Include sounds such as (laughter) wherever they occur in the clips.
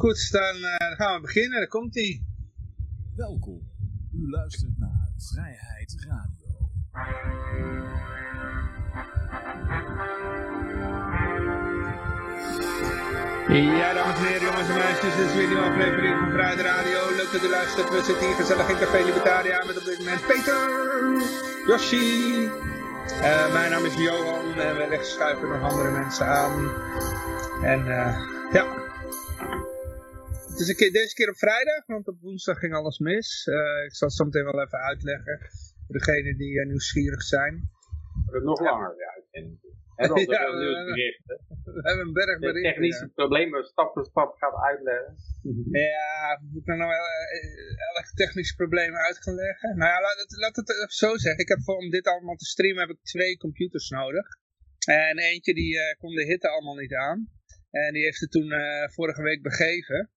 Goed, dan, uh, dan gaan we beginnen. Daar komt hij. Welkom. U luistert naar Vrijheid Radio. Ja, dames en heren, jongens en meisjes, dit is weer een aflevering van Vrijheid Radio. Leuk dat u luistert. We zitten hier gezellig in Café Libertaria met op dit moment Peter, Yoshi. Uh, mijn naam is Johan en we schuiven nog andere mensen aan. En uh, ja, keer, deze keer op vrijdag, want op woensdag ging alles mis. Uh, ik zal het zo meteen wel even uitleggen voor degenen die nieuwsgierig zijn. Het nog langer, ja. uitzending. En dan ja, nieuwsberichten. We hebben een berg berichten. De technische ja. problemen stap voor stap gaat uitleggen. (laughs) Ja, moet ik nou wel elk technische probleem uit gaan leggen? Nou ja, laat het, laat het zo zeggen. Ik heb voor, om dit allemaal te streamen heb ik twee computers nodig. En eentje die uh, kon de hitte allemaal niet aan. En die heeft het toen uh, vorige week begeven.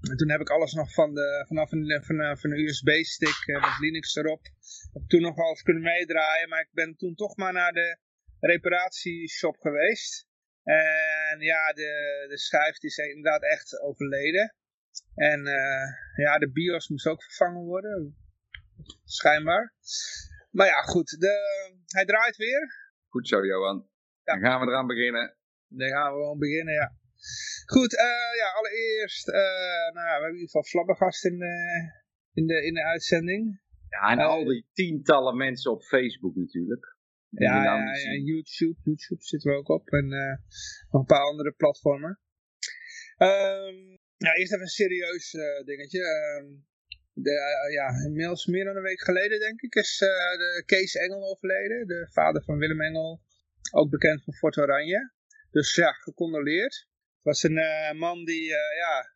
En toen heb ik alles nog van de, vanaf een, vanaf een USB-stick uh, met Linux erop. Heb toen nog wel eens kunnen meedraaien. Maar ik ben toen toch maar naar de reparatieshop geweest. En ja, de, de schijf is inderdaad echt overleden. En uh, ja, de BIOS moest ook vervangen worden. Schijnbaar. Maar ja, goed. De, hij draait weer. Goed zo, Johan. Ja. Dan gaan we eraan beginnen. Dan gaan we gewoon beginnen, ja. Goed, uh, ja, allereerst, uh, nou, we hebben in ieder geval Flabbergast in de, in de, in de uitzending. Ja, en al die tientallen mensen op Facebook natuurlijk. Ja, ja, ja, YouTube, YouTube zitten we ook op en nog een paar andere platformen. Um, ja, eerst even een serieus uh, dingetje. Uh, de, uh, ja, inmiddels meer dan een week geleden denk ik is de Kees Engel overleden. De vader van Willem Engel, ook bekend van Fort Oranje. Dus ja, gecondoleerd. Het was een man die ja, ja,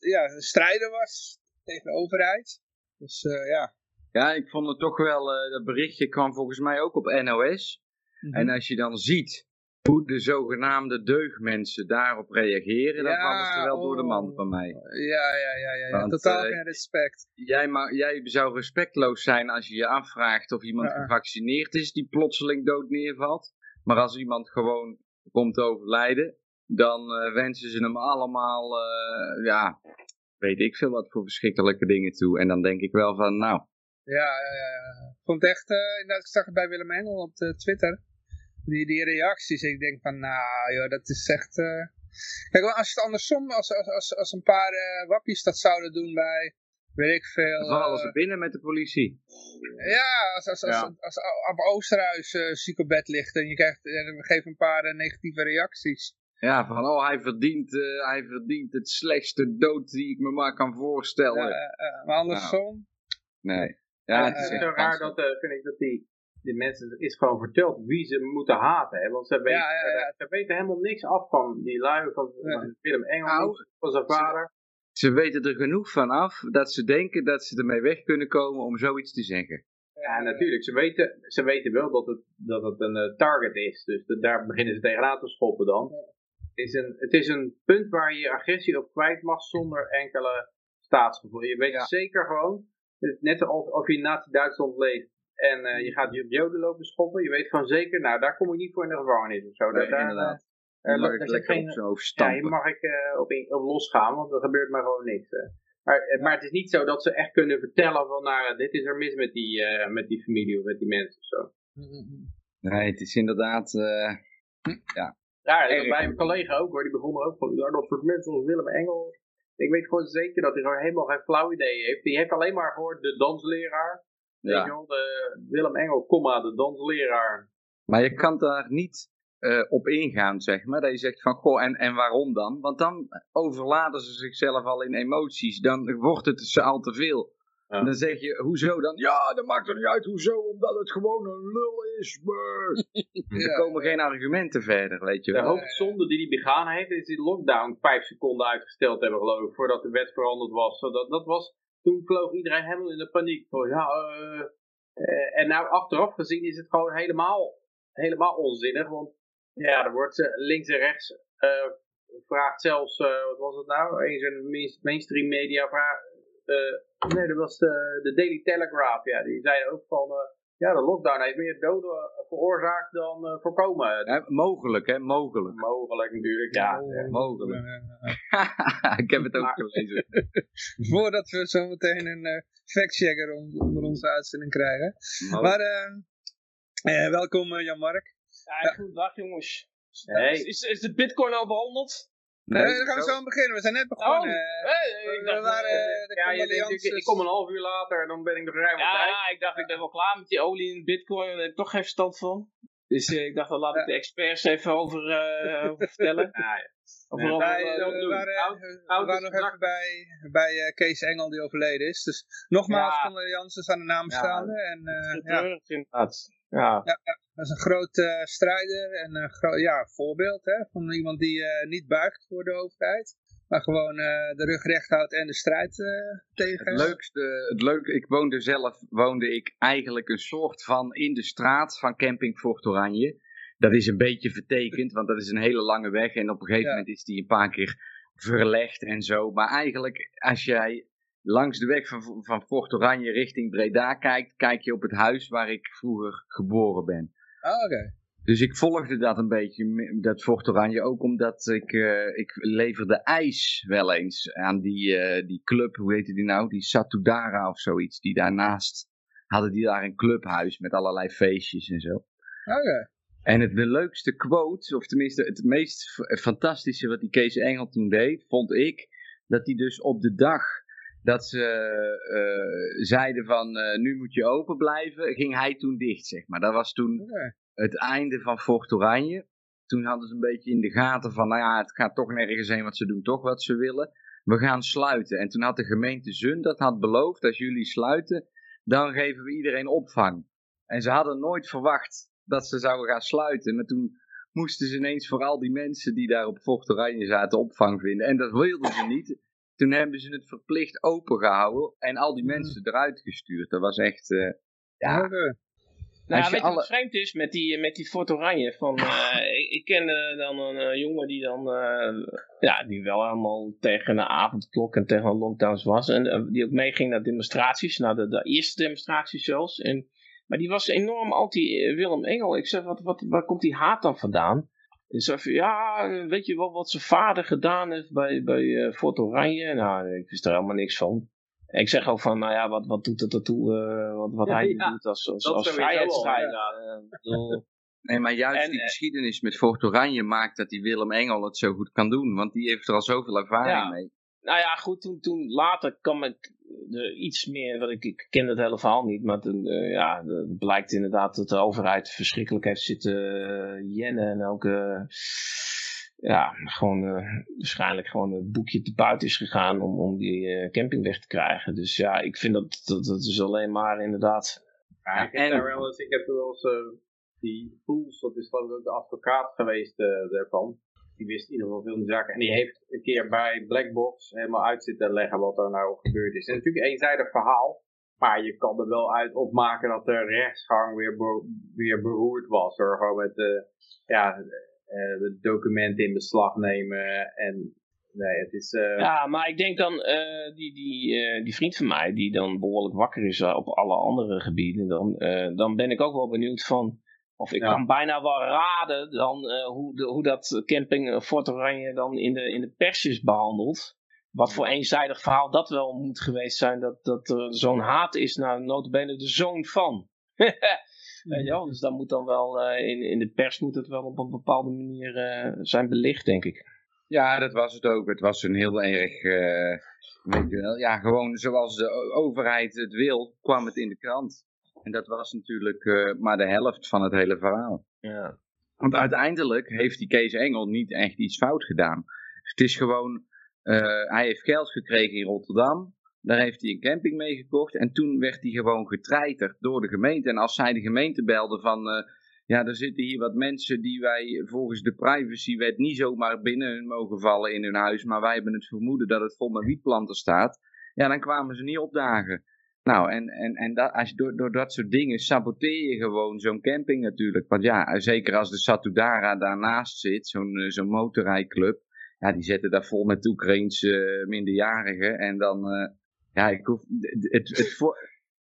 ja, een strijder was tegen de overheid. Dus ja, ja, ik vond het toch wel, dat berichtje kwam volgens mij ook op NOS. Mm -hmm. En als je dan ziet hoe de zogenaamde deugdmensen daarop reageren, dan kwam het er wel oh. door de man van mij. Ja, ja, ja, ja, Want, totaal uh, geen respect. Jij, maar, jij zou respectloos zijn als je je afvraagt of iemand ja. gevaccineerd is die plotseling dood neervalt. Maar als iemand gewoon komt overlijden, dan uh, wensen ze hem allemaal, ja, weet ik veel wat voor verschrikkelijke dingen toe. En dan denk ik wel van, nou, ja, het echt, inderdaad, ik zag het bij Willem Engel op de Twitter. Die, die reacties. Ik denk van, nou joh, dat is echt... Kijk, als je het andersom, als, als, als, als een paar wappies dat zouden doen bij, weet ik veel... Dan vallen ze binnen met de politie. Ja, als, als, als, ja. als, als Ab Oosterhuis ziek op bed ligt en je krijgt, en we geven een paar negatieve reacties. Ja, van oh, hij verdient, hij verdient het slechtste dood die ik me maar kan voorstellen. maar andersom... Nou, nee. Ja, het is uh, zo raar dat, uh, vind ik, dat die, die mensen is gewoon verteld wie ze moeten haten. Hè? Want ze weten, ja, ja, ja. ze weten helemaal niks af van die lui van, van Willem Engel, nou, van zijn vader. Ze, weten er genoeg van af dat ze denken dat ze ermee weg kunnen komen om zoiets te zeggen. Ja, natuurlijk. Ze weten, ze weten wel dat het, dat het een uh, target is. Dus de, daar beginnen ze tegenaan te schoppen dan. Het is, een, het is een punt waar je je agressie op kwijt mag zonder enkele staatsgevoel. Je weet zeker gewoon net of, of je in Nazi-Duitsland leeft en uh, je gaat je op Joden lopen schoppen, je weet gewoon zeker, nou daar kom ik niet voor in de gevangenis of zo. Nee, daar, inderdaad. Uh, mag ik lekker geen, op zijn hoofd stampen. Ja, mag ik uh, op, in, op losgaan, want er gebeurt maar gewoon niks. Maar, maar het is niet zo dat ze echt kunnen vertellen van, nou dit is er mis met die, met die familie of met die mensen of zo. Nee, het is inderdaad, ja. Ja, bij een collega ook hoor, die begon ook van, dat soort mensen als Willem Engel, ik weet gewoon zeker dat hij gewoon helemaal geen flauw idee heeft. Die heeft alleen maar gehoord de dansleraar. Ja. Weet je wel, de Willem Engel, comma, de dansleraar. Maar je kan daar niet uh, op ingaan, zeg maar. Dat je zegt van, goh, en, en waarom dan? Want dan overladen ze zichzelf al in emoties. Dan wordt het ze al te veel. Ja. En dan zeg je, hoezo dan? Ja, dat maakt er niet uit, hoezo? Omdat het gewoon een lul is. (laughs) ja. Er komen geen argumenten verder, weet je wel. De hoofdzonde die hij begaan heeft, is die lockdown vijf seconden uitgesteld hebben, geloof ik, voordat de wet veranderd was. Zodat, dat was toen vloog iedereen helemaal in de paniek. Van, ja, uh, uh, en nou, achteraf gezien is het gewoon helemaal, helemaal onzinnig. Want ja, er wordt uh, links en rechts vraagt zelfs, wat was het nou? Eens een mainstream media vraagt Nee, dat was de, de Daily Telegraph. Ja, die zeiden ook van, uh, ja, de lockdown heeft meer doden veroorzaakt dan uh, voorkomen. Ja, mogelijk, hè? Mogelijk. Mogelijk natuurlijk, ja. mogelijk. (laughs) ik heb het ook gelezen. (laughs) Voordat we zo meteen een uh, factchecker onder onze uitzending krijgen. Maar uh, welkom Jan-Mark. Ja, goedendag jongens. Hey. Is, is de bitcoin al behandeld? Nee, dan gaan we zo aan beginnen. We zijn net begonnen. Oh, hey, ik dacht, waren, uh, ja, je denkt, ik, ik, kom een half uur later en dan ben ik nog ruim ja, tijd. Ja, ik dacht, ik ben wel klaar met die olie en bitcoin. Daar heb ik toch geen verstand van. Dus uh, ik dacht, dan laat ik de experts even over, uh, over vertellen. (laughs) ja, ja. Over, we, waren, we waren nog even bij, bij Kees Engel die overleden is. Dus nogmaals, ja. condolences aan de naamstaande. Ja, en, ja. inderdaad. Ja. ja. dat is een groot uh, strijder en een gro ja, voorbeeld hè, van iemand die uh, niet buigt voor de overheid. Maar gewoon uh, de rug recht houdt en de strijd tegen. Het leukste, het leuke, ik woonde zelf, woonde ik eigenlijk een soort van in de straat van camping Fort Oranje. Dat is een beetje vertekend, want dat is een hele lange weg en op een gegeven ja. moment is die een paar keer verlegd en zo. Maar eigenlijk, als jij langs de weg van, van Fort Oranje richting Breda kijkt, kijk je op het huis waar ik vroeger geboren ben. Ah, oké. Dus ik volgde dat een beetje, dat Fort Oranje, ook omdat ik, uh, ik leverde ijs wel eens aan die, uh, die club, hoe heette die nou, die Satudara of zoiets, die daarnaast hadden die daar een clubhuis met allerlei feestjes en zo. Oké. En het, de leukste quote, of tenminste het meest fantastische wat die Kees Engel toen deed, vond ik, dat hij dus op de dag dat ze uh, zeiden van uh, nu moet je open blijven, ging hij toen dicht, zeg maar. Dat was toen okay. het einde van Fort Oranje. Toen hadden ze een beetje in de gaten van, nou ja, het gaat toch nergens heen, want ze doen toch wat ze willen. We gaan sluiten. En toen had de gemeente Zund dat had beloofd, als jullie sluiten, dan geven we iedereen opvang. En ze hadden nooit verwacht dat ze zouden gaan sluiten. Maar toen moesten ze ineens voor al die mensen die daar op Fort Oranje zaten opvang vinden. En dat wilden ze niet. Toen hebben ze het verplicht opengehouden en al die mensen eruit gestuurd. Dat was echt, uh, ja... Okay. Nou, weet je alle... wat vreemd is met die, met die Fort Oranje? Van, uh, (laughs) ik, ik kende dan een uh, jongen die dan, uh, ja, die wel allemaal tegen een avondklok en tegen een lockdowns was. En die ook meeging naar demonstraties, naar de, de eerste demonstraties zelfs. En, maar die was enorm anti-Willem Engel. Ik zeg, wat, wat, waar komt die haat dan vandaan? En zei van, ja, weet je wel wat zijn vader gedaan heeft bij, bij uh, Fort Oranje? Nou, ik wist er helemaal niks van. En ik zeg ook van, nou ja, wat, wat doet het ertoe, uh, wat, wat ja, hij ja, doet als, als, als vrijheidsstrijder. Uh, (laughs) nee, maar juist en, die geschiedenis met Fort Oranje maakt dat die Willem Engel het zo goed kan doen. Want die heeft er al zoveel ervaring mee. Nou ja, goed, toen, toen later kwam ik er iets meer, wat ik, ik ken het hele verhaal niet, maar toen, uh, ja, het blijkt inderdaad dat de overheid verschrikkelijk heeft zitten uh, jennen en ook, uh, ja, gewoon waarschijnlijk gewoon het boekje te buiten is gegaan om, om die camping weg te krijgen. Dus ja, ik vind dat, dat, dat is alleen maar inderdaad... Ja, ik heb, en, wel eens, ik heb wel eens die Fools, dat is geloof ik ook de advocaat geweest daarvan die wist in ieder geval veel van die zaken. En die heeft een keer bij Blackbox helemaal uit zitten leggen wat er nou gebeurd is. Is natuurlijk een eenzijdig verhaal. Maar je kan er wel uit opmaken dat de rechtsgang weer, weer beroerd was. Door gewoon met de, ja, de documenten in beslag nemen. En nee, het is... Uh... Ja, maar ik denk dan, die, die, die vriend van mij, die dan behoorlijk wakker is op alle andere gebieden. Dan, dan ben ik ook wel benieuwd van of ik kan bijna wel raden dan uh, hoe, de, hoe dat camping Fort Oranje dan in de, in de pers is behandeld. Wat voor eenzijdig verhaal dat wel moet geweest zijn. Dat, dat er zo'n haat is naar notabene de zoon van. (laughs) Wel? Dus dan moet dan wel uh, in, in de pers moet het wel op een bepaalde manier uh, zijn belicht, denk ik. Ja, dat was het ook. Het was een heel erg, weet je wel, ja, gewoon zoals de overheid het wil, kwam het in de krant. En dat was natuurlijk uh, maar de helft van het hele verhaal. Ja. Want uiteindelijk heeft die Kees Engel niet echt iets fout gedaan. Het is gewoon, uh, hij heeft geld gekregen in Rotterdam. Daar heeft hij een camping mee gekocht. En toen werd hij gewoon getreiterd door de gemeente. En als zij de gemeente belden van... Uh, ja, er zitten hier wat mensen die wij volgens de privacywet niet zomaar binnen mogen vallen in hun huis. Maar wij hebben het vermoeden dat het vol met wietplanten staat. Ja, dan kwamen ze niet opdagen. Nou, en, en, en dat, als door, door dat soort dingen saboteer je gewoon zo'n camping natuurlijk. Want ja, zeker als de Satudara daarnaast zit, zo'n eh, zo'n motorrijclub. Ja, die zetten daar vol met Oekraïense uh, minderjarigen. En dan, ja, ik hoef, het, het,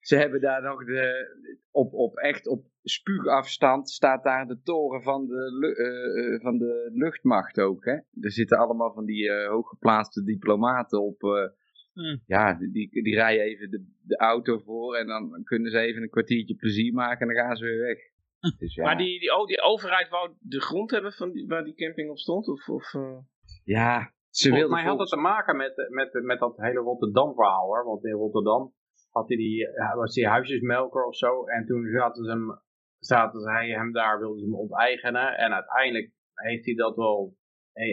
ze hebben daar nog de, op, op echt op spuugafstand staat daar de toren van de, van de luchtmacht ook. Hè? Er zitten allemaal van die hooggeplaatste diplomaten op. Hmm. Ja, die, die rijden even de, de auto voor en dan kunnen ze even een kwartiertje plezier maken en dan gaan ze weer weg. Hm. Dus ja. Maar die, die, oh, die overheid wou de grond hebben van die, waar die camping op stond? Of, of, Ja, ze wilden mij had het te maken met, met, met dat hele Rotterdam verhaal hoor. Want in Rotterdam had hij die, was hij huisjesmelker of zo. En toen zaten ze hem, zaten ze hem daar, wilden ze hem onteigenen. En uiteindelijk heeft hij dat wel,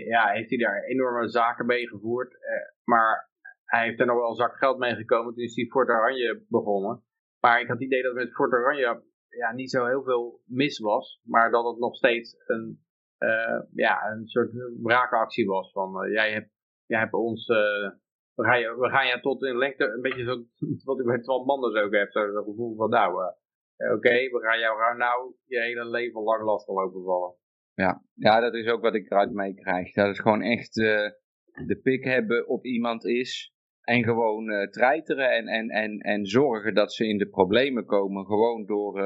ja, heeft hij daar enorme zaken mee gevoerd. Eh, maar hij heeft er nog wel een zak geld mee gekomen. Toen is hij Fort Oranje begonnen. Maar ik had het idee dat met Fort Oranje ja, niet zo heel veel mis was. Maar dat het nog steeds een, uh, ja, een soort wraakactie was. Van uh, jij, hebt, jij hebt ons we gaan je, we gaan je tot in lengte, een beetje zo, (laughs) wat ik met 12 mannen ook heb, zo'n gevoel van nou, oké, we gaan jou nou je hele leven lang lastig lopen vallen. Ja. ja, dat is ook wat ik eruit meekrijg. Dat het gewoon echt de pik hebben op iemand is en gewoon uh, treiteren en, en, en, en zorgen dat ze in de problemen komen. Gewoon door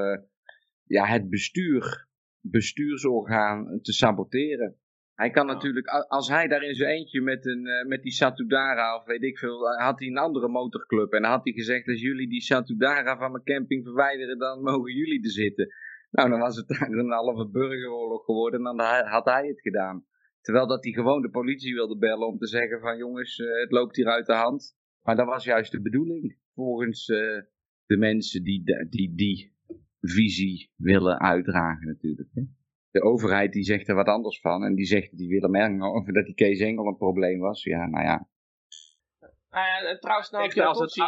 ja, het bestuur, bestuursorgaan te saboteren. Hij kan natuurlijk, als hij daar in zijn eentje met, een, eh, met die Satudara of weet ik veel, eh, had hij een andere motorclub. En dan had hij gezegd, als jullie die Satudara van mijn camping verwijderen, dan mogen jullie er zitten. Nou, dan was het daar (laughs) een halve burgeroorlog geworden en dan had hij het gedaan. Terwijl dat hij gewoon de politie wilde bellen om te zeggen van jongens, eh, het loopt hier uit de hand. Maar dat was juist de bedoeling, volgens de mensen die, die die visie willen uitdragen natuurlijk. Hè? de overheid die zegt er wat anders van. En die zegt die Willem Engel, (laughs) of dat die Kees Engel een probleem was. Ja, nou ja. Nou ja, trouwens, nou, ik als het... Uh,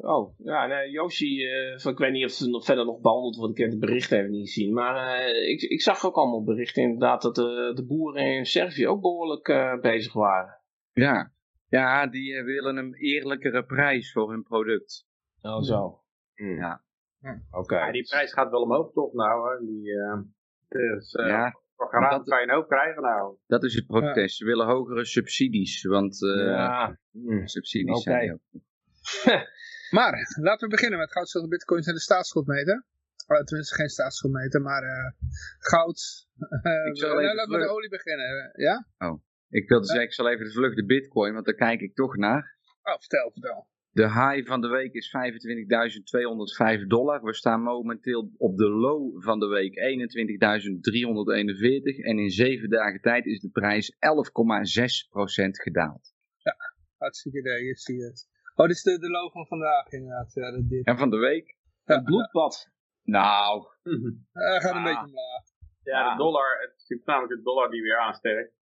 oh, ja, nee, Yoshi, uh, van, ik weet niet of het nog verder nog behandeld wordt, ik heb het bericht even niet gezien. Maar uh, ik, ik zag ook allemaal berichten inderdaad dat de, de boeren in Servië ook behoorlijk bezig waren. Ja, ja die willen een eerlijkere prijs voor hun product. Oh, zo. Ja. Oké. Ja, die prijs gaat wel omhoog toch nou, hè? Die, dus uh, ja, voor garant kan je een hoop krijgen nou. Dat is het protest. Ze willen hogere subsidies. Want uh, ja. mm, subsidies okay. zijn ook. (laughs) maar laten we beginnen met goud, bitcoins en de staatsschuldmeter. Oh, tenminste geen staatsschuldmeter, maar uh, goud. ik zal nou, laten we de olie beginnen. Ja? Oh. Ik wilde zeggen, ik zal even de vlucht de bitcoin, want daar kijk ik toch naar. Oh, vertel, vertel. De high van de week is 25.205 dollar. We staan momenteel op de low van de week 21.341. En in zeven dagen tijd is de prijs 11,6% gedaald. Ja, hartstikke idee, je ziet het. Oh, dit is de, de low van vandaag inderdaad. Ja, dit. En van de week? Ja, het bloedbad. Nou. Hij uh, gaat een ah. beetje omlaag. Ja, de dollar, het is namelijk de dollar die weer aansterkt.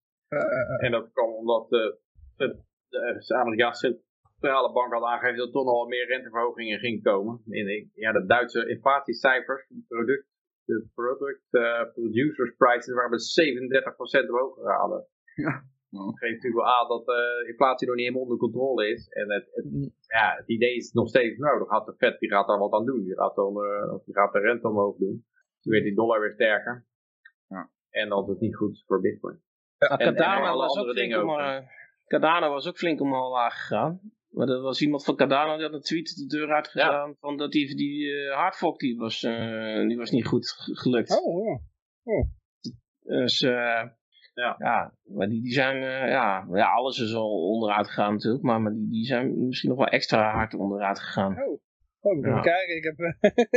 en dat kwam omdat de, de, de, de Amerikaanse centrale bank had aangegeven dat er toch nog meer renteverhogingen ging komen. In, ja, de Duitse inflatiecijfers, de product, de product uh, producers prices waren met 37% omhoog gegaan. Ja. Dat geeft natuurlijk wel aan dat de uh, inflatie nog niet helemaal onder controle is. En het, het, mm. ja, het idee is nog steeds, nou, dan gaat de Fed die gaat daar wat aan doen. Die gaat, dan, uh, die gaat de rente omhoog doen. Dan wordt die dollar weer sterker. Ja. En dat is niet goed voor bitcoin. Ja, en, Cardano, en was ook flink om, Cardano was ook flink gegaan. Maar er was iemand van Cardano die had een tweet de deur uitgedaan ja. van dat die, die uh, Hardfork die was, uh, die was niet goed gelukt. Oh, oh. oh. Dus uh, ja. ja, maar die, die zijn, ja, ja, alles is al onderuit gegaan natuurlijk, maar, maar die, die zijn misschien nog wel extra hard onderuit gegaan. Oh, oh ik ja. kijken, ik heb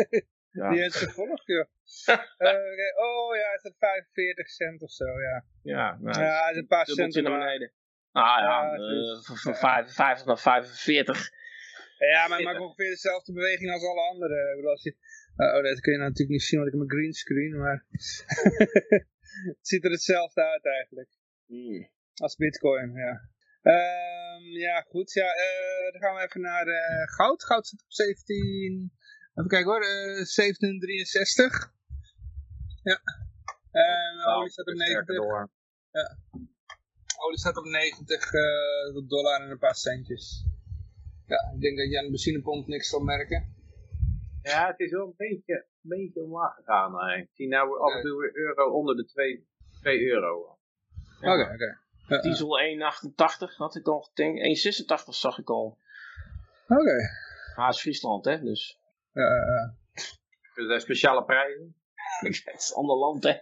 (laughs) ja. die heeft gevolgd, joh. (laughs) okay. Oh ja, is het 45 cent of zo, ja. Ja, nou, ja, is een paar cent naar beneden. Ah ja, uh, van 55 naar 45. Ja, maar het maakt ongeveer dezelfde beweging als alle andere. Als je, uh, oh, dat kun je nou natuurlijk niet zien, want ik heb een greenscreen, maar (laughs) het ziet er hetzelfde uit eigenlijk. Mm. Als bitcoin, ja. Um, ja, goed. Ja, uh, dan gaan we even naar uh, goud. Goud zit op 17... Even kijken hoor, uh, 1763. Ja. En olie staat op 90. Ja olie staat op 90 uh, dollar en een paar centjes. Ja, ik denk dat je aan de benzinepomp niks zal merken. Ja, het is wel een beetje, een beetje omlaag gegaan. Hè. Ik zie nou af en toe weer euro onder de 2, 2 euro. Oké, oké. Diesel 1,88 had ik al getankt. 1,86 zag ik al. Oké. Okay. Ah, is Friesland, hè, dus. Er zijn speciale prijzen. (laughs) Het is een ander land, hè. (laughs)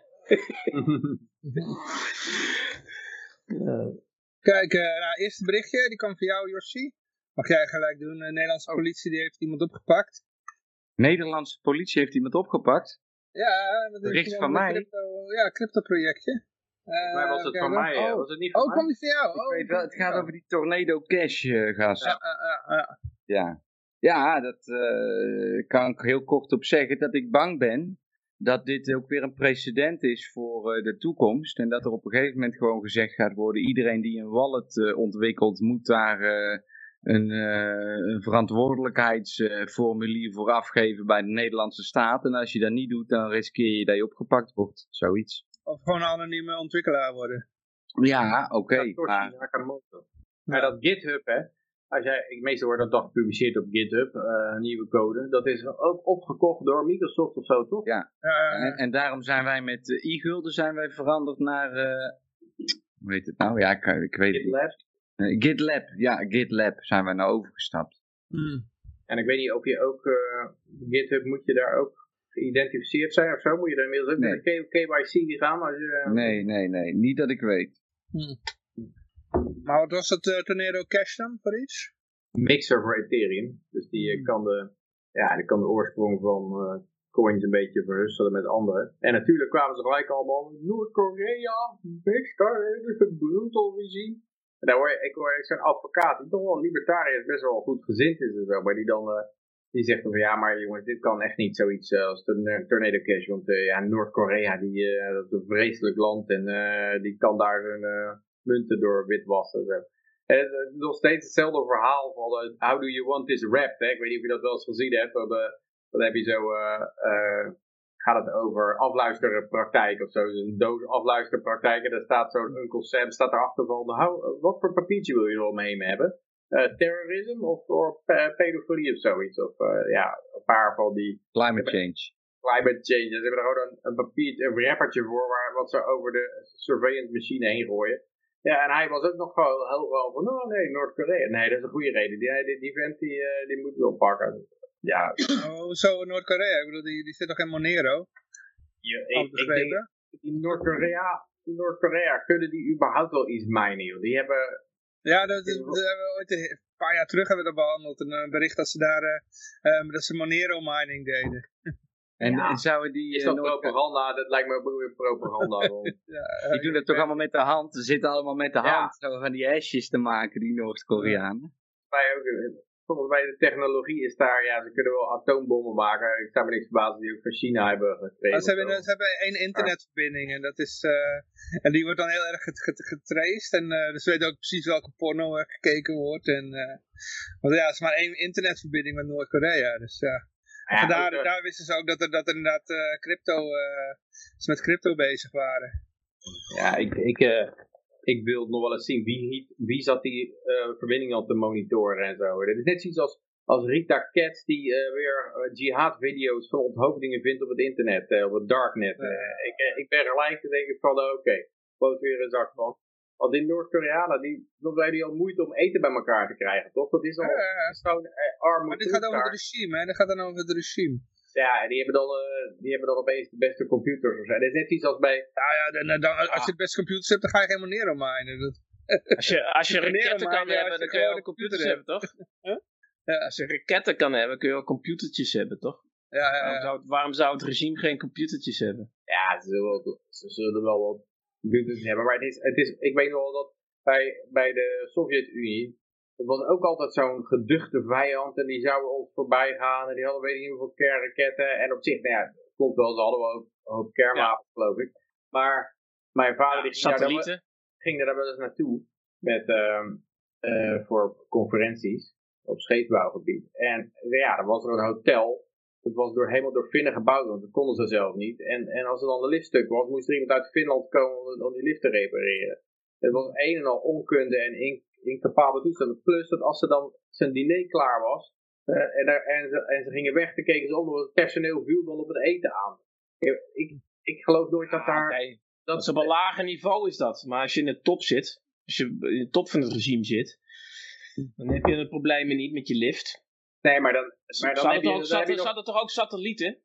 (laughs) Kijk, uh, nou, eerste berichtje, die kwam van jou, Jossi. Mag jij gelijk doen. De Nederlandse oh. politie die heeft iemand opgepakt. Nederlandse politie heeft iemand opgepakt? Ja, dat Bericht van mij? Crypto, ja, crypto-projectje. Uh, maar was het van mij? Oh. Was het niet van oh, kwam die van jou? Ik weet wel, het gaat over die Tornado Cash uh, gast. Ja, ja, ja. ja. dat kan ik heel kort op zeggen. Dat ik bang ben dat dit ook weer een precedent is voor uh, de toekomst. En dat er op een gegeven moment gewoon gezegd gaat worden... iedereen die een wallet uh, ontwikkelt moet daar uh, een, een, verantwoordelijkheidsformulier voor afgeven bij de Nederlandse staat. En als je dat niet doet, dan riskeer je dat je opgepakt wordt. Zoiets. Of gewoon een anonieme ontwikkelaar worden. Ja, oké. Okay, maar... maar dat GitHub, hè, als jij, ik meestal wordt dat toch gepubliceerd op GitHub, uh, nieuwe code. Dat is ook opgekocht door Microsoft of zo, toch? Ja, uh, en, en, daarom zijn wij met uh, e-gulden zijn wij veranderd naar, hoe heet het nou? Ja, ik, ik weet GitLab. het GitLab, ja, GitLab zijn wij nou overgestapt. Hmm. En ik weet niet of je ook, GitHub moet je daar ook geïdentificeerd zijn of zo? Moet je daar inmiddels ook nee. met de KYC gaan? Als je, nee, nee, nee, niet dat ik weet. Hmm. Maar wat was het uh, Tornado Cash dan voor iets? Mixer voor Ethereum. Dus die, uh, kan, de, ja, die kan de oorsprong van uh, coins een beetje verhusselen met anderen. En natuurlijk kwamen ze gelijk allemaal Noord-Korea, Mixer, is een brutal regime. En daar hoor je, ik hoor zo'n advocaat, die toch wel libertariër best wel goed gezind is en zo, maar die dan die zegt van ja, maar jongens, dit kan echt niet zoiets als de Tornado Cash. Want uh, ja, Noord-Korea, die uh, dat is een vreselijk land en die kan daar een munten door witwassen. Zo. En nog steeds hetzelfde verhaal van uh, how do you want this wrapped? Hè? Ik weet niet of je dat wel eens gezien hebt. Dan, uh, dan heb je zo, uh, gaat het over afluisterpraktijk of zo. Dus een doos afluisterpraktijk. En daar staat zo'n Uncle Sam staat erachter van, how, wat voor papiertje wil je er omheen hebben? terrorisme of voor pedofilie of zoiets. Of ja, een paar van die... Climate change climate change. Ze hebben er gewoon een, een papier, een wrappertje voor waar, wat ze over de surveillance machine heen gooien. Ja, en hij was ook nog wel heel wel van, oh nee, Noord-Korea. Nee, dat is een goede reden. Die, die, die vent, die, uh, die moet wel pakken. Ja. Oh, zo Noord-Korea? Ik bedoel, die, die zit nog in Monero? Ja, ik, ik denk, Noord-Korea, Noord-Korea, kunnen die überhaupt wel iets minen, joh? Die hebben... Ja, dat, hebben we ooit een paar jaar terug hebben we dat behandeld. Een, een bericht dat ze daar, uh, um, dat ze Monero mining deden. (laughs) En, en zouden die... Is dat uh, propaganda? Dat lijkt me ook weer propaganda. (laughs) ja, die doen het toch allemaal met de hand. Ze zitten allemaal met de hand zo van die hashjes te maken, die Noord-Koreanen. Wij ook, eh, volgens mij de technologie is daar, ja, ze kunnen wel atoombommen maken. Ik sta me niks verbazen die ook van China hebben gekregen. ze, hebben, ze hebben één internetverbinding en dat is, uh, en die wordt dan heel erg getraced. En uh, dus we weten ook precies welke porno er gekeken wordt. En, uh, want ja, het is maar één internetverbinding met Noord-Korea, dus ja. Ja, daar, ook, daar wisten ze ook dat er, dat er inderdaad uh, crypto, uh, ze met crypto bezig waren. Ja, ik, ik, uh, ik wil nog wel eens zien wie, wie zat die verbinding op te monitoren en zo. Het is net zoiets als, als Rita Katz die weer jihad-video's van onthoofdingen vindt op het internet, op het darknet. ik, ik ben gelijk te denken van, oké, okay, weer een zak van. Want in Noord-Korea, die, dan zijn die al moeite om eten bij elkaar te krijgen, toch? Dat is al zo'n uh, arme Maar dit gaat over het regime, hè? Dit gaat dan over het regime. Ja, die hebben dan, uh, die hebben dan opeens de beste computers. Of zo. Dat is net iets als bij... Nou ja, dan, dan, als je de beste computers hebt, dan ga je geen Monero minen. Dat... Als je, als je (laughs) raketten kan hebben, dan kun je ook computers hebben, toch? huh? ja. Als je raketten kan hebben, kun je ook computertjes hebben, toch? Ja, ja, ja. Waarom, zou het, waarom zou het regime geen computertjes hebben? Ja, ze zullen wel, ze zullen wel wat computers hebben. Maar het is, het is, ik weet wel dat bij, bij de Sovjet-Unie, het was ook altijd zo'n geduchte vijand en die zouden ons voorbij gaan en die hadden weet ik niet hoeveel kernraketten. En op zich, nou ja, klopt wel, ze hadden wel ook kernwapens geloof ik. Maar mijn vader die ging, daar ging daar wel eens naartoe met, uh, uh, voor conferenties op scheepsbouwgebied. En ja, dan was er een hotel het was door, helemaal door Finnen gebouwd, want dat konden ze zelf niet. En, en als er dan de liftstuk was, moest er iemand uit Finland komen om, die lift te repareren. Het was een en al onkunde en in, incapabele toestanden. Plus dat als ze dan zijn diner klaar was, uh, en, en, ze, en, ze, gingen weg, dan keken ze om, het personeel viel dan op het eten aan. Ik, ik geloof nooit dat daar... Nee, dat is op een lager niveau is dat. Maar als je in de top zit, als je in de top van het regime zit, dan heb je de problemen niet met je lift. Nee, maar dan, maar dan heb je, ook, nog... er toch ook satellieten?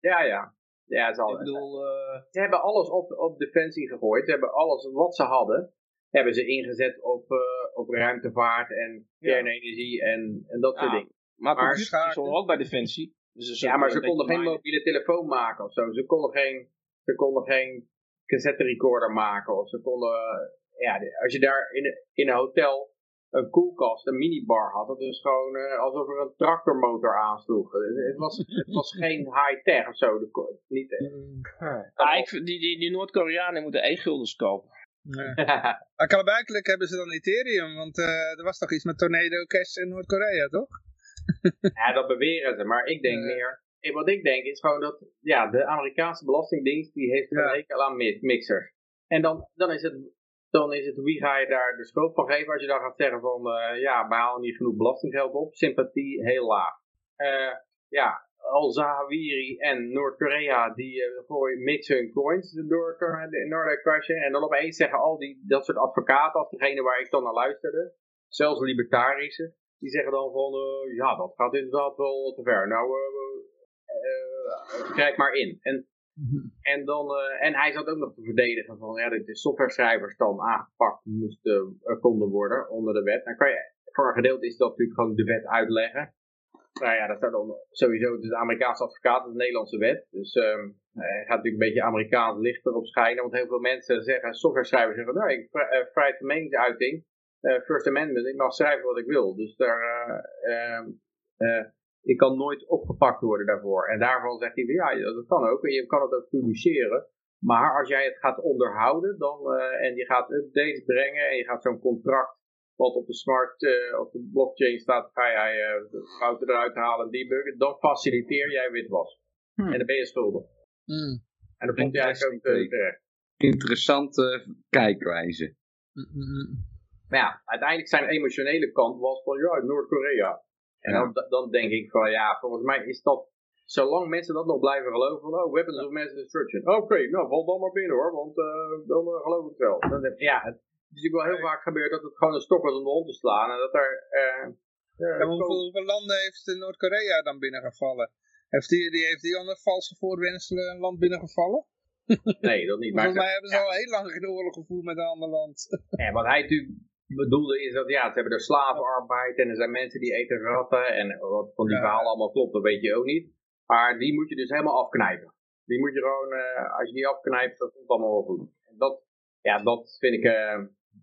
Ja, ja. Ja, zal, ik bedoel, uh... Ze hebben alles op, op defensie gegooid. Ze hebben alles wat ze hadden, hebben ze ingezet op, uh, op ruimtevaart en kernenergie en, en dat soort dingen. Maar, maar computers ook bij defensie. Dus ja, maar ze konden geen mobiele telefoon maken of zo. Ze konden geen, ze konden geen cassette recorder maken. Of ze konden, ja, als je daar in, in een hotel een koelkast, een minibar had. Dat is gewoon uh, alsof er een tractormotor aansloeg. Het was, het was (laughs) geen high-tech of zo. De, niet, ah, ik, die die, die Noord-Koreanen moeten e-guldens kopen. Nee. (laughs) maar kalabijkelijk hebben ze dan Ethereum, want uh, er was toch iets met Tornado Cash in Noord-Korea, toch? (laughs) ja, dat beweren ze, maar ik denk meer... Wat ik denk is gewoon dat ja, de Amerikaanse Belastingdienst die heeft een hekel aan mixers. En dan, dan is het dan is het wie ga je daar de schuld van geven als je dan gaat zeggen van uh, ja, we halen niet genoeg belastinggeld op, sympathie heel laag. Uh, ja, Al-Zawahiri en Noord-Korea die uh, gooien hun coins door Noord-Korea en dan opeens zeggen al die, dat soort advocaten, als degene waar ik dan naar luisterde, zelfs libertarische, die zeggen dan van ja, dat gaat inderdaad wel te ver. Nou, krijg maar in. En Mhm. En, dan, uh, en hij zat ook nog te verdedigen van ja, dat de softwareschrijvers dan aangepakt moesten, uh, konden worden onder de wet. Dan kan je, voor een gedeelte is dat natuurlijk gewoon de wet uitleggen. Nou ja, dat staat dan sowieso, de Amerikaanse advocaat, de Nederlandse wet. Dus um, hij gaat natuurlijk een beetje Amerikaans licht erop schijnen. Want heel veel mensen zeggen, softwareschrijvers zeggen, nou, ik vrijheid van meningsuiting, First Amendment, ik mag schrijven wat ik wil. Dus daar, uh, je kan nooit opgepakt worden daarvoor. En daarvan zegt hij, ja, dat kan ook. En je kan het ook publiceren. Maar als jij het gaat onderhouden dan, uh, en je gaat updates brengen en je gaat zo'n contract wat op de smart, uh, op de blockchain staat, ga jij uh, de fouten eruit halen en debuggen, dan faciliteer jij witwas. Hmm. En dan ben je schuldig. Hmm. En dan komt jij eigenlijk ook terecht. Interessante kijkwijze. Hmm, maar ja, uiteindelijk zijn emotionele kant was van, ja, Noord-Korea. En dan, dan denk ik van ja, volgens mij is dat, zolang mensen dat nog blijven geloven, van oh, weapons of mass destruction. Oké, nou val dan maar binnen hoor, want uh, dan uh, geloof ik wel. Dan, ja, het is natuurlijk wel heel vaak gebeurd dat het gewoon een stok was om de hond te slaan. En dat er... Uh, ja, hoeveel, hoeveel, landen heeft Noord-Korea dan binnengevallen? Heeft die, die, heeft die onder valse voorwenselen een land binnengevallen? Nee, dat niet. Maar Volgens mij hebben ze al heel lang geen oorlog gevoerd met een ander land. Ja, wat hij natuurlijk bedoelde is dat ja, ze hebben er slavenarbeid en er zijn mensen die eten ratten en wat van die ja. verhalen allemaal klopt, dat weet je ook niet. Maar die moet je dus helemaal afknijpen. Die moet je gewoon, uh, als je die afknijpt, dat komt allemaal wel goed. En dat, ja, dat vind ik, uh,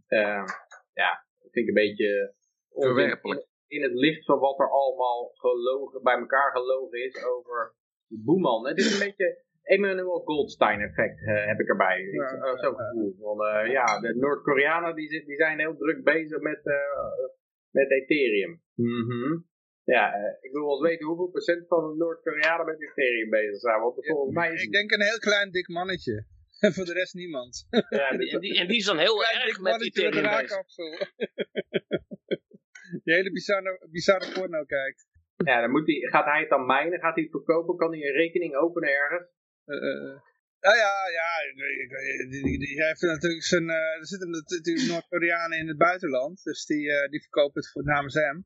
uh, ja, vind ik een beetje verwerpelijk. In, het licht van wat er allemaal gelogen, bij elkaar gelogen is over Boeman. Het is een beetje, Emmanuel Goldstein effect uh, heb ik erbij. Ja, uh, Zo'n gevoel van, uh, ja, de Noord-Koreanen die, die zijn heel druk bezig met, met Ethereum. Mm -hmm. Ja, ik wil wel eens weten hoeveel procent van de Noord-Koreanen met Ethereum bezig zijn. Want volgens mij is... Ik denk een heel klein dik mannetje. (laughs) En voor de rest niemand. Ja, (laughs) die, en, die, en die is dan heel erg met Ethereum bezig. (laughs) Die hele bizarre, bizarre porno kijkt. Ja, dan moet die, gaat hij het dan mijnen? Gaat hij het verkopen? Kan hij een rekening openen ergens? Nou ja, ja, die, die, heeft natuurlijk zijn, uh, er zitten natuurlijk Noord-Koreanen in het buitenland, dus die, uh, die verkopen het voor namens hem.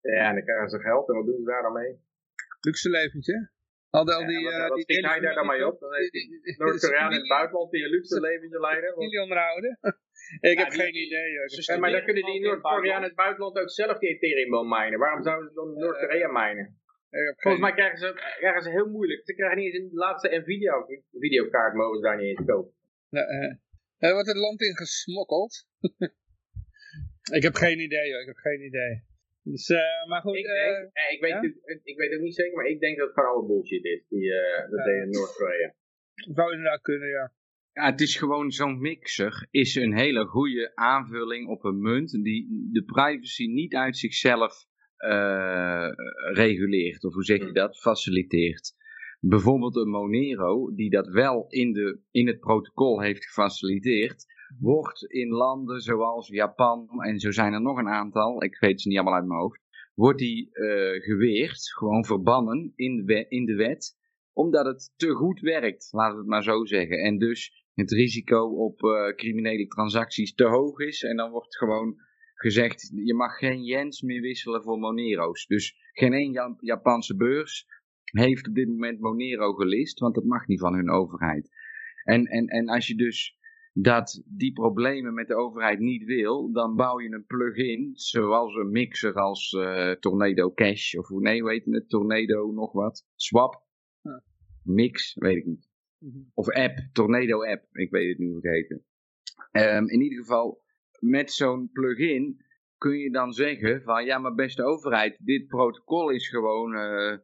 Ja, en dan krijgen ze geld en wat doen ze daar dan mee? Luxe leventje. Al, al die, ja, wat, die hij daar dan mee op? Dan heeft Noord-Koreanen in het buitenland die een luxe leventje leiden. Familie (laughs) onderhouden. ik heb geen idee. Maar dan kunnen die Noord-Koreanen in het buitenland ook zelf die Ethereum minen. Waarom zouden ze dan Noord-Korea minen? Volgens mij krijgen ze, krijgen ze heel moeilijk. Ze krijgen niet eens een laatste Nvidia videokaart mogen ze daar niet eens kopen. Ja, uh, er wordt het land in gesmokkeld. (laughs) ik heb geen idee hoor, ik heb geen idee. Dus, uh, maar goed. Ik, denk, uh, ik, weet ja? ik weet ook niet zeker, maar ik denk dat het gewoon alle bullshit is. Die, dat deed in Noord-Korea. Zou inderdaad kunnen, ja. Ja, het is gewoon zo'n mixer is een hele goede aanvulling op een munt die de privacy niet uit zichzelf uh, reguleert, of hoe zeg je hmm. dat, faciliteert. Bijvoorbeeld een Monero, die dat wel in, de, in het protocol heeft gefaciliteerd, wordt in landen zoals Japan, en zo zijn er nog een aantal, ik weet ze niet allemaal uit mijn hoofd, wordt die uh, geweerd, gewoon verbannen in de, in de wet, omdat het te goed werkt, laten we het maar zo zeggen. En dus het risico op uh, criminele transacties te hoog is, en dan wordt gewoon gezegd, je mag geen yens meer wisselen voor Monero's. Dus geen één Japanse beurs heeft op dit moment Monero gelist, want dat mag niet van hun overheid. En, en, en als je dus dat die problemen met de overheid niet wil, dan bouw je een plugin, zoals een mixer als uh, Tornado Cash, of hoe nee, weet je het, Tornado nog wat, Swap, Mix, weet ik niet. Mhm. Of app, Tornado app, ik weet het niet hoe het heet. Um, in ieder geval, met zo'n plugin kun je dan zeggen van, ja maar beste overheid, dit protocol is gewoon uh, eh,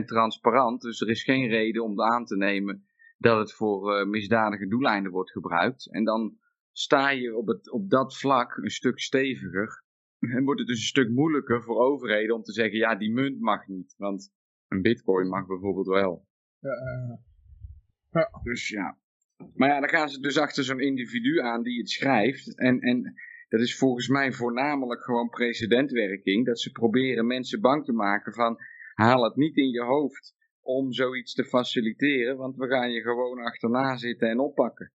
100% transparant, dus er is geen reden om aan te nemen dat het voor uh, misdadige doeleinden wordt gebruikt. En dan sta je op, het, op dat vlak een stuk steviger. En wordt het dus een stuk moeilijker voor overheden om te zeggen, ja, die munt mag niet. Want een bitcoin mag bijvoorbeeld wel. Ja, ja. Dus ja. Maar ja, dan gaan ze dus achter zo'n individu aan die het schrijft. En, en dat is volgens mij voornamelijk gewoon precedentwerking. Dat ze proberen mensen bang te maken van, haal het niet in je hoofd om zoiets te faciliteren, want we gaan je gewoon achterna zitten en oppakken.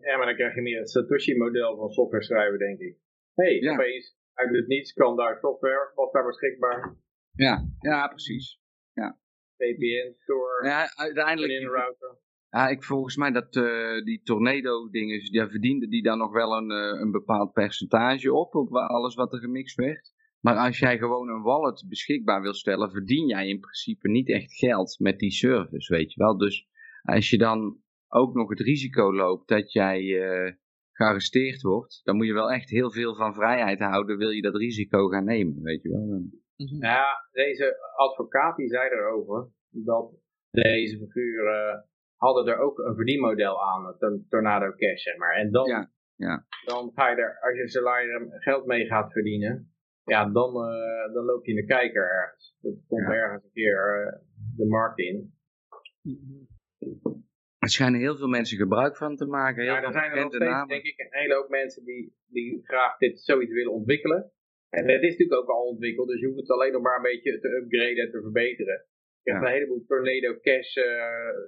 Ja, maar dan krijg je meer het Satoshi-model van software schrijven, denk ik. hey, ja. opeens uit het niets kan daar software, was daar beschikbaar. Ja, ja precies. Ja. VPN, Store, ja, uiteindelijk, in router. Ja, ik volgens mij dat uh, die tornado-dingen, ja, verdiende die daar nog wel een, uh, een bepaald percentage op, op alles wat er gemixt werd. Maar als jij gewoon een wallet beschikbaar wil stellen, verdien jij in principe niet echt geld met die service, weet je wel. Dus als je dan ook nog het risico loopt dat jij uh, gearresteerd wordt, dan moet je wel echt heel veel van vrijheid houden, wil je dat risico gaan nemen, weet je wel. Mhm. Ja, deze advocaat die zei erover dat deze figuren hadden er ook een verdienmodel aan, een Tornado Cash, zeg maar. En dan, ja, ja. dan ga je er, als je salaris geld mee gaat verdienen, ja, dan, uh, dan loop je in de kijker ergens. Dat komt ergens een keer uh, de markt in. Er schijnen heel veel mensen gebruik van te maken. Heel ja, er zijn er nog steeds, denk ik, een hele hoop mensen die, die graag dit zoiets willen ontwikkelen. En het is natuurlijk ook al ontwikkeld, dus je hoeft het alleen nog maar een beetje te upgraden en te verbeteren. Je hebt een heleboel Tornado Cash uh,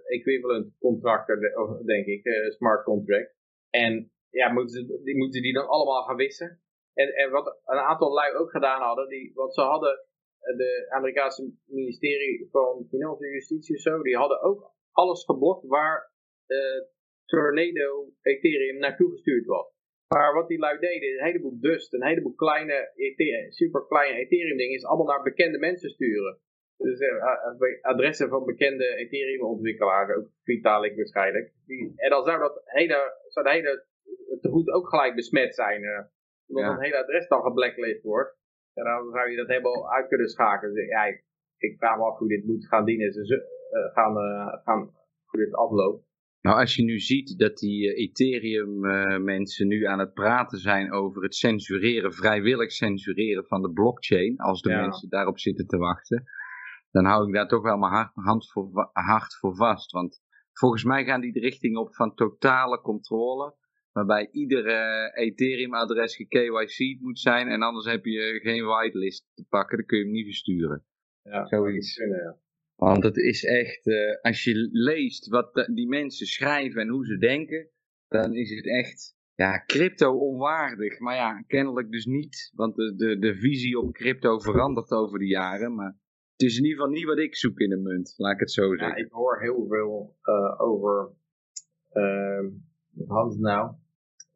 equivalent contracten, denk ik, uh, smart contract. En ja, moeten ze, die, moeten die dan allemaal gaan wissen? En, en wat een aantal lui ook gedaan hadden, die, wat ze hadden, eh, de Amerikaanse ministerie van Financiën en Justitie of zo, die hadden ook alles geblokt waar uh, Tornado Ethereum naartoe gestuurd was. Maar wat die lui deden, een heleboel dust, een heleboel kleine, super kleine Ethereum dingen, is allemaal naar bekende mensen sturen. Dus uh, adressen van bekende Ethereum ontwikkelaars, ook Vitalik waarschijnlijk. Die, en dan zou dat hele, zou de hele ook gelijk besmet zijn. Uh, omdat ja. een hele adres dan geblacklist wordt. En dan zou je dat helemaal uit kunnen schakelen. Dus, ja, ik, ik vraag me af hoe dit moet gaan dienen. Ze uh, gaan, uh, gaan, hoe dit afloopt. Nou, als je nu ziet dat die Ethereum-mensen nu aan het praten zijn over het censureren, vrijwillig censureren van de blockchain, als de mensen daarop zitten te wachten, dan hou ik daar toch wel mijn hart, hand voor, hart voor vast. Want volgens mij gaan die de richting op van totale controle waarbij iedere Ethereum-adres ge-KYC moet zijn en anders heb je geen whitelist te pakken, dan kun je hem niet versturen. Ja, Zoiets. ja. Want het is echt, uh, als je leest wat die mensen schrijven en hoe ze denken, dan is het echt, ja, crypto onwaardig. Maar ja, kennelijk dus niet, want de, de, de visie op crypto verandert over de jaren, maar het is in ieder geval niet wat ik zoek in een munt, laat ik het zo zeggen. Ja, ik hoor heel veel uh, over, uh, wat hadden nou?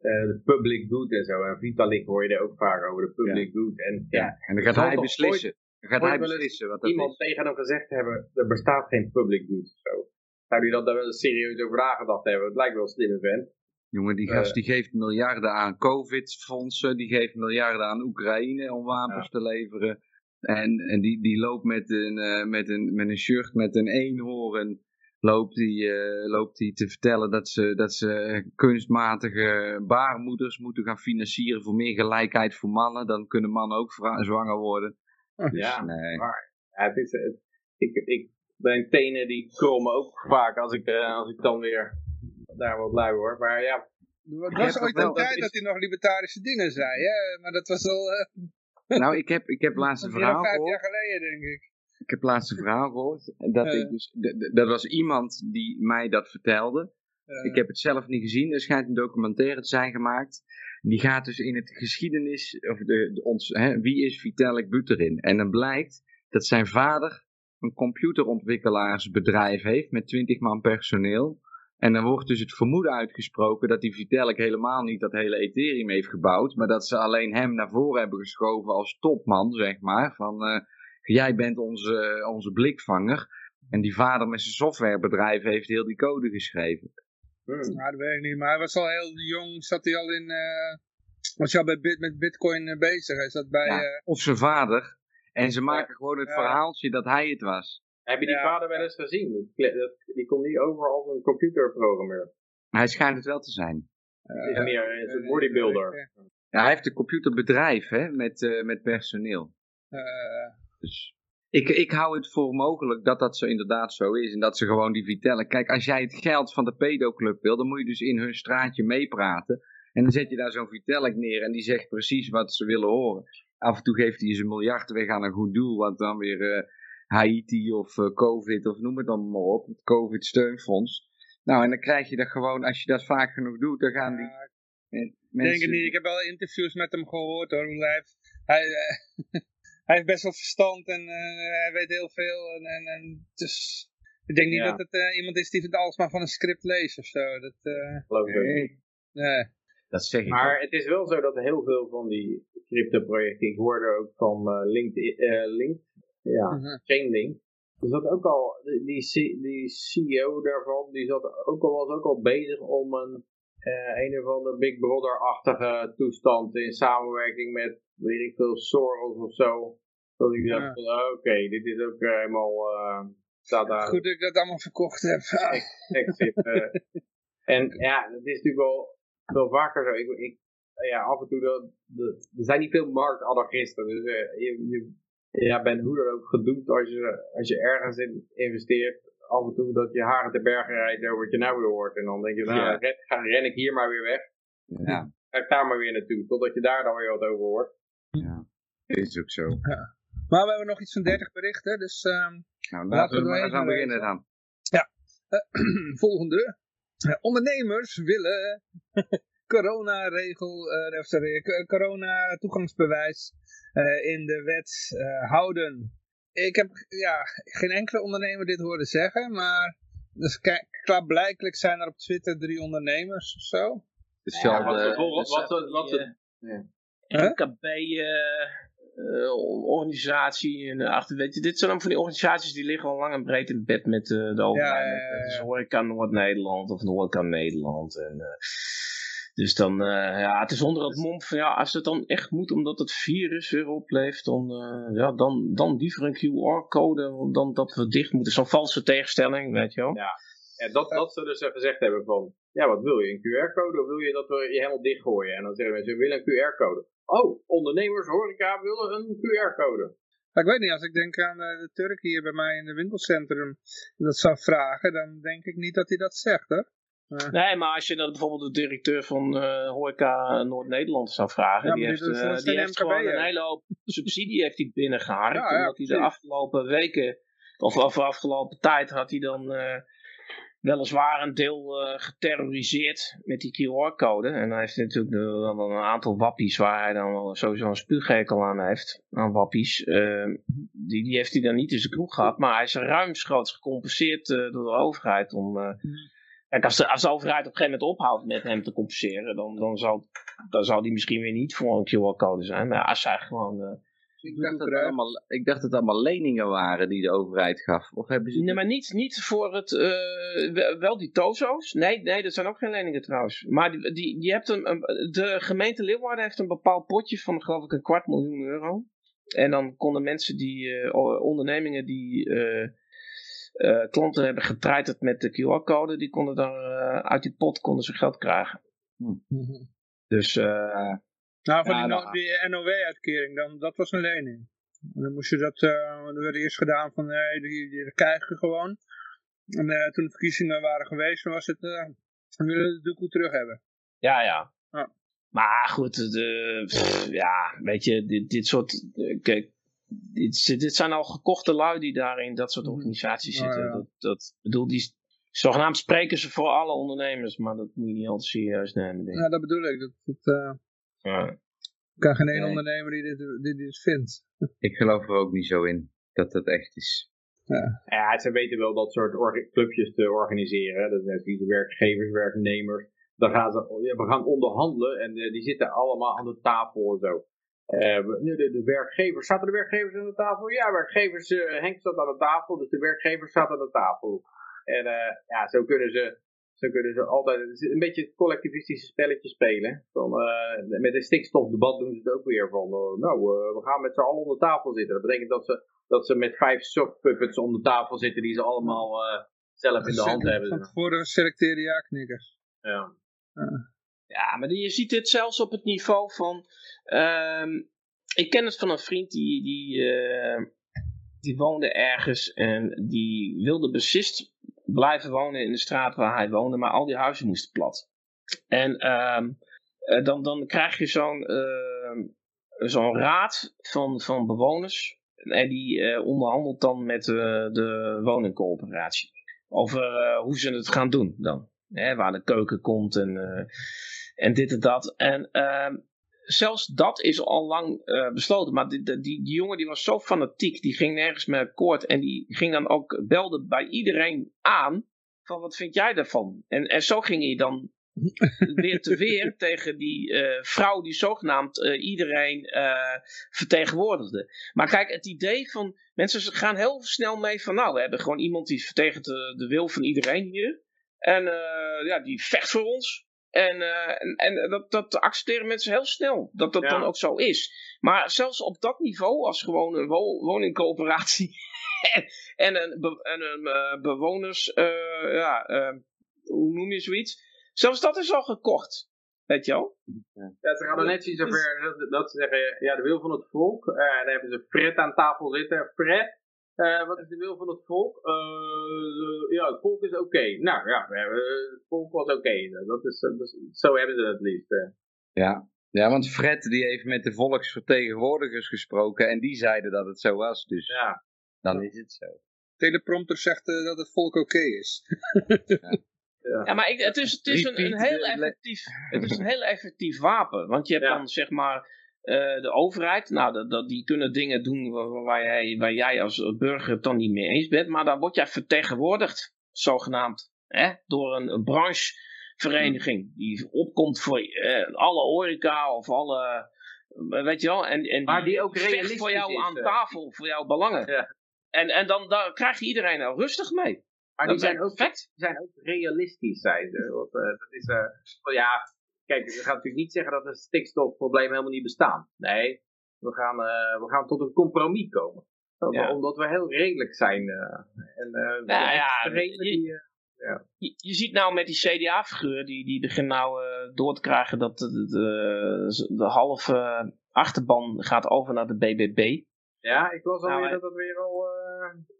uh, de public good en zo. En Vitalik hoor je er ook vaak over, de public good. En, ja. en dan gaat hij beslissen. Dan gaat hij beslissen wat dat iemand tegen hem gezegd hebben, er bestaat geen public good. Zo. Zou die dat daar wel serieus over nagedacht hebben? Het lijkt wel een slimme vent. Jongen, die gast uh, die geeft miljarden aan COVID-fondsen, die geeft miljarden aan Oekraïne om wapens te leveren. En, en die, die loopt met een, uh, met, een, met een shirt met een eenhoorn loopt hij uh, loopt hij te vertellen dat ze, dat ze kunstmatige baarmoeders moeten gaan financieren voor meer gelijkheid voor mannen. Dan kunnen mannen ook zwanger worden. Dus, ja, nee. maar ja, het is, het, ik, ik, mijn tenen die komen ook vaak als ik, uh, als ik dan weer daar wat lui hoor. Maar ja. Het was ooit een tijd dat hij nog libertarische dingen zei, hè? maar dat was al... Uh... Nou, ik heb, ik heb laatst een verhaal vijf jaar geleden, denk ik. Ik heb laatst een verhaal gehoord. Dat, ik dus, dat was iemand die mij dat vertelde. ik heb het zelf niet gezien. Er schijnt een documentaire te zijn gemaakt. Die gaat dus in het geschiedenis, of de, de ons, hè, wie is Vitalik Buterin? En dan blijkt dat zijn vader een computerontwikkelaarsbedrijf heeft met 20 man personeel. En dan wordt dus het vermoeden uitgesproken dat die Vitalik helemaal niet dat hele Ethereum heeft gebouwd, maar dat ze alleen hem naar voren hebben geschoven als topman, zeg maar. Van, uh, jij bent onze, onze blikvanger. En die vader met zijn softwarebedrijf heeft heel die code geschreven. Hmm. Nou, dat weet ik niet, maar hij was al heel jong, zat hij al in, uh, was hij al bij met bitcoin uh, bezig. Hij zat bij... Ja, of zijn vader. En ze maken gewoon het verhaaltje dat hij het was. Heb je die vader wel eens gezien? Die komt niet over als een computerprogrammeur. Hij schijnt het wel te zijn. Het is meer een bodybuilder. Ja, hij heeft een computerbedrijf hè, met, uh, met personeel. dus ik, ik hou het voor mogelijk dat dat zo inderdaad zo is. En dat ze gewoon die vertellen. Kijk, als jij het geld van de pedoclub wil, dan moet je dus in hun straatje meepraten. En dan zet je daar zo'n Vitalik neer en die zegt precies wat ze willen horen. Af en toe geeft hij eens een miljard weg aan een goed doel, want dan weer uh, Haiti of uh, COVID of noem het dan maar op, het COVID-steunfonds. Nou, en dan krijg je dat gewoon, als je dat vaak genoeg doet, dan gaan die... Ik mensen... denk het niet, ik heb wel interviews met hem gehoord hoor, hoe hij, hij, uh, (laughs) hij heeft best wel verstand en hij weet heel veel. En, en, en dus, ik denk niet ja. dat het iemand is die het alles maar van een script leest of zo. Dat, Geloof ik nee. nee. Dat zeg ik maar het is wel zo dat heel veel van die crypto-projecten, ik hoorde ook van uh, LinkedIn, uh, Link, ja, uh -huh. Chainlink. Er zat ook al, die, die CEO daarvan, die zat ook al, was ook al bezig om een, uh, een of andere Big Brother-achtige toestand in samenwerking met, weet ik veel, Soros of zo. Dat ik dacht, ja. oké, okay, dit is ook helemaal, staat daar. Goed dat ik dat allemaal verkocht heb. (laughs) Exit. en ja, het is natuurlijk wel wel vaker zo. Ik, ik, ja, af en toe, er zijn niet veel marktanarchisten. Dus je, je ja, bent hoe dan ook gedoemd als je, als je ergens in investeert. Af en toe dat je haren te bergen rijdt over wat je nou weer hoort. En dan denk je, nou, ja. ren, ga, ren ik hier maar weer weg. Ja. Ga ik daar maar weer naartoe. Totdat je daar dan weer wat over hoort. Ja, is ook zo. Ja. Maar we hebben nog iets van 30 berichten, dus... Um, nou, laten we maar gaan beginnen dan. Ja, uh, (clears throat) volgende. ondernemers willen corona-regel, uh, sorry, corona-toegangsbewijs uh, in de wet uh, houden. Ik heb ja, geen enkele ondernemer dit horen zeggen, maar dus klaarblijkelijk zijn er op Twitter drie ondernemers of zo. Ja, wat, wat, wat, wat, wat, ja. MKB, uh, organisatie. En, achter, weet je, dit zijn dan van die organisaties die liggen al lang en breed in bed met uh, de overheid. Ja, ja, ja. Dus Horeca Noord-Nederland of Horeca Nederland. En, uh, dus dan, ja, het is onder het mom van, ja, als het dan echt moet omdat het virus weer opleeft, dan, ja, dan, dan liever een QR-code dan dat we dicht moeten. Zo'n valse tegenstelling, weet je wel. Ja, en dat, dat ze dus gezegd hebben van, ja, wat wil je, een QR-code of wil je dat we je helemaal dichtgooien? En dan zeggen mensen, we willen een QR-code. Oh, ondernemers, horeca willen een QR-code. ik weet niet, als ik denk aan de Turk hier bij mij in het winkelcentrum dat zou vragen, dan denk ik niet dat hij dat zegt, hè? Uh. Nee, maar als je dan bijvoorbeeld de directeur van uh, Horeca Noord-Nederland zou vragen, ja, die heeft, uh, die heeft gewoon een hele hoop (laughs) subsidie heeft hij binnengehaald. Ja, ja, omdat hij de afgelopen weken, of, of afgelopen tijd, had hij dan weliswaar een deel uh, geterroriseerd met die QR-code. En hij heeft natuurlijk dan een aantal wappies waar hij dan sowieso een spuughekel aan heeft. Aan wappies. Uh, die, die heeft hij dan niet in zijn kroeg gehad. Maar hij is ruimschoots gecompenseerd uh, door de overheid. Om, Kijk, als de, als de overheid op een gegeven moment ophoudt met hem te compenseren. Dan, dan, zal, dan zal die misschien weer niet voor een QR-code zijn. Maar als hij gewoon ik dacht, dat het allemaal, ik dacht dat het allemaal leningen waren die de overheid gaf. Of hebben ze... Nee, maar niet, niet voor het... Uh, wel die tozo's. Nee, nee, dat zijn ook geen leningen trouwens. Maar die, die, je hebt een, een, de gemeente Leeuwarden heeft een bepaald potje van geloof ik een kwart miljoen euro. En dan konden mensen die, uh, ondernemingen die uh, klanten hebben getreiterd met de QR-code, die konden daar uit die pot konden ze geld krijgen. Hm. Dus... Nou, van ja, die, nou, die NOW-uitkering, dan, dat was een lening. En dan moest je dat, uh, dat werd eerst gedaan van, nee, die, die krijg je gewoon. En uh, toen de verkiezingen waren geweest, was het, uh, we willen de doekoe terug hebben. Ja, ja. Maar goed, de, pff, ja, weet je, dit, dit soort, kijk, dit, dit zijn al gekochte lui die daar in dat soort organisaties zitten. Ja. Dat, dat, bedoel, die, Zogenaamd spreken ze voor alle ondernemers, maar dat moet je niet altijd serieus nemen. Denk. Ja, dat bedoel ik. Dat, dat uh, ja. kan geen één ondernemer die dit, die dit vindt. Ik geloof er ook niet zo in dat dat echt is. Ja. ja, ze weten wel dat soort clubjes te organiseren. Dat zijn die werkgevers, werknemers. Dan gaan ze, we gaan onderhandelen en uh, die zitten allemaal aan de tafel en zo. Uh, de, de, werkgevers, zaten de werkgevers aan de tafel? Ja, werkgevers, uh, Henk staat aan de tafel, dus de werkgevers zaten aan de tafel. En uh, ja, zo kunnen ze, zo kunnen ze altijd een beetje het collectivistische spelletje spelen. Dan, met een stikstofdebat doen ze het ook weer van, nou, we gaan met z'n allen onder tafel zitten. Dat betekent dat ze, dat ze met vijf softpuppets om de tafel zitten die ze allemaal zelf in de hand hebben. Van tevoren selecteren ja-knikkers. Ja. Ja, maar je ziet het zelfs op het niveau van... Ehm, ik ken het van een vriend die, die, uh, die woonde ergens en die wilde beslist blijven wonen in de straat waar hij woonde, maar al die huizen moesten plat. En ehm, eh, dan, dan krijg je zo'n uh, zo'n raad van, van bewoners en die uh, onderhandelt dan met de woningcoöperatie over hoe ze het gaan doen dan. Hè, waar de keuken komt en en dit en dat. En uh, zelfs dat is al lang uh, besloten. Maar die, die, die, jongen die was zo fanatiek. Die ging nergens meer akkoord. En die ging dan ook, belde bij iedereen aan. Van wat vind jij daarvan? En, en zo ging hij dan (laughs) weer te weer tegen die uh, vrouw die zogenaamd uh, iedereen vertegenwoordigde. Maar kijk, het idee van mensen gaan heel snel mee van nou, we hebben gewoon iemand die vertegenwoordigt de, de wil van iedereen hier. En ja, die vecht voor ons. En, uh, en, en dat, dat accepteren mensen heel snel, dat dat dan ook zo is. Maar zelfs op dat niveau, als gewoon een woningcoöperatie (laughs) en een, be en een uh, bewoners, uh, ja, hoe noem je zoiets? Zelfs dat is al gekocht. Weet je wel? Ja, ze gaan er net iets over dat, dat, ze zeggen, ja, de wil van het volk. en dan hebben ze Fred aan tafel zitten. Fred, uh, wat is de wil van het volk? Uh, ja, het volk is oké. Nou ja, het volk was oké. Dat, is, dat zo hebben ze het liefst. Ja. ja, want Fred die heeft met de volksvertegenwoordigers gesproken en die zeiden dat het zo was. Dus ja. dan is het zo. Teleprompter zegt uh, dat het volk oké is. (laughs) ja. Ja, maar ik, het is, het is een, een, heel effectief, het is een heel effectief wapen. Want je hebt dan zeg maar uh, de overheid, nou, dat, dat, die kunnen dingen doen waar, waar, jij, waar jij als burger het dan niet mee eens bent, maar dan word jij vertegenwoordigd, zogenaamd, hè, door een, een branchevereniging die opkomt voor uh, alle horeca of alle, uh, weet je wel, en, en maar die, die ook realistisch voor jou aan tafel, voor jouw belangen. Ja. En, en dan daar krijg je iedereen nou rustig mee. Maar die zijn, ook, die zijn ook realistisch, zijn ze. Want, dat is, ja, kijk, we gaan natuurlijk niet zeggen dat het stikstofprobleem helemaal niet bestaat. Nee, we gaan, uh, we gaan tot een compromis komen. Omdat we heel redelijk zijn. Uh, en, uh, nou, ja, je, die, ja. Je, je, ziet nou met die CDA-figuur, die, die begint nou door te krijgen dat de, de, de halve achterban gaat over naar de BBB. Ja, ik was alweer nou, dat het weer al...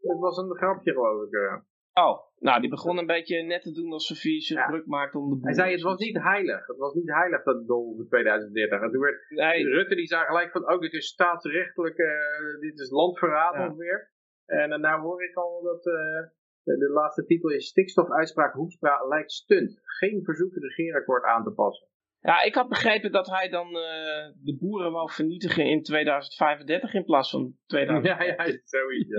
het was een grapje geloof ik. Oh, nou, die begon een beetje net te doen alsof hij zich druk maakte om de boel. Hij zei, het was niet heilig. Het was niet heilig dat doel voor 2030. En toen werd nee. Rutte, die zei gelijk van, oh, dit is staatsrechtelijk, uh, dit is landverraad ja. ongeveer. En uh, nou hoor ik al dat uh, de, de, laatste titel is stikstofuitspraak Hoekstra lijkt stunt. Geen verzoek het regeerakkoord aan te passen. Ja, ik had begrepen dat hij dan de boeren wou vernietigen in 2035 in plaats van 2030. (laughs) Ja, ja, zoiets.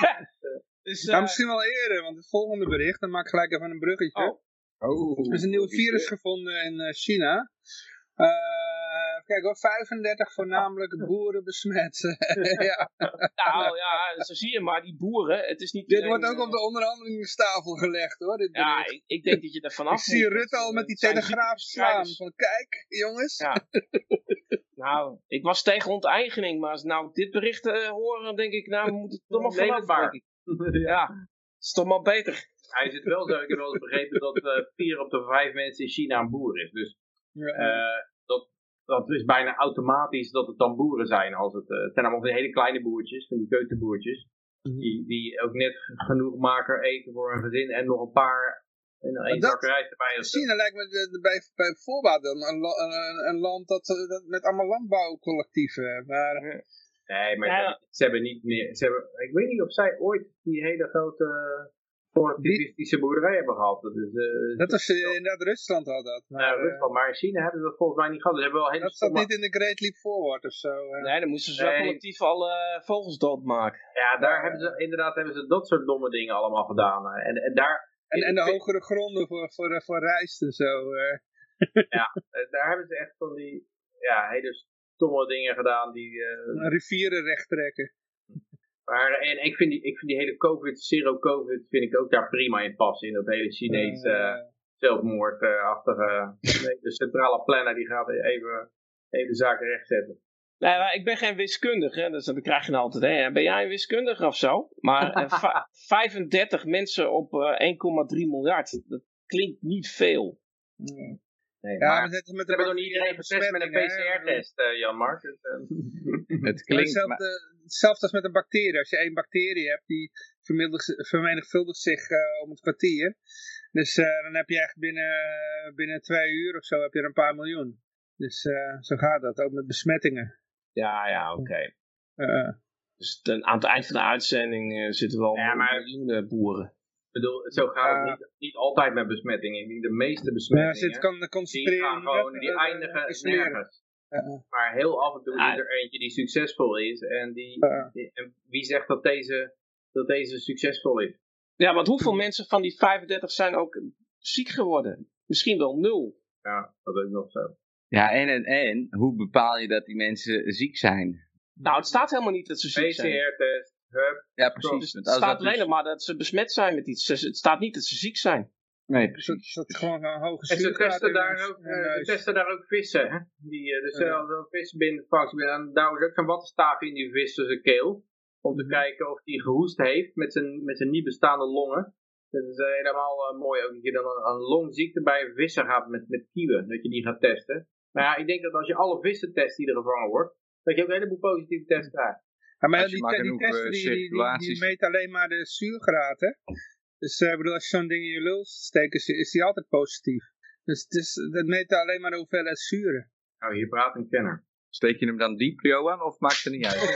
Ja. (laughs) Dus, uh, misschien wel eerder, want het volgende bericht, dan maak ik gelijk even een bruggetje. Oh. Oh, er is een nieuw virus gevonden in uh, China. Uh, kijk hoor, 35 voornamelijk (laughs) boeren besmet. (laughs) ja. Nou ja, zo zie je maar, die boeren, het is niet... Dit wordt ook op de onderhandelingstafel gelegd hoor, dit Ja, ik, ik, denk dat je er vanaf (laughs) Ik zie Rutte al met die telegraaf slaan, van kijk jongens. Ja. nou, ik was tegen onteigening, maar als nou dit bericht uh, horen, denk ik, nou we moeten het toch maar vanaf, (laughs) ja, is toch maar beter. Hij zit wel zo, ik heb wel eens begrepen dat uh, vier op de vijf mensen in China een boer is. Dus uh, dat, dat is bijna automatisch dat het dan boeren zijn. Als het, uh, het zijn allemaal hele kleine boertjes, van die keukenboertjes. Mhm. Die, die ook net genoeg maken eten voor een gezin en nog een paar en één zakkerij erbij. China lijkt me de, de, bij, bij voorbaat een, een, een, land dat, dat met allemaal landbouwcollectieven. Maar Nee, maar ze, hebben niet meer. Ze hebben, ik weet niet of zij ooit die hele grote collectivistische boerderij hebben gehad. Dus, uh, dat was uh, inderdaad Rusland had dat. Maar, ja, Rusland, maar in China hebben ze dat volgens mij niet gehad. Dus hebben wel hele dat zat niet in de Great Leap Forward of zo. Nee, dan moesten ze nee. collectief alle vogels doodmaken. Ja, daar hebben ze inderdaad hebben ze dat soort domme dingen allemaal gedaan. En, en daar... En, en de hogere gronden voor, voor, voor rijst en zo. ja, daar hebben ze echt van die ja, hele stomme dingen gedaan. Die, uh... Rivieren recht trekken. Maar en ik vind die, ik vind die hele COVID, zero-COVID, vind ik ook daar prima in passen. In dat hele Chinese uh, zelfmoordachtige. (laughs) de centrale planner die gaat even, even de zaken rechtzetten. Nee, maar ik ben geen wiskundige, dus dat krijg je nou altijd. Hè. Ben jij een wiskundige of zo? Maar (laughs) 35 mensen op 1,3 miljard, dat klinkt niet veel. Nee, ja, maar we zetten met hebben nog niet iedereen getest met een PCR-test, uh, Jan Mark. Dus, uh. (laughs) het klinkt... Hetzelfde, hetzelfde als met een bacterie. Als je één bacterie hebt, die vermenigvuldigt zich uh, om het kwartier. Dus dan heb je echt binnen, binnen twee uur of zo heb je er een paar miljoen. Dus zo gaat dat, ook met besmettingen. Ja, ja, oké. Okay. dus ten, aan het eind van de uitzending zitten wel ja, maar... miljoenen boeren bedoel, zo gaat het niet, niet, altijd met besmettingen. Ik denk de meeste besmettingen, ja, het kan concentreren, die, gaan gewoon, die eindigen nergens. Ja. Maar heel af en toe is er eentje die succesvol is. En, die, en wie zegt dat deze, dat deze succesvol is? Ja, want hoeveel mensen van die 35 zijn ook ziek geworden? Misschien wel nul. Ja, dat is nog zo. Ja, en, en, en hoe bepaal je dat die mensen ziek zijn? Nou, het staat helemaal niet dat ze ziek zijn. PCR-test, ja, precies. Het staat alleen dus... maar dat ze besmet zijn met iets. Het staat niet dat ze ziek zijn. Nee, precies. Dat, gewoon een hoge En ze testen daar ook, uh, testen daar ook vissen. Hè? Die, uh, dus uh, als een vis binnenvangt, dan douwen ze ook zo'n wattenstaaf in die vis tussen keel. Om te mhm. kijken of die gehoest heeft met zijn, met zijn niet bestaande longen. Dat is helemaal mooi ook dat je dan een, een, longziekte bij een visser gaat met, met kieuwen. Dat je die gaat testen. Maar ja, ik denk dat als je alle vissen test die er gevangen wordt, dat je ook een heleboel positieve tests krijgt. Ja, maar die, die, die testen die, die, die, meten alleen maar de zuurgraad, hè? Dus uh, bedoel, als je zo'n ding in je lul steekt, is, is die altijd positief. Dus het, is, het meet alleen maar de hoeveelheid zuren. Nou, hier praat een kenner. Steek je hem dan diep, Johan, of maakt het niet uit? (laughs)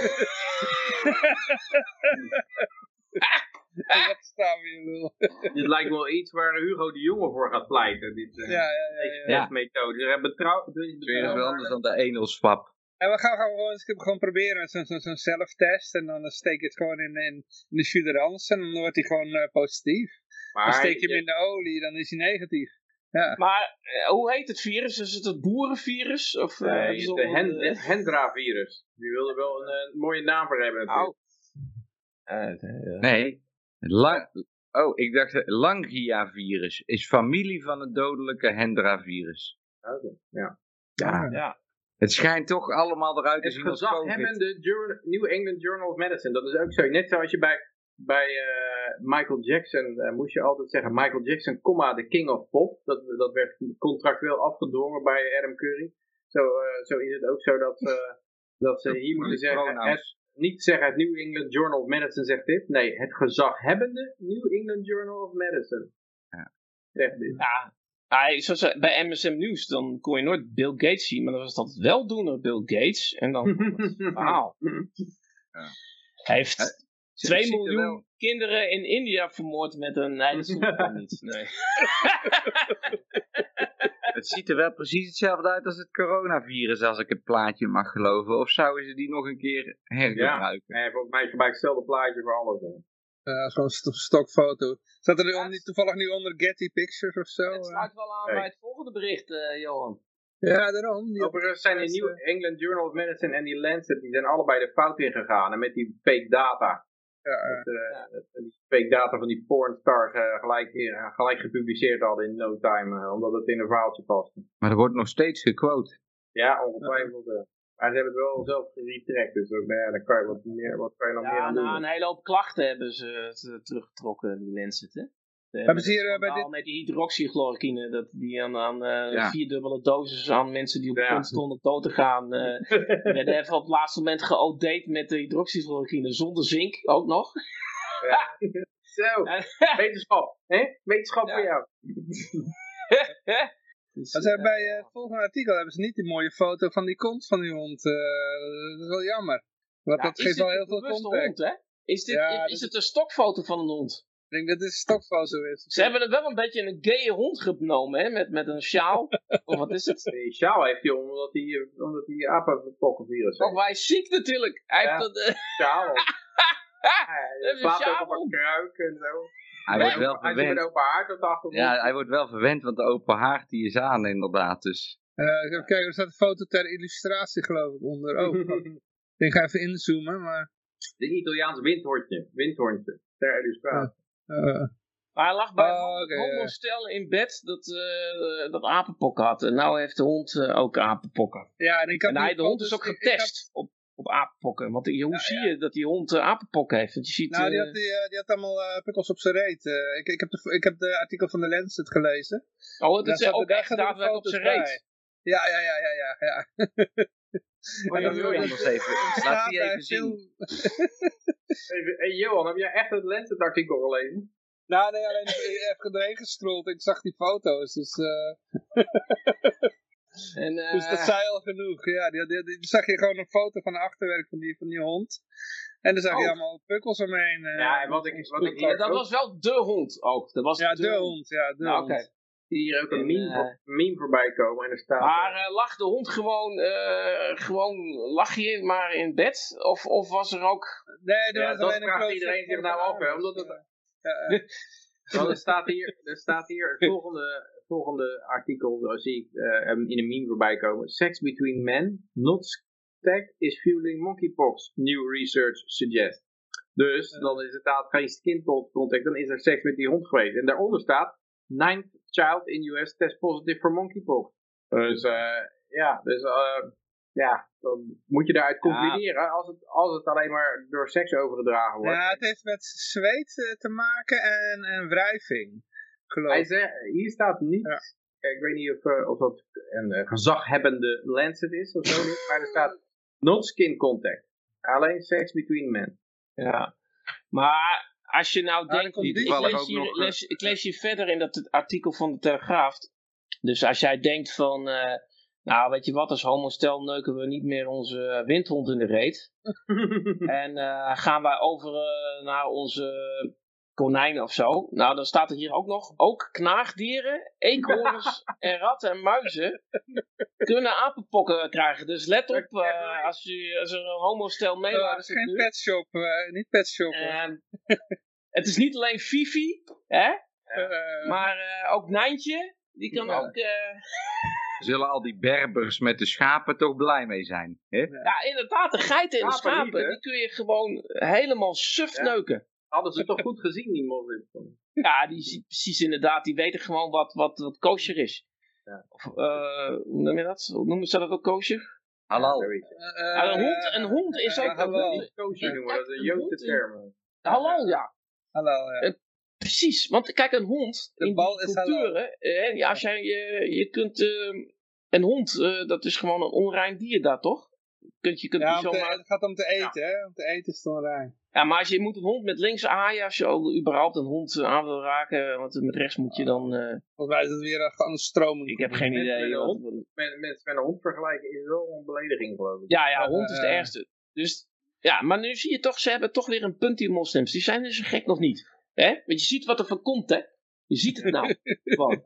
Wat staan we in lul? (laughs) dit lijkt wel iets waar Hugo de Jonge voor gaat pleiten. Dit, uh, ja, ja, ja. ja. methode. Dus betrouw, dus betrouw, is wel anders dan de enelswap. En we gaan gewoon, gewoon proberen met zo'n zo, zo zelftest. En dan steek je het gewoon in, in, in de chuderans en dan wordt hij gewoon uh, positief. Maar dan steek je hem in de olie, dan is hij negatief. Ja. Maar uh, hoe heet het virus? Is het het boerenvirus? Of, uh, nee, het, de hen, het Hendra-virus. Die wilde wel een, een, mooie naam voor hebben natuurlijk. Oh. nee, lang, oh, ik dacht Langia-virus is familie van het dodelijke Hendra-virus. Oké, ja. Ja. ja. Het schijnt toch allemaal eruit te zien als de New England Journal of Medicine. Dat is ook zo. Net zoals je bij, bij uh, Michael Jackson uh, moest je altijd zeggen Michael Jackson, comma, de king of pop. Dat, dat werd contractueel afgedwongen bij Adam Curry. Zo, uh, zo is het ook zo dat, dat ze hier moeten zeggen, het, niet zeggen het New England Journal of Medicine zegt dit. Nee, het gezaghebbende New England Journal of Medicine. Ja. Zegt dit. Ja, Ah, zoals bij MSM News, dan kon je nooit Bill Gates zien, maar dan was dat wel doen Bill Gates. En dan, (laughs) wauw. Ja. Hij heeft 2 miljoen kinderen in India vermoord met een... Nee, dat (laughs) is niet. Nee. (laughs) het ziet er wel precies hetzelfde uit als het coronavirus, als ik het plaatje mag geloven. Of zouden ze die nog een keer hergebruiken? Ja, nee, volgens mij gebruik hetzelfde plaatje voor alles. Uh, Zo'n stokfoto. Staat er nu niet toevallig nu onder Getty Pictures of zo? Het sluit wel aan bij het volgende bericht, uh, Johan. Ja, daarom. Overigens zijn de New England Journal of Medicine en die Lancet, die zijn allebei de fout in gegaan. En met die fake data. Ja, met, uh, die fake data van die pornstars uh, gelijk, gelijk gepubliceerd hadden in no time. omdat het in een verhaaltje paste. Maar er wordt nog steeds gequote. Ja, ongetwijfeld. Maar ze hebben het wel zelf geretrekt, dus nou dan kan je wat, meer, wat kan je nog ja, meer aan doen. Ja, een hele hoop klachten hebben ze teruggetrokken, die Lancet, hè. hebben ze hier uh, bij dit... Met die hydroxychloroquine, dat die aan, aan uh, ja. vierdubbele doses aan mensen die op ja. grond stonden dood te gaan. Uh, (laughs) werden even op het laatste moment geodate met de hydroxychloroquine zonder zink, ook nog. Ja. (laughs) Zo, (laughs) wetenschap, hè? Wetenschap voor jou. Dus, hebben bij uh, het volgende artikel hebben ze niet die mooie foto van die kont van die hond. Uh, dat is wel jammer. Want ja, dat geeft wel heel veel context. Hond, hè? Is, dit, is, is het een stokfoto van een hond? Ik denk dat het toch wel zo is. Ze hebben het wel een beetje een gay hond genomen, hè? Met, met een sjaal. (laughs) of wat is het? Die sjaal heeft hij omdat hij, omdat hij apenpokkenvirus heeft. Oh, hij is ziek natuurlijk. Hij ja. (laughs) heeft dat... Uh... Sjaal. hij slaapt ook op een kruik en zo. Hij wordt wel hij verwend. open haard op de Ja, hij wordt wel verwend, want de open haard die is aan inderdaad. Dus. Uh, kijk, er staat een foto ter illustratie geloof ik onder. Oh, (laughs) ik ga even inzoomen, maar... De Italiaans windhondje, windhondje, ter illustratie. Uh, maar hij lag bij oh, okay, een homostel in bed dat, uh, dat apenpokken had. En nou heeft de hond uh, ook apenpokken. Ja, en ik had en hij, de hond is ook getest op, op apenpokken. Want hoe ja, zie ja. je dat die hond apenpokken heeft? Want je ziet, nou, die had, die, die had allemaal pukkels op zijn reet. ik, ik, heb de, ik heb de artikel van de Lancet gelezen. Oh, dat is ook echt daadwerkelijk op zijn reet. Ja, ja, ja, ja, ja. ja. (laughs) Oh, (laughs) ja, Johan, eens even. Laat (laughs) die even zien. hey, Johan, heb jij echt het Lancet artikel gelezen? Nou, nee, alleen even erheen gestrold. Ik zag die foto's, dus... En, uh... (laughs) Dus dat zei al genoeg. Ja, die, die, die, zag je gewoon een foto van de achterwerk van die, van die hond. En dan zag oh. je allemaal pukkels omheen. Uh, ja, en wat ik... Wat ik ja, dat was wel de hond ook. Dat was ja, de, hond. Ja, de nou, hond. Okay hier ook een meme, uh, meme voorbij komen en er staat... Maar uh, lag de hond gewoon, uh, gewoon lag je maar in bed? Of, of was er ook... Nee, er ja, was dat alleen vraagt iedereen zich nou af, hè, omdat het... (laughs) Want er staat hier, er staat hier het volgende, volgende artikel, zo zie ik in een meme voorbij komen. Sex between men, not stacked, is fueling monkeypox, new research suggests. Dus, dan is het inderdaad geen skin contact, dan is er seks met die hond geweest. En daaronder staat, ninth child in US test positive for monkeypox. Dus uh, ja, dus uh, ja, dan moet je daaruit concluderen ja. als, het, als het alleen maar door seks overgedragen wordt. Ja, het heeft met zweet te maken en, en wrijving, geloof Hij zegt, hier staat niet, ja. ik weet niet of, uh, of dat een uh, gezaghebbende Lancet is of zo, (laughs) maar er staat not skin contact. Alleen sex between men. Ja, maar als je nou denkt, ik, lees hier, nog, lees, ik lees hier verder in dat artikel van de Telegraaf. Dus als jij denkt van, uh, nou weet je wat, als homostel neuken we niet meer onze windhond in de reet. (laughs) en uh, gaan wij over uh, naar onze konijnen of zo. Nou, dan staat er hier ook nog, ook knaagdieren, eekhoorns (laughs) en ratten en muizen kunnen apenpokken krijgen. Dus let op, uh, als, je, als er een homostel mee uh, Het is geen petshop, uh, niet petshop. het is niet alleen Fifi, hè? maar ook Nijntje, die kan ook... Zullen al die berbers met de schapen toch blij mee zijn? Hè? Ja, inderdaad, de geiten en de schapen, die kun je gewoon helemaal suf neuken hadden ze toch goed gezien, die moslims. Ja, die ziet precies inderdaad, die weten gewoon wat, wat, wat kosher is. Ja. Of, uh, hoe noem je dat? Hoe noemen ze dat ook kosher? Halal. Uh, een, hond, een hond is ook... halal. Kosher noemen, dat is een Joodse term. Halal, ja. Halal, ja. Uh, precies, want kijk, een hond, de in bal die culturen, ja, als jij, je, je kunt, een hond, dat is gewoon een onrein dier daar, toch? Kunt, je kunt ja, zo te, het gaat om te eten, ja. hè? Om te eten is het onrein. Ja, maar als je moet een hond met links aaien, als je al überhaupt een hond aan wil raken, want met rechts moet je dan... Uh... Volgens mij is het weer een, een stroming. Ik heb geen met, idee. Met een, hond, met, met, met een hond vergelijken is wel een belediging, geloof ik. Ja, ja, hond is de ergste. Dus, ja, maar nu zie je toch, ze hebben toch weer een punt, die moslims. Die zijn dus gek nog niet. Hè? Want je ziet wat er van komt, hè? Je ziet het nou. (laughs) Gewoon.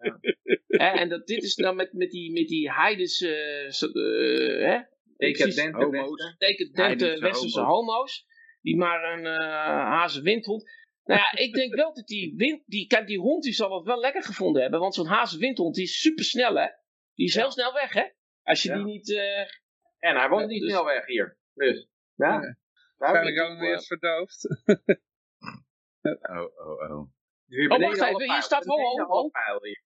Ja. En dat, dit is nou met, met die, met die heidense... Uh, hè? Decadente homo's. Decadente westerse homo's. Die maar een uh, hazen windhond. Nou ja, ik denk wel dat die wind... Die, kijk, die hond die zal het wel lekker gevonden hebben. Want zo'n hazen windhond die is super snel, hè. Die is heel snel weg, hè. Als je ja. die niet... Uh, en hij woont niet dus, snel weg hier. Dus, ja. ja. Waarschijnlijk ook weer verdoofd. (laughs) (laughs) oh, oh, oh. Oh, wacht even, hier staat wel al. Oh,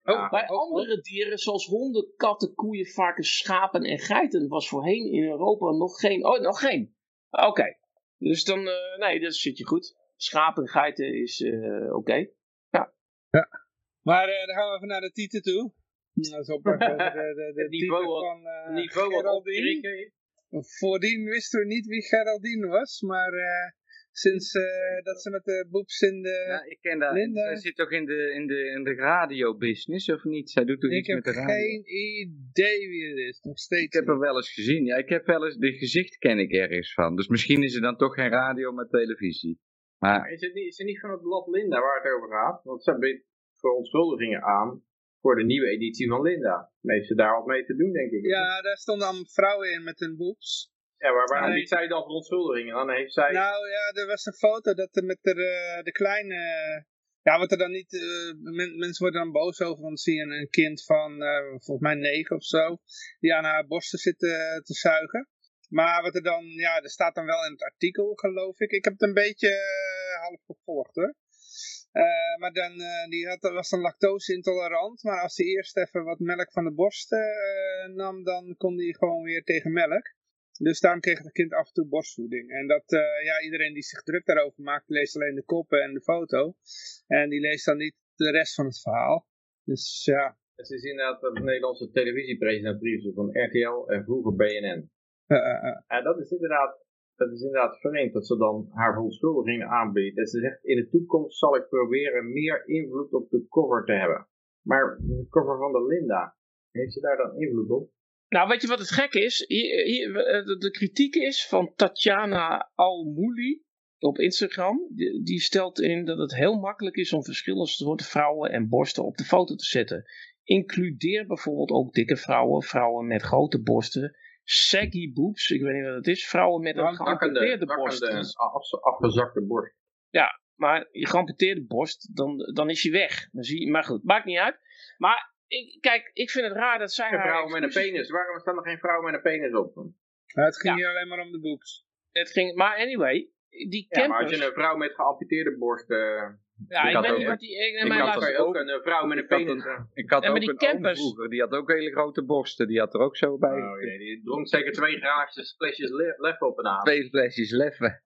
oh, bij andere dieren, zoals honden, katten, koeien, varkens, schapen en geiten, was voorheen in Europa nog geen. Oh, nog geen. Oké. Okay. Dus dan, uh, nee, dat zit je goed. Schapen en geiten is uh, oké. Okay. Ja. ja. Maar uh, dan gaan we even naar de titel toe. Dat is op de, de, de, de (laughs) niveau van uh, niveau Geraldine. Voordien wisten we niet wie Geraldine was, maar sinds uh, dat ze met de boeps in de... Ja, ik ken dat. Linda... Zij zit toch in de, in de, in de radiobusiness, of niet? Zij doet toch ik iets met de radio? Ik heb geen idee wie het is, nog steeds Ik heb haar wel eens gezien, ja. Ik heb wel eens, de gezicht ken ik ergens van. Dus misschien is het dan toch geen radio, maar televisie. Maar is het, niet, is het niet van het blad Linda waar het over gaat? Want ze biedt verontschuldigingen aan voor de nieuwe editie van Linda. Heeft ze daar wat mee te doen, denk ik. Ja, daar stonden allemaal vrouwen in met hun boeks. Ja, maar waarom biedt zij dan verontschuldigingen? Dan heeft zij... Nou ja, er was een foto dat er met de, de kleine ja, wat er dan niet, uh, mensen worden dan boos over, want zie je een, kind van uh, volgens mij negen of zo, die aan haar borsten zit uh, te zuigen. Maar wat er dan, ja, er staat dan wel in het artikel, geloof ik. Ik heb het een beetje half gevolgd, hoor. maar dan, die had, was dan lactose intolerant, maar als hij eerst even wat melk van de borsten nam, dan kon hij gewoon weer tegen melk. Dus daarom kreeg het kind af en toe borstvoeding. En dat, uh, ja, iedereen die zich druk daarover maakt, leest alleen de koppen en de foto. En die leest dan niet de rest van het verhaal. Dus ja. Het is inderdaad de Nederlandse televisiepresentatrice van RTL en vroeger BNN. Uh, uh, en dat is inderdaad dat is inderdaad vreemd dat ze dan haar verontschuldigingen aanbiedt. En ze zegt, in de toekomst zal ik proberen meer invloed op de cover te hebben. Maar de cover van de Linda, heeft ze daar dan invloed op? Nou, weet je wat het gek is? Hier, hier, eh, de, kritiek is van Tatjana Almouli op Instagram. Die, die, stelt in dat het heel makkelijk is om verschillende soorten vrouwen en borsten op de foto te zetten. Includeer bijvoorbeeld ook dikke vrouwen, vrouwen met grote borsten, saggy boobs, ik weet niet wat het is, vrouwen met een geamputeerde borst. afgezakte borst. Ja, maar je geamputeerde borst, dan, dan is je weg. Dan zie je, maar goed, maakt niet uit. Maar ik, kijk, ik vind het raar dat zij Een vrouw met een penis. Waarom staan er geen vrouw met een penis op? het ging hier alleen maar om de boeks. Het ging, maar anyway, die campers... Ja, maar als je een vrouw met geamputeerde borst... Uh, ja, ik weet niet wat die... Ik, ik had ook een vrouw met een penis. ik had ook een campers... vroeger, die had ook hele grote borsten. Die had er ook zo bij. Oh jee, die dronk zeker twee graagjes flesjes leffen op een avond. Twee flesjes leffen.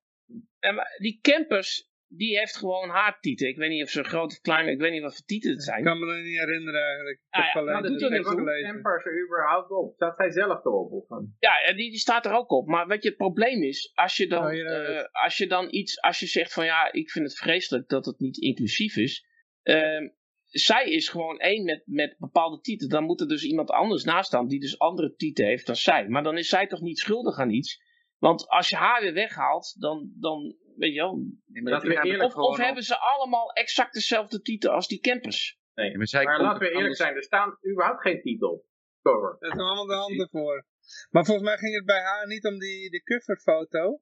En maar die campers, die heeft gewoon haar tieten. Ik weet niet of ze groot of klein, ik weet niet wat voor tieten het zijn. Ik kan me dat niet herinneren eigenlijk. Ik ah, ja, alleen dat doet er niet toe. Campers er überhaupt op? Staat zij zelf erop? Of? Ja, die, die staat er ook op. Maar weet je, het probleem is, als je dan, uh, als je dan iets, als je zegt van ja, ik vind het vreselijk dat het niet inclusief is. Uh, zij is gewoon één met, met bepaalde tieten. Dan moet er dus iemand anders naast staan die dus andere tieten heeft dan zij. Maar dan is zij toch niet schuldig aan iets. Want als je haar weer weghaalt, dan, dan weet je wel. of, of hebben ze allemaal exact dezelfde titel als die campers? Nee, maar, maar laten we eerlijk zijn, er staan überhaupt geen titel. Cover. Er zijn allemaal de handen voor. Maar volgens mij ging het bij haar niet om die, de coverfoto.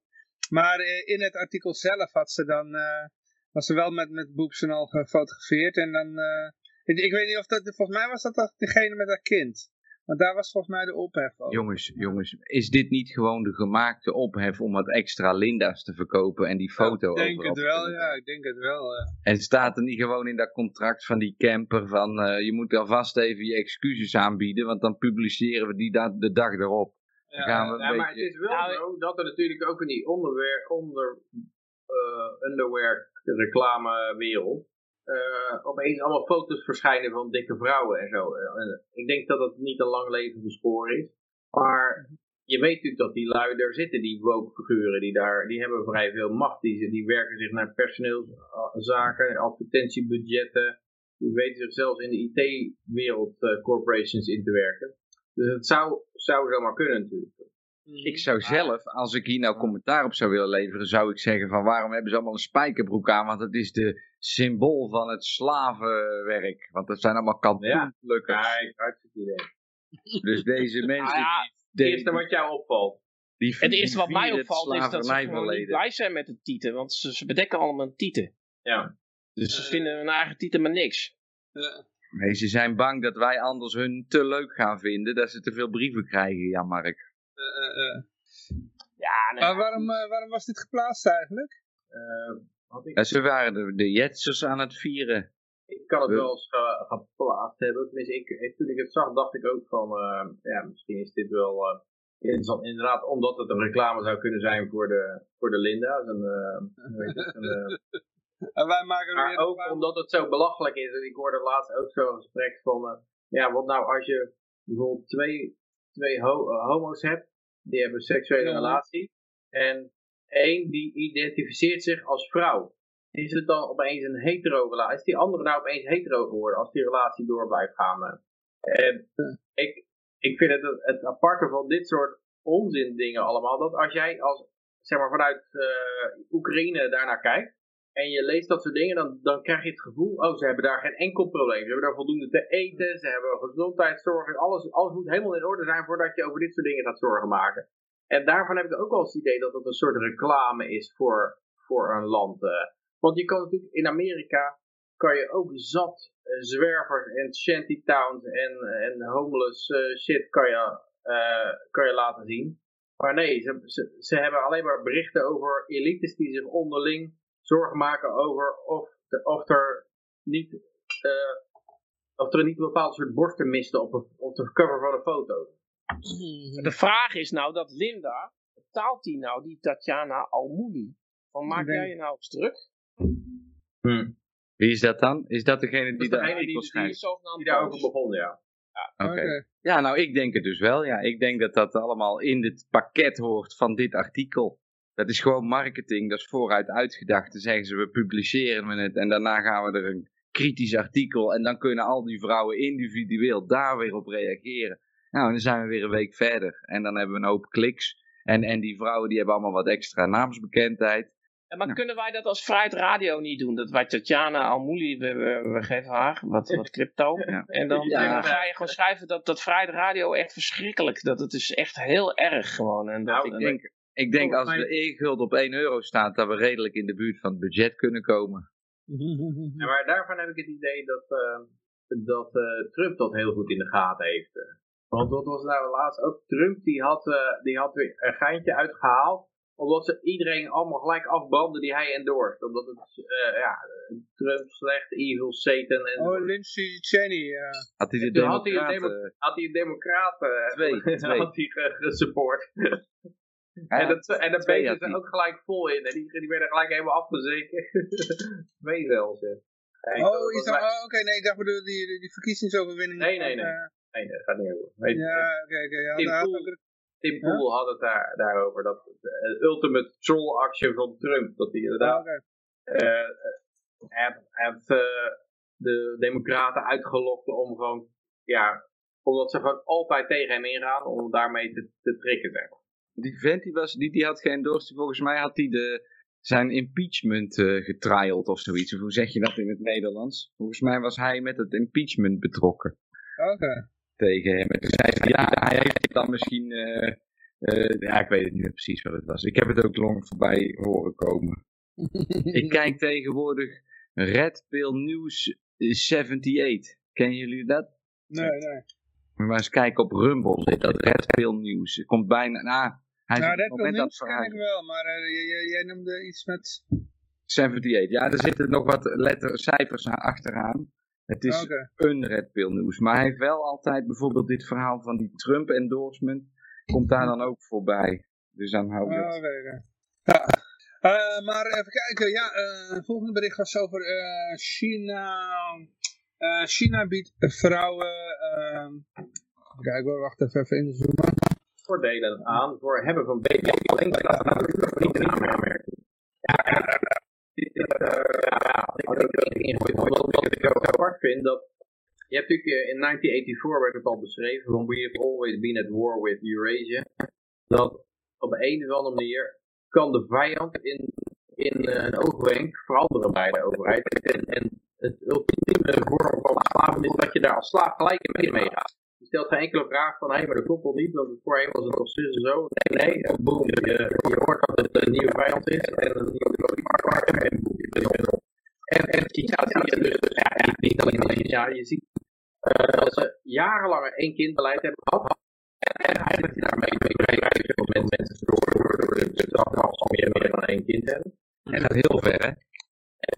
Maar eh, in het artikel zelf had ze dan, uh, was ze wel met, met boeps en al gefotografeerd. En dan, uh, ik, ik, weet niet of dat, volgens mij was dat, dat degene met haar kind. Want daar was volgens mij de ophef over. Jongens, jongens, is dit niet gewoon de gemaakte ophef om wat extra Linda's te verkopen en die foto ja, Ik denk het wel, ja, ik denk het wel. Ja. En staat er niet gewoon in dat contract van die camper van uh, je moet alvast even je excuses aanbieden, want dan publiceren we die da de dag erop. Ja, gaan we ja maar het is wel nou, zo dat er natuurlijk ook in die onderwear, onder, uh, underwear reclamewereld uh, opeens allemaal foto's verschijnen van dikke vrouwen en zo. Uh, ik denk dat dat niet een lang leven bespoor is. Maar je weet natuurlijk dat die lui daar zitten, die woke die daar, die hebben vrij veel macht. Die, die werken zich naar personeelszaken, advertentiebudgetten. Die weten zich zelfs in de IT-wereld uh, corporations in te werken. Dus het zou, zou zomaar kunnen natuurlijk. Ik zou zelf, als ik hier nou commentaar op zou willen leveren, zou ik zeggen van waarom hebben ze allemaal een spijkerbroek aan? Want het is de symbool van het slavenwerk. Want dat zijn allemaal kantoenplukkers. Ja, hartstikke idee. Dus deze (laughs) mensen... Ah, ja, het eerste wat jou opvalt. Die, het eerste wat mij opvalt is dat ze gewoon niet blij zijn met de tieten. Want ze, ze bedekken allemaal tieten. Ja. Dus ze vinden hun eigen tieten maar niks. Ja. Nee, ze zijn bang dat wij anders hun te leuk gaan vinden. Dat ze te veel brieven krijgen, ja Mark. Uh, ja, nee, maar waarom, waarom was dit geplaatst eigenlijk? Ik... ze waren de, de Jetsers aan het vieren. Ik kan het wel eens geplaatst hebben. Tenminste, ik, toen ik het zag, dacht ik ook van, uh, ja, misschien is dit wel uh, interessant. Inderdaad, omdat het een reclame zou kunnen zijn voor de, voor de Linda. Een, uh, weet het, een, (laughs) en wij maken maar ook omdat het zo belachelijk is. Ik hoorde laatst ook zo'n gesprek van, ja, wat nou als je bijvoorbeeld twee, twee homo's hebt, die hebben een seksuele relatie. En één die identificeert zich als vrouw. Is het dan opeens een hetero relatie? Is die andere nou opeens hetero geworden als die relatie door blijft gaan? En ik, ik vind het, het aparte van dit soort onzin dingen allemaal, dat als jij als, zeg maar vanuit uh, Oekraïne daarnaar kijkt, en je leest dat soort dingen, dan, dan krijg je het gevoel, oh, ze hebben daar geen enkel probleem. Ze hebben daar voldoende te eten, ze hebben gezondheidszorg, alles, alles moet helemaal in orde zijn voordat je over dit soort dingen gaat zorgen maken. En daarvan heb ik ook wel het idee dat het een soort reclame is voor, voor een land. Uh. Want je kan natuurlijk in Amerika, kan je ook zat uh, zwervers en shantytowns en, en homeless uh, shit kan je, kan je laten zien. Maar nee, ze, ze hebben alleen maar berichten over elites die zich onderling zorgen maken over of, of er niet uh, of er niet een bepaald soort borsten misten op, een, op de cover van een foto. De vraag is nou dat Linda, betaalt die nou die Tatjana Almouli? Van maak jij je nou eens druk? Hmm. Wie is dat dan? Is dat degene die, daar die, die, die daarover begon, ja. Ja, okay. ja, nou ik denk het dus wel. Ja. Ik denk dat dat allemaal in het pakket hoort van dit artikel. Dat is gewoon marketing, dat is vooruit uitgedacht. Dan zeggen ze, we publiceren het en daarna gaan we er een kritisch artikel. En dan kunnen al die vrouwen individueel daar weer op reageren. Nou, en dan zijn we weer een week verder. En dan hebben we een hoop kliks. En, en die vrouwen die hebben allemaal wat extra naamsbekendheid. Ja, maar kunnen wij dat als Vrijheid Radio niet doen? Dat wij Tatjana Almouli, we, we, geven haar wat, wat crypto. (laughs) En dan, ga je gewoon schrijven dat, dat Vrijheid Radio echt verschrikkelijk. Dat het is echt heel erg gewoon. En dat, nou, ik denk, ik denk als de e-guld op 1 euro staat, dat we redelijk in de buurt van het budget kunnen komen. (laughs) Ja, maar daarvan heb ik het idee dat, uh, dat uh, Trump dat heel goed in de gaten heeft. Eh. Want wat was nou laatst ook? Trump die had, uh, die had weer een geintje uitgehaald. Omdat ze iedereen allemaal gelijk afbranden die hij endorst. Omdat het, ja, Trump slecht, evil, Satan. En oh, Lindsay Cheney, ja. Had hij de democraten... Had hij een, demo had hij een democraten twee, (laughs) twee. had hij gesupport. (laughs) en, dat, en dat beter ze ook gelijk vol in. En die, die werden gelijk helemaal afgezeken. (laughs) Twee zelfs. oh, is dat, oh, oké, nee, ik dacht bedoel die, die, verkiezingsoverwinning. Nee, nee, nee. Uh, nee, dat gaat niet over. Ja, oké, oké. Tim, Poel, had het daar, daarover. Dat de ultimate troll actie van Trump. Dat hij inderdaad... Oh, heeft uh, de democraten uitgelokt om gewoon... Ja, omdat ze gewoon altijd tegen hem ingaan. Om daarmee te, te tricken, zeg maar die vent die, was, die, die had geëndorst, volgens mij had hij de, zijn impeachment uh, getriald of zoiets. Of hoe zeg je dat in het Nederlands? Volgens mij was hij met het impeachment betrokken. Oké. Tegen hem. En toen zei hij, ja, hij heeft dan misschien... Uh, uh, ja, ik weet het niet meer precies wat het was. Ik heb het ook lang voorbij horen komen. (laughs) ik kijk tegenwoordig Red Pill News 78. Kennen jullie dat? Nee, nee. Maar eens kijken op Rumble zit dat Red Pill News. Het komt bijna... Nou, hij nou, News ken ik wel, maar uh, jij noemde iets met... 78, ja, er zitten nog wat letter, cijfers achteraan. Het is okay. een Red Pill News. Maar hij heeft wel altijd bijvoorbeeld dit verhaal van die Trump endorsement. Komt daar dan ook voorbij. Dus dan hou ik het. Okay, ja. Uh, maar even kijken, ja, uh, volgende bericht was over uh, China. China biedt vrouwen. kijk hoor, wacht even, even inzoomen voordelen aan voor hebben van baby alleen niet in aanmerking. Ja, wat ik apart vind, dat je hebt natuurlijk in 1984 werd het al beschreven, van we have always been at war with Eurasia, dat op een of andere manier kan de vijand in, in een oogwenk veranderen bij de overheid. En, het ultieme vorm van slaven is dat je daar als slaaf gelijk mee gaat. Je stelt geen enkele vraag van, hé, hey, maar dat klopt wel niet, want voorheen was het al zus en zo. Nee, nee, boem, je, hoort dat het een nieuwe vijand is en een nieuwe markt en boem, je bent op. En, en zie je dus, ja, niet alleen China, je ziet uh, dat ze jarenlang één kindbeleid hebben gehad. En eigenlijk daarmee bereiken op mensen door, door, door de dag al meer, meer dan één kind hebben. En dat heel ver, hè?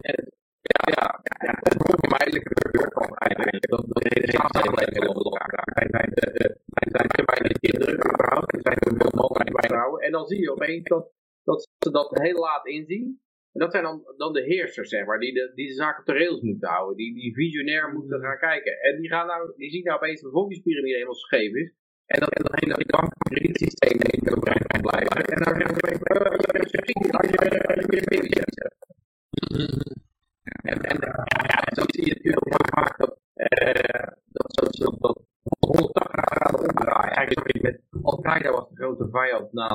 En, ja, ja, ja, het is onvermijdelijk gebeurt gewoon eigenlijk. Dat de hele samenleving op elkaar. Wij zijn, wij zijn te weinig kinderen überhaupt. Er zijn te veel mannen bij vrouwen. En dan zie je opeens dat, dat ze dat heel laat inzien. En dat zijn dan, dan de heersers, zeg maar, die de, die de zaak op de rails moeten houden. Die, die visionair moeten gaan kijken. En die, gaan nou, die zien nou opeens de bevolkingspyramide helemaal scheef is. En dat, dat hele bankkredietsysteem niet overeind kan blijven. En dan zeggen uh, als je, hebt. En, en ja, zo zie je natuurlijk heel vaak dat, uh, dat, dat, dat, dat 180 graden omdraaien. Eigenlijk met Al-Qaeda was de grote vijand na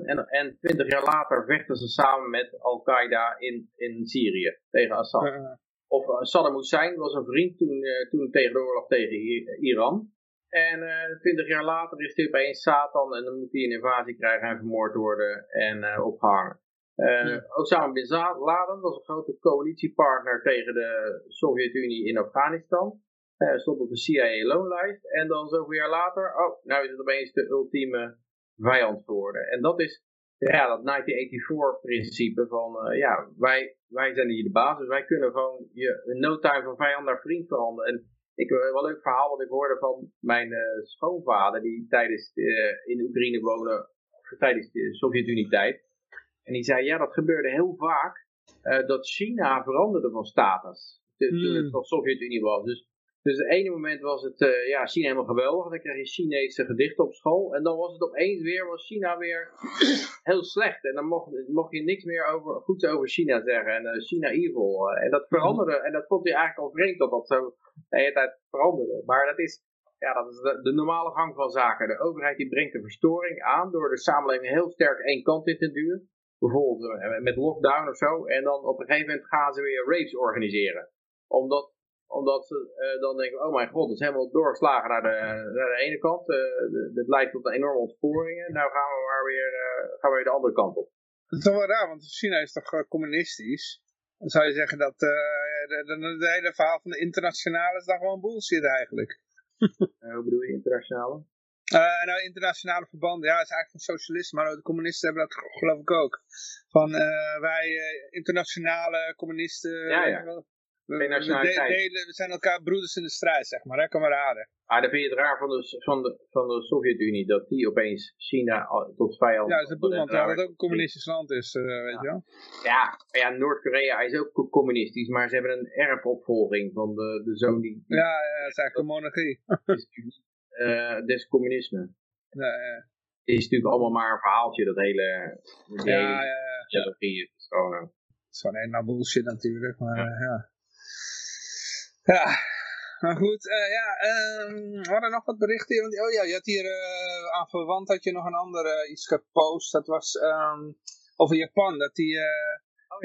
9-11. En, en 20 jaar later vechten ze samen met Al-Qaeda in, in Syrië tegen Assad. Of uh, Saddam Hussein was een vriend toen, uh, toen tegen de oorlog tegen Iran. En uh, 20 jaar later is hij opeens Satan en dan moet hij een invasie krijgen en vermoord worden en ophangen. Uh, Osama Bin Laden was een grote coalitiepartner tegen de Sovjet-Unie in Afghanistan. Uh, stond op de CIA-loonlijst. En dan zoveel jaar later, oh, nou is het opeens de ultieme vijand geworden. En dat is ja, dat 1984-principe van, uh, ja, wij, wij zijn hier de basis. Wij kunnen gewoon je no time van vijand naar vriend veranderen. En ik heb wel een leuk verhaal wat ik hoorde van mijn schoonvader, die tijdens in Oekraïne woonde, tijdens de Sovjet-Unie-tijd. En die zei, ja, dat gebeurde heel vaak, uh, dat China veranderde van status. Toen het nog hmm. Sovjet-Unie was. Dus, dus het ene moment was het, uh, ja, China helemaal geweldig. Dan kreeg je Chinese gedichten op school. En dan was het opeens weer, was China weer (clears throat) heel slecht. En dan mocht, mocht je niks meer over, goeds over China zeggen. En uh, China evil. en dat veranderde. En dat vond hij eigenlijk al vreemd dat dat zo de hele tijd veranderde. Maar dat is, ja, dat is de, de, normale gang van zaken. De overheid die brengt de verstoring aan door de samenleving heel sterk één kant in te duwen bijvoorbeeld eh, met lockdown of zo. En dan op een gegeven moment gaan ze weer raves organiseren. Omdat, omdat ze uh, dan denken, oh mijn god, het is helemaal doorgeslagen naar de, naar de ene kant. Uh, dit leidt tot enorme ontsporingen. Nou gaan we maar weer, uh, gaan we weer de andere kant op. Dat is toch wel raar, want China is toch communistisch? Dan zou je zeggen dat de, hele verhaal van de internationale is dan gewoon bullshit eigenlijk. (laughs) hoe bedoel je internationale? Uh, nou, internationale verbanden, ja, het is eigenlijk van socialisme, maar de communisten hebben dat geloof ik ook. Van uh, wij uh, internationale communisten, ja, ja. we, we, we, zijn elkaar broeders in de strijd, zeg maar, hè, kameraden. Ah, dan vind je het raar van de, van de, van de Sovjet-Unie, dat die opeens China tot vijand... Ja, dat is het boel, want dat ook een communistisch land is, weet je wel. Ja, ja Noord-Korea is ook communistisch, maar ze hebben een erfopvolging van de, de zoon die... ja, ja, het is eigenlijk een monarchie. (laughs) des communisme. Ja, ja. Het is natuurlijk allemaal maar een verhaaltje, dat hele... Ja, ja, ja. Ideologie. Het is gewoon... Een bullshit natuurlijk, maar ja. ja. Ja, maar goed, uh, ja, um, we hadden nog wat berichten. Oh ja, je had hier uh, aan verwant had je nog een andere iets gepost. Dat was um, over Japan, dat die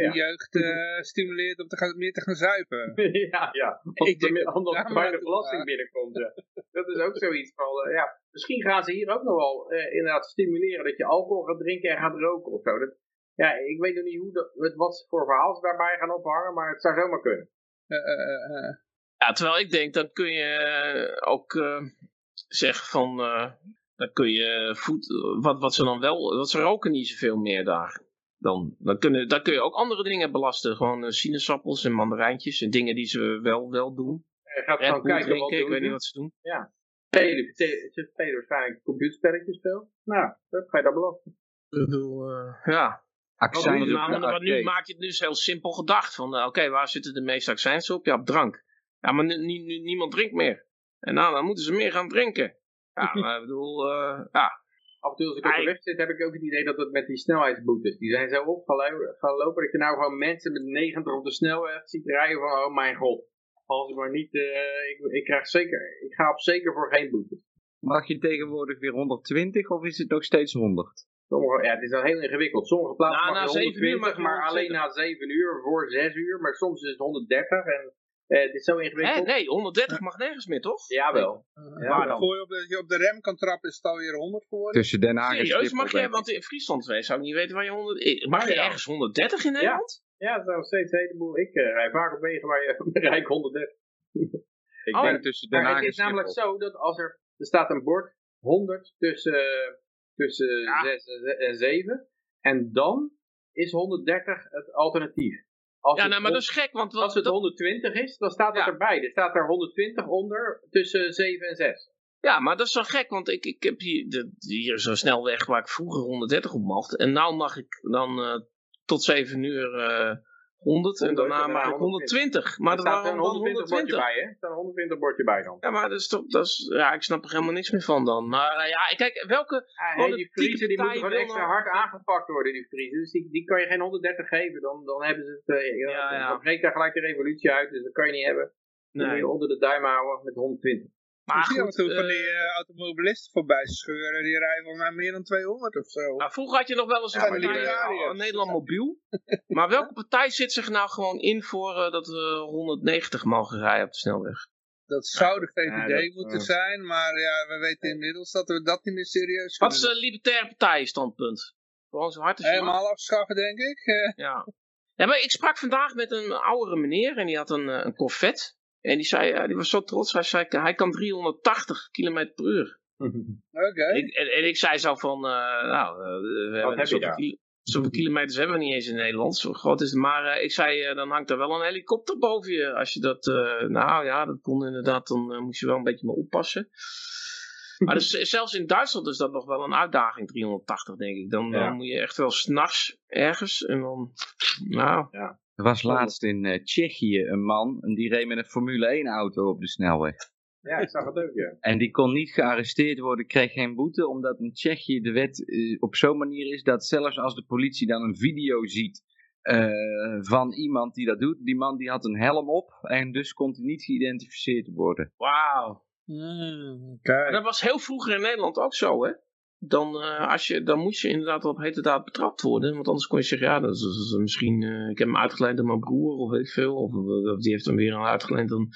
ja. jeugd stimuleert om te gaan, meer te gaan zuipen. (laughs) ja, ja. Omdat, ik denk, er de belasting binnenkomt. Ja (laughs) dat is ook zoiets van, uh, ja, misschien gaan ze hier ook nog wel uh, inderdaad stimuleren dat je alcohol gaat drinken en gaat roken of zo. Dat, ja, ik weet nog niet hoe dat, wat voor verhaal ze daarbij gaan ophangen, maar het zou zomaar kunnen. Uh, ja, terwijl ik denk, dan kun je ook zeggen van, dan kun je voet, wat, wat ze dan wel, wat ze roken niet zoveel meer daar. Dan, dan, kunnen, dan kun je ook andere dingen belasten. Gewoon sinaasappels en mandarijntjes en dingen die ze wel, wel doen gaat gewoon kijken wat Ik weet niet wat ze doen. Ja. Spelen, spelen waarschijnlijk computerspelletjes speel. Nou, dat ga je dat belasten. Ik bedoel, uh, ja. Accijns maar, maar nu maak je het dus heel simpel gedacht. Van, uh, oké, waar zitten de meeste accijns op? Ja, op drank. Ja, maar niemand drinkt meer. En nou, dan moeten ze meer gaan drinken. Ja, (laughs) maar ik bedoel, uh, ja. Af en toe als ik op de weg zit, heb ik ook het idee dat het met die snelheidsboetes, die zijn zo opgelopen dat je nou gewoon mensen met 90 op de snelweg ziet rijden van, oh mijn god. Als ik maar niet, uh, ik, ik, krijg zeker, ik ga op zeker voor geen boete. Mag je tegenwoordig weer 120 of is het nog steeds 100? Sommige, ja, het is al heel ingewikkeld. Sommige plaatsen nou, mag je 120, maar alleen na 7 uur, voor 6 uur. Maar soms is het 130 en uh, het is zo ingewikkeld. nee, 130 mag nergens meer, toch? Jawel. Ja, maar gooi op de, je op de rem kan trappen, is het alweer 100 geworden. Tussen Den Haag Serieus, mag je, want in Friesland zou ik niet weten waar je 100... Mag je ergens 130 in Nederland? Ja, dat is nog steeds een heleboel. Ik uh, rij vaak op wegen waar je (laughs) rij 130. ik oh, denk tussen Den Haag Het is namelijk zo dat als er, er staat een bord 100 tussen, tussen ja. 6 en 7 en dan is 130 het alternatief. Als ja, nou, maar dat is gek, want... Als het 120 is, dan staat het erbij. Er staat er 120 onder tussen 7 en 6. Ja, maar dat is zo gek, want ik, ik heb hier, de, hier zo'n snelweg waar ik vroeger 130 op mocht. En nou mag ik dan uh, tot 7 uur uh, 100 en daarna ik 120. Maar er staat een 120 bordje bij, hè? Er staat een 120 bordje bij dan. Ja, maar dat is toch, dat is, ja, ik snap er helemaal niks meer van dan. Maar uh, ja, kijk, welke... Ja, hey, die vriezen die moeten gewoon extra hard aangepakt worden, die vriezen. Dus die, die kan je geen 130 geven, dan, dan hebben ze het... Uh, ja, ja. Dan breekt daar gelijk de revolutie uit, dus dat kan je niet hebben. Dan nee. moet je onder de duim houden met 120. Maar zie goed, af van die uh, automobilisten voorbij scheuren, die rijden van mij meer dan 200 of zo. Nou, vroeger had je nog wel eens een ja, partij, Nederland Mobiel. (laughs) maar welke partij zit zich nou gewoon in voor uh, dat we 190 mogen rijden op de snelweg? Dat zou de VVD moeten zijn, maar ja, we weten inmiddels dat we dat niet meer serieus Wat is de libertaire partij-standpunt? Gewoon zo hard als Helemaal afschaffen, denk ik. (laughs) ja. ja, maar ik sprak vandaag met een oudere meneer en die had een, een Corvette. En die, zei, die was zo trots, hij zei, hij kan 380 km per uur. (laughs) Oké. En, en, ik zei zo van, uh, nou, we hebben zoveel, zoveel, kilometers hebben we niet eens in Nederland, zo groot is het. Maar uh, ik zei, dan hangt er wel een helikopter boven je. Als je dat, nou ja, dat kon inderdaad, dan moest je wel een beetje mee oppassen. (laughs) Maar dus, zelfs in Duitsland is dat nog wel een uitdaging, 380 denk ik. Dan, dan moet je echt wel s'nachts ergens en dan, nou... Ja. Er was laatst in uh, Tsjechië een man en die reed met een Formule 1 auto op de snelweg. Ja, ik zag het ook, ja. En die kon niet gearresteerd worden, kreeg geen boete, omdat in Tsjechië de wet uh, op zo'n manier is dat zelfs als de politie dan een video ziet uh, van iemand die dat doet, die man die had een helm op en dus kon hij niet geïdentificeerd worden. Wauw. Mm, dat was heel vroeger in Nederland ook zo, hè? Dan, uh, als je, dan moet je inderdaad op hete daad betrapt worden. Want anders kon je zeggen, ja, dat is, misschien, uh, ik heb hem uitgeleend aan mijn broer of weet ik veel. Of, of die heeft hem weer uitgeleend. Dan,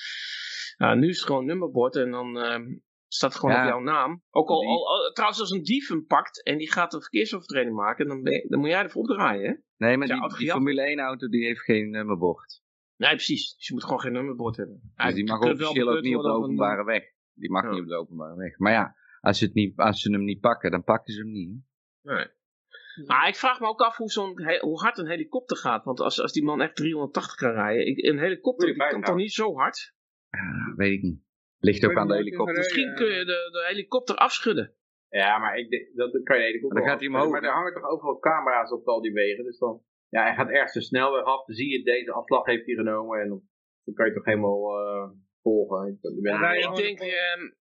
uh, nu is het gewoon nummerbord en dan ehm, staat het gewoon op jouw naam. Ook al, al, trouwens als een dief hem pakt en die gaat een verkeersovertreding maken, dan, ben dan moet jij ervoor opdraaien, hè? Nee, maar die, die Formule 1 auto die heeft geen nummerbord. Nee, precies. Dus je moet gewoon geen nummerbord hebben. Dus die mag officieel ook niet op de openbare weg. Die mag niet op de openbare weg. Maar ja, als ze, het niet, als ze hem niet pakken, dan pakken ze hem niet. Nee. Maar ik vraag me ook af hoe, zo'n, hoe hard een helikopter gaat. Want als, als die man echt 380 kan rijden. Ik, een helikopter die kan toch niet zo hard? Ja, weet ik niet. Ligt ook aan de helikopter. Misschien kun je de, de helikopter afschudden. Ja, maar ik, dat kan je helikopter dan gaat hij omhoog. Maar er hangen toch overal camera's op al die wegen. Dus dan, ja, hij gaat ergens de snelweg af. Dan zie je deze afslag heeft hij genomen. En dan, dan kan je toch helemaal uh, volgen. Ja, ik denk,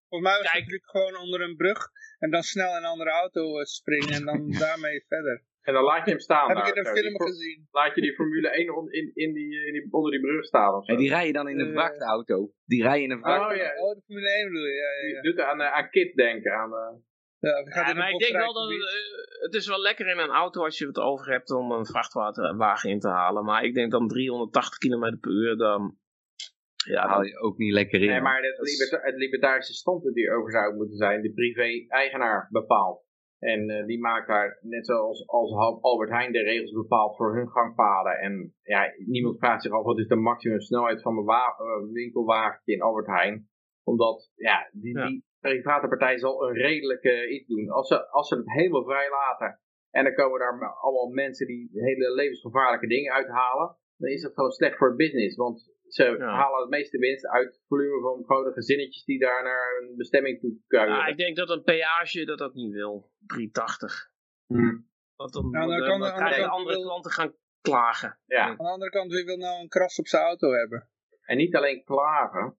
Volgens mij was het gewoon onder een brug en dan snel in een andere auto eh, springen en dan (laughs) daarmee verder. En dan laat je hem staan. Heb ik in een film gezien. Laat je die Formule 1 in, in, die, in die, onder die brug staan of zo. En die rijden dan in een uh, vrachtauto. Die rijden in een vrachtauto. Oh ja, oh, de Formule 1 bedoel je. Ja, ja, ja. Je doet aan, uh, aan Kit denken. Aan, uh... Ja, ja maar ik denk wel dat het, het is wel lekker in een auto als je het over hebt om een vrachtwagen in te halen. Maar ik denk dan 380 km per uur, dan, ja, haal je ook niet lekker in. Nee, maar het, liberta het libertarische standpunt die over zou moeten zijn, de privé-eigenaar bepaalt. En uh, die maakt daar, net zoals als Albert Heijn de regels bepaalt voor hun gangpaden. En ja, niemand vraagt zich af wat is de maximum snelheid van mijn uh, winkelwagentje in Albert Heijn. Omdat, ja, die, ja. die private partij zal een redelijke iets doen. Als ze, als ze het helemaal vrij laten en dan komen daar allemaal mensen die hele levensgevaarlijke dingen uithalen, dan is dat gewoon slecht voor business. Want ze halen het meeste winst uit het volume van grote gezinnetjes die daar naar een bestemming toe kuieren. Ja, ik denk dat een peage dat ook niet wil. 380. Hmm. Want dan, nou, dan, kan de, andere, andere klanten gaan klagen. Ja. Aan de andere kant, wie wil nou een kras op zijn auto hebben? En niet alleen klagen.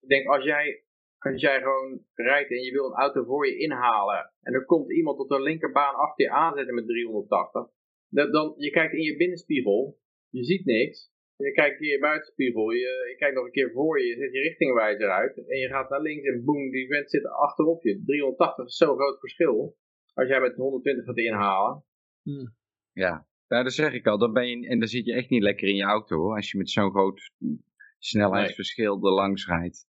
Ik denk, als jij, als jij gewoon rijdt en je wil een auto voor je inhalen. En er komt iemand op de linkerbaan achter je aanzetten met 380. Dat, dan, je kijkt in je binnenspiegel. Je ziet niks. Je kijkt in je buitenspiegel, je, je kijkt nog een keer voor je, je zet je richtingwijzer uit en je gaat naar links en boem, die vent zit achterop je. 380 is zo'n groot verschil. Als jij met 120 gaat inhalen. Hmm. Ja, nou, dat zeg ik al. Dan ben je, en dan zit je echt niet lekker in je auto hoor, als je met zo'n groot snelheidsverschil er langs rijdt.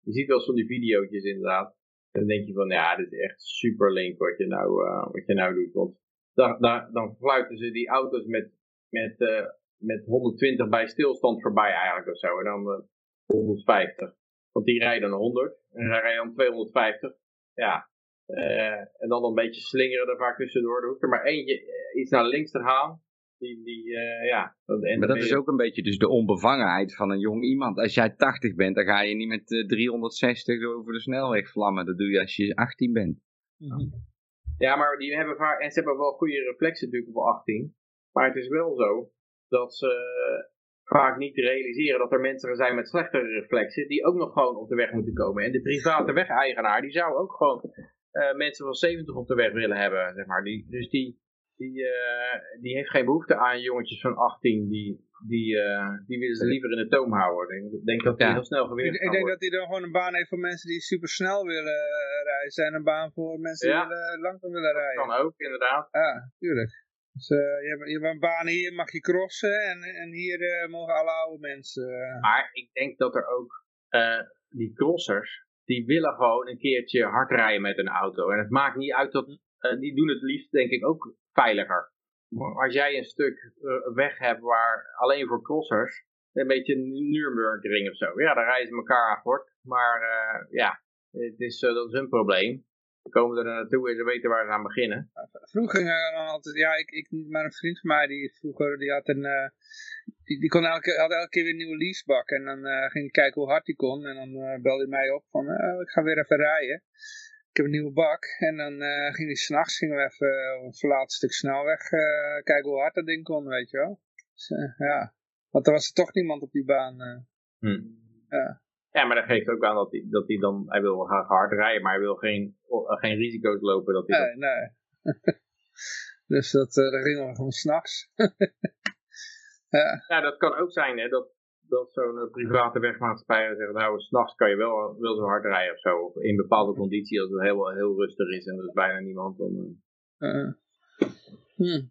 Je ziet wel eens van die video's inderdaad. Dan denk je van, ja, dit is echt super link wat je nou, uh, wat je nou doet. Want dan, dan, dan fluiten ze die auto's met, met uh, met 120 bij stilstand voorbij eigenlijk of zo. En dan uh, eh, 150. Want die rijden dan 100 en dan rijden dan 250. Ja. Uh, en dan een beetje slingeren er vaak tussendoor. Er hoeft er maar eentje uh, iets naar links te gaan. Die, die, uh, ja, maar dat is ook een beetje dus de onbevangenheid van een jong iemand. Als jij 80 bent, dan ga je niet met 360 over de snelweg vlammen. Dat doe je als je 18 bent. Mm -hmm. Ja, maar die hebben vaak, en ze hebben wel goede reflexen natuurlijk op 18. Maar het is wel zo dat ze vaak niet realiseren dat er mensen zijn met slechtere reflexen die ook nog gewoon op de weg moeten komen. En de private wegeigenaar die zou ook gewoon uh, mensen van 70 op de weg willen hebben, zeg maar. Die, dus die, die, uh, die heeft geen behoefte aan jongetjes van 18 die die, uh, die willen ze liever in de toom houden. Ik denk dat hij heel snel geweest Ik, ik denk dat hij dan gewoon een baan heeft voor mensen die super snel willen rijden. En een baan voor mensen die willen, langzaam willen rijden. Dat kan ook, inderdaad. Ja, tuurlijk. Dus uh, je, hebt, je hebt een baan hier, mag je crossen en, en hier mogen alle oude mensen. Maar ik denk dat er ook die crossers, die willen gewoon een keertje hard rijden met een auto. En het maakt niet uit dat, die doen het liefst denk ik ook veiliger als jij een stuk weg hebt waar alleen voor crossers, een beetje een Nürburgring of zo. Ja, dan rijden ze elkaar akkoord. Maar uh, ja, het is, uh, dat is hun probleem. Komen er naartoe en ze weten waar ze aan beginnen. Vroeger ging dan altijd, ja, ik, ik niet, maar een vriend van mij die vroeger, die had een, die, die kon elke, had elke keer weer een nieuwe leasebak. En dan ging hij kijken hoe hard hij kon. En dan belde hij mij op van, ik ga weer even rijden ik heb een nieuwe bak. En dan uh, ging die s'nachts, gingen we even uh, een verlaten stuk snelweg uh, kijken hoe hard dat ding kon, weet je wel. Dus, ja, want er was er toch niemand op die baan. Hm. Ja. Ja, maar dat geeft ook aan dat hij, dat hij dan, hij wil graag hard rijden, maar hij wil geen, geen risico's lopen. Dat hij nee, nee. (laughs) dus dat, dat ging we gewoon s'nachts. (laughs) ja. ja, dat kan ook zijn hè, dat, dat zo'n eh, private wegmaatschappij zegt, nou, s'nachts kan je wel, wel zo hard rijden of zo. Of in bepaalde conditie, als het heel, heel rustig is en er is bijna niemand. Dan, uh, hmm.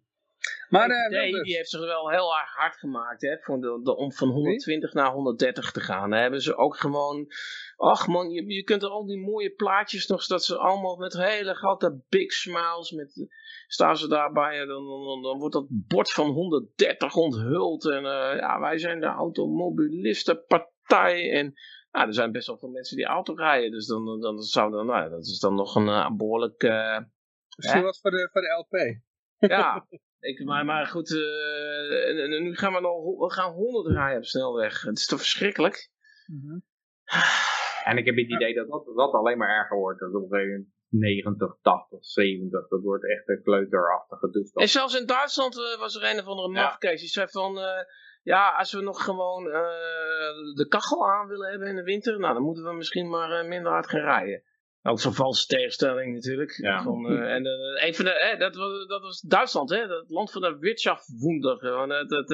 Maar uh, die heeft zich wel heel erg hard gemaakt hè, voor de, de, om van 120 naar 130 te gaan. Daar hebben ze ook gewoon... Ach man, je, je kunt er al die mooie plaatjes nog... dat ze allemaal met hele grote big smiles... Met, staan ze daarbij en dan, dan, dan, wordt dat bord van 130 onthuld. En uh, ja, wij zijn de automobilistenpartij. En nou, er zijn best wel veel mensen die auto rijden. Dus dan, dan, dan zou dan, nou, dat is dan nog een uh, behoorlijk... Uh, Misschien wat voor de, voor de LP. Ja, (laughs) ik, maar, maar goed, uh, nu gaan we nog we gaan 100 rijden op snelweg. Het is toch verschrikkelijk? Mm -hmm. En ik heb het idee dat dat, dat alleen maar erger wordt. Dat op een 90, 80, 70. Dat wordt echt een kleuterachtige toestand. En zelfs in Duitsland uh, was er een of andere mafkees. Die zei van, uh, ja, als we nog gewoon uh, de kachel aan willen hebben in de winter, nou dan moeten we misschien maar minder hard gaan rijden. Ook zo'n valse tegenstelling natuurlijk. Ja. Van, en een van de, dat, was, dat was Duitsland, hè? het land van de Wirtschaftswunder. Dat,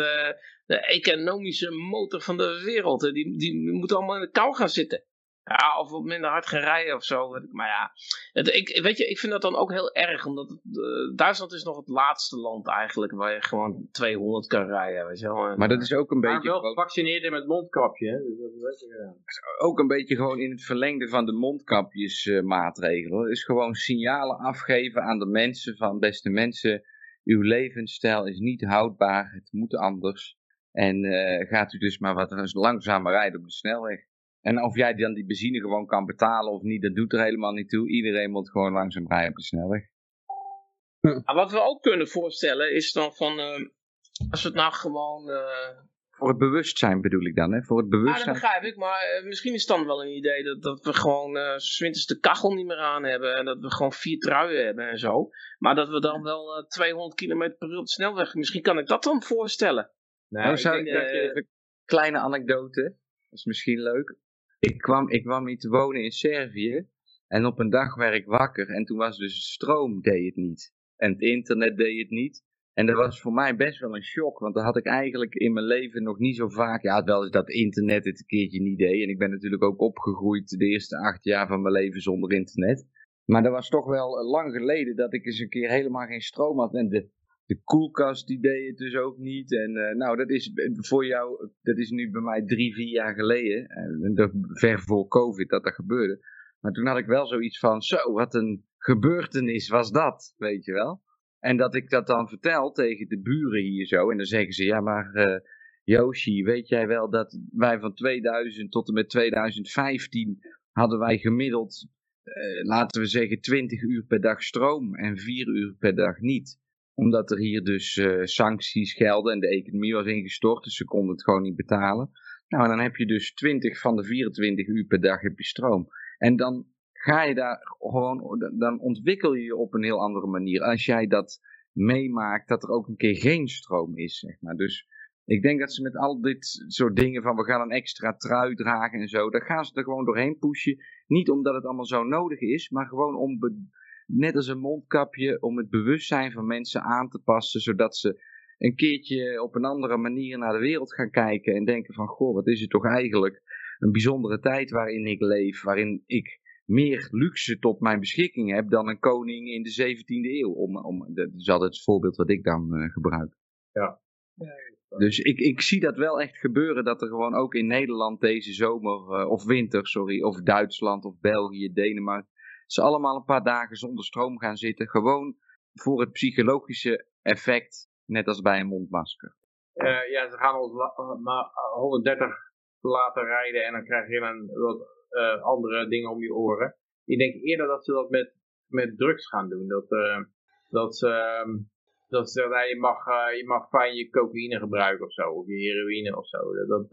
de economische motor van de wereld. Die, die moet allemaal in de kou gaan zitten. Ja, of wat minder hard gaan rijden of zo. Maar ja, het, ik, weet je, ik vind dat dan ook heel erg. Omdat het, uh, Duitsland is nog het laatste land eigenlijk waar je gewoon 200 kan rijden. Weet je wel. maar dat is ook een maar beetje... wel gevaccineerd met mondkapje. Hè? Dus dat is ja. Ook een beetje gewoon in het verlengde van de mondkapjesmaatregelen. Uh, is gewoon signalen afgeven aan de mensen van beste mensen. Uw levensstijl is niet houdbaar. Het moet anders. En uh, gaat u dus maar wat langzamer rijden op de snelweg. En of jij dan die benzine gewoon kan betalen of niet, dat doet er helemaal niet toe. Iedereen moet gewoon langzaam rijden op de snelweg. Hm. wat we ook kunnen voorstellen is dan van, uh, als we het nou gewoon... Uh... Voor het bewustzijn bedoel ik dan, hè? Voor het bewustzijn. Ja, dat begrijp ik, maar uh, misschien is het dan wel een idee dat, dat we gewoon uh, winters de kachel niet meer aan hebben. En dat we gewoon vier truien hebben en zo. Maar dat we dan wel 200 km per uur op de snelweg, misschien kan ik dat dan voorstellen. Nou, nou zou ik, denk, een kleine anekdote, dat is misschien leuk ik kwam, ik kwam hier te wonen in Servië. En op een dag werd ik wakker. En toen was dus de stroom deed het niet. En het internet deed het niet. En dat was voor mij best wel een shock. Want dat had ik eigenlijk in mijn leven nog niet zo vaak. Ja, wel eens dat internet het een keertje niet deed. En ik ben natuurlijk ook opgegroeid de eerste acht jaar van mijn leven zonder internet. Maar dat was toch wel lang geleden dat ik eens een keer helemaal geen stroom had. En de, de koelkast die deed het dus ook niet. En uh, nou, dat is voor jou, dat is nu bij mij drie, vier jaar geleden. Ver voor COVID dat dat gebeurde. Maar toen had ik wel zoiets van, zo, wat een gebeurtenis was dat, weet je wel. En dat ik dat dan vertel tegen de buren hier zo. En dan zeggen ze, ja maar uh, weet jij wel dat wij van 2000 tot en met 2015 hadden wij gemiddeld, laten we zeggen, 20 uur per dag stroom en 4 uur per dag niet omdat er hier dus uh, sancties gelden en de economie was ingestort, dus ze konden het gewoon niet betalen. Nou, en dan heb je dus 20 van de 24 uur per dag heb je stroom. En dan ga je daar gewoon, dan ontwikkel je je op een heel andere manier. Als jij dat meemaakt, dat er ook een keer geen stroom is, zeg maar. Dus ik denk dat ze met al dit soort dingen van we gaan een extra trui dragen en zo, daar gaan ze er gewoon doorheen pushen. Niet omdat het allemaal zo nodig is, maar gewoon om net als een mondkapje, om het bewustzijn van mensen aan te passen, zodat ze een keertje op een andere manier naar de wereld gaan kijken en denken van, goh, wat is het toch eigenlijk een bijzondere tijd waarin ik leef, waarin ik meer luxe tot mijn beschikking heb dan een koning in de 17e eeuw. Om, om, dat is altijd het voorbeeld wat ik dan uh, gebruik. Ja. Dus ik, ik zie dat wel echt gebeuren, dat er gewoon ook in Nederland deze zomer, uh, of winter, sorry, of Duitsland of België, Denemarken, ze allemaal een paar dagen zonder stroom gaan zitten. Gewoon voor het psychologische effect, net als bij een mondmasker. Uh, ja, ze gaan ons maar 130 laten rijden en dan krijg je een wat uh, andere dingen om je oren. Ik denk eerder dat ze dat met, met drugs gaan doen. Dat, uh, dat ze, um, dat ze nou, je, mag, je mag fijn je cocaïne gebruiken of zo, of je heroïne of zo. Dat,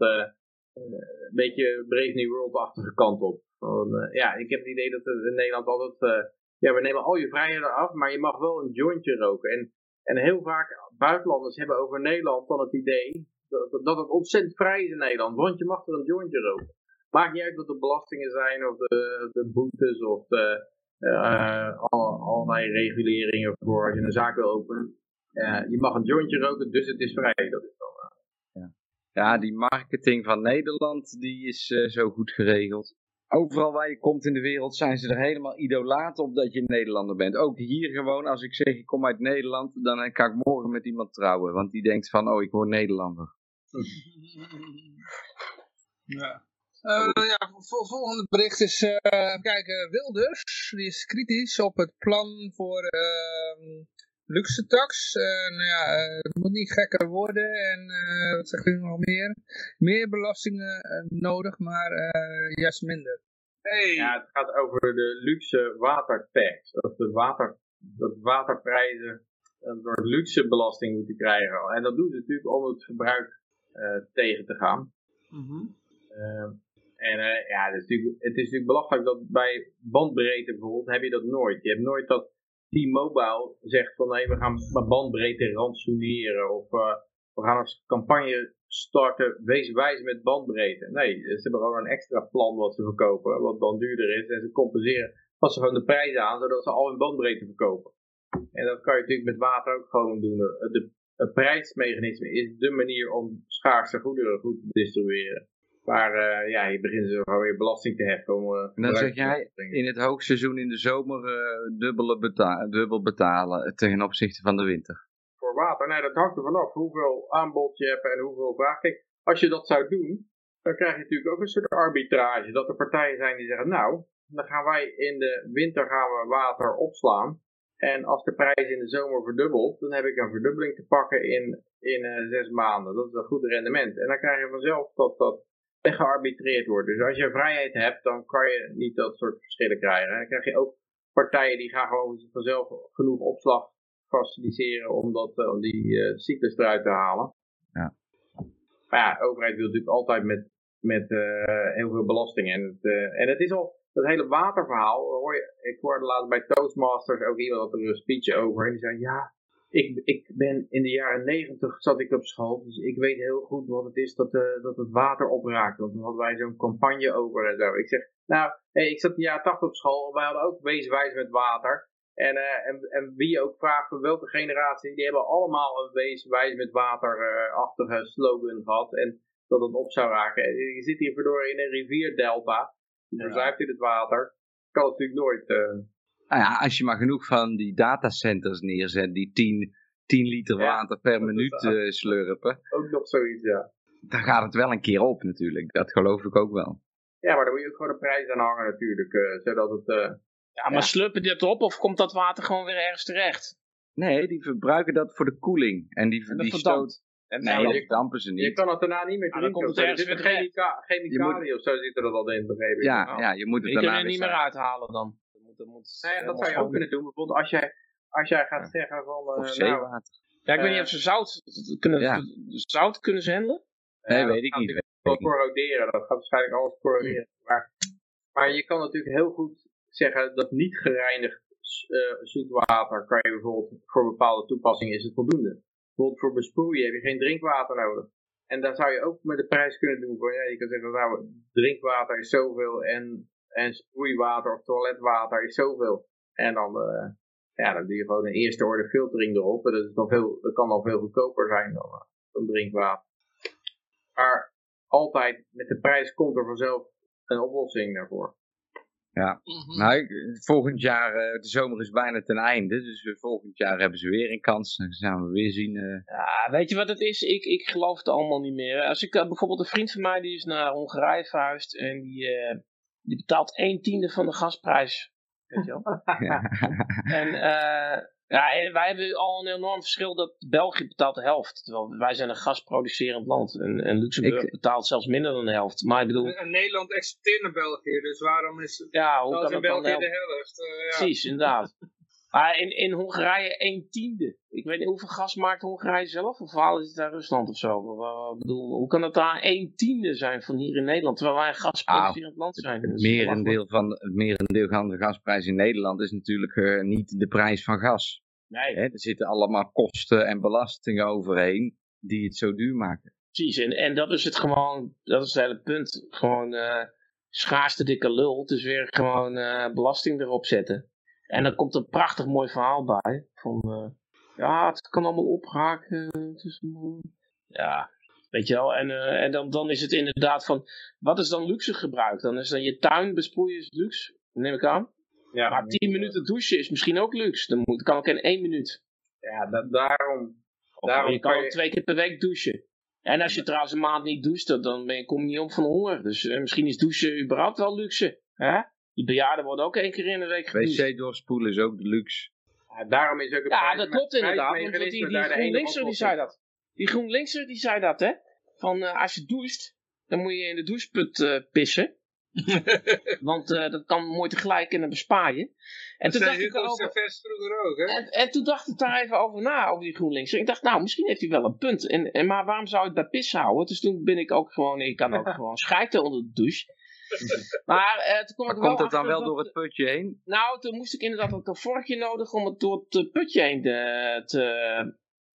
een beetje Brave New World-achtige kant op. Van, ja, ik heb het idee dat in Nederland altijd, ja, we nemen al je vrijheden af, maar je mag wel een jointje roken. En, en heel vaak buitenlanders hebben over Nederland dan het idee dat, dat het ontzettend vrij is in Nederland, want je mag er een jointje roken. Maakt niet uit wat de belastingen zijn of de, de boetes of al, allerlei reguleringen voor als je een zaak wil openen. Je mag een jointje roken, dus het is vrij. Dat is dan, ja. ja, die marketing van Nederland die is zo goed geregeld. Overal waar je komt in de wereld zijn ze er helemaal idolaat op dat je Nederlander bent. Ook hier gewoon, als ik zeg ik kom uit Nederland, dan kan ik morgen met iemand trouwen. Want die denkt van, oh ik word Nederlander. (laughs) Ja. Uh, ja, volgende bericht is, uh, kijk, Wilders, die is kritisch op het plan voor uh, luxe tax. nou ja, het moet niet gekker worden en wat zegt u nog meer? Meer belastingen nodig, maar juist minder. Hey. Ja, het gaat over de luxe watertax. Dat de water, dat waterprijzen door luxe belasting moeten krijgen. En dat doen ze natuurlijk om het verbruik tegen te gaan. Mm -hmm. En uh, ja, het is, natuurlijk, het is natuurlijk belachelijk dat bij bandbreedte bijvoorbeeld heb je dat nooit. Je hebt nooit dat T-Mobile zegt van nee, we gaan bandbreedte ransoneren of uh, we gaan een campagne starten, wees wijs met bandbreedte. Nee, ze hebben gewoon een extra plan wat ze verkopen, wat dan duurder is en ze compenseren, passen gewoon de prijzen aan, zodat ze al hun bandbreedte verkopen. En dat kan je natuurlijk met water ook gewoon doen. Het prijsmechanisme is de manier om schaarse goederen goed te distribueren. Maar uh, ja, je begint zo gewoon weer belasting te heffen. Om, uh, en dan zeg jij in het hoogseizoen in de zomer uh, dubbele beta dubbel betalen ten opzichte van de winter. Voor water? Nee, dat hangt er vanaf hoeveel aanbod je hebt en hoeveel vraag. Kijk, als je dat zou doen, dan krijg je natuurlijk ook een soort arbitrage. Dat er partijen zijn die zeggen, nou, dan gaan wij in de winter gaan we water opslaan. En als de prijs in de zomer verdubbelt, dan heb ik een verdubbeling te pakken in, in zes maanden. Dat is een goed rendement. En dan krijg je vanzelf dat dat gearbitreerd wordt. Dus als je vrijheid hebt, dan kan je niet dat soort verschillen krijgen. Dan krijg je ook partijen die gaan gewoon vanzelf genoeg opslag faciliteren om, dat, eh, om die uh, cyclus eruit te halen. Ja. Maar ja, de overheid wil natuurlijk altijd met, met uh, heel veel belasting. En het, uh, en het is al, dat hele waterverhaal, hoor je, ik hoorde laatst bij Toastmasters ook iemand had er een speech over. En die zei, ja, ik, ik ben in de jaren negentig zat ik op school, dus ik weet heel goed wat het is dat, uh, dat het water opraakt. Want toen hadden wij zo'n campagne over en zo. Ik zeg, nou, hey, ik zat in de jaren tachtig op school, wij hadden ook weeswijs met water. En, uh, en, en wie je ook vraagt van welke generatie, die hebben allemaal een weeswijs met waterachtige uh, slogan gehad. En dat het op zou raken. En je zit hier verdorie in een rivierdelta, verzuift in het water. Kan natuurlijk nooit... Nou ja, als je maar genoeg van die datacenters neerzet die 10, 10 liter water per (laughs) minuut uh, slurpen. Ook nog zoiets, ja. Dan gaat het wel een keer op natuurlijk, dat geloof ik ook wel. Ja, maar dan moet je ook gewoon de prijs aan hangen natuurlijk, uh, zodat het... Uh, ja, maar ja. slurpen die het op of komt dat water gewoon weer ergens terecht? Nee, die verbruiken dat voor de koeling. En die, en die stoot... En nee, nou, dat dampen ze niet. Je kan het daarna niet meer drinken. Ah, dan komt het ergens weer chemica chemicaliën moet... of zo zitten er al in, begrepen. Ja, ja, je moet het je daarna er niet meer uithalen dan dat moet... Dat zou je ook kunnen doen. Bijvoorbeeld als jij, als jij gaat zeggen van... Uh, of zeewater. Nou, ja, ik weet niet of ze zout kunnen, ja. zout kunnen zenden. Nee, ja, weet ik niet. Wel corroderen, dat gaat waarschijnlijk alles corroderen. Maar, maar je kan natuurlijk heel goed zeggen dat niet gereinigd uh, zoetwater kan je bijvoorbeeld voor bepaalde toepassingen is het voldoende. Bijvoorbeeld voor besproeien heb je geen drinkwater nodig. En daar zou je ook met de prijs kunnen doen. Voor, ja, je kan zeggen, nou, drinkwater is zoveel en en sproeiwater of toiletwater is zoveel. En dan, uh, Ja, dan doe je gewoon een eerste orde filtering erop. En dat, is nog veel, dat kan dan veel goedkoper zijn dan, uh, dan drinkwater. Maar altijd met de prijs komt er vanzelf een oplossing daarvoor. Ja, mm nou, volgend jaar, uh, de zomer is bijna ten einde, dus volgend jaar hebben ze weer een kans. Dan gaan we weer zien. Uh... Ja, weet je wat het is? Ik, ik geloof het allemaal niet meer. Als ik uh, bijvoorbeeld een vriend van mij die is naar Hongarije verhuisd en die, die betaalt een tiende van de gasprijs. Weet je wel? (laughs) ja. En ja, wij hebben al een enorm verschil dat België betaalt de helft. Terwijl wij zijn een gasproducerend land. En, en Luxemburg betaalt zelfs minder dan de helft. Maar ik bedoel... En, Nederland exporteert naar België, dus waarom is het ja, hoe kan in België de helft? Uh, ja. Precies, inderdaad. Maar in, in Hongarije een tiende. Ik weet niet hoeveel gas maakt Hongarije zelf? Of haal is het daar Rusland of zo? Ik bedoel, hoe kan het daar een tiende zijn van hier in Nederland? Terwijl wij een gasproducerend ah, land zijn. Het merendeel, van, het merendeel van de gasprijs in Nederland is natuurlijk uh, niet de prijs van gas. Nee. Hè, er zitten allemaal kosten en belastingen overheen die het zo duur maken. Precies, en, en dat is het gewoon, dat is het hele punt. Gewoon uh, schaarste dikke lul, dus weer gewoon uh, belasting erop zetten. En dan komt een prachtig mooi verhaal bij. Van, uh, ja, het kan allemaal ophaken. ja, weet je wel. En, en dan, dan is het inderdaad van, wat is dan luxe gebruik? Dan is dan je tuin besproeien is luxe, neem ik aan. Ja, maar 10 minuten douchen is misschien ook luxe. Dan moet, kan ook in 1 minuut. Ja, daarom. daarom je kan ook twee keer per week douchen. En als je trouwens een maand niet doucht, dan ben je, kom je niet op van honger. Dus uh, misschien is douchen überhaupt wel luxe. Hè? Die bejaarden worden ook één keer in de week gedoucht. WC doorspoelen is ook de luxe. Ja, daarom is ook het Ja, dat klopt inderdaad. Want die, die, die GroenLinkser die zei dat. Die GroenLinkser die zei dat, hè. Van uh, als je doucht, dan moet je in de doucheput uh, pissen. (laughs) Want uh, dat kan mooi tegelijk en dan bespaar je. En toen dacht ik over, vroeger ook, hè? En, en, toen dacht ik daar even over na, over die GroenLinks. Ik dacht, nou, misschien heeft hij wel een punt. En, en, maar waarom zou ik bij pis houden? Dus toen ben ik ook gewoon, ik kan ook (laughs) gewoon schijten onder de douche. (laughs) Maar uh, toen maar komt het dan wel door het putje heen? Nou, toen moest ik inderdaad ook een vorkje nodig om het door het putje heen te, te,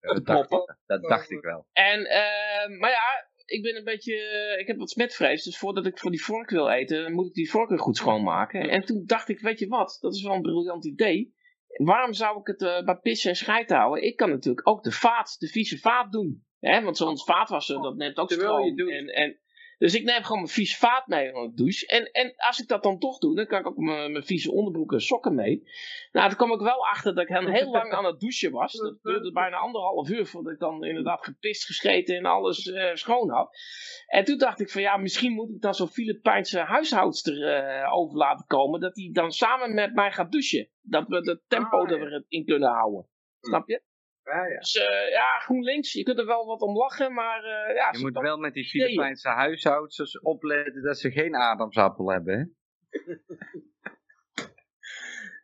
dat, dacht ik, dat dacht ik wel. En, uh, maar ja, ik ben een beetje, ik heb wat smetvrees, dus voordat ik voor die vork wil eten, moet ik die vork weer goed schoonmaken. En toen dacht ik, weet je wat, dat is wel een briljant idee. Waarom zou ik het uh, bij pissen en scheid houden? Ik kan natuurlijk ook de vaat, de vieze vaat doen. Hè? Want zo'n vaatwasser, dat neemt ook stroom. En, en dus ik neem gewoon mijn vieze vaat mee aan de douche. En, en als ik dat dan toch doe, dan kan ik ook mijn, mijn vieze onderbroeken en sokken mee. Nou, dan kwam ik wel achter dat ik dan heel lang aan het douchen was. Dat duurde bijna anderhalf uur voordat ik dan inderdaad gepist, gescheten en alles uh, schoon had. En toen dacht ik van ja, misschien moet ik dan zo'n Filipijnse huishoudster uh, over laten komen. Dat die dan samen met mij gaat douchen. Dat we het tempo ah, er weer in kunnen houden. Snap je? Ja, ja. Dus uh, ja, GroenLinks, je kunt er wel wat om lachen, maar uh, ja... Je moet wel met die Filipijnse huishoudsters opletten dat ze geen adamsappel hebben, hè? (laughs)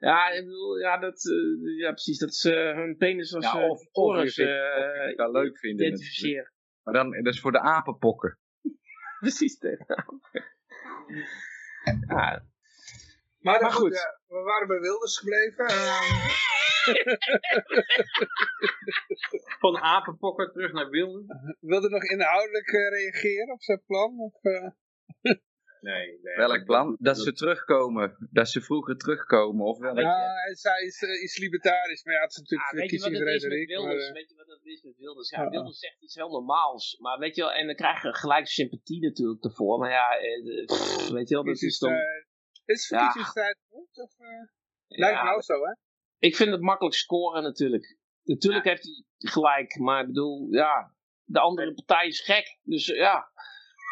ja, ik bedoel, ja, dat, uh, ja, precies, dat ze hun penis als ja, of, uh, dat leuk vinden. Identificeren. Maar dan, dat is voor de apenpokken. (laughs) precies, tegen (laughs) ja. Maar, maar goed, we waren bij Wilders gebleven. Ehm. (laughs) Van apenpokken terug naar Wilders. Wilde nog inhoudelijk uh, reageren op zijn plan? Of, uh... (laughs) nee, nee. Welk plan? Dat ze terugkomen. Dat ze vroeger terugkomen. Of welk... Ja, hij is, hij is, uh, is libertarisch. Maar ja, het is natuurlijk ah, verkiezingsretoriek. Weet, maar... weet je wat het is met Wilders? Ja, Wilders zegt iets heel normaals. Maar weet je wel, en dan krijg je gelijk sympathie natuurlijk ervoor. Maar ja, pff, weet je wel, dat is dan... Is verkiezingstijd goed? Of, Lijkt me ook zo, hè? Ik vind het makkelijk scoren natuurlijk. Natuurlijk heeft hij gelijk, maar ik bedoel, ja, de andere partij is gek. Dus ja.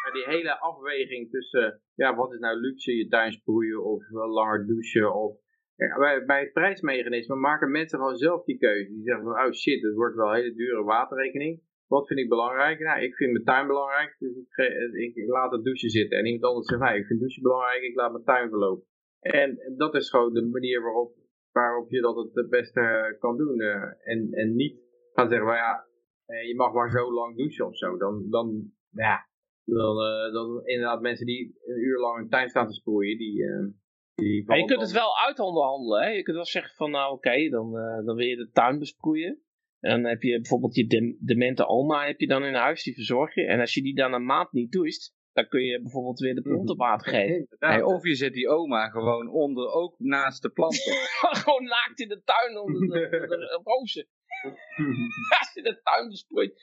ja die hele afweging tussen, ja, wat is nou luxe, je tuin sproeien of langer douchen of... Ja, bij, bij het prijsmechanisme maken mensen gewoon zelf die keuze. Die zeggen van, oh shit, het wordt wel een hele dure waterrekening. Wat vind ik belangrijk? Nou, ik vind mijn tuin belangrijk, dus ik, ik laat het douchen zitten. En iemand anders zegt, nou, ik vind douchen belangrijk, ik laat mijn tuin verlopen. En dat is gewoon de manier waarop waarop je dat het beste eh, kan doen. Eh, en, en niet gaan zeggen, well, ja, eh, je mag maar zo lang douchen of zo. Dan, dan ja, dan, dan inderdaad mensen die een uur lang een tuin staan te sproeien, die... je kunt het wel uitonderhandelen. Hè? Je kunt wel zeggen van, nou oké, dan, dan wil je de tuin besproeien. En dan heb je bijvoorbeeld je demente oma heb je dan in huis, die verzorg je. En als je die dan een maand niet doucht, dan kun je bijvoorbeeld weer de planten water geven. Hey, of je zet die oma gewoon onder, ook naast de planten. (laughs) gewoon naakt in de tuin onder de, (laughs) de rozen. (laughs) Als je de tuin besproeit.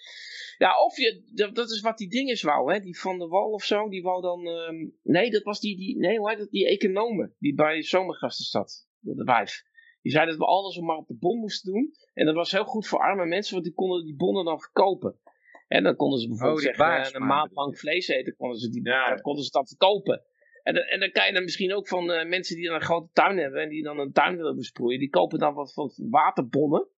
Ja, of je, dat, is wat die dinges wou, hè, die Van de Wal of zo, die wou dan, ehm, nee, dat was die, die, nee, hoe heet dat, die economen, die bij Zomergasten zat, de wijf. Die zei dat we alles maar op de bon moesten doen. En dat was heel goed voor arme mensen, want die konden die bonnen dan verkopen. En dan konden ze bijvoorbeeld oh, zeggen, eh, een maand lang vlees eten, konden ze, die, ja. konden ze dat verkopen. En, en dan kan je dan misschien ook van uh, mensen die dan een grote tuin hebben en die dan een tuin willen besproeien, die kopen dan wat van waterbonnen.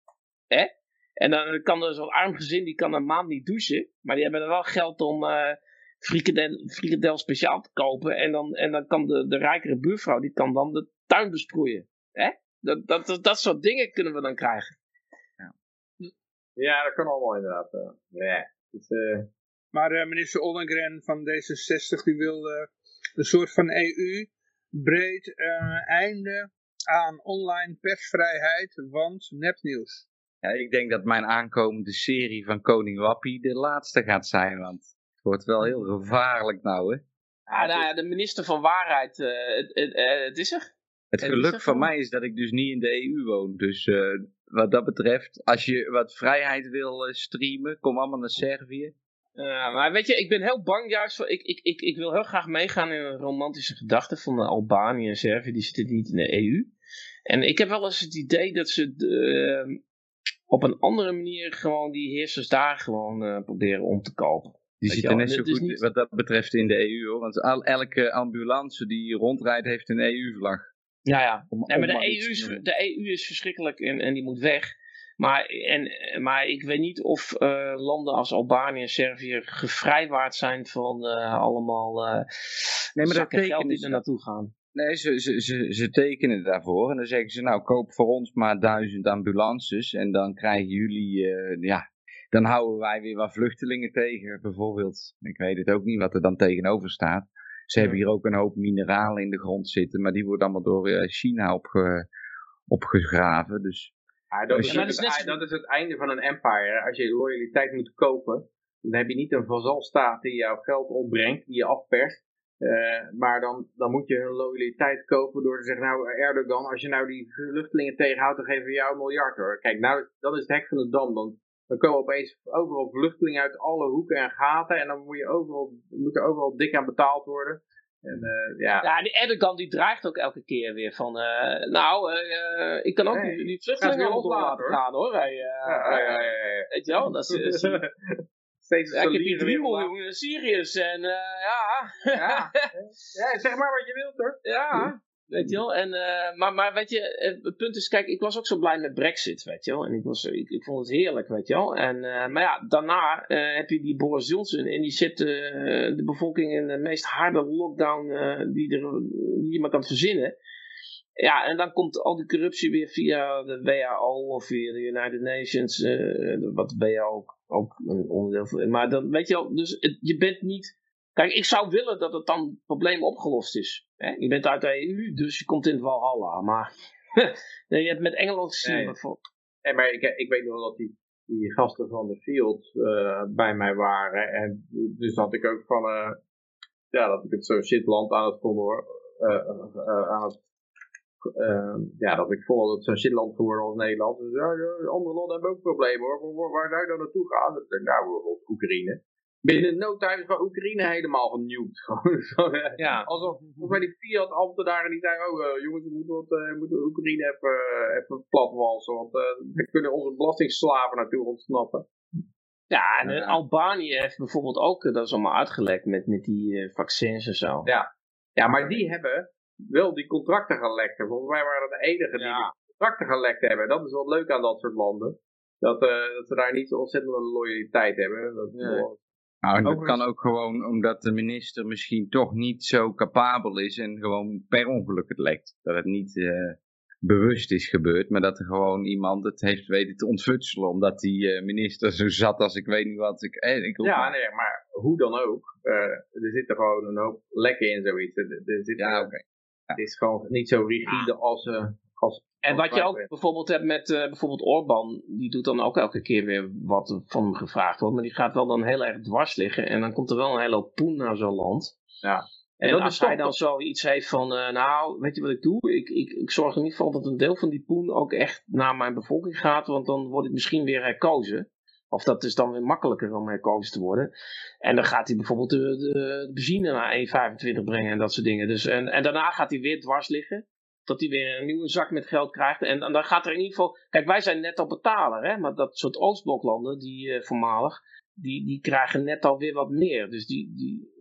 Hè? En dan kan er zo'n arm gezin, die kan een maand niet douchen, maar die hebben er wel geld om uh, frikadel, frikadel speciaal te kopen. En dan, en dan kan de, de rijkere buurvrouw, die kan dan de tuin besproeien. Hè? Dat, dat, dat, dat soort dingen kunnen we dan krijgen. Ja, ja dat kan allemaal inderdaad. ja. Uh... Maar uh, minister Ollengren van D66 die wil uh, een soort van EU breed einde aan online persvrijheid, want nepnieuws. Ja, ik denk dat mijn aankomende serie van Koning Wappie de laatste gaat zijn, want het wordt wel heel gevaarlijk nou, hè. Ah, nou ja, de minister van Waarheid, het, het, het, is er. Het geluk van mij is dat ik dus niet in de EU woon, dus wat dat betreft, als je wat vrijheid wil eh, streamen, kom allemaal naar Servië. Uh, maar weet je, ik ben heel bang juist voor, ik, ik, ik, ik wil heel graag meegaan in een romantische gedachte van de Albanië en Servië, die zitten niet in de EU. En ik heb wel eens het idee dat ze ehm, op een andere manier gewoon die heersers daar gewoon uh, proberen om te kopen. Die zitten net zo goed niet... wat dat betreft in de EU hoor, want elke ambulance die rondrijdt heeft een EU-vlag. Ja, ja. nee, maar de EU, is, de EU is verschrikkelijk en, en die moet weg. Maar, en, maar ik weet niet of uh, landen als Albanië en Servië gevrijwaard zijn van uh, allemaal uh, nee, maar dat geld die er naartoe gaan. Nee, ze, ze, ze, ze tekenen daarvoor en dan zeggen ze nou koop voor ons maar duizend ambulances en dan krijgen jullie, ja, dan houden wij weer wat vluchtelingen tegen bijvoorbeeld. Ik weet het ook niet wat er dan tegenover staat. Ze hebben hier ook een hoop mineralen in de grond zitten, maar die worden allemaal door eh, China opge, opgegraven. Dus, ja, dat, is, dat, is dat, is het einde van een empire. Als je loyaliteit moet kopen, dan heb je niet een vazalstaat die jouw geld opbrengt, die je afperst. Uh, maar dan, dan moet je hun loyaliteit kopen door te zeggen, nou Erdogan, als je nou die vluchtelingen tegenhoudt, dan geven we jou een miljard hoor. Kijk, nou, dat is het hek van de dam. Dan dan komen opeens overal vluchtelingen uit alle hoeken en gaten. En dan moet, je overal, moet er overal dik aan betaald worden. En, uh, ja. ja, die Erdogan die dreigt ook elke keer weer van, uh, nou, uh, ik kan ook nee, die, vluchtelingen op laten gaan hoor. Hij, ja, ja, ja, Weet je wel, dat is... (laughs) Steeds ja, ik heb hier 3 miljoen Syriërs en ja. ja. (laughs) ja. Zeg maar wat je wilt hoor. Ja. Weet je wel? En, uh, maar, maar weet je, het punt is, kijk, ik was ook zo blij met Brexit, weet je wel. En ik, was, ik, ik vond het heerlijk, weet je wel. En, uh, maar ja, daarna heb je die Boris Johnson en die zet de bevolking in de meest harde lockdown die, er, die je maar kan verzinnen. Ja, en dan komt al die corruptie weer via de WHO of via de United Nations, wat de WHO ook, ook een onderdeel van Maar dan, weet je wel, dus je bent niet Kijk, ik zou willen dat het dan probleem opgelost is. Hè? Je bent uit de EU, dus je komt in het Valhalla. Maar (laughs) je hebt met Engeland gezien nee. bijvoorbeeld. Nee, maar ik, ik weet nog dat die, die gasten van de Field uh, bij mij waren. En dus had ik ook van, uh, ja, dat ik het zo shitland aan het vonden hoor. Uh, aan het, ja, dat ik vond dat het zo'n shitland geworden als Nederland. Dus ja, andere landen hebben ook problemen hoor. Waar, waar zou je dan naartoe gaan? Nou, bijvoorbeeld Oekraïne binnen no time is Oekraïne helemaal genuked. (laughs) ja. Alsof bij die Fiat ambtenaren die zeiden, oh uh, jongens, we moeten, wat, uh, moeten Oekraïne even, uh, even platwalsen, want we kunnen onze belastingsslaven natuurlijk ontsnappen. Ja, en Albanië heeft bijvoorbeeld ook, dat is allemaal uitgelekt met, met die vaccins en zo. Ja. ja, maar die hebben wel die contracten gelekt. Volgens mij waren dat de enige die die contracten gelekt hebben. Dat is wel leuk aan dat soort landen. Dat, dat ze daar niet zo ontzettend loyaliteit hebben. Dat, nou, dat kan ook gewoon omdat de minister misschien toch niet zo capabel is en gewoon per ongeluk het lekt. Dat het niet uh, bewust is gebeurd, maar dat er gewoon iemand het heeft weten te ontfutselen. Omdat die uh, minister zo zat als ik weet niet wat. Ik, eh, ik ja, nee, maar hoe dan ook. Uh, er zitten gewoon een hoop lekken in zoiets. Er, er zit, ja, oké. Okay. Ja. Het is gewoon niet zo rigide als, als en wat je ook bijvoorbeeld hebt met uh, bijvoorbeeld Orban, die doet dan ook elke keer weer wat van hem gevraagd wordt, maar die gaat wel dan heel erg dwars liggen en dan komt er wel een hele hoop poen naar zo'n land. Ja. En, en als hij dan zoiets heeft van, uh, nou, weet je wat ik doe? Ik, ik, ik zorg er niet voor dat een deel van die poen ook echt naar mijn bevolking gaat, want dan word ik misschien weer herkozen. Of dat is dan weer makkelijker om herkozen te worden. En dan gaat hij bijvoorbeeld de, de, de benzine naar 1,25 brengen en dat soort dingen. Dus, en, en daarna gaat hij weer dwars liggen dat hij weer een nieuwe zak met geld krijgt. En, dan gaat er in ieder geval... Kijk, wij zijn net al betaler, hè. Maar dat soort Oostbloklanden, die uh, voormalig... Die, die krijgen net alweer wat meer. Dus die, die,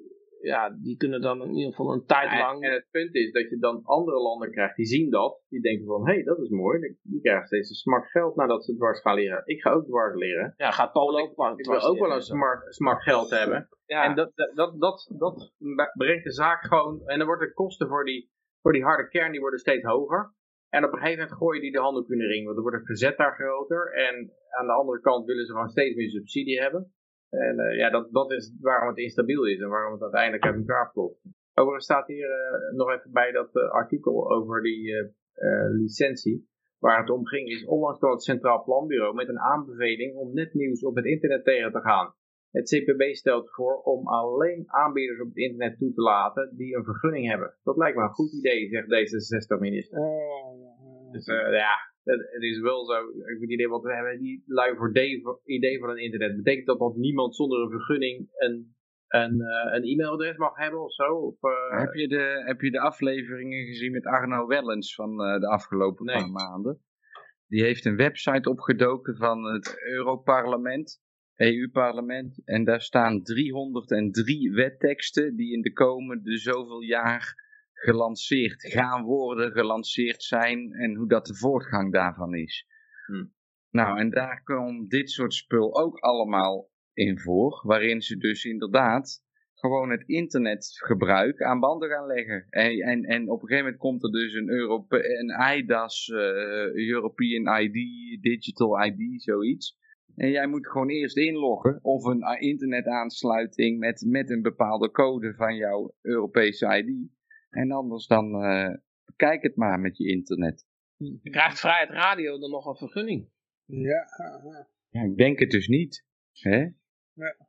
ja, die kunnen dan in ieder geval een tijd lang... En, het punt is dat je dan andere landen krijgt, die zien dat. Die denken van, hé, hey, dat is mooi. Die krijgen steeds een smart geld nadat ze dwars gaan leren. Ik ga ook dwars leren. Ja, gaat Polen ook Ik wil ook wel een smart, smart geld hebben. Ja. En dat, dat, dat, dat brengt de zaak gewoon... En dan wordt de kosten voor die voor die harde kern, die worden steeds hoger. En op een gegeven moment gooien die de handdoek in de ring, want dan wordt het verzet daar groter. En aan de andere kant willen ze gewoon steeds meer subsidie hebben. En uh, ja, dat, dat is waarom het instabiel is en waarom het uiteindelijk uit elkaar klopt. Overigens staat hier uh, nog even bij dat uh, artikel over die licentie. Waar het om ging is onlangs door het Centraal Planbureau met een aanbeveling om netnieuws op het internet tegen te gaan. Het CPB stelt voor om alleen aanbieders op het internet toe te laten die een vergunning hebben. Dat lijkt me een goed idee, zegt D66-minister. Oh, dus uh, ja, het, is wel zo. Ik heb het idee, wat we hebben die lui voor idee van het internet. Betekent dat dat niemand zonder een vergunning een, een, uh, een e-mailadres mag hebben of zo? Of, uh... heb, je de, heb je de afleveringen gezien met Arno Wellens van de afgelopen paar maanden? Die heeft een website opgedoken van het Europarlement. EU-parlement. En daar staan 303 wetteksten die in de komende zoveel jaar gelanceerd gaan worden, gelanceerd zijn en hoe dat de voortgang daarvan is. Hm. Nou, en daar komt dit soort spul ook allemaal in voor, waarin ze dus inderdaad gewoon het internetgebruik aan banden gaan leggen. En, en, en op een gegeven moment komt er dus een, Europe een IDAS, uh, European ID, Digital ID, zoiets. En jij moet gewoon eerst inloggen of een internetaansluiting met, met een bepaalde code van jouw Europese ID. En anders dan uh, kijk het maar met je internet. Je krijgt Vrijheid Radio dan nog een vergunning? Ja. ja ik denk het dus niet. Hè?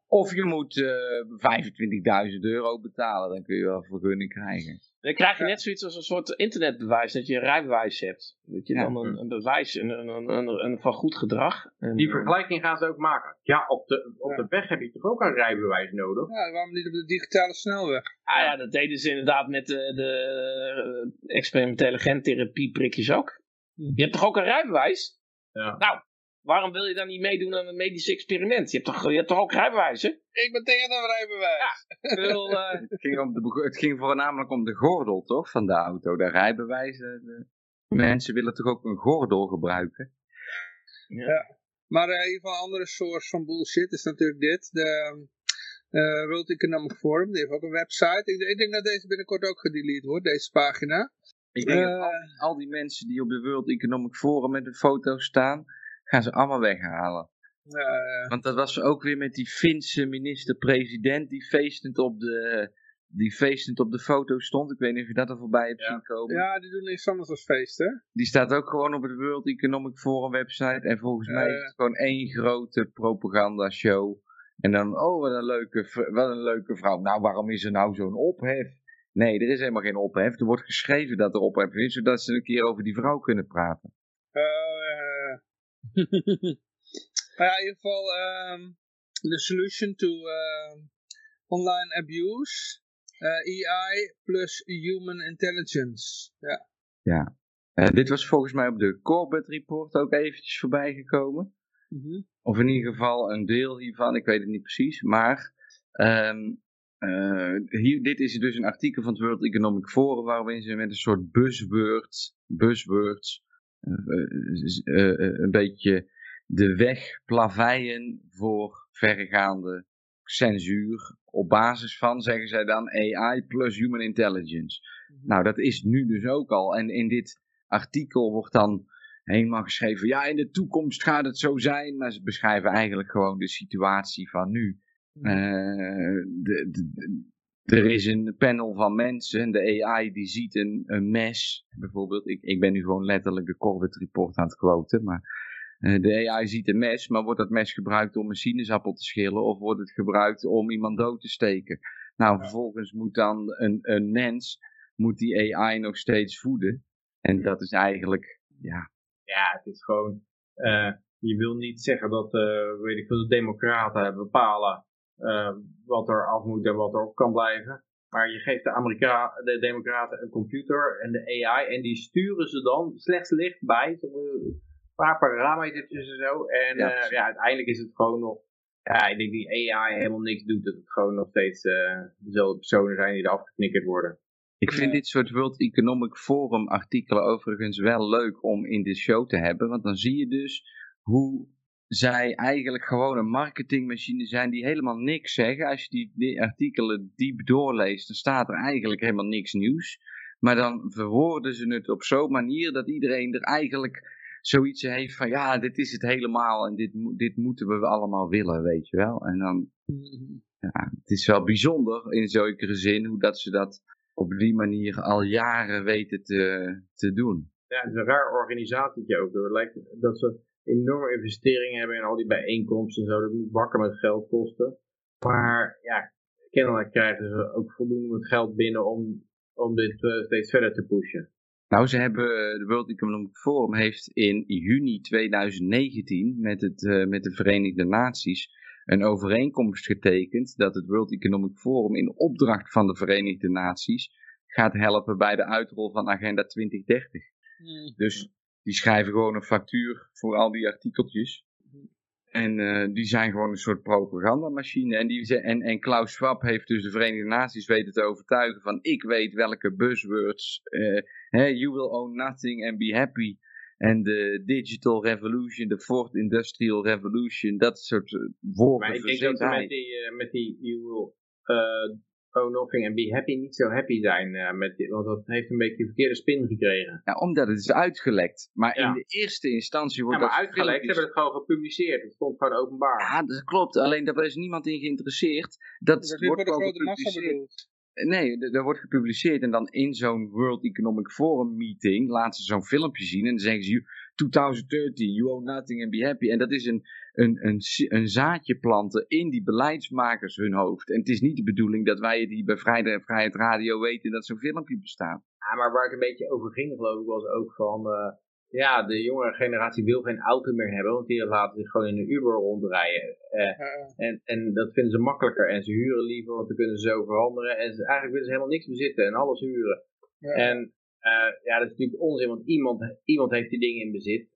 Of je moet uh, 25.000 euro betalen, dan kun je wel een vergunning krijgen. Dan krijg je net zoiets als een soort internetbewijs, dat je een rijbewijs hebt. Dat je dan een, een bewijs een, een, een, van goed gedrag. En, die vergelijking gaan ze ook maken. Ja, op de, op de weg heb je toch ook een rijbewijs nodig? Ja, waarom niet op de digitale snelweg? Ah ja, dat deden ze inderdaad met de, de experimentele gentherapie prikjes ook. Hm. Je hebt toch ook een rijbewijs? Ja. Nou, waarom wil je dan niet meedoen aan een medisch experiment? Je hebt toch, je hebt toch ook rijbewijzen? Ik ben tegen een rijbewijs. Ja, wil, uh... (laughs) het, ging om de, het ging voornamelijk om de gordel, toch, van de auto. De rijbewijzen. De... Mensen willen toch ook een gordel gebruiken? Ja. Maar uh, in ieder geval een andere source van bullshit is natuurlijk dit. De uh, World Economic Forum, die heeft ook een website. Ik, ik, denk dat deze binnenkort ook gedelete wordt, deze pagina. Ik denk dat al, al, die mensen die op de World Economic Forum met een foto staan gaan ze allemaal weghalen. Ja, Want dat was ook weer met die Finse minister-president die feestend op de, die feestend op de foto stond. Ik weet niet of je dat er voorbij hebt zien komen. Ja, die doen niks anders als feesten. Die staat ook gewoon op het World Economic Forum website. En volgens mij is het gewoon één grote propaganda show. En dan, oh wat een leuke, wat een leuke vrouw. Nou, waarom is er nou zo'n ophef? Nee, er is helemaal geen ophef. Er wordt geschreven dat er ophef is, zodat ze een keer over die vrouw kunnen praten. Uh, (laughs) maar ja, in ieder geval, um, the solution to uh, online abuse, uh, eh, AI plus human intelligence. Ja. Ja. Uh, dit was volgens mij op de Corbett Report ook eventjes voorbij gekomen. Mm -hmm. Of in ieder geval een deel hiervan, ik weet het niet precies. Maar um, hier, dit is dus een artikel van het World Economic Forum waarin ze met een soort buzzwords, buzzwords eh, eh, eh, een beetje de weg plaveien voor verregaande censuur op basis van, zeggen zij dan, AI plus human intelligence. Mhm. Nou, dat is nu dus ook al. En in dit artikel wordt dan helemaal geschreven, ja, in de toekomst gaat het zo zijn, maar ze beschrijven eigenlijk gewoon de situatie van nu. Uh, de, de, er is een panel van mensen, de AI die ziet een, mes, bijvoorbeeld. Ik, ik ben nu gewoon letterlijk de Corbett Report aan het quoten, maar uh, de AI ziet een mes, maar wordt dat mes gebruikt om een sinaasappel te schillen of wordt het gebruikt om iemand dood te steken? Nou, vervolgens moet dan een, een mens, moet die AI nog steeds voeden. En dat is eigenlijk, ja... Ja, het is gewoon, uh, je wil niet zeggen dat, uh, weet ik veel, de democraten bepalen wat er af moet en wat er op kan blijven. Maar je geeft de, Amerika de democraten een computer en de AI en die sturen ze dan slechts licht bij. Een paar parametertjes en zo. En ja, uh, ja, uiteindelijk is het gewoon nog ja, ik denk die AI helemaal niks doet. Dat het gewoon nog steeds uh, dezelfde personen zijn die er afgeknikkerd worden. Ik vind dit soort World Economic Forum artikelen overigens wel leuk om in de show te hebben. Want dan zie je dus hoe zij eigenlijk gewoon een marketingmachine zijn die helemaal niks zeggen. Als je die, artikelen diep doorleest, dan staat er eigenlijk helemaal niks nieuws. Maar dan verwoorden ze het op zo'n manier dat iedereen er eigenlijk zoiets heeft van ja, dit is het helemaal en dit, dit moeten we allemaal willen, weet je wel. En dan, ja, het is wel bijzonder in zekere zin hoe dat ze dat op die manier al jaren weten te, te doen. Ja, het is een raar organisatietje ook. Het lijkt dat ze enorme investeringen hebben in al die bijeenkomsten en zo. Dat moet bakken met geld kosten. Maar ja, kennelijk krijgen ze ook voldoende geld binnen om, om dit uh, steeds verder te pushen. Nou, ze hebben, eh, de World Economic Forum heeft in juni 2019 met, het, uh, met de Verenigde Naties een overeenkomst getekend dat het World Economic Forum in opdracht van de Verenigde Naties gaat helpen bij de uitrol van Agenda 2030. Mm. Dus die schrijven gewoon een factuur voor al die artikeltjes. En uh, die zijn gewoon een soort propagandamachine. En, die, en, en Klaus Schwab heeft dus de Verenigde Naties weten te overtuigen van ik weet welke buzzwords. Uh, hey, you will own nothing and be happy. En de digital revolution, de fourth industrial revolution, dat soort eh, woorden. Maar ik denk dat met die, uh, met die you will oh nothing and be happy niet zo happy zijn. Uh, met dit, want dat heeft een beetje een verkeerde spin gekregen. Ja, omdat het is uitgelekt. Maar in de eerste instantie wordt ja, maar uitgelekt filmpjes... hebben het gewoon gepubliceerd. Het stond gewoon openbaar. Ja, dat klopt. Alleen daar is niemand in geïnteresseerd. Dat, dat wordt gewoon gepubliceerd. Nee, dat wordt gepubliceerd en dan in zo'n World Economic Forum meeting laten ze zo'n filmpje zien en dan zeggen ze 2030, you own nothing and be happy. En dat is een, een, een, een zaadje planten in die beleidsmakers hun hoofd. En het is niet de bedoeling dat wij het hier bij Vrijheid, Vrijheid Radio weten dat zo'n filmpje bestaat. Ja, maar waar ik een beetje over ging geloof ik was ook van... Uh, ja, de jongere generatie wil geen auto meer hebben, want die laten zich gewoon in een Uber rondrijden. Uh, en, en dat vinden ze makkelijker en ze huren liever, want dan kunnen ze zo veranderen. En ze, eigenlijk willen ze helemaal niks bezitten en alles huren. Ja. En uh, ja, dat is natuurlijk onzin, want iemand, iemand heeft die dingen in bezit.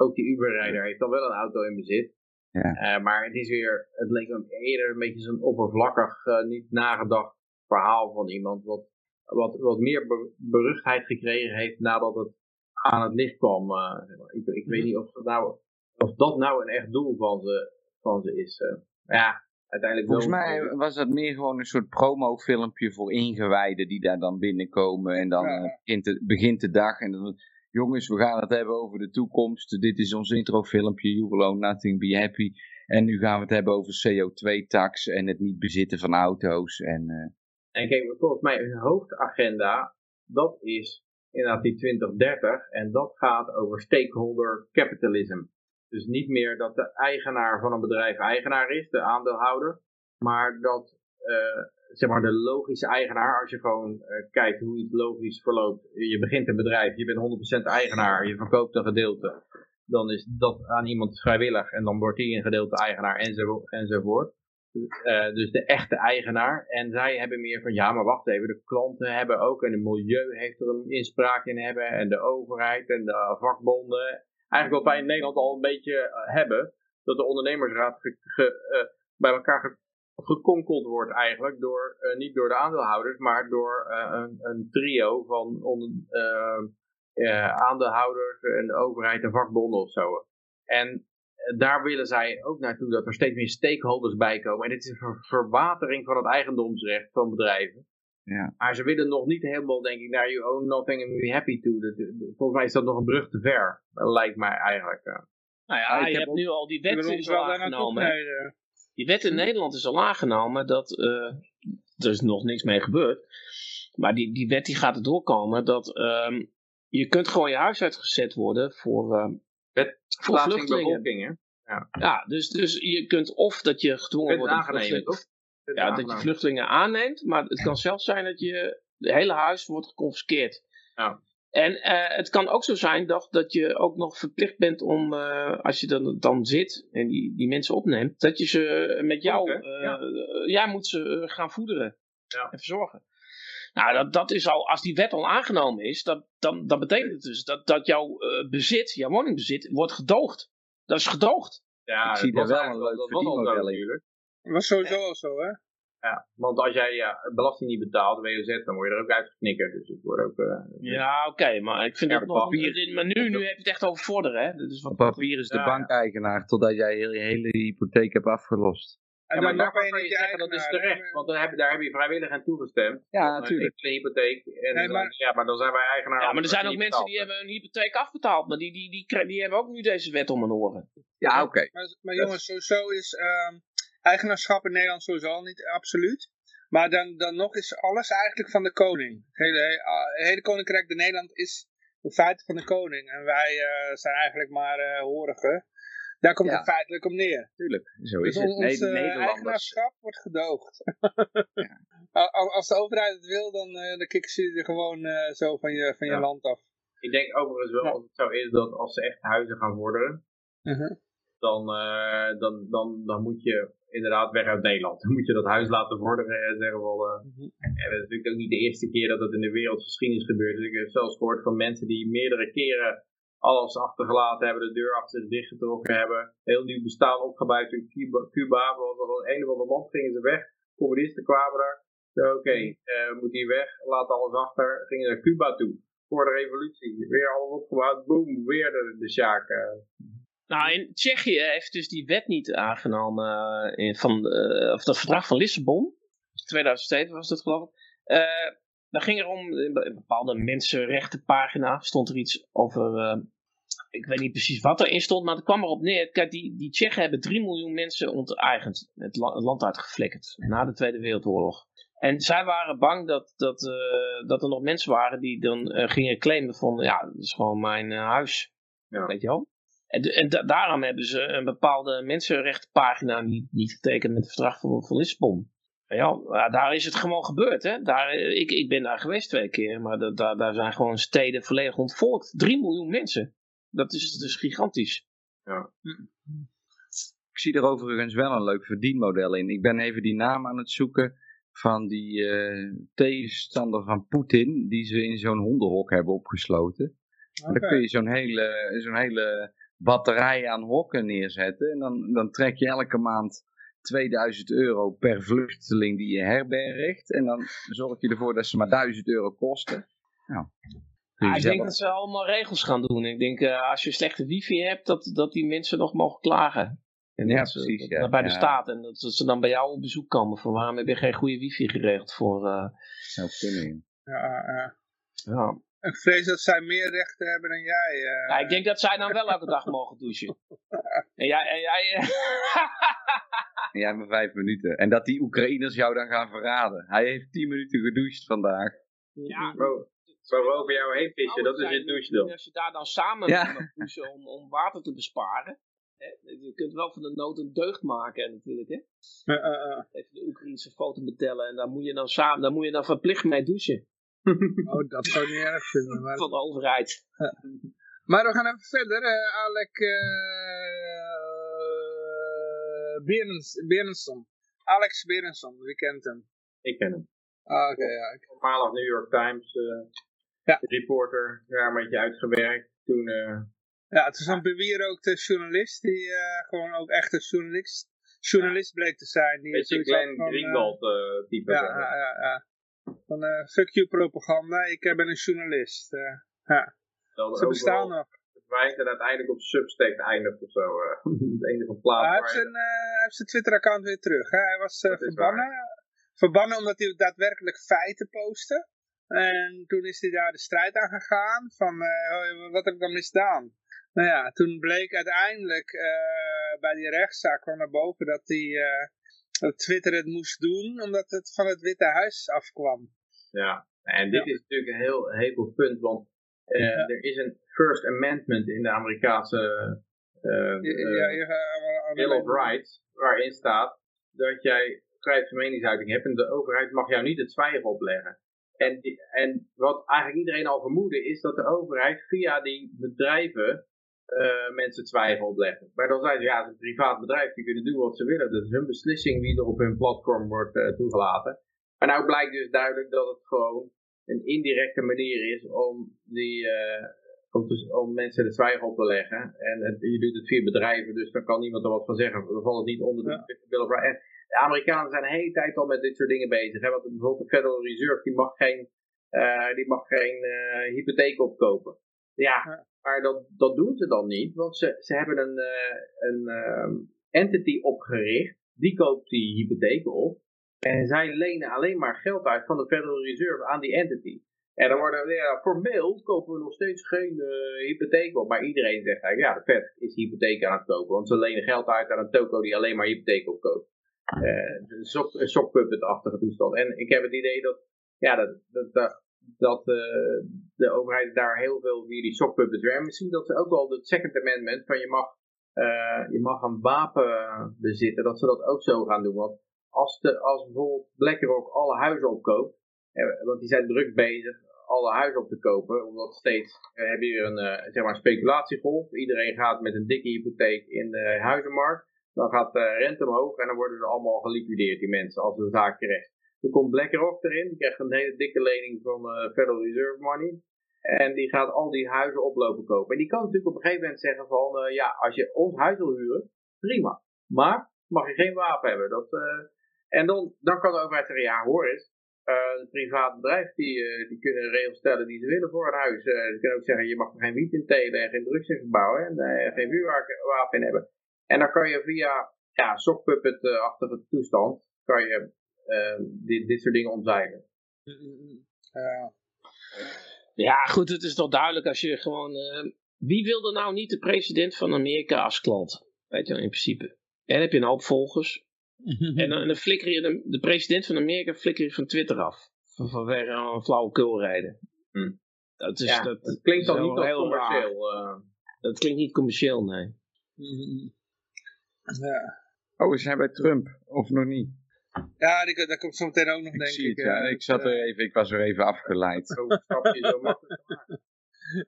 Ook die Uber-rijder heeft dan wel een auto in bezit. Ja. Uh, maar het is weer, het leek me eerder een beetje zo'n oppervlakkig, niet nagedacht verhaal van iemand wat, wat, wat meer beruchtheid gekregen heeft nadat het aan het licht kwam. ik, ik weet mhm. niet of dat, nou, of dat nou een echt doel van ze, van ze is. ja, uiteindelijk Volgens mij was dat meer gewoon een soort promofilmpje voor ingewijden die daar dan binnenkomen. En dan ja. begint, de, begint de dag en dan, jongens, we gaan het hebben over de toekomst. Dit is ons introfilmpje, You Will Nothing, Be Happy. En nu gaan we het hebben over CO2-tax en het niet bezitten van auto's. En, uh... en kijk, volgens mij hoofdagenda, dat is inderdaad die 2030. En dat gaat over stakeholder capitalism. Dus niet meer dat de eigenaar van een bedrijf eigenaar is, de aandeelhouder, maar dat uh, zeg maar de logische eigenaar, als je gewoon uh, kijkt hoe iets logisch verloopt, je begint een bedrijf, je bent 100% eigenaar, je verkoopt een gedeelte, dan is dat aan iemand vrijwillig en dan wordt die een gedeelte eigenaar enzo, enzovoort. Uh, dus de echte eigenaar. En zij hebben meer van, ja, maar wacht even, de klanten hebben ook, en het milieu heeft er een inspraak in hebben, en de overheid en de vakbonden eigenlijk wat wij in Nederland al een beetje uh, hebben, dat de ondernemersraad bij elkaar gekonkeld wordt eigenlijk, door, uh, niet door de aandeelhouders, maar door een, een, trio van on, aandeelhouders en de overheid en vakbonden of zo. En daar willen zij ook naartoe dat er steeds meer stakeholders bij komen. En dit is een ver verwatering van het eigendomsrecht van bedrijven. Ja. Maar ze willen nog niet helemaal, denk ik, naar you own nothing and be happy to. volgens mij is dat nog een brug te ver. Dat lijkt mij eigenlijk. Uh. Nou ja, je hebt nu al die wet is al aangenomen. Die wet in Nederland is al aangenomen dat uh, er is nog niks mee gebeurd. Maar die, die wet die gaat er doorkomen dat ehm, je kunt gewoon je huis uitgezet worden voor, uh, voor vluchtelingen. Ja. ja, dus, dus je kunt of dat je gedwongen wordt vluchtelingen, ja, dat je vluchtelingen aanneemt, maar het kan (clears throat) zelfs zijn dat je het hele huis wordt geconfiskeerd. Ja. En uh, het kan ook zo zijn dat, dat je ook nog verplicht bent om, uh, als je dan, dan zit en die, die mensen opneemt, dat je ze met jou, uh, ja. jij moet ze gaan voederen ja. en verzorgen. Nou, dat, dat is al, als die wet al aangenomen is, dat, dan, dan betekent het dus dat, dat jouw bezit, jouw woningbezit, wordt gedoogd. Dat is gedoogd. Ja, ik zie daar wel een leuk verdienmodel in. Dat was sowieso al zo, hè? Ja, want als jij ja, belasting niet betaalt, WOZ, dan word je er ook uitgeknikkerd. Dus het wordt ook... Uh, ja, oké, maar ik vind het nog papier... Maar nu, nu heb je het echt over vorderen, hè? Dus wat papier is de ja, bankeigenaar totdat jij je hele hypotheek hebt afgelost. En ja, maar kan je niet zeggen dat is terecht, want daar heb, daar heb je vrijwillig aan toegestemd. Ja, natuurlijk. Een hypotheek. En nee, maar, ja, maar dan zijn wij eigenaar. Ja, maar er zijn ook mensen die hebben een hypotheek afbetaald, maar die, die, die, die, hebben ook nu deze wet om hun oren. Ja, oké. Maar, maar, jongens, sowieso is um, eigenaarschap in Nederland sowieso al niet absoluut. Maar dan, dan nog is alles eigenlijk van de koning. Het hele, hele koninkrijk de Nederland is de feiten van de koning. En wij uh, zijn eigenlijk maar uh, horigen. Daar komt het feitelijk om neer. Tuurlijk, zo is dus het. Ons uh, eigenaarschap wordt gedoogd. (laughs) ja. Als de overheid het wil, dan, uh, dan kikken ze er gewoon uh, zo van je, van je land af. Ik denk overigens wel, als het zo is, dat als ze echt huizen gaan vorderen, -huh. Dan, dan, dan, dan moet je inderdaad weg uit Nederland. Dan moet je dat huis laten vorderen en zeggen wel... Uh, En dat is natuurlijk ook niet de eerste keer dat dat in de wereldgeschiedenis gebeurt. Dus ik heb zelfs gehoord van mensen die meerdere keren alles achtergelaten hebben, de deur achter zich dichtgetrokken hebben, heel nieuw bestaan opgebouwd in Cuba, Cuba van een of ander land gingen ze weg, communisten kwamen daar, oké, okay, uh, moet hier weg, laat alles achter, gingen naar Cuba toe, voor de revolutie, weer alles opgebouwd, boom, weer de, de Sjaak. Nou, in Tsjechië heeft dus die wet niet aangenomen, uh, in, van, of dat verdrag van Lissabon, 2007 was dat geloof ik, daar ging er om, in een bepaalde mensenrechtenpagina stond er iets over, uh, ik weet niet precies wat erin stond, maar het kwam erop neer. Kijk, die, die Tsjechen hebben 3 miljoen mensen onteigend, het, land uitgeflikkerd, na de Tweede Wereldoorlog. En zij waren bang dat, dat, uh, dat er nog mensen waren die dan uh, gingen claimen van, ja, dat is gewoon mijn huis. Ja. Weet je wel? En, en daarom hebben ze een bepaalde mensenrechtenpagina niet, niet getekend met het verdrag van, van Lissabon. Ja, daar is het gewoon gebeurd. Hè? Daar, ik, ik ben daar geweest twee keer, maar daar, daar zijn gewoon steden volledig ontvolkt. Drie miljoen mensen. Dat is dus gigantisch. Ja. Ik zie er overigens wel een leuk verdienmodel in. Ik ben even die naam aan het zoeken van die uh, tegenstander van Poetin, die ze in zo'n hondenhok hebben opgesloten. Okay. Dan kun je zo'n hele, zo'n hele batterij aan hokken neerzetten. En dan, dan trek je elke maand 2000 euro per vluchteling die je herbergt. En dan zorg je ervoor dat ze maar 1000 euro kosten. Nou, ja, ik denk dat ze allemaal regels gaan doen. Ik denk uh, als je slechte wifi hebt, dat, dat die mensen nog mogen klagen. En ja, precies. ja. Bij de staat. En dat, ze dan bij jou op bezoek komen. Van waarom heb je geen goede wifi geregeld voor... Uh... Ja, uh, ja. Ik vrees dat zij meer rechten hebben dan jij. Uh... Ja, ik denk dat zij dan wel elke dag mogen douchen. en jij... En jij (laughs) en jij maar vijf minuten. En dat die Oekraïners jou dan gaan verraden. Hij heeft tien minuten gedoucht vandaag. Ja. Bro, zo over jou heen vissen, dat is je douche Als je daar dan samen ja. douchen om, om water te besparen. Hè? Je kunt wel van de nood een deugd maken natuurlijk. Hè? Uh, uh, uh. Even de Oekraïnse foto betellen en daar moet je dan samen, daar moet je dan verplicht mee douchen. (laughs) oh, dat zou ik niet erg vinden. Maar... Van de overheid. maar we gaan even verder. Uh, Alec uh, Alex Berenson, wie kent hem? Ik ken hem. Ah, oké, okay, ja. Voormalig New York Times uh, ja. reporter, daar een beetje uitgewerkt. Toen... Uh, ja, het is een bewierookte journalist, die uh, gewoon ook echt een journalist, journalist bleek te zijn. Die Beetje Glenn Greenwald type. Ja, ja, ja, ja. Van uh, fuck you propaganda, ik ben een journalist. Uh, ja. Ze bestaan nog. Verdwijnt en uiteindelijk op Substack eindigt of zo. (laughs) De enige plaats. hij, heeft zijn, hij heeft zijn Twitter-account weer terug. Hè? Hij was verbannen. Verbannen omdat hij daadwerkelijk feiten postte. En toen is hij daar de strijd aan gegaan. Van wat heb ik dan misdaan? Nou ja, toen bleek uiteindelijk bij die rechtszaak kwam naar boven dat hij dat Twitter het moest doen, omdat het van het Witte Huis afkwam. Ja, en dit is natuurlijk een heel hekel punt, want uh, er is een First Amendment in de Amerikaanse uh, uh, Bill of Rights, waarin staat dat jij vrijheid van meningsuiting hebt en de overheid mag jou niet het zwijgen opleggen. En, en wat eigenlijk iedereen al vermoedde is dat de overheid via die bedrijven uh, mensen twijfel opleggen. Maar dan zijn ze, ja, het is een privaat bedrijf, die kunnen doen wat ze willen. Dat is hun beslissing wie er op hun platform wordt uh, toegelaten. Maar nou blijkt dus duidelijk dat het gewoon een indirecte manier is om, die, uh, om, om, mensen de twijfel op te leggen. En het, je doet het via bedrijven, dus dan kan niemand er wat van zeggen. Dan valt het niet onder de ja. Bill of Rights. De Amerikanen zijn de hele tijd al met dit soort dingen bezig. Hè? Want bijvoorbeeld de Federal Reserve, die mag geen, die mag geen hypotheek opkopen. Ja, maar dat, dat doen ze dan niet, want ze, ze hebben een, uh, een uh, entity opgericht, die koopt die hypotheken op. En zij lenen alleen maar geld uit van de Federal Reserve aan die entity. En dan worden, ja, formeel kopen we nog steeds geen uh, hypotheek op. Maar iedereen zegt eigenlijk, ja, de Fed is hypotheek aan het kopen. Want ze lenen geld uit aan een toko die alleen maar hypotheek opkoopt. Uh, een sockpuppet-achtige toestand. En ik heb het idee dat, ja, dat, dat, dat dat uh, de overheid daar heel veel via die sockpuppets werkt. Misschien dat ze ook wel het Second Amendment van je mag, uh, je mag een wapen bezitten, dat ze dat ook zo gaan doen. Want als, de, als bijvoorbeeld BlackRock alle huizen opkoopt, eh, want die zijn druk bezig alle huizen op te kopen, omdat steeds heb je een zeg maar speculatiegolf. Iedereen gaat met een dikke hypotheek in de huizenmarkt. Dan gaat de rente omhoog en dan worden ze allemaal geliquideerd, die mensen, als de zaak terecht. Er komt BlackRock erin, die krijgt een hele dikke lening van uh, Federal Reserve Money. En die gaat al die huizen oplopen kopen. En die kan natuurlijk op een gegeven moment zeggen van, uh, ja, als je ons huis wil huren, prima. Maar mag je geen wapen hebben. Dat, uh, en dan, dan kan de overheid zeggen, ja hoor eens, een privaat bedrijf die, die kunnen regels stellen die ze willen voor een huis. ze kunnen ook zeggen, je mag er geen wiet in telen en geen drugs in verbouwen en geen vuurwapen in hebben. En dan kan je via ja, sockpuppet-achtige toestand, kan je dit, dit soort dingen omzeilen. Ja. ja, goed, het is toch duidelijk als je gewoon... Uh, wie wilde nou niet de president van Amerika als klant? Weet je, in principe. En dan heb je een hoop volgers. (laughs) en, dan, en dan flikker je de, de, president van Amerika flikker je van Twitter af. Van, vanwege een flauwekulrijden. Hm. Dat, is, ja, dat, dat klinkt dan niet heel commercieel. Uh... Dat klinkt niet commercieel, nee. Ja. Oh, is hij bij Trump? Of nog niet? Ja, die, dat komt zo meteen ook nog, ik denk ik. ja. ik, zat er even, ik was er even afgeleid. Zo stapje zo makkelijk (laughs)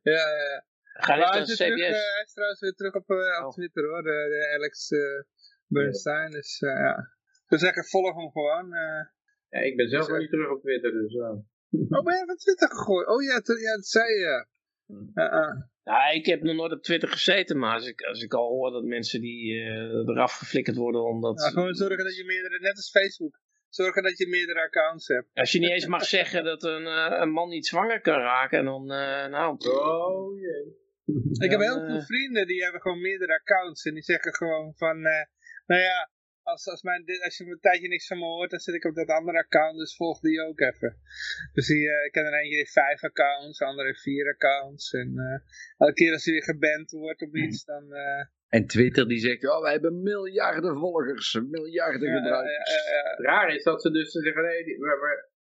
Ja, ja, ja. Ga maar hij, is terug, uh, hij is trouwens weer terug op, uh, op oh. Twitter hoor, de, de Alex uh, Bernstein. Dus ja. Dus zeggen, volg hem gewoon. ja, ik ben zelf dus, nog niet terug op Twitter, dus... Oh, ben je van Twitter gegooid? Oh ja, ja dat zei je. Ja, ik heb nog nooit op Twitter gezeten, maar als ik, als ik al hoor dat mensen die uh, eraf geflikkerd worden omdat... Ja, gewoon zorgen dat je meerdere, net als Facebook, zorgen dat je meerdere accounts hebt. Als je niet eens mag zeggen dat een, uh, een man niet zwanger kan raken, dan uh, nou... Oh jee. Ik heb heel veel vrienden die hebben gewoon meerdere accounts en die zeggen gewoon van, nou ja, als, als, mijn, als je een tijdje niks van me hoort, dan zit ik op dat andere account, dus volg die ook even. Dus die, uh, ik ken er eentje die heeft vijf accounts, de andere heeft vier accounts. En uh, elke keer als hij weer geband wordt op iets, dan... Uh... En Twitter die zegt, oh, wij hebben miljarden volgers, miljarden ja, gebruikers. Ja, Het raar is dat ze dus zeggen, nee, die, we,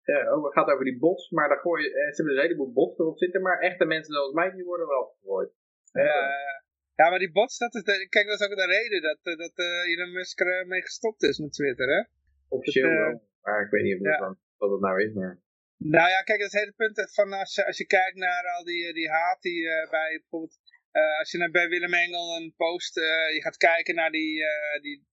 we, oh, het gaat over die bots, maar dan gooi je, ze hebben een heleboel bots erop zitten, maar echte mensen zoals mij, die worden wel gegooid. Ja, ja, maar die bots, dat is de, kijk, dat is ook de reden dat, eh, dat uh, Elon Musk er mee gestopt is met Twitter, hè? Officieel wel, maar ik weet niet of ja. dat, wat het nou is, maar... Nou ja, kijk, dat is het hele punt van als je, als je kijkt naar al die, die haat die uh, bij bijvoorbeeld... Uh, als je naar, bij Willem Engel een post, je gaat kijken naar die, die,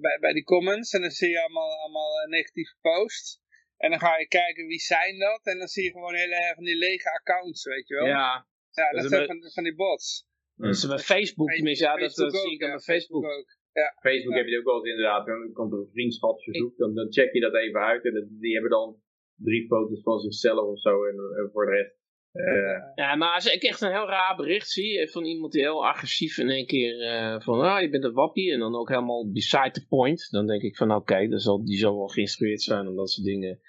bij, bij die comments en dan zie je allemaal, allemaal negatieve posts. En dan ga je kijken wie zijn dat en dan zie je gewoon hele van die lege accounts, weet je wel. Ja. Ja, dat zijn van, van die bots. Dus bij Facebook, tenminste, ja, dat, dat zie ik aan Facebook. Facebook, ja. Facebook heb je ook wel eens inderdaad, dan komt er een vriendschapsverzoek, dan, dan check je dat even uit en die hebben dan drie foto's van zichzelf of zo en, voor de rest. Uh, ja, maar als ik echt een heel raar bericht zie eh, van iemand die heel agressief in één keer uh, van, ah, je bent een wappie en dan ook helemaal beside the point, dan denk ik van, oké, okay, zal, die zal wel geïnstrueerd zijn om dat soort dingen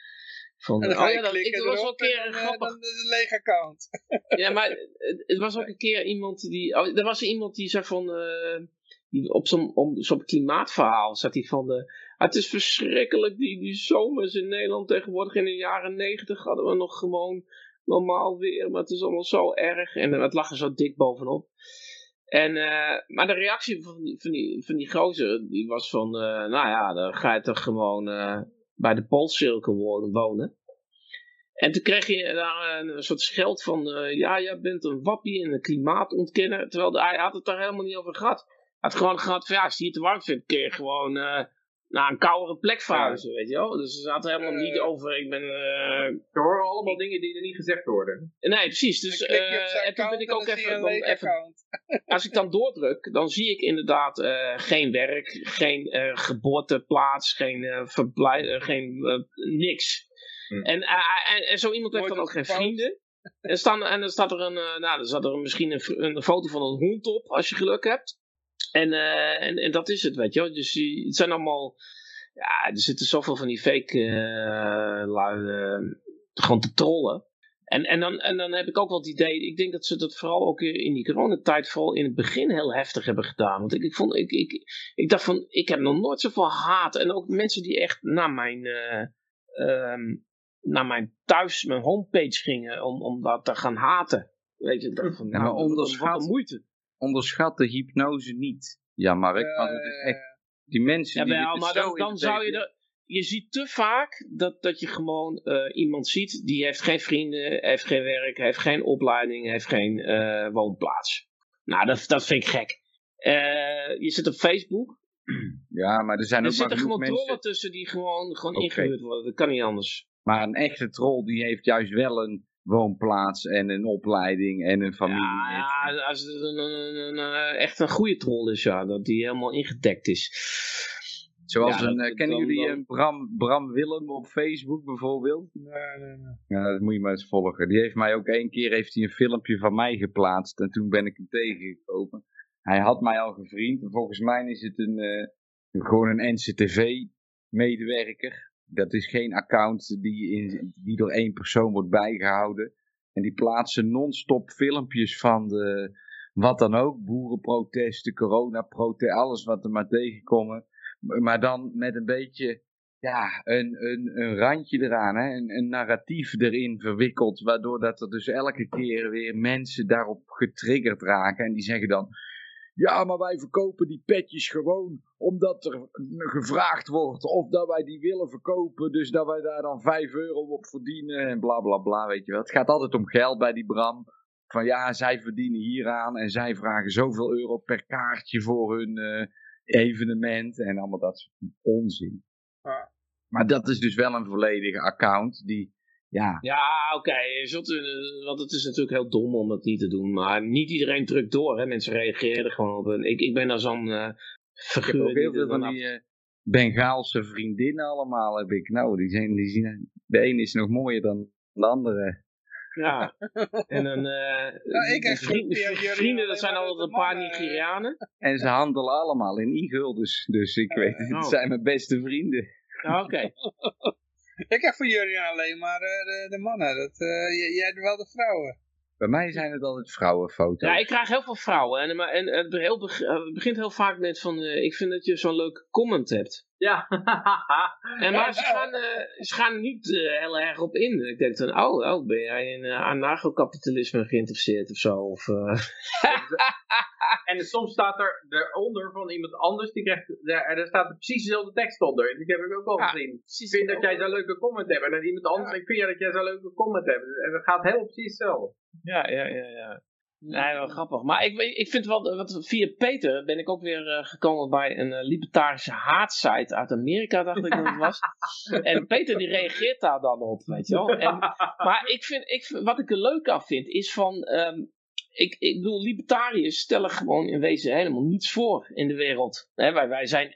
van, en dan ga je oh, ja, ik, was ook een keer dan, dan is een lege account. (laughs) ja, maar het, het, was ook een keer iemand die... Oh, er was iemand die zei van... Uh, die op zo'n zo'n klimaatverhaal zat hij van de... het is verschrikkelijk, die, die zomers in Nederland tegenwoordig. In de jaren negentig hadden we nog gewoon normaal weer, maar het is allemaal zo erg. En het lag er zo dik bovenop. En, uh, maar de reactie van die, van die, van die gozer, die was van, uh, nou ja, dan ga je toch gewoon uh, bij de Poolcirkel wonen. En toen kreeg je daar een soort scheld van, ja, jij bent een wappie en een klimaatontkenner. Terwijl hij had het daar helemaal niet over gehad. Hij had gewoon gehad van, ja, als je het te warm vindt, kun je gewoon naar een koudere plek verhuizen, weet je wel. Dus ze zaten helemaal niet over, ik ben... Uh, er horen allemaal dingen die er niet gezegd worden. Nee, precies. Dus uh, en toen ben ik ook even, dan, even... (laughs) Als ik dan doordruk, dan zie ik inderdaad uh, geen werk, geen geboorteplaats, geen verblijf, geen niks. Hm. En, en, en, zo iemand heeft dan ook geen vrienden. En, staan, en dan staat er een, nou, dan staat er misschien een, een foto van een hond op, als je geluk hebt. En, uh, en, en dat is het, weet je wel. Dus het zijn allemaal... Ja, er zitten zoveel van die fake uh, lui uh, gewoon te trollen. En, en, dan, en dan heb ik ook wel het idee, ik denk dat ze dat vooral ook in die coronatijd vooral in het begin heel heftig hebben gedaan. Want ik, ik, vond, ik, ik, ik dacht van, ik heb nog nooit zoveel haat. En ook mensen die echt naar mijn, um, naar mijn thuis, mijn homepage gingen om, om dat te gaan haten. Weet je, dat van, ja, maar nou, onderschat, moeite onderschat de hypnose niet. Ja, Mark, uh, want het is echt, die mensen ja, die wel, maar dan, dan zou je er, je ziet te vaak dat, dat je gewoon uh, iemand ziet die heeft geen vrienden, heeft geen werk, heeft geen opleiding, heeft geen uh, woonplaats. Nou, dat, dat vind ik gek. Uh, je zit op Facebook. Ja, maar er zijn er ook zitten gewoon mensen... trollen tussen die gewoon, gewoon okay. ingehuurd worden. Dat kan niet anders. Maar een echte troll die heeft juist wel een woonplaats en een opleiding en een familie. Ja, ja als het een, een, een, echt een goede troll is, ja, dat die helemaal ingedekt is. Zoals ja, een, dat, kennen dan, jullie een Bram, Bram Willem op Facebook bijvoorbeeld? Nee, nee, nee. Ja, dat moet je maar eens volgen. Die heeft mij ook één keer heeft hij een filmpje van mij geplaatst en toen ben ik hem tegengekomen. Hij had mij al gevriend. Volgens mij is het een, uh, gewoon een NCTV-medewerker. Dat is geen account die, in, die door één persoon wordt bijgehouden. En die plaatsen non-stop filmpjes van de, wat dan ook, boerenprotesten, coronaprotesten, alles wat er maar tegenkomen. Maar dan met een beetje, ja, een, een, een randje eraan, hè? Een, een narratief erin verwikkeld, waardoor dat er dus elke keer weer mensen daarop getriggerd raken. En die zeggen dan, ja, maar wij verkopen die petjes gewoon omdat er gevraagd wordt of dat wij die willen verkopen. Dus dat wij daar dan 5 euro op verdienen en bla bla bla, weet je wel. Het gaat altijd om geld bij die Bram. Van ja, zij verdienen hieraan en zij vragen zoveel euro per kaartje voor hun uh, evenement en allemaal dat soort onzin. Maar dat is dus wel een volledige account die ja, ja oké. Okay. Want het is natuurlijk heel dom om dat niet te doen. Maar niet iedereen drukt door. Hè. Mensen reageren gewoon op. Een, ik, ik ben daar zo'n uh, figuur. Ik heb ook heel veel van die uh, Bengaalse vriendinnen allemaal. Heb ik. Nou, die zijn, die zien, de een is nog mooier dan de andere. Ja, en dan, uh, (laughs) nou, ik vrienden, vrienden, dat zijn altijd een paar Nigerianen. En ze handelen allemaal in e dus, ik weet het, het zijn mijn beste vrienden. Oké. (laughs) (laughs) Ik heb voor jullie alleen maar uh, de, de, mannen. Dat, uh, jij wel de vrouwen. Bij mij zijn het altijd vrouwenfoto's. Ja, ik krijg heel veel vrouwen. En, en, en het, heel, het begint heel vaak met van, uh, ik vind dat je zo'n leuke comment hebt. Ja. (laughs) en, maar ze gaan, uh, ze gaan niet uh, heel erg op in. Ik denk dan, oh, oh ben jij in uh, anarcho-kapitalisme geïnteresseerd of zo? Of, (laughs) en soms staat er eronder van iemand anders, die krijgt, daar, daar staat er precies dezelfde tekst onder. Die heb ik ook al ja, gezien. Ik vind dat jij zo'n leuke comment hebt. En dan iemand anders, ja. ik vind ja dat jij zo'n leuke comment hebt. En dat gaat heel precies hetzelfde. Ja, ja, ja, ja. Nee, wel grappig. Maar ik, ik vind wel, wat, via Peter ben ik ook weer uh, gekomen bij een uh, libertarische haatsite uit Amerika, dacht ik dat het was. (laughs) en Peter die reageert daar dan op, weet je wel. En, maar ik vind, ik, wat ik er leuk aan vind, is van, um, ik, ik bedoel, libertariërs stellen gewoon in wezen helemaal niets voor in de wereld. wij, wij zijn 1%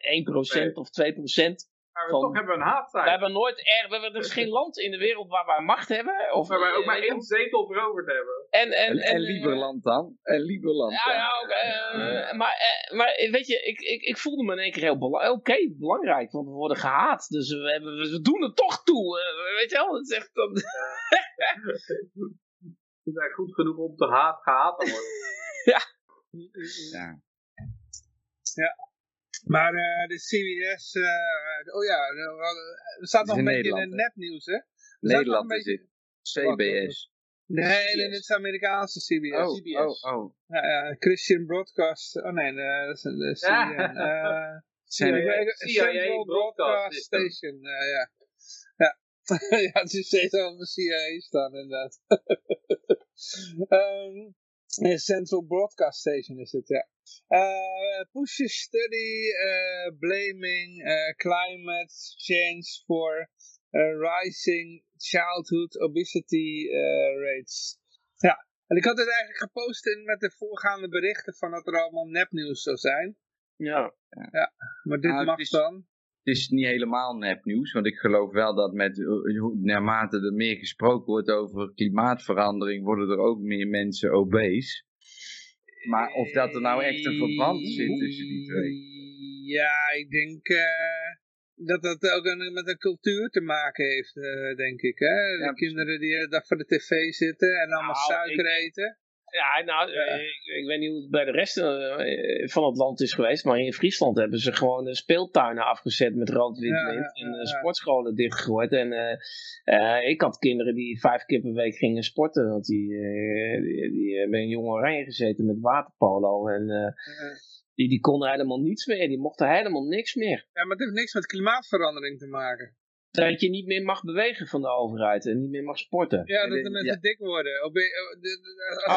nee. of 2% maar van, toch hebben we een haatzij. We hebben nooit er, we hebben, er is geen land in de wereld waar wij macht hebben. Of, waar wij ook maar één zetel veroverd hebben. En, en, en, en, Lieberland dan? En Lieberland ja, dan? Ja, ook, uh, maar, uh, maar weet je, ik, ik, ik voelde me in één keer heel belangrijk. Oké, okay, belangrijk, want we worden gehaat. Dus we, hebben, we doen het toch toe. Uh, weet je wel, dat zegt dan... We zijn goed genoeg om te haat, gehaat te worden. (laughs) ja. Ja. Ja. Maar uh, de CBS, uh, oh ja, er staat nog een beetje in het nepnieuws, hè? Nederland is het. CBS. Nee, nee, dit is de Amerikaanse CBS. Oh, CBS. oh, oh. Ja, ja, Christian Broadcast, oh nee, dat is de CNN. Uh, CIA, CIA Broadcast Station, ja. Ja. (laughs) ja, het is steeds al de CIA staan, inderdaad. um, (laughs) Central Broadcast Station is het, ja. Uh, push a study uh, blaming uh, climate change for rising childhood obesity rates. Ja, en ik had het eigenlijk gepost in, met de voorgaande berichten van dat er allemaal nepnieuws zou zijn. Ja. ja maar dit mag dan het is niet helemaal nepnieuws, want ik geloof wel dat met, naarmate er meer gesproken wordt over klimaatverandering, worden er ook meer mensen obese. Maar of dat er nou echt een verband zit tussen die twee? Ja, ik denk uh, dat dat ook een, met een cultuur te maken heeft, uh, denk ik. Hè? De kinderen die dag voor de tv zitten en allemaal nou, suiker eten. Ja, nou, Ik, ik, weet niet hoe het bij de rest uh, van het land is geweest, maar in Friesland hebben ze gewoon speeltuinen afgezet met rood-wit ja, en sportscholen dichtgegooid. En ik had kinderen die vijf keer per week gingen sporten, want die, die, die hebben in Jong Oranje gezeten met waterpolo en... Die, die konden helemaal niets meer, die mochten helemaal niks meer. Ja, maar het heeft niks met klimaatverandering te maken dat je niet meer mag bewegen van de overheid en niet meer mag sporten. Ja, dat de mensen dik worden. Oh,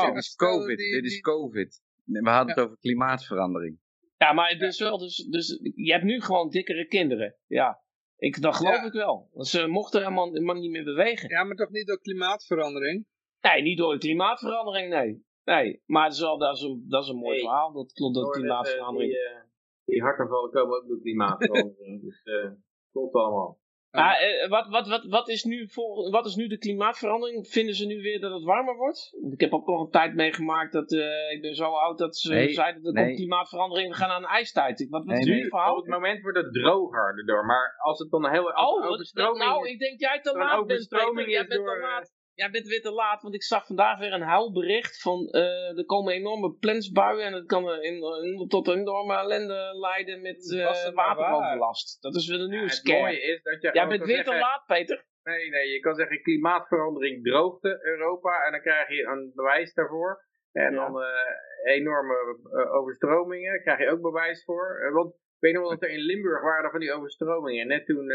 dit is COVID. dit is COVID. We hadden het over klimaatverandering. Ja, maar dus wel, dus, dus je hebt nu gewoon dikkere kinderen. Ja, ik, dat geloof ik wel. Ze mochten helemaal, helemaal niet meer bewegen. Ja, maar toch niet door klimaatverandering? Nee, niet door klimaatverandering, nee. Nee, maar dat is, wel, dat is, een, dat is een mooi verhaal. Dat klopt door klimaatverandering. Die, uh, die hartaanvallen komen ook door klimaatverandering. (laughs) dus uh, klopt allemaal. Maar uh, wat, wat, wat, wat, is nu voor, wat is nu de klimaatverandering? Vinden ze nu weer dat het warmer wordt? Ik heb ook nog een tijd meegemaakt dat uh, ik ben zo oud dat ze nee, zeiden dat er komt klimaatverandering, we gaan naar een ijstijd. Wat, wat nee, is nu verhaal? Op het moment wordt het droger erdoor, maar als het dan heel oh, overstroming nou, ik denk jij te laat bent, Peter. Jij bent te laat ja, bent weer te laat, want ik zag vandaag weer een huilbericht van uh, er komen enorme plensbuien en het kan in, in, tot een enorme ellende leiden met uh, wateroverlast. Dat is weer een nieuwe ja. Het mooie is dat je Jij bent weer te laat, Peter. Nee, nee, je kan zeggen klimaatverandering droogte Europa en dan krijg je een bewijs daarvoor. En dan uh, enorme overstromingen krijg je ook bewijs voor. want ik weet nog wel dat er in Limburg waren van die overstromingen. Net toen,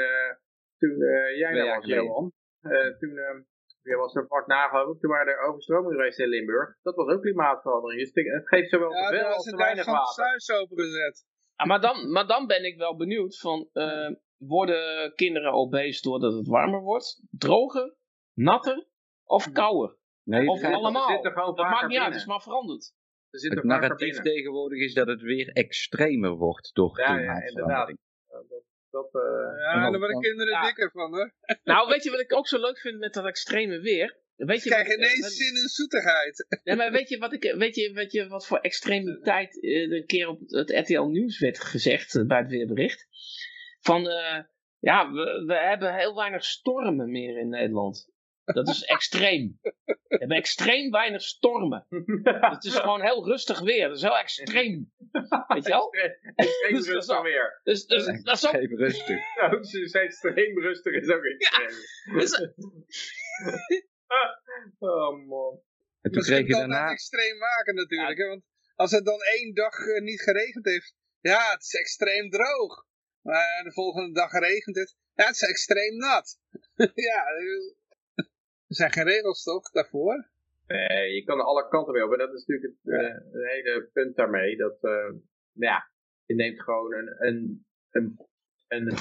toen jij daar was, Johan. toen je was er vlak na toen waren er overstromingen geweest in Limburg. Dat was ook klimaatverandering. Dus het geeft zowel ja, te veel als te weinig water. Ja, maar, dan, maar dan ben ik wel benieuwd van, uh, worden kinderen obese doordat het warmer wordt? Droger, natter of kouder? Nee, of allemaal? Dat maakt niet uit, het is maar veranderd. Het narratief tegenwoordig is dat het weer extremer wordt door ja, klimaatverandering. Ja, inderdaad. Dat, uh, ja, daar worden kinderen dikker van, hè? (laughs) Nou, weet je wat ik ook zo leuk vind met dat extreme weer? Weet je krijg je ineens zin in zoetigheid. (laughs) Nee, maar weet je wat, ik, weet je, weet je wat voor extremiteit uh, een keer op het RTL Nieuws werd gezegd uh, bij het weerbericht? Van, ja, we, we hebben heel weinig stormen meer in Nederland. Dat is extreem. We hebben extreem weinig stormen. (laughs) Het is gewoon heel rustig weer. Dat is heel extreem. Weet je wel? Extreem dus rustig weer. Dus, dus, dat is ook... Extreem rustig. (laughs) Nou, extreem rustig is ook extreem. Ja, dus... (laughs) oh man. En toen kreeg je daarna... extreem maken natuurlijk. Hè? Want als het dan één dag uh, niet geregend heeft. Ja, het is extreem droog. Maar de volgende dag regent het. Ja, het is extreem nat. ja, er zijn geen regels toch daarvoor? Nee, je kan er alle kanten mee op. En dat is natuurlijk het, uh, het hele punt daarmee. Dat, uh, nou ja, je neemt gewoon een, een, een, een,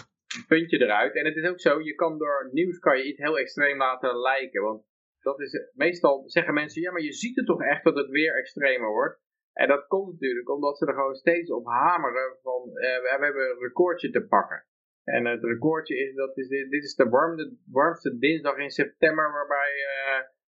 puntje eruit. En het is ook zo, je kan door nieuws kan je iets heel extreem laten lijken. Want dat is, meestal zeggen mensen, ja, maar je ziet het toch echt dat het weer extremer wordt. En dat komt natuurlijk omdat ze er gewoon steeds op hameren van, uh, we hebben een recordje te pakken. En het recordje is, dat is dit, is de warmste, warmste dinsdag in september waarbij,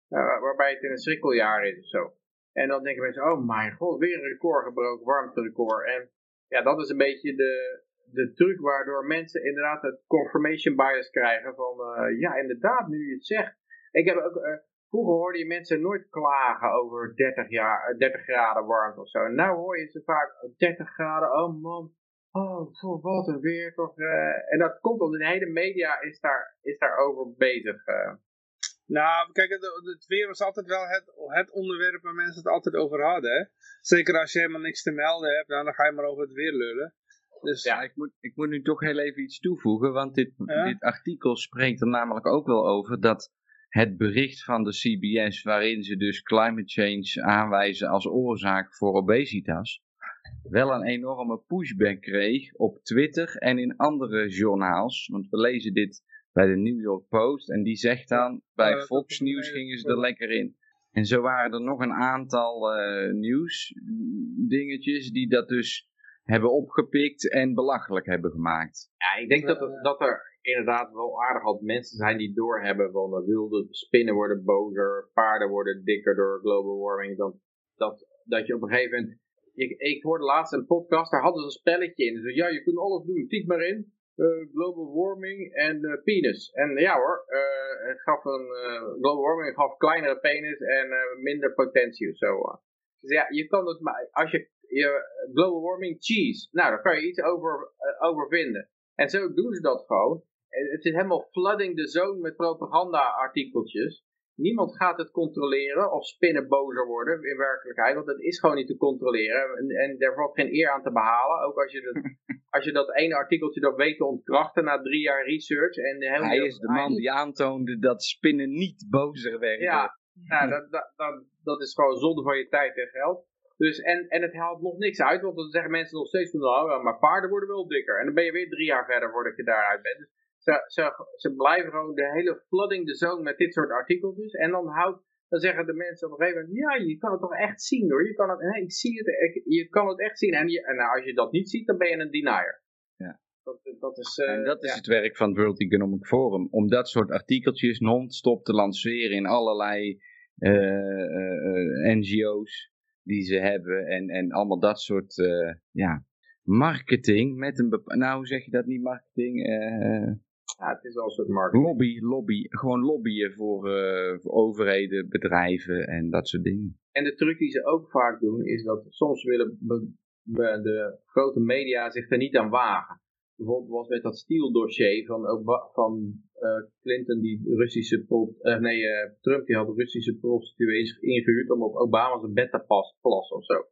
uh, waarbij het in een schrikkeljaar is of zo. En dan denken mensen, oh mijn god, weer een record gebroken, warmterecord. En ja, dat is een beetje de, de truc waardoor mensen inderdaad het confirmation bias krijgen van, uh, ja inderdaad, nu je het zegt. Ik heb ook, vroeger hoorde je mensen nooit klagen over 30, jaar, 30 graden warmte of zo. En nu hoor je ze vaak 30 graden, oh man, oh, voor wat een weer toch. Uh, en dat komt omdat de hele media is, daar, is daarover bezig. Uh. Nou, kijk, het, het, weer was altijd wel het, het onderwerp waar mensen het altijd over hadden. Hè? Zeker als je helemaal niks te melden hebt, nou, dan ga je maar over het weer lullen. Dus... Ja, ik moet, ik moet nu toch heel even iets toevoegen, want dit, dit artikel spreekt er namelijk ook wel over dat het bericht van de CBS waarin ze dus climate change aanwijzen als oorzaak voor obesitas, wel een enorme pushback kreeg op Twitter en in andere journaals. Want we lezen dit bij de New York Post en die zegt dan, bij Fox News gingen ze er lekker in. En zo waren er nog een aantal uh, nieuwsdingetjes die dat dus hebben opgepikt en belachelijk hebben gemaakt. Ja, ik denk dat, er, dat er inderdaad wel aardig wat mensen zijn die doorhebben van uh, wilde spinnen worden bozer, paarden worden dikker door global warming. Dan, dat, dat je op een gegeven moment... Ik, ik hoorde laatst een podcast, daar hadden ze een spelletje in. Dus ja, je kunt alles doen, typ maar in. Uh, global warming en uh, penis. En ja hoor, het gaf een, global warming gaf kleinere penis en minder potentie of zo. Dus ja, je kan het maar, als je je global warming cheese. Nou, daar kan je iets over, over vinden. En zo doen ze dat gewoon. Het is helemaal flooding the zone met propaganda-artikeltjes. Niemand gaat het controleren of spinnen bozer worden in werkelijkheid, want dat is gewoon niet te controleren. En, en daar valt geen eer aan te behalen. Ook als je, dat, (laughs) als je dat ene artikeltje dan weet te ontkrachten na drie jaar research. En Hij is de man die aantoonde dat spinnen niet bozer werden. Ja, nou, dat, dat, dat, dat is gewoon zonde van je tijd en geld. Dus, en, en het haalt nog niks uit, want dan zeggen mensen nog steeds van, nou, maar paarden worden wel dikker. En dan ben je weer drie jaar verder voordat je daaruit bent. Dus ze, ze, ze blijven gewoon de hele flooding de zone met dit soort artikeltjes. En dan houdt, dan zeggen de mensen op een gegeven moment, ja, je kan het toch echt zien hoor. Je kan het, nee, ik zie het, je kan het echt zien. En, je, en als je dat niet ziet, dan ben je een denier. Ja. Dat, dat is, uh, en dat is het werk van het World Economic Forum. Om dat soort artikeltjes non-stop te lanceren in allerlei uh, uh, NGO's die ze hebben en, en allemaal dat soort ja, marketing met een nou hoe zeg je dat niet marketing ja, het is een soort marketing. Lobby, lobby, gewoon lobbyen voor, uh, voor overheden, bedrijven en dat soort dingen. En de truc die ze ook vaak doen is dat soms willen de grote media zich er niet aan wagen bijvoorbeeld was met dat Steele-dossier van, van uh, Clinton, die Russische, uh, nee, uh, Trump die had Russische prostituees ingehuurd om op Obama's bed te plassen of zo.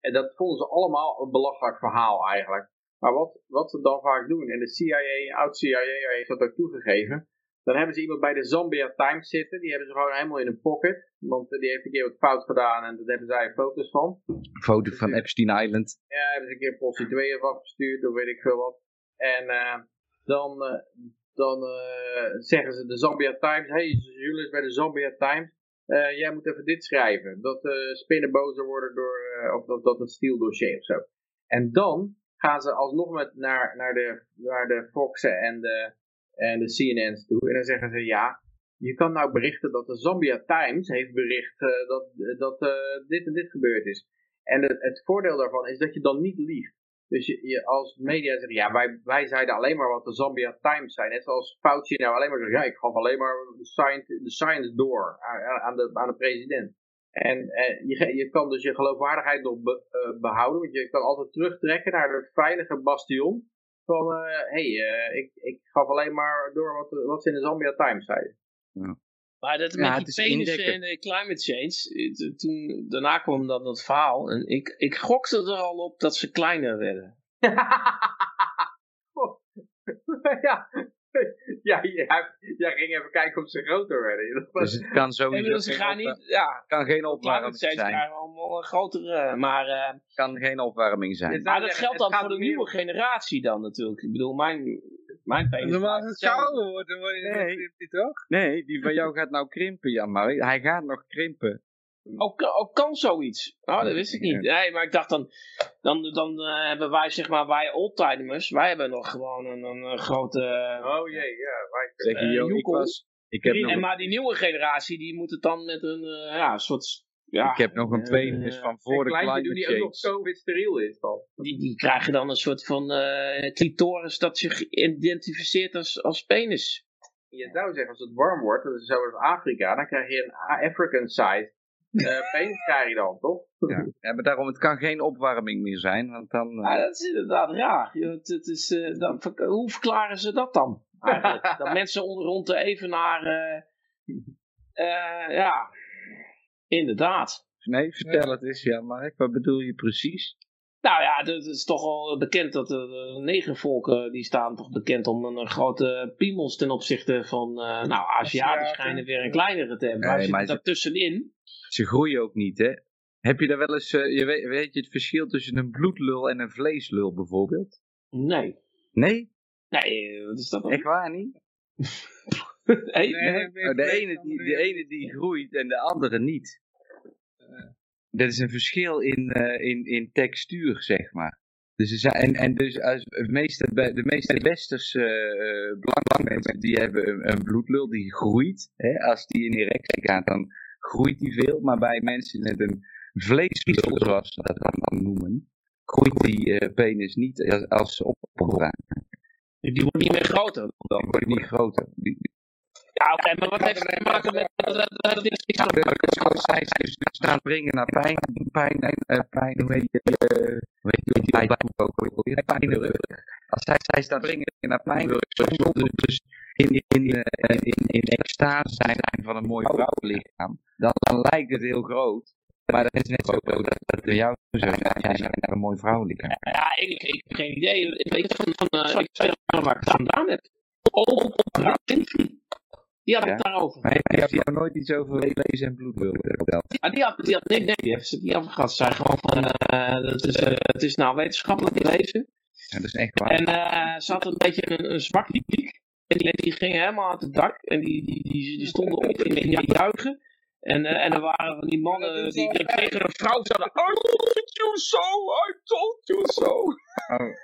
en dat vonden ze allemaal een belachelijk verhaal eigenlijk. Maar wat, wat ze dan vaak doen, en de CIA, oud-CIA heeft dat ook toegegeven, dan hebben ze iemand bij de Zambia Times zitten. Die hebben ze gewoon helemaal in een pocket. Want die heeft een keer wat fout gedaan en daar hebben zij foto's van. Foto van Epstein Island. Ja, hebben ze een keer prostitueeën afgestuurd of weet ik veel wat. En uh, dan, uh, dan uh, zeggen ze de Zambia Times. Hey, Julius bij de Zambia Times. jij moet even dit schrijven. Dat spinnen bozer worden door, of dat, dat het stieldossier of zo. En dan gaan ze alsnog met naar, naar, de, naar de Foxen en de en de CNN's toe. En dan zeggen ze ja, je kan nou berichten dat de Zambia Times heeft bericht uh, dat, dat uh, dit en dit gebeurd is. En het, het, voordeel daarvan is dat je dan niet liegt. Dus je, je als media zegt, ja, wij, wij zeiden alleen maar wat de Zambia Times zei. Net zoals Fauci nou alleen maar zegt, ja, ik gaf alleen maar de science, door aan, de, aan de president. En eh, je, je kan dus je geloofwaardigheid nog be, uh, behouden, want je kan altijd terugtrekken naar het veilige bastion van, hé, eh, hey, uh, ik, ik gaf alleen maar door wat, wat ze in de Zambia Times zeiden. Ja. Maar dat met die penissen en de climate change, eh, toen, daarna kwam dat, dat verhaal. En ik, ik gokte er al op dat ze kleiner werden. (laughs) ja, (laughs) ja, jij, ging even kijken of ze groter werden. (laughs) Dus het kan sowieso dus ze gaan niet, ja, kan geen opwarming zijn. Ze krijgen allemaal een grotere, maar... Uh, kan geen opwarming zijn. Maar dat geldt dan voor de nieuwe generatie dan natuurlijk. Ik bedoel, mijn, mijn penis... Maar als het kouder wordt, dan word je nee. toch? Nee, die van jou gaat nou krimpen, Jan, maar hij gaat nog krimpen. Ook, ook kan zoiets. Oh, dat wist ik niet. Nee, maar ik dacht dan, dan, dan uh, hebben wij, zeg maar, wij oldtimers, wij hebben nog gewoon een, een, grote... oh jee, ja. Wij, zeg uh, ik was... Ik heb nog en, maar die nieuwe generatie, die moet het dan met een uh, ja, soort... Ja, ik heb nog een penis van voor de climate change. die ook nog COVID steriel is dan. Die, die krijgen dan een soort van clitoris dat zich identificeert als, als penis. je zou zeggen, als het warm wordt, dat is zoals Afrika, dan krijg je een African size uh, penis krijg je dan, toch? Ja. ja, maar daarom, het kan geen opwarming meer zijn, want dan... Uh... Ja, dat is inderdaad raar. Het, het is, uh, dan, hoe verklaren ze dat dan? Eigenlijk? (laughs) dat mensen rond de evenaar... ja, inderdaad. Nee, vertel het eens, ja, Mark. Wat bedoel je precies? Nou ja, het is toch wel bekend dat de negervolken, die staan toch bekend om een grote piemels ten opzichte van, uh, nou, Aziaten schijnen weer een kleinere te hebben. Nee, maar daar tussenin. Ze groeien ook niet, hè? Heb je daar wel eens, uh, je weet, weet je het verschil tussen een bloedlul en een vleeslul bijvoorbeeld? Nee. Nee? Nee, wat is dat dan? Echt waar niet? (laughs) hey, nee, nee. Oh, de, ene die, de ene die groeit en de andere niet. Dat is een verschil in, uh, in, in textuur, zeg maar. Dus en, en dus als de meeste, de meeste westerse uh, mensen, die hebben een, een, bloedlul die groeit. Hè? Als die in erectie gaat, dan groeit die veel. Maar bij mensen met een vleeslul, zoals ze dat dan noemen, groeit die uh, penis niet als, als ze opgebruiken. Die wordt niet meer groter dan? Die wordt niet groter. Die, ja, oké, maar wat heeft het te maken met dat niks aan Zoals zij dus staan brengen naar pijn, pijn, uh, pijn, hoe heet heet je, pijn pijnrug. Als zij, zij staan brengen naar dus in, in, uh, in, in extase zijn van een mooi vrouwenlichaam, dan, dan lijkt het heel groot. Maar dat is net zo dat het bij jou zo. Jij bent een mooi vrouwelijke. Ja, ik, ik heb geen idee. Ik weet van, van uh, ik weet waar ik het vandaan heb. Oh, oh, oh, die had ja. het daarover. Maar heeft hij jou nooit iets over lezen en bloed willen vertellen? Ja, die had, die had, nee, nee, die heeft ze niet afgehad. Ze zei gewoon van, uh, dat is, uh, het is nou wetenschappelijk lezen. Ja, dat is echt waar. En uh, ze had een beetje een, een zwak. En die, die gingen helemaal aan het dak. En die, die, die, die stonden op en die juichen. En, uh, en er waren van die mannen die, die tegen een vrouw zeiden, I told you so, I told you so. Oh.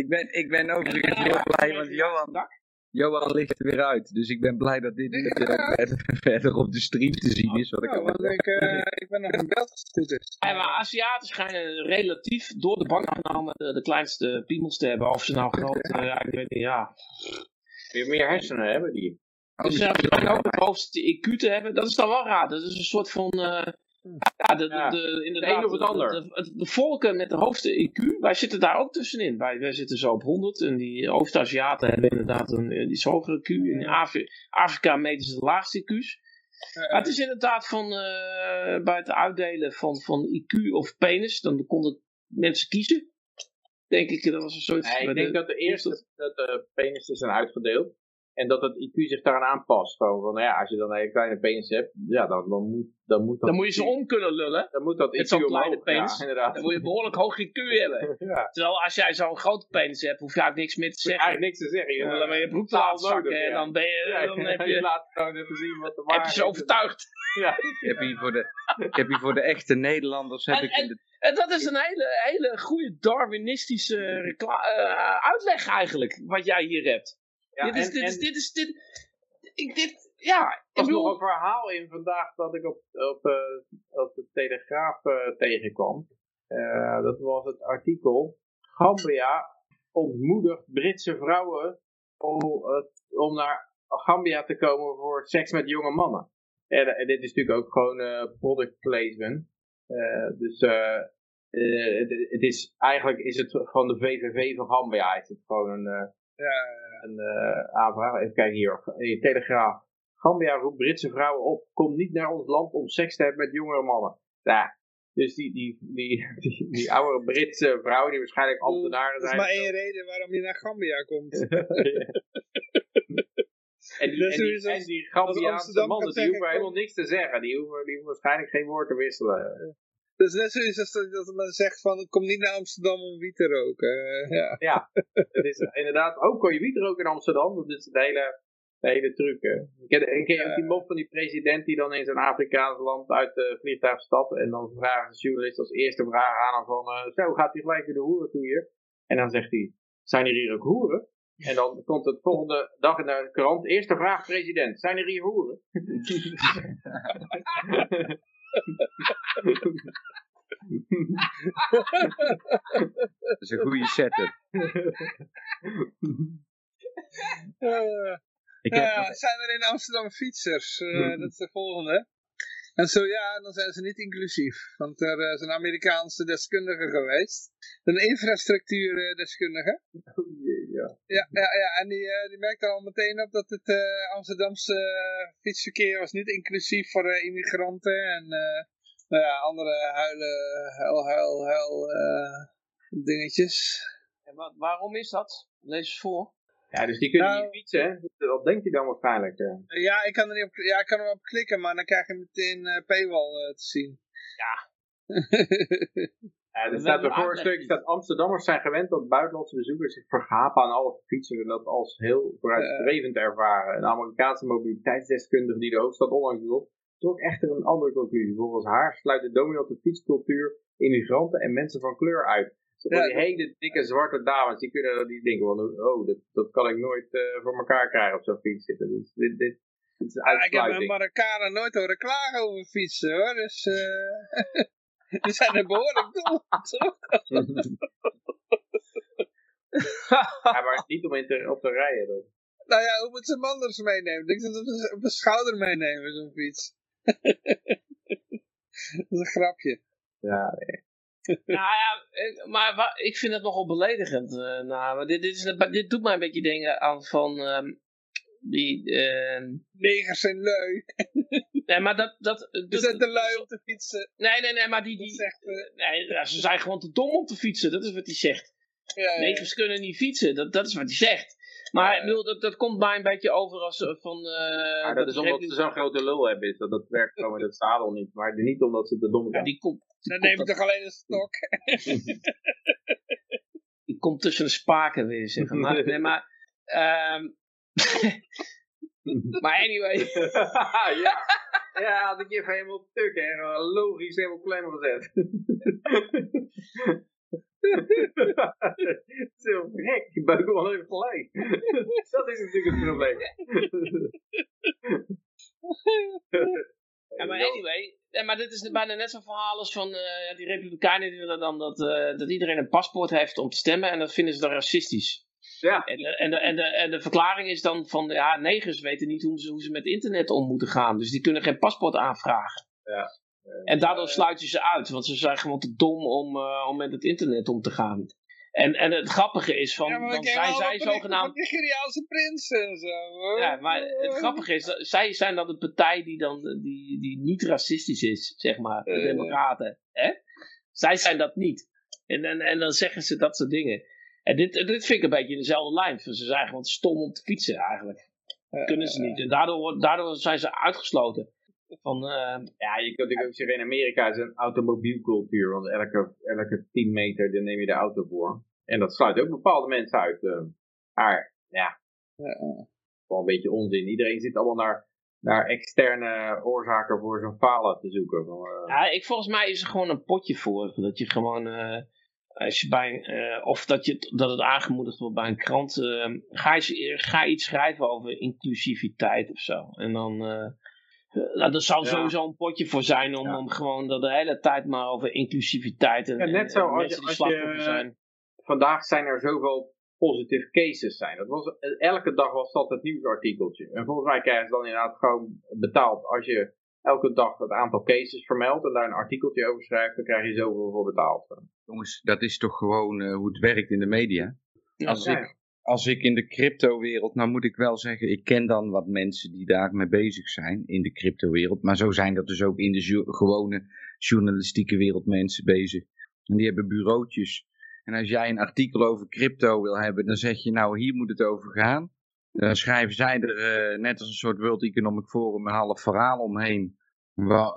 ik, ben, ik ben overigens heel blij, want Johan, Johan ligt er weer uit. Dus ik ben blij dat dit niet verder, (laughs) verder, op de stream te zien is. Wat ik, want ik, uh, ik ben nog goed is. Ja, maar Aziaten schijnen relatief door de bank genomen de, de kleinste piemels te hebben. Of ze nou groot, uh, (laughs) ja, ik weet niet, ja. Weer meer hersenen hebben die. Dus ze uh, ook het hoogste IQ te hebben. Dat is dan wel raar. Dat is een soort van... Uh, ja, de, de, de, inderdaad, of het ander. De, de, volken met de hoogste IQ, wij zitten daar ook tussenin. Wij, wij zitten zo op 100 en die Oost-Aziaten hebben inderdaad een die hogere IQ. In Afrika meten ze de laagste IQ's. Het is inderdaad van, uh, bij het uitdelen van, van IQ of penis, dan konden mensen kiezen. Denk ik, dat was een soort... Nee, ik denk dat de eerste dat de penis zijn uitgedeeld. En dat het IQ zich daaraan aanpast. Gewoon van, nou ja, als je dan een hele kleine penis hebt, ja, dan, dan, moet, dan moet dat... Dan moet je ze om kunnen lullen. Dan moet dat IQ zo'n kleine penis. Ja, inderdaad. Dan moet je behoorlijk hoog IQ hebben. (laughs) ja. Terwijl als jij zo'n grote penis hebt, hoef je eigenlijk niks meer te zeggen. Eigenlijk niks te zeggen. Je dan ben je broek laten zakken en dan ben je... dan heb je, laat gewoon even zien wat de Heb je ze overtuigd. Ja. Ik heb hier voor de, ik heb hier voor de echte Nederlanders... Heb en, ik en, de... en dat is een hele, hele goede Darwinistische uh, uitleg eigenlijk, wat jij hier hebt. Ja, dit, is, en, dit, is, dit is, dit ik, dit, ja. Er was bedoel... nog een verhaal in vandaag dat ik op, op, uh, op de Telegraaf uh, tegenkwam. Dat was het artikel. Gambia ontmoedigt Britse vrouwen om, om naar Gambia te komen voor seks met jonge mannen. En, en dit is natuurlijk ook gewoon product placement. Dus het, het, is, eigenlijk is het van de VVV van Gambia. Is het gewoon een ja, een aanvraag. Even kijken hier. In Telegraaf. Gambia roept Britse vrouwen op. Kom niet naar ons land om seks te hebben met jongere mannen. Ja, dus die, die, die, die, die oude Britse vrouwen die waarschijnlijk ambtenaren zijn. Dat is maar één reden waarom je naar Gambia komt. (laughs) (laughs) En die, en die, en die Gambiaanse mannen, die hoeven helemaal niks te zeggen. Die hoeven, die hoeven waarschijnlijk geen woord te wisselen. Dus net zoiets als dat men zegt van, kom niet naar Amsterdam om wiet te roken. (laughs) ja, ja het is inderdaad, ook kon je wiet roken in Amsterdam. Dat is de hele, de hele truc. Ik ken, ik ken ook die mop van die president die dan in zijn Afrikaans land uit de vliegtuig stapt. En dan vragen de journalist als eerste vraag aan hem van, uh, zo gaat hij gelijk weer de hoeren toe hier. En dan zegt hij, zijn er hier ook hoeren? En dan komt het volgende dag in de krant, eerste vraag president, zijn er hier hoeren? (laughs) Dat is een goede setup. Uh, Ik ja, zijn er in Amsterdam fietsers? Uh, (laughs) dat is de volgende. En zo ja, dan zijn ze niet inclusief. Want er is een Amerikaanse deskundige geweest. Een infrastructuurdeskundige. (laughs) Oh ja. Ja, ja, ja en die, uh, die merkte al meteen op dat het uh, Amsterdamse uh, fietsverkeer was niet inclusief voor immigranten. En nou ja, andere huilen, huil, huil, huil dingetjes. En wat, waarom is dat? Lees eens voor. Ja, dus die kunnen nou, niet fietsen, hè? Dat denkt hij dan waarschijnlijk. Uh. Ja, ik kan er niet op, ja, ik kan erop klikken, maar dan krijg je meteen uh, paywall uh, te zien. Ja. (laughs) ja er staat er voor een stuk, staat Amsterdammers zijn gewend dat buitenlandse bezoekers zich vergapen aan alle fietsen en dat als heel vooruitstrevend ervaren. Een Amerikaanse mobiliteitsdeskundige die de hoofdstad onlangs bezocht, trok echter een andere conclusie. Volgens haar sluit de dominante fietscultuur immigranten en mensen van kleur uit. Ja, die hele dikke zwarte dames, die kunnen die denken van, oh, dat, dat kan ik nooit uh, voor elkaar krijgen op zo'n fiets zitten. Dus dit, dit, dit is ja, ik heb een Marokkanen nooit horen klagen over fietsen hoor, dus uh, (laughs) die zijn er behoorlijk dom. ja, maar niet om in te, op te rijden dan. Nou ja, hoe moet ze manders meenemen? Ik denk dat ze op de schouder meenemen, zo'n fiets. (laughs) dat is een grapje. Ja, nee (laughs) nou ja, maar ik vind het nogal beledigend. Uh, nou, dit, dit, is, dit doet mij een beetje denken aan van um, die... Uh, Negers zijn lui. (laughs) nee, maar dat... dat, dat zijn te lui om te fietsen. Nee, nee, nee, maar die... die zegt, uh, nee, ze zijn gewoon te dom om te fietsen, dat is wat hij zegt. Ja, ja. Negers kunnen niet fietsen, dat, dat is wat hij zegt. Maar ik bedoel, dat, dat komt mij een beetje over als eh, van... Uh, ja, dat, is omdat ze zo'n grote lul hebben, dat, dat werkt gewoon in het zadel niet. Maar niet omdat ze te dom zijn. Ja, die komt, dan neem ik toch alleen een stok. (laughs) die komt tussen de spaken weer, zeg maar. (laughs) Nee, maar... Um, (laughs) maar anyway. ja. ja, had ik even helemaal tuk, hè. Logisch helemaal klem gezet. Zo gek, je buik wel even gelijk. Dat is natuurlijk het probleem. ja, maar anyway, ja, maar dit is bijna net zo'n verhaal als van uh, die republikeinen die willen dan dat, uh, dat iedereen een paspoort heeft om te stemmen en dat vinden ze dan racistisch. Ja. En, en, de, en, de, en de verklaring is dan van, ja, negers weten niet hoe ze, hoe ze met internet om moeten gaan, dus die kunnen geen paspoort aanvragen. Ja. En daardoor sluit je ze uit, want ze zijn gewoon te dom om, uh, om met het internet om te gaan. En, en het grappige is van, ja, dan zijn zij zogenaamd... Nigeriaanse prinsen en zo. Ja, maar het grappige is, dat, zij zijn dan de partij die dan die, die niet racistisch is, zeg maar, de uh, democraten. Hè? Zij zijn dat niet. En, en, en dan zeggen ze dat soort dingen. En dit, dit vind ik een beetje in dezelfde lijn. Ze zijn gewoon stom om te fietsen eigenlijk. Uh, kunnen ze niet. En daardoor, daardoor zijn ze uitgesloten. Van, uh, ja, je kunt natuurlijk ook zeggen, in Amerika is een automobielcultuur, want elke, elke 10 meter dan neem je de auto voor. En dat sluit ook bepaalde mensen uit. Uh, maar ja, wel een beetje onzin. Iedereen zit allemaal naar, naar externe oorzaken voor zo'n falen te zoeken. Van, ja, ik, volgens mij is er gewoon een potje voor. Dat je gewoon, als je bij, of dat, je, dat het aangemoedigd wordt bij een krant, ga, je, ga iets schrijven over inclusiviteit of zo. En dan nou, er zou sowieso een potje voor zijn om, om gewoon de hele tijd maar over inclusiviteit en, ja, net zo, als je, als je, zijn. Vandaag zijn er zoveel positive cases zijn. Dat was, elke dag was dat het nieuwsartikeltje. En volgens mij krijg je dan inderdaad gewoon betaald. Als je elke dag het aantal cases vermeldt en daar een artikeltje over schrijft, dan krijg je zoveel voor betaald. Jongens, dat is toch gewoon uh, hoe het werkt in de media? Als ik als ik in de crypto-wereld, nou moet ik wel zeggen, ik ken dan wat mensen die daarmee bezig zijn in de crypto-wereld. Maar zo zijn dat dus ook in de gewone journalistieke wereld mensen bezig. En die hebben bureautjes. En als jij een artikel over crypto wil hebben, dan zeg je nou hier moet het over gaan. Dan schrijven zij er uh, net als een soort World Economic Forum een half verhaal omheen.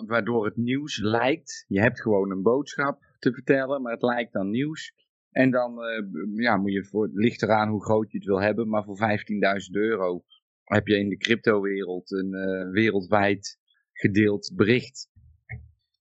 waardoor het nieuws lijkt, je hebt gewoon een boodschap te vertellen, maar het lijkt dan nieuws. En dan uh, ja, moet je voor, het ligt eraan hoe groot je het wil hebben, maar voor 15.000 euro heb je in de cryptowereld een uh, wereldwijd gedeeld bericht.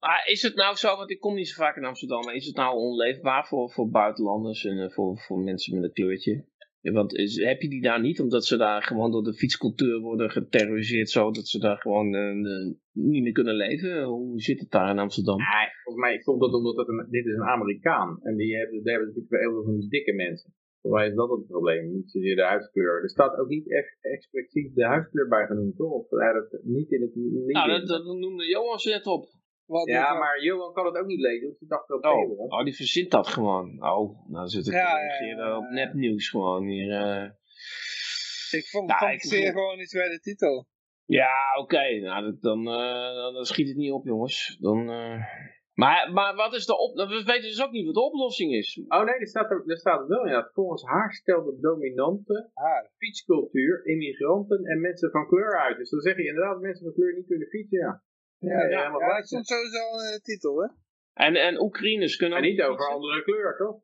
Maar is het nou zo, want ik kom niet zo vaak in Amsterdam, maar is het nou onleefbaar voor, voor buitenlanders en uh, voor, voor mensen met een kleurtje? Want is, heb je die daar niet, omdat ze daar gewoon door de fietscultuur worden geterroriseerd, zodat ze daar gewoon uh, niet meer kunnen leven? Hoe zit het daar in Amsterdam? Ja, volgens mij komt dat omdat het een, dit is een Amerikaan. En die hebben, die hebben natuurlijk wel heel veel van die dikke mensen. Voor mij is dat het probleem, niet zozeer de huidskleur. Er staat ook niet echt expliciet de huidskleur bij genoemd, toch? Of ja, dat, niet in het... Niet nou, dat, dat noemde Johan net op. Wat ja, maar Johan kan het ook niet lezen, dus ik dacht wel oh, oh, die verzint dat gewoon. Oh, nou zit ik ja, ja, op nepnieuws gewoon hier. Uh... Ik vond, nou, ik zeer gewoon iets bij de titel. Ja, oké. Nou, dan, uh, dan schiet het niet op, jongens. Dan, uh... maar, maar wat is de op... We weten dus ook niet wat de oplossing is. Oh nee, er staat, er, er staat wel ja. Volgens haar stelt de dominante haar. fietscultuur immigranten en mensen van kleur uit. Dus dan zeg je inderdaad mensen van kleur niet kunnen fietsen, ja. Ja, ja, ja, ja dat stond sowieso in de titel, hè? En, en Oekraïners kunnen En niet over andere kleur, toch?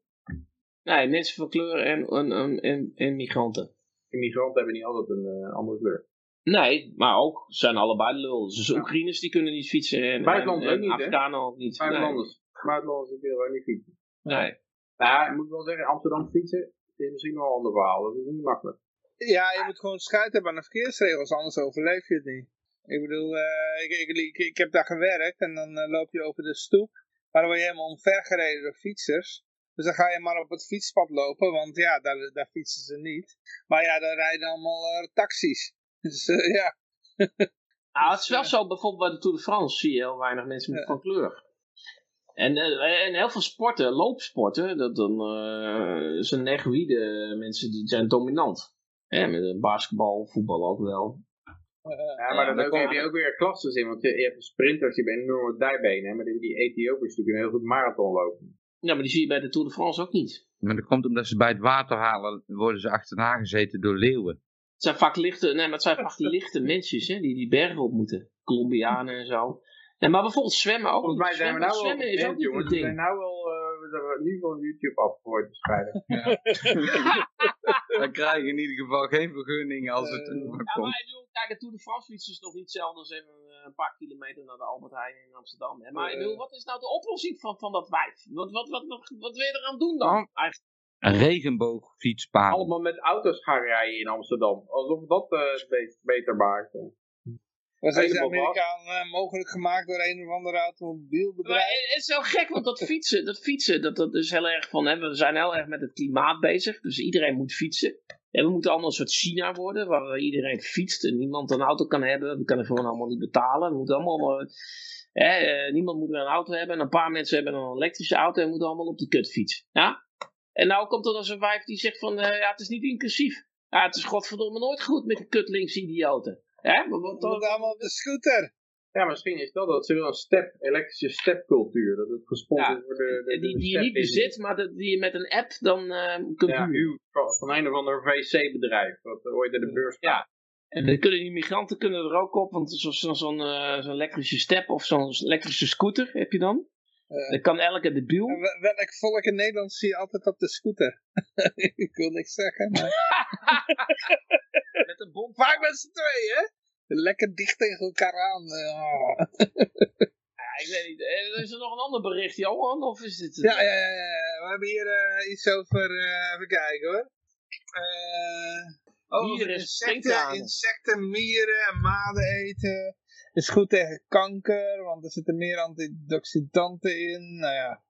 Nee, mensen van kleur en, en, en, en migranten. Immigranten hebben niet altijd een uh, andere kleur. Nee, maar ook zijn allebei lul. Dus ja. Oekraïners die kunnen niet fietsen en, Buitenlanders ook niet, Afghanen ook niet. Buitenlanders. Nee. Buitenlanders die kunnen ook niet fietsen. Nee. Nou, ik moet wel zeggen, Amsterdam fietsen is misschien wel een ander verhaal. Dat is niet makkelijk. Ja, je moet gewoon scheid hebben aan de verkeersregels, anders overleef je het niet. Ik bedoel, uh, ik, ik, ik, ik, heb daar gewerkt en dan uh, loop je over de stoep. Maar dan word je helemaal omvergereden door fietsers. Dus dan ga je maar op het fietspad lopen, want ja, daar, daar fietsen ze niet. Maar ja, daar rijden allemaal uh, taxis. (laughs) Dus ja. nou, (laughs) het is wel zo, bijvoorbeeld bij de Tour de France zie je heel weinig mensen met van kleur. En, en heel veel sporten, loopsporten, dat dan zijn negroïde mensen die zijn dominant. Ja, met basketbal, voetbal ook wel. Ja, maar dan, ook, heb je ook weer klasses in, want je, je hebt sprinters, die hebben enorme dijbenen, maar die, die Ethiopiërs die kunnen heel goed marathon lopen. Ja, maar die zie je bij de Tour de France ook niet. Maar dat komt omdat ze bij het water halen, worden ze achterna gezeten door leeuwen. Het zijn vaak lichte, nee, maar het zijn vaak lichte mensen hè, die die bergen op moeten. Colombianen en zo. Nee, maar bijvoorbeeld zwemmen ook. Volgens mij zijn we nou zwemmen wel is ook jongens, we zijn nou wel, uh, we zijn nu van YouTube afgegooid waarschijnlijk. Ja. (laughs) Dan krijg je in ieder geval geen vergunning als het uh, ja, komt. Maar ik bedoel, kijk, de Tour de France fiets is nog niet als even eh, een paar kilometer naar de Albert Heijn in Amsterdam. Hè? Maar ik bedoel, wat is nou de oplossing van, van dat wijf? Wat, wat, wat, wat, wat wil je eraan doen dan? Oh. Eigenlijk? Een regenboogfietspaal. Allemaal met auto's gaan rijden in Amsterdam. Alsof dat uh, beter maakt. Dat is in Amerika uh, mogelijk gemaakt door een of ander automobielbedrijf. Maar het is wel gek, want dat fietsen, dat fietsen, dat, dat is heel erg van, hè, we zijn heel erg met het klimaat bezig. Dus iedereen moet fietsen. En we moeten allemaal een soort China worden, waar iedereen fietst en niemand een auto kan hebben. We kunnen gewoon allemaal niet betalen. We moeten allemaal, eh, niemand moet een auto hebben. En een paar mensen hebben een elektrische auto en moeten allemaal op die kutfiets. Ja? En nou komt er dan zo'n wijf die zegt van, uh, ja, het is niet inclusief. Ja, het is godverdomme nooit goed met die kut idioten. Ja, maar wat dan? allemaal op de scooter. Ja, misschien is dat dat. Ze willen een step, elektrische stepcultuur. Dat het gesponsord ja, wordt. De, de, die, die je niet bezit, maar die je met een app dan uh, kunt ja, van een of ander VC-bedrijf. Wat ooit in de beurs Ja. En dan kunnen die migranten kunnen er ook op, want zo'n zo, zo uh, zo elektrische step of zo'n elektrische scooter heb je dan. Uh, dan kan elke debiel. Welk volk in Nederland zie je altijd op de scooter? (laughs) ik wil niks zeggen. Maar... (laughs) met een bom. Vaak met z'n tweeën, hè? Lekker dicht tegen elkaar aan. Oh. ja, ik weet niet. Eh, is er nog een ander bericht, Johan? Of is dit... Ja, ja, ja, ja, we hebben hier uh, iets over... Uh, even kijken hoor. oh, mieren, insecten, insecten, mieren en maden eten. Is goed tegen kanker, want er zitten meer antioxidanten in. Nou ja,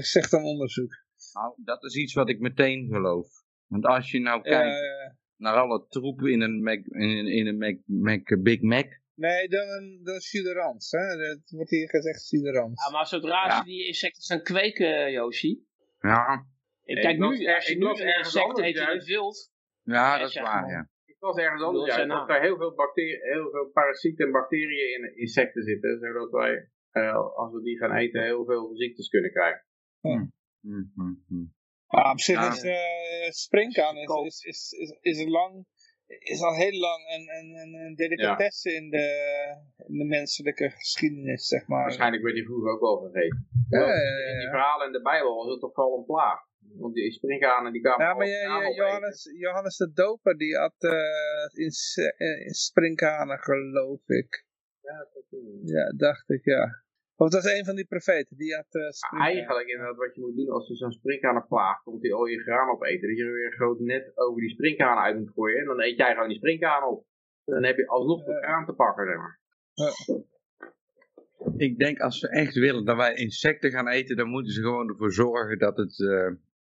zegt een onderzoek. Nou, dat is iets wat ik meteen geloof. Want als je nou kijkt naar alle troepen in een, Mac, in, in een Mac, Mac, Big Mac. Nee, dan een, dan suderans. Hè? Het wordt hier gezegd suderans. Ja, maar zodra ja. ze die insecten gaan kweken, Yoshi. Ja. Kijk, nu, als je nu een insect eet in het wild. Ja, dat is waar, ja. Was ergens anders uit, dat er heel veel, bacteriën, heel veel parasieten en bacteriën in insecten zitten. Zodat wij, uh, als we die gaan eten, heel veel ziektes kunnen krijgen. Hmm. Hmm, hmm, maar op zich is uh, springkaan is, is, is, is, is, lang, is al heel lang een, een, een delicatesse in, de, in de menselijke geschiedenis, zeg maar. Waarschijnlijk werd die vroeger ook wel vergeten. Ja, in die verhalen in de Bijbel was het toch vooral een plaag. Want die springkanen die kwamen Ja, maar je, Johannes, Johannes de Doper die had uh, in, uh, in springkanen, geloof ik. Ja, dat ja, dacht ik, ja. Of dat is een van die profeten, die had uh, Eigenlijk inderdaad wat je moet doen als er zo'n springkanen plaagt, komt die al je graan opeten. Dat je er weer een groot net over die springkanen uit moet gooien. En dan eet jij gewoon die springkanen op. Dan heb je alsnog de graan te pakken, zeg maar. Ik denk als ze echt willen dat wij insecten gaan eten, dan moeten ze gewoon ervoor zorgen dat het, uh,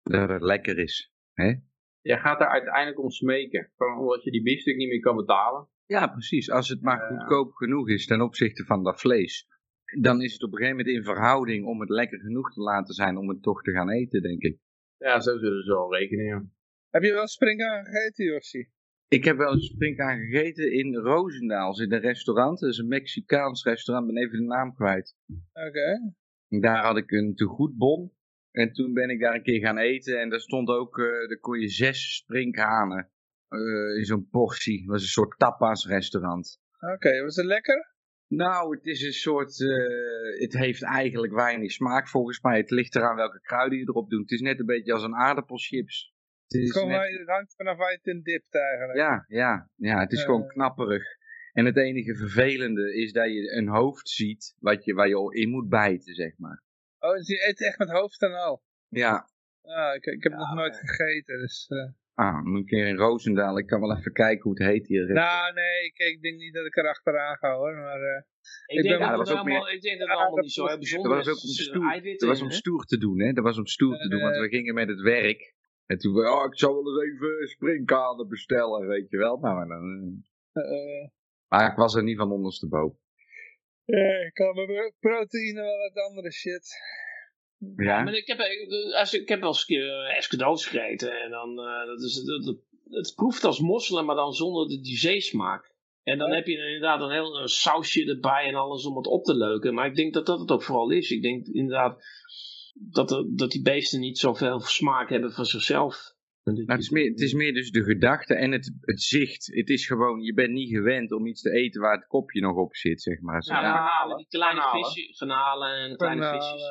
dat het lekker is. Hè? Jij gaat er uiteindelijk om smeken, omdat je die biefstuk niet meer kan betalen. Ja, precies. Als het maar goedkoop genoeg is ten opzichte van dat vlees, dan is het op een gegeven moment in verhouding om het lekker genoeg te laten zijn om het toch te gaan eten, denk ik. Ja, zo zullen ze wel rekenen, Heb je wel springhaan gegeten, Jossi? Ik heb wel een springhaan gegeten in Roosendaal, in een restaurant. Dat is een Mexicaans restaurant, ben even de naam kwijt. Oké. Daar had ik een tegoedbon. En toen ben ik daar een keer gaan eten en daar stond ook, uh, daar kon je zes sprinkhanen uh, in zo'n portie. Het was een soort tapas restaurant. Oké, was het lekker? Nou, het is een soort, uh, het heeft eigenlijk weinig smaak volgens mij. Het ligt eraan welke kruiden je erop doet. Het is net een beetje als een aardappelchips. Het, is net... het hangt vanaf waar je het in dipt eigenlijk. Ja, ja, ja het is gewoon knapperig. En het enige vervelende is dat je een hoofd ziet wat je, waar je in moet bijten, zeg maar. Oh, dus je eet echt met hoofd en al? Ja. Ah, ik, ik heb het nog nooit gegeten, dus... Uh... Ah, een keer in Roosendaal. Ik kan wel even kijken hoe het heet hier. Nou, nee, ik, ik denk niet dat ik er achteraan ga hoor, maar... Uh, ik, ik, denk dat dat allemaal, meer... ik denk dat het allemaal niet zo heel bijzonder dat was ook om stoer, dat was om stoer te doen, hè. Dat was om stoer te doen, want we gingen met het werk. En toen, oh, ik zou wel eens even springkanen bestellen, weet je wel. Nou, dan... Uh, maar ik was er niet van ondersteboven. Ja, ik kan met proteïne wel wat andere shit. Ja, ja maar ik heb, als, ik heb wel eens een keer escadots gegeten. En dan, uh, dat is, dat, dat, het proeft als mosselen, maar dan zonder de dijon-smaak. En dan heb je inderdaad een heel een sausje erbij en alles om het op te leuken. Maar ik denk dat dat het ook vooral is. Ik denk inderdaad dat, er, dat die beesten niet zoveel smaak hebben van zichzelf. Nou, het, is meer, het is meer dus de gedachte en het, het zicht. Het is gewoon, je bent niet gewend om iets te eten waar het kopje nog op zit, zeg maar. Ja, garnalen, die kleine visjes, garnalen en kleine visjes.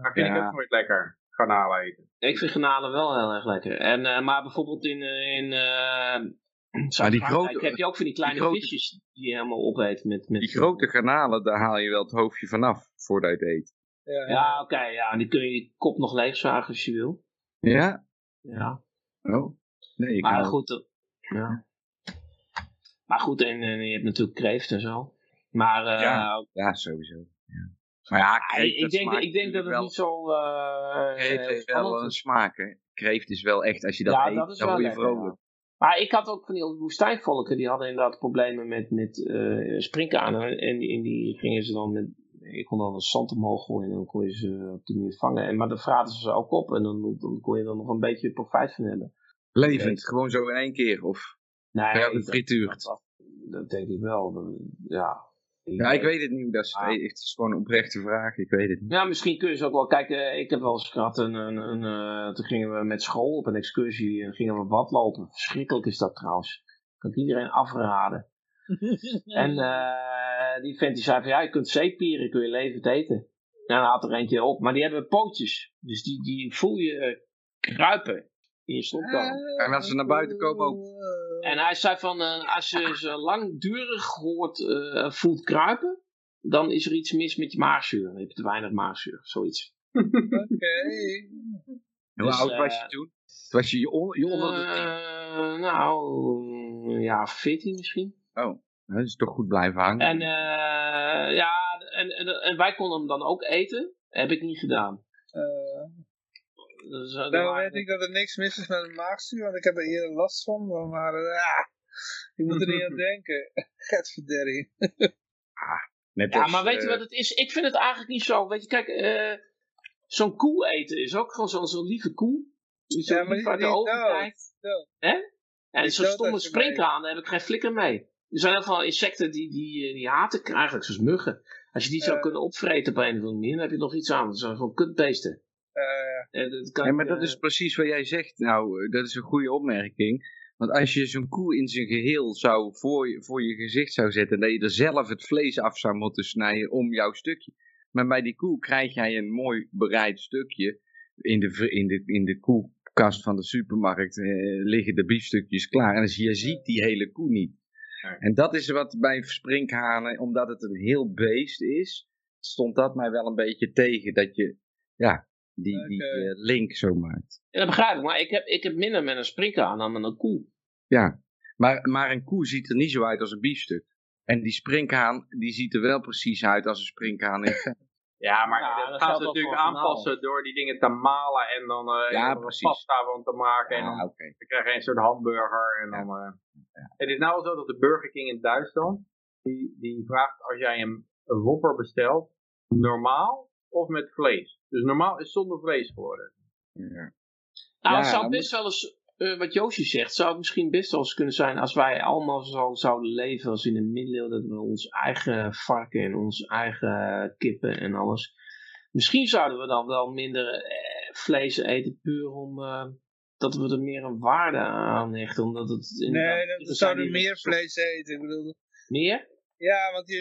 Maar vind ik ook nooit lekker, garnalen eten. Ik vind garnalen wel heel erg lekker. En, uh, maar bijvoorbeeld in, uh, in uh, die grote, heb je ook van die kleine die grote, visjes die je helemaal opeet. Met, met die grote garnalen, daar haal je wel het hoofdje vanaf voordat je het eet. Ja, ja oké, okay, ja, die kun je je kop nog leegzagen als je wil. Ja? Ja. Oh, nee. maar goed, ja. (laughs) Maar goed, en, en, je hebt natuurlijk kreeft en zo. Maar, uh, ja, ja, sowieso. Ja. Maar ja, kreeft, ik, denk, ik denk dat het wel, niet zo... Uh, kreeft heeft wel een smaak, hè. Kreeft is wel echt, als je dat ja, eet, dat is dan word je vrolijk. Maar ik had ook van die woestijnvolken, die hadden inderdaad problemen met, met uh, springkanen. En in die gingen ze dan met, ik kon dan een zand omhoog gooien en dan kon je ze op die manier vangen. En, maar dan vraten ze ze ook op en dan, dan kon je er nog een beetje profijt van hebben. Levend, gewoon zo in één keer? Of nee, ja, gefrituurd? Dat, dat, denk ik wel. ja, ja, ik weet het niet dat is. Ah. Het is gewoon een oprechte vraag. Ik weet het niet. Ja, misschien kun je ze ook wel kijken. Ik heb wel eens gehad. Een, een, een uh, toen gingen we met school op een excursie. En gingen we wat lopen. Verschrikkelijk is dat trouwens. Kan ik iedereen afraden. (laughs) en uh, die vent die zei van ja, je kunt zeepieren, kun je levend eten. En dan had er eentje op. Maar die hebben pootjes. Dus die, die voel je uh, kruipen in je stopkamer. En als ze naar buiten komen ook. En hij zei van, uh, als je ze langdurig hoort, uh, voelt kruipen, dan is er iets mis met je maagzuur. Dan heb je te weinig maagzuur, zoiets. Oké. (laughs) Hoe dus, oud was je toen? Was je je, on, je onder de tien? nou, ja, 14 misschien. Oh, dat is toch goed blijven hangen. En ja, en, en, en, wij konden hem dan ook eten. Heb ik niet gedaan. Dus, uh, weet ik dat er niks mis is met een maagzuur, want ik heb er hier last van. Maar ja, je moet er niet aan (laughs) denken. (laughs) Getverderrie. ah, ja, maar weet je wat het is? Ik vind het eigenlijk niet zo. Weet je, kijk, zo'n koe eten is ook gewoon zo'n zo lieve koe. Die zo ja, maar die, uit de ogen kijkt. Hè? En zo'n stomme springkaan, daar heb ik geen flikker mee. Er zijn heel veel insecten die, die, die haat ik eigenlijk, zoals muggen. Als je die zou kunnen opvreten op een of andere manier, dan heb je nog iets aan. Dat zijn gewoon kutbeesten. Uh, dat kan, ja, maar dat is precies wat jij zegt. Nou, dat is een goede opmerking. Want als je zo'n koe in zijn geheel zou voor je, voor je gezicht zou zetten, dat je er zelf het vlees af zou moeten snijden om jouw stukje. Maar bij die koe krijg jij een mooi bereid stukje. In de, in de, in de koelkast van de supermarkt eh, liggen de biefstukjes klaar. En dus je ziet die hele koe niet. En dat is wat bij sprinkhanen, omdat het een heel beest is, stond dat mij wel een beetje tegen. Dat je, ja, die, die uh, link zo maakt. Ja, dat begrijp ik, maar ik heb, ik heb minder met een springhaan dan met een koe. Ja, maar, maar een koe ziet er niet zo uit als een biefstuk. En die sprinkhaan, die ziet er wel precies uit als een sprinkhaan in. (laughs) Ja, maar ja, dat gaan ze natuurlijk aanpassen door die dingen te malen en dan uh, ja, pasta van te maken. en dan, okay. dan krijg je een soort hamburger. En dan, uh, Het is nou zo dat de Burger King in Duitsland, die, die vraagt als jij een, een whopper bestelt, normaal of met vlees. Dus normaal is zonder vlees geworden. Ja. Nou, het zou best wel eens, uh, wat Joosje zegt, zou het misschien best wel eens kunnen zijn als wij allemaal zo zouden leven als in een middeleeuwen, dat we ons eigen varken en ons eigen kippen en alles. Misschien zouden we dan wel minder eh, vlees eten, puur om uh, dat we er meer een waarde aan hechten. Omdat het nee, we zouden meer vlees eten. Ik bedoel, meer? Ja, want je,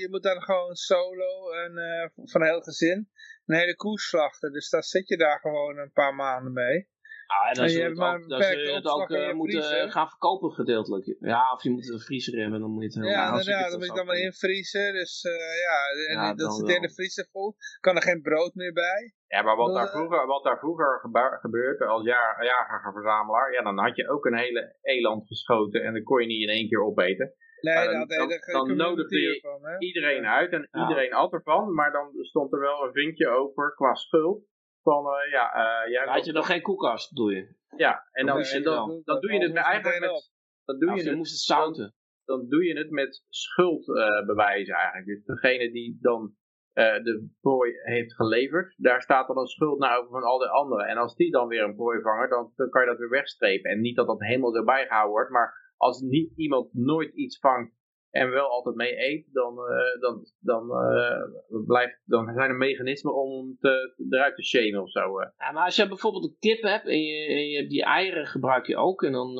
je, moet dan gewoon solo en uh, van heel gezin een hele koe slachten. Dus daar zit je daar gewoon een paar maanden mee. Ah, en dan zul je het ook, dan zul je het ook uh, moeten gaan verkopen gedeeltelijk. Ja, of je moet een vriezer hebben, dan moet je het helemaal... Ja, dan, ja, dan moet je het allemaal invriezen. Dus uh, ja, en ja, dat zit in de vriezer vol. Kan er geen brood meer bij. Ja, maar wat, daar, vroeger, wat daar vroeger gebeurde als jager, jager verzamelaar, ja, dan had je ook een hele eland geschoten en dan kon je niet in één keer opeten. Nee, dan, dan, dan, nodigde je iedereen uit en iedereen at ervan, maar dan stond er wel een vinkje over qua schuld. Van, uh, ja, uh, jij had je nog geen koelkast, doe je? Ja, en dan, en dan, dan, doe je het eigenlijk met... Dan doe je, het, moest het zouten. Dan, doe je het met schuldbewijzen uh, eigenlijk. Dus degene die dan de prooi heeft geleverd, daar staat dan een schuld naar over van al de anderen. En als die dan weer een prooi vangen, dan, dan kan je dat weer wegstrepen. En niet dat dat helemaal zo bijgehouden wordt, maar als niet iemand nooit iets vangt en wel altijd mee eet, dan, uh, dan, dan, uh, blijft, dan zijn er mechanismen om te, eruit te shamen of zo. Uh. Ja, maar als je bijvoorbeeld een kip hebt en je, en je hebt die eieren gebruik je ook en dan,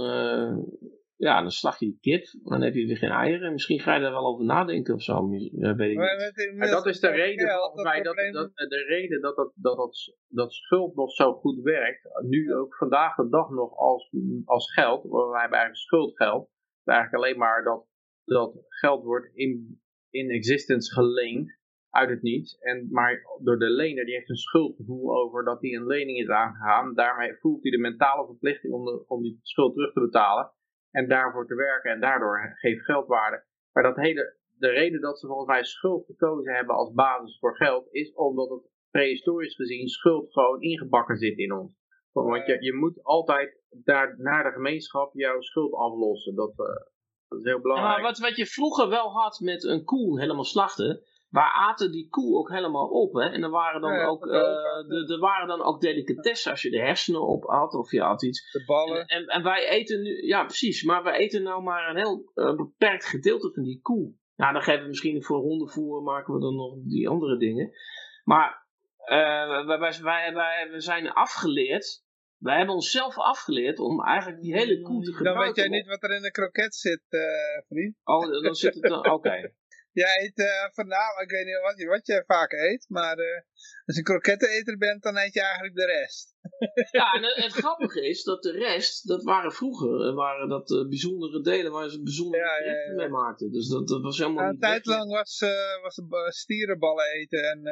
ja, dan slag je die kip, dan heb je weer geen eieren. Misschien ga je daar wel over nadenken of zo. weet ik maar, dat is de reden volgens mij, dat, dat, de reden dat dat, dat, dat, dat schuld nog zo goed werkt, nu ook vandaag de dag nog als, als geld, hebben eigenlijk schuldgeld, eigenlijk alleen maar dat dat geld wordt in, in existence geleend uit het niets. En, maar door de lener, die heeft een schuldgevoel over dat hij een lening is aangegaan. Daarmee voelt hij de mentale verplichting om, om die schuld terug te betalen. En daarvoor te werken en daardoor geeft geldwaarde. Maar dat hele, de reden dat ze volgens mij schuld gekozen hebben als basis voor geld, is omdat het prehistorisch gezien schuld gewoon ingebakken zit in ons. Want je, je moet altijd daar naar de gemeenschap jouw schuld aflossen. Dat, uh, dat is heel belangrijk. maar wat, wat je vroeger wel had met een koe helemaal slachten, waar aten die koe ook helemaal op. Hè? En er waren dan ook, uh, de, er waren dan ook delicatessen als je de hersenen op had of je had iets. De ballen. En, en, wij eten nu, ja precies, maar wij eten nou maar een heel uh, beperkt gedeelte van die koe. Nou, dan geven we misschien voor hondenvoer, maken we dan nog die andere dingen. Maar uh, wij, wij, wij, wij zijn afgeleerd wij hebben onszelf afgeleerd om eigenlijk die hele koe te gebruiken. Dan weet jij niet wat er in de kroket zit, uh, vriend. Oh, dan zit het dan, (laughs) oké. Jij eet uh, vanavond, ik weet niet wat, wat je vaak eet, maar uh, als je kroketteneter bent, dan eet je eigenlijk de rest. (laughs) ja, en het, grappige is dat de rest, dat waren vroeger, waren dat uh, bijzondere delen waar ze bijzondere ja, ja, ja. mee maakten. Dus dat, dat was helemaal Een tijd lang was, was stierenballen eten en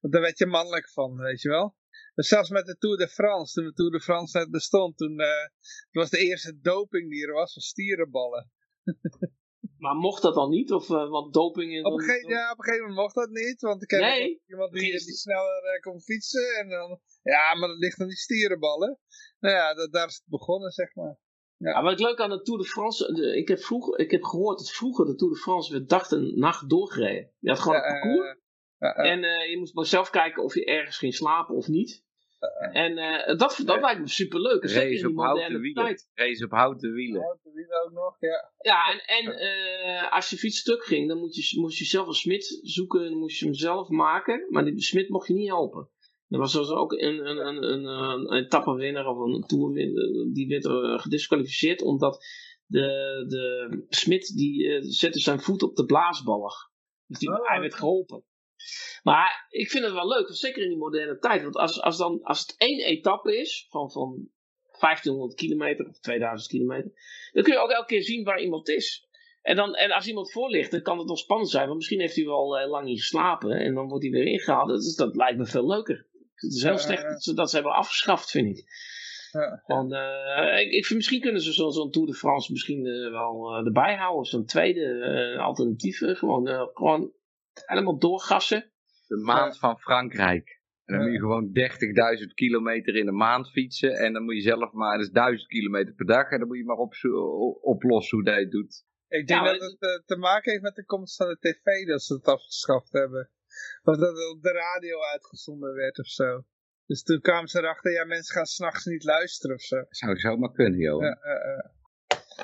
daar werd je mannelijk van, weet je wel. Dus zelfs met de Tour de France, toen de Tour de France net bestond, toen uh, was de eerste doping die er was van stierenballen. (laughs) maar mocht dat dan niet? Of, uh, want doping in op een Ja, op een gegeven moment mocht dat niet, want ik heb nee, iemand die, die sneller uh, kon fietsen en dan, ja, maar dat ligt aan die stierenballen. Nou ja, dat, daar is het begonnen, zeg maar. Ja. ja. wat ik leuk aan de Tour de France, de, ik, heb vroeger, ik heb gehoord dat vroeger de Tour de France werd dag en nacht doorgereden. Je had gewoon een parcours en uh, je moest maar zelf kijken of je ergens ging slapen of niet. En uh, dat, dat lijkt me superleuk. Race op houten wielen. Race op houten wielen. Houten wielen ook nog, ja. Ja, en, en uh, als je fiets stuk ging, dan moest je, moest je zelf een smid zoeken. Dan moest je hem zelf maken. Maar die smid mocht je niet helpen. Er was dus ook een, een, een, een, een etappenwinnaar of een toerwinnaar. Die werd gedisqualificeerd omdat de, de smid die zette zijn voet op de blaasballig. Dus die, oh, hij werd geholpen. Maar ik vind het wel leuk, zeker in die moderne tijd. Want als, als, dan, als het één etappe is van, van 1500 kilometer of 2000 kilometer, dan kun je ook elke keer zien waar iemand is. En, dan, en als iemand voor ligt, dan kan het nog spannend zijn. Want misschien heeft hij wel uh, lang niet geslapen en dan wordt hij weer ingehaald. Dus dat lijkt me veel leuker. Het is heel slecht dat ze, dat ze hebben afgeschaft, vind ik. Ja. Van, uh, ik, ik, misschien kunnen ze zo'n zo Tour de France misschien uh, wel uh, erbij houden. Zo'n tweede alternatief. gewoon, gewoon helemaal doorgassen. De maand van Frankrijk. En dan moet je gewoon 30.000 kilometer in de maand fietsen. En dan moet je zelf maar, dus 1000 kilometer per dag. En dan moet je maar op, oplossen hoe dat je het doet. Ik denk dat het uh, te maken heeft met de komst van de tv dat ze het afgeschaft hebben. Of dat het op de radio uitgezonden werd of zo. Dus toen kwamen ze erachter, ja mensen gaan s'nachts niet luisteren of zo. Zou zomaar kunnen, joh. Ja,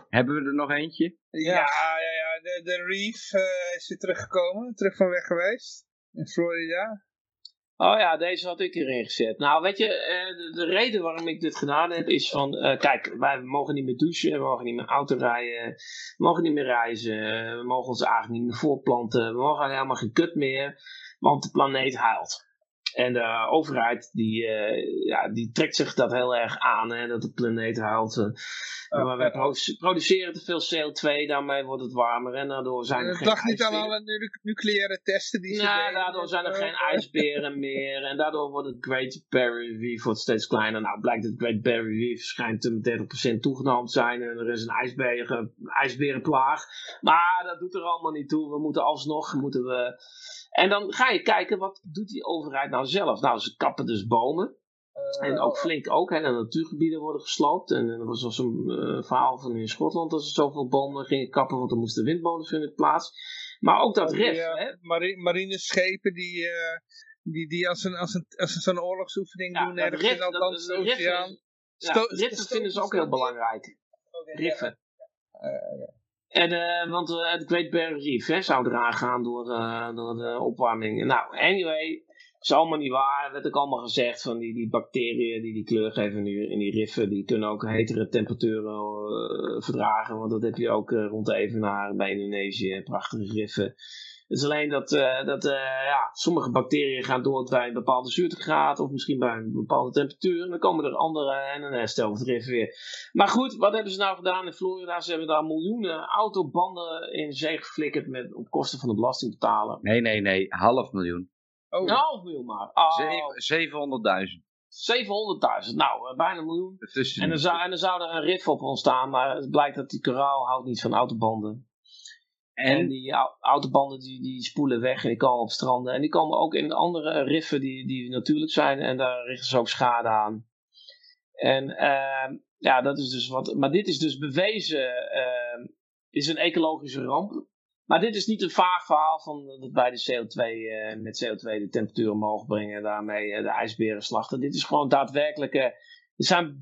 hebben we er nog eentje? Ja, ja, ja. De, de Reef uh, is weer teruggekomen. Terug van weg geweest. In Florida. Oh ja, deze had ik erin gezet. Nou, weet je, uh, de, reden waarom ik dit gedaan heb is van... Uh, kijk, wij mogen niet meer douchen, we mogen niet meer auto rijden, we mogen niet meer reizen, we mogen ons eigenlijk niet meer voorplanten, we mogen helemaal geen kut meer, want de planeet huilt. En de overheid die, uh, ja, die trekt zich dat heel erg aan, hè, dat de planeet huilt. Uh, maar we produceren te veel CO2, daarmee wordt het warmer en daardoor zijn er geen ijsberen. niet aan alle nucleaire testen die ze Ja, daardoor zijn er geen ijsberen (laughs) meer en daardoor wordt het Great Barrier Reef wordt steeds kleiner. Nou, blijkt het Great Barrier Reef schijnt met 30% toegenomen te zijn en er is een ijsberen, ijsberenplaag. Maar dat doet er allemaal niet toe. We moeten alsnog, moeten we en dan ga je kijken, wat doet die overheid nou zelf? Nou, ze kappen dus bomen. Uh, en ook flink ook, hè, de natuurgebieden worden gesloopt. En er was zo'n uh, verhaal van in Schotland dat ze zoveel bomen gingen kappen, want er moesten windmolens vinden plaats. Maar ook dat ref. Ja, hè? Marine schepen die, uh, die, die als een, als een, als een zo'n oorlogsoefening ja, doen ergens in Atlantische Oceaan. Ja, riffen vinden ze ook heel belangrijk. Riffen. Ja. En, uh, want het Great Barrier Reef hè, zou eraan gaan door, door de opwarming. Nou, anyway, is allemaal niet waar. Er werd ook allemaal gezegd van die, die bacteriën die die kleur geven in die, in die riffen, die kunnen ook hetere temperaturen verdragen. Want dat heb je ook rond de Evenaar bij Indonesië, prachtige riffen. Het is alleen dat, uh, dat ja, sommige bacteriën gaan door bij een bepaalde zuurtegraad of misschien bij een bepaalde temperatuur. En dan komen er andere en dan herstellen we het even weer. Maar goed, wat hebben ze nou gedaan in Florida? Ze hebben daar miljoenen autobanden in zee geflikkerd met, op kosten van de belastingbetaler. Nee, nee, nee, half miljoen. Oh. Een half miljoen maar. Oh. 700.000. 700.000, nou, eh, bijna een miljoen. En dan, zou, en dan zou er een rif op ontstaan, maar het blijkt dat die koraal houdt niet van autobanden. En, die autobanden die, die spoelen weg en die komen op stranden. En die komen ook in andere riffen die, die natuurlijk zijn. En daar richten ze ook schade aan. En uh, ja, dat is dus wat. Maar dit is dus bewezen. Uh, is een ecologische ramp. Maar dit is niet een vaag verhaal van dat wij de CO2 uh, met CO2 de temperatuur omhoog brengen. En daarmee uh, de ijsberen slachten. Dit is gewoon daadwerkelijke er zijn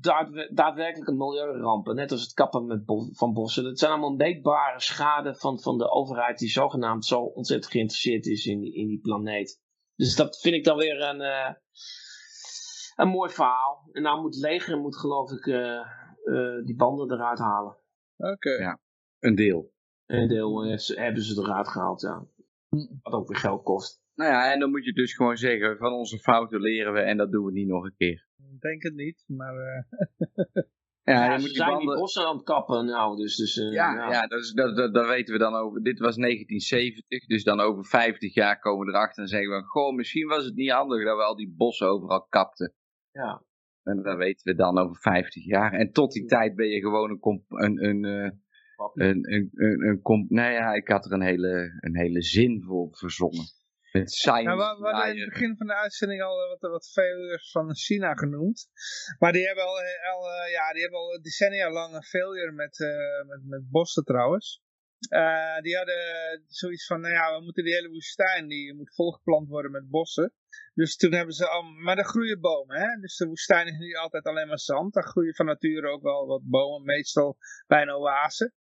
daadwerkelijke milieurampen, net als het kappen met van bossen. Dat zijn allemaal meetbare schade van, van de overheid die zogenaamd zo ontzettend geïnteresseerd is in die, in die planeet. Dus dat vind ik dan weer een, uh, een mooi verhaal. En nou moet het leger moet geloof ik uh, uh, die banden eruit halen. Oké. Ja, een deel. Een deel hebben ze eruit gehaald, ja. Hm. Wat ook weer geld kost. Nou ja, en dan moet je dus gewoon zeggen, van onze fouten leren we en dat doen we niet nog een keer denk het niet, maar... Uh... Ja, ja moet zijn banden... die bossen aan het kappen nou, dus... dus uh, ja, ja. ja dat, is, dat, dat, dat, weten we dan over. Dit was 1970, dus dan over 50 jaar komen we erachter en zeggen we... Goh, misschien was het niet handig dat we al die bossen overal kapten. Ja. En dat weten we dan over 50 jaar. En tot die tijd ben je gewoon een... een, een, uh, een, een, een, een, een, nou ja, ik had er een hele, een hele zin voor verzonnen. Met science. Nou, we, hadden in het begin van de uitzending al eh, wat, wat failures van China genoemd. Maar die hebben al, eh, al uh, ja, die hebben al decennia lang een failure met, uh, met, met bossen trouwens. Uh, die hadden zoiets van, nou ja, we moeten die hele woestijn, die moet volgeplant worden met bossen. Dus toen hebben ze al, maar er groeien bomen, hè. Dus de woestijn is niet altijd alleen maar zand. Daar groeien van nature ook wel wat bomen, meestal bij een oase.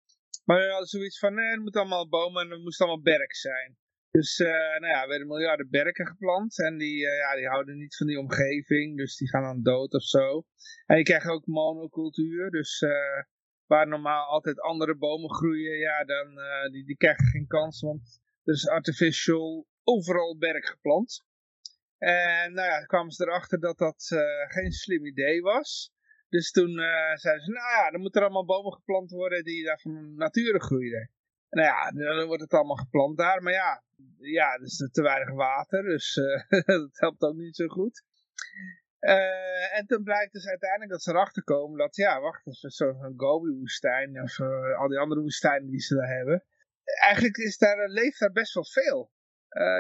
Maar we hadden zoiets van, nee, moet allemaal bomen en het moest allemaal berk zijn. Dus uh, nou ja, er werden miljarden berken geplant en die, uh, ja, die houden niet van die omgeving, dus die gaan dan dood of zo. En je krijgt ook monocultuur, dus uh, waar normaal altijd andere bomen groeien, ja, dan die, die krijgen geen kans, want er is artificial overal berk geplant. En nou ja, kwamen ze erachter dat dat geen slim idee was. Dus toen zeiden ze, nou ja, dan moeten er allemaal bomen geplant worden die daar van nature groeien. Nou ja, dan wordt het allemaal geplant daar. Maar ja, ja er is te weinig water. Dus uh, (laughs) dat helpt ook niet zo goed. Uh, en toen blijkt dus uiteindelijk dat ze erachter komen dat, ja, wacht eens, zo'n Gobi-woestijn of al die andere woestijnen die ze daar hebben. Eigenlijk is daar, leeft daar best wel veel.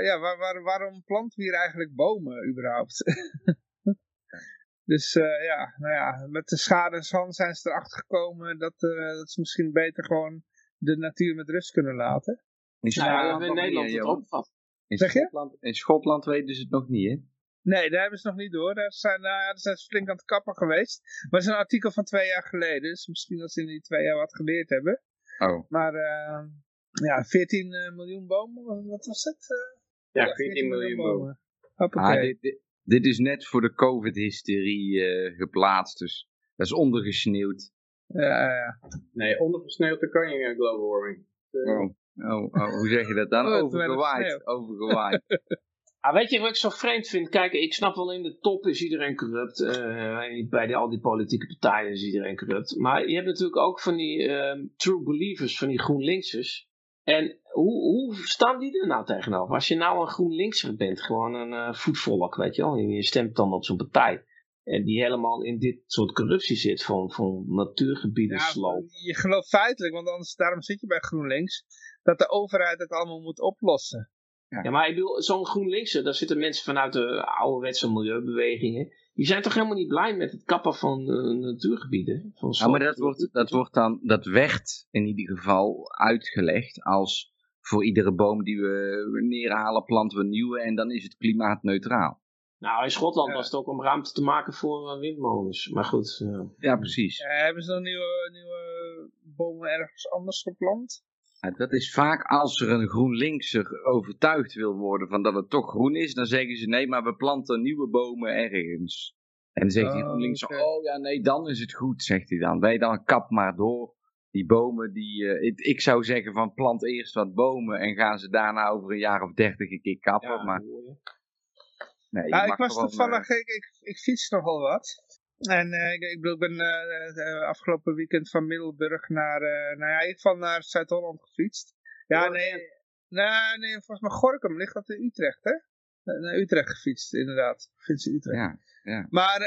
ja, waar, waar, waarom planten we hier eigenlijk bomen überhaupt? (laughs) dus ja, nou ja, met de schade en zand zijn ze erachter gekomen dat, dat ze misschien beter gewoon de natuur met rust kunnen laten. In Schotland, ja, in Nederland het opvat. In zeg je? In Schotland weten ze het nog niet, hè? Nee, daar hebben ze nog niet door. Daar zijn, nou, daar zijn ze flink aan het kappen geweest. Maar het is een artikel van twee jaar geleden. Dus misschien dat ze in die twee jaar wat geleerd hebben. Oh. Maar uh, ja, 14 uh, eh, miljoen bomen, wat was het? Uh, ja, 14 miljoen bomen. bomen. Ah, dit, dit, dit, is net voor de COVID-hysterie geplaatst. Dus dat is ondergesneeuwd. Ja, ja. Nee, ondergesneeuwd dan kan je global warming. Oh. Oh, oh, hoe zeg je dat dan? (laughs) Oh, overgewaaid. Overgewaaid. (laughs) Ah, weet je wat ik zo vreemd vind? Kijk, ik snap wel in de top is iedereen corrupt. Uh, bij die, al die politieke partijen is iedereen corrupt. Maar je hebt natuurlijk ook van die uh, true believers, van die GroenLinksers. En hoe, hoe staan die er nou tegenover? Als je nou een GroenLinkser bent, gewoon een uh, voetvolk, weet je wel. En je stemt dan op zo'n partij. En die helemaal in dit soort corruptie zit van, van natuurgebieden ja. Je gelooft feitelijk, want anders, daarom zit je bij GroenLinks, dat de overheid het allemaal moet oplossen. Ja, maar ik bedoel, zo'n GroenLinkse, daar zitten mensen vanuit de ouderwetse milieubewegingen. Die zijn toch helemaal niet blij met het kappen van uh, natuurgebieden? Van ja, maar dat wordt, dat wordt dan, dat werd in ieder geval uitgelegd als voor iedere boom die we neerhalen, planten we nieuwe en dan is het klimaatneutraal. Nou, in Schotland was het ook om ruimte te maken voor uh, windmolens. Maar goed. Uh, ja, precies. hebben ze dan nieuwe, nieuwe bomen ergens anders geplant? Dat is vaak als er een GroenLinkser overtuigd wil worden van dat het toch groen is, dan zeggen ze nee, maar we planten nieuwe bomen ergens. En dan zegt die oh, GroenLinkser, oh ja nee, dan is het goed, zegt hij dan. Wij dan kap maar door. Die bomen, die, uh, ik, ik, zou zeggen van plant eerst wat bomen en gaan ze daarna over een jaar of dertig een keer kappen. Ja, maar... Nee, ja, ik was toevallig, uh, ik, ik, ik fiets nogal wat. En uh, ik, ik, bedoel, ik ben uh, afgelopen weekend van Middelburg naar, uh, nou ja, in ieder geval naar Zuid-Holland gefietst. Ja, nee, nee, nee, volgens mij Gorkum ligt dat in Utrecht, hè? Naar Utrecht gefietst, inderdaad. Fietsen Utrecht. Ja, ja. Maar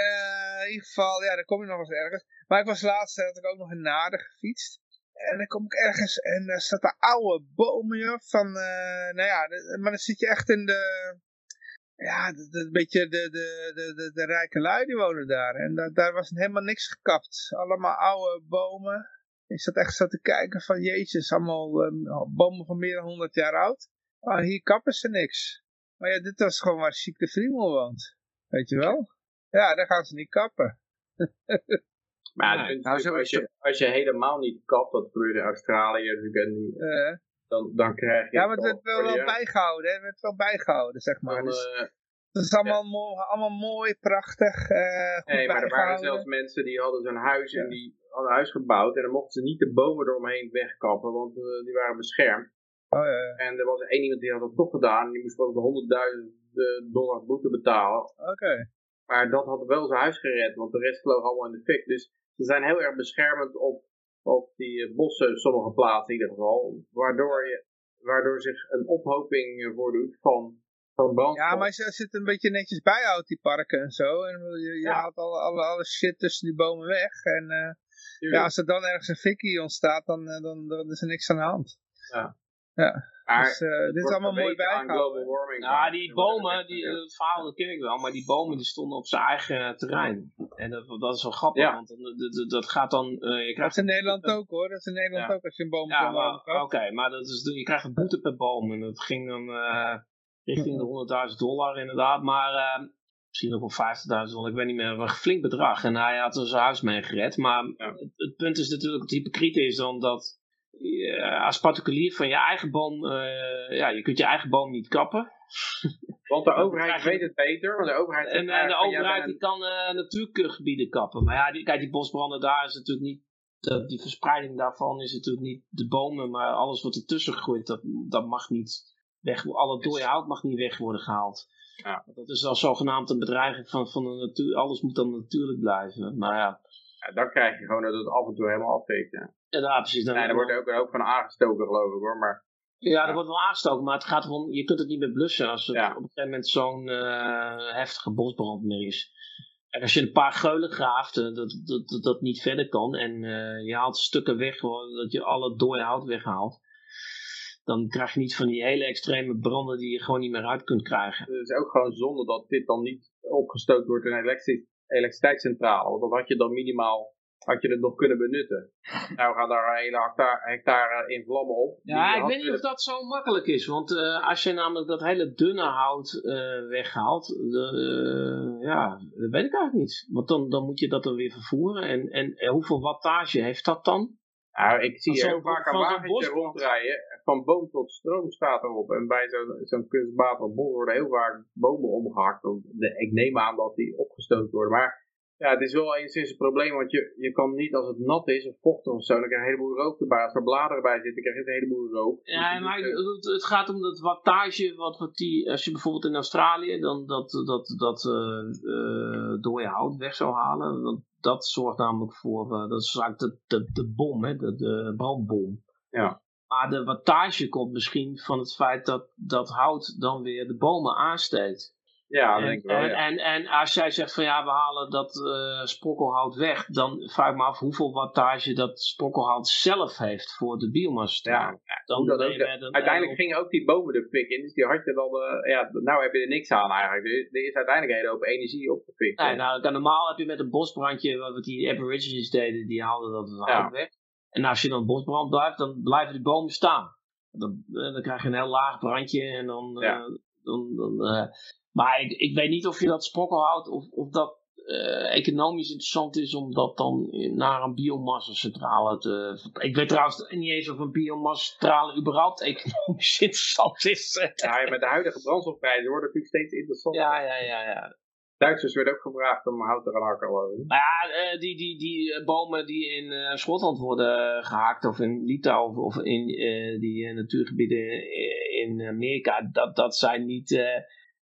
in ieder geval, ja, dan kom je nog eens ergens. Maar ik was laatst, had ik ook nog in Naarden gefietst. En dan kom ik ergens en daar staat een oude bomen, van, nou ja, maar dan zit je echt in de ja, een beetje de, de, de, de, de rijke lui die wonen daar. En da daar was helemaal niks gekapt. Allemaal oude bomen. Ik zat echt zo te kijken van jezus, allemaal um, bomen van meer dan 100 jaar oud. Ah, hier kappen ze niks. Maar ja, dit was gewoon waar Chic de Friemel woont. Weet je wel? Ja, daar gaan ze niet kappen. maar ja, nou, als, je, als je helemaal niet kapt, dat gebeurde in Australië natuurlijk. Uh, dan, dan krijg je... Ja, maar het werd wel, wel bijgehouden, hè? Het werd wel bijgehouden, zeg maar. Dan, dus, uh, het is allemaal, ja. mooi, allemaal mooi, prachtig, uh, Nee, maar er waren zelfs mensen die hadden zo'n huis en die hadden een huis gebouwd en dan mochten ze niet de bomen eromheen wegkappen, want uh, die waren beschermd. Oh, ja. En er was één iemand die had dat toch gedaan, die moest ik 100.000 dollar boete betalen. Oké. Maar dat had wel zijn huis gered, want de rest vloog allemaal in de fik. Dus ze zijn heel erg beschermend op op die eh, bossen, sommige plaatsen in ieder geval, waardoor, je, waardoor zich een ophoping eh, voordoet van, van brandstof. Ja, maar als je het een beetje netjes bijhoudt, die parken en zo, en je, je haalt alle, alle, alle shit tussen die bomen weg, en uh, ja, als er dan ergens een fikkie ontstaat, dan, dan, dan is er niks aan de hand. Ja. Ja. Maar dus, uh, dit is allemaal mooi bijgehouden. Nou, die bomen, die, het verhaal dat ken ik wel, maar die bomen die stonden op zijn eigen terrein. En dat, dat is wel grappig, ja. want dat, dat, gaat dan... Uh, je dat is in Nederland ook hoor, dat is in Nederland ja. ook als je een boom ja, Oké, maar dat is, je krijgt een boete per boom en dat ging dan uh, richting de (laughs) 100.000 dollar inderdaad, maar misschien ook wel 50.000 dollar, ik weet niet meer, een flink bedrag. En hij had er zijn huis mee gered, maar het, het, punt is natuurlijk, het hypocriete is dan dat als particulier van je eigen boom, uh, ja, je kunt je eigen boom niet kappen. (laughs) Want de overheid weet het beter. Want de overheid en, en de overheid die kan uh, natuurgebieden kappen. Maar ja, die, kijk, die bosbranden daar is natuurlijk niet, die verspreiding daarvan is natuurlijk niet de bomen, maar alles wat ertussen groeit, dat, dat mag niet weg, alle dode hout mag niet weg worden gehaald. Ja. Dat is al zogenaamd een bedreiging van, van de natuur, alles moet dan natuurlijk blijven. Maar ja. ja dan krijg je gewoon dat het af en toe helemaal afveegt. Ja. Ja, precies. Dan nee, er wordt ook hoop van aangestoken, geloof ik hoor. Maar, ja, er wordt wel aangestoken, maar het gaat erom, je kunt het niet meer blussen als het op een gegeven moment zo'n uh, heftige bosbrand meer is. En als je een paar geulen graaft, uh, dat, dat, dat, dat niet verder kan en uh, je haalt stukken weg, dat je alle dode hout weghaalt. dan krijg je niet van die hele extreme branden die je gewoon niet meer uit kunt krijgen. Het is ook gewoon zonde dat dit dan niet opgestookt wordt in een elektriciteitscentrale. Want dan had je dan minimaal had je het nog kunnen benutten. Nou gaan daar een hele hectare, hectare in vlammen op. Ja, ik weet niet of dat zo makkelijk is. Want uh, als je namelijk dat hele dunne hout uh, weghaalt, uh, ja, dat weet ik eigenlijk niet. Want dan, dan moet je dat dan weer vervoeren. En, en hoeveel wattage heeft dat dan? Nou, ik zie heel vaak een wagentje rondrijden. Van boom tot stroom staat erop. En bij zo'n zo kunstmatig bos worden heel vaak bomen omgehakt. Ik neem aan dat die opgestoten worden. Maar ja, het is wel enigszins een probleem, want je, je kan niet als het nat is of vochtig of zo, dan krijg je een heleboel rook erbij. Als er bladeren bij zitten, krijg je een heleboel rook. Ja, dus maar het, het, gaat om dat wattage, wat, wat die, als je bijvoorbeeld in Australië dan dat, dat, dat uh, uh, dode hout weg zou halen, dat, dat zorgt namelijk voor, uh, dat is eigenlijk de, de, de bom, hè, de, de brandbom. Ja. Maar de wattage komt misschien van het feit dat dat hout dan weer de bomen aansteekt. Ja, dat denk ik wel, en, en, en, als jij zegt van ja, we halen dat uh, sprokkelhout weg, dan vraag ik me af hoeveel wattage dat sprokkelhout zelf heeft voor de biomassa. Ja, dan dat ook, uiteindelijk gingen ook die bomen de fik in, dus die had je dan, uh, ja, nou heb je er niks aan eigenlijk. Er, is uiteindelijk een hele hoop energie opgefikt. Nee, nou, normaal heb je met een bosbrandje, wat die aborigines deden, die haalden dat hout weg. En als je dan bosbrand blijft, dan blijven die bomen staan. Dan, eh, dan krijg je een heel laag brandje en dan, dan, dan maar ik, ik weet niet of je dat sprokkelhout of, of dat uh, economisch interessant is om dat dan naar een biomassacentrale te... Ik weet trouwens niet eens of een biomassacentrale überhaupt economisch (laughs) interessant is. Ja, met de huidige brandstofprijzen wordt het natuurlijk steeds interessanter. Ja, ja, ja, ja. Duitsers werden ook gevraagd om hout te gaan hakken. Nou ja, uh, die, die, die eh, bomen die in uh, Schotland worden gehaakt, of in Litouwen, of in die natuurgebieden in Amerika, dat, dat zijn niet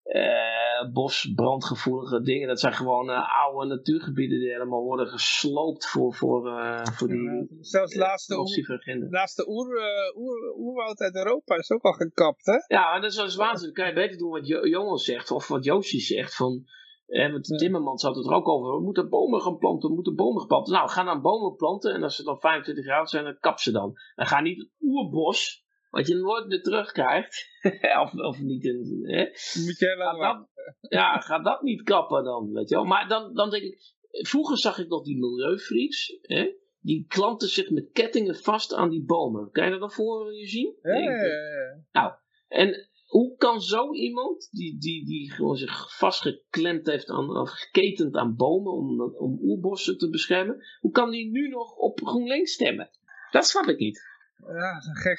uh, bosbrandgevoelige dingen. Dat zijn gewoon uh, oude natuurgebieden die helemaal worden gesloopt voor, voor, uh, voor die Zelfs laatste, oer, laatste oer, oer, oerwoud uit Europa is ook al gekapt, hè? Ja, maar dat is wel waanzinnig. Dan kan je beter doen wat jo Jonas zegt, of wat Joosje zegt, van... Eh, want de Timmermans had het er ook over. We moeten bomen gaan planten. We moeten bomen gaan planten. Nou, ga dan bomen planten. En als ze dan 25 graden zijn, dan kap ze dan. En ga niet het oerbos wat je nooit meer terugkrijgt. (laughs) of, of niet een. Hè? Moet jij wel dat, Ja, ga dat niet kappen dan. Weet je wel. Maar dan, dan denk ik. Vroeger zag ik nog die milieufreaks. Hè? Die klanten zich met kettingen vast aan die bomen. Kan je dat dan voor je zien? Ja, ja, ja. Nou, en hoe kan zo iemand, die, die, die gewoon zich vastgeklemd heeft aan, of geketend aan bomen om, om oerbossen te beschermen, hoe kan die nu nog op GroenLinks stemmen? Dat snap ik niet. Ja, ze gek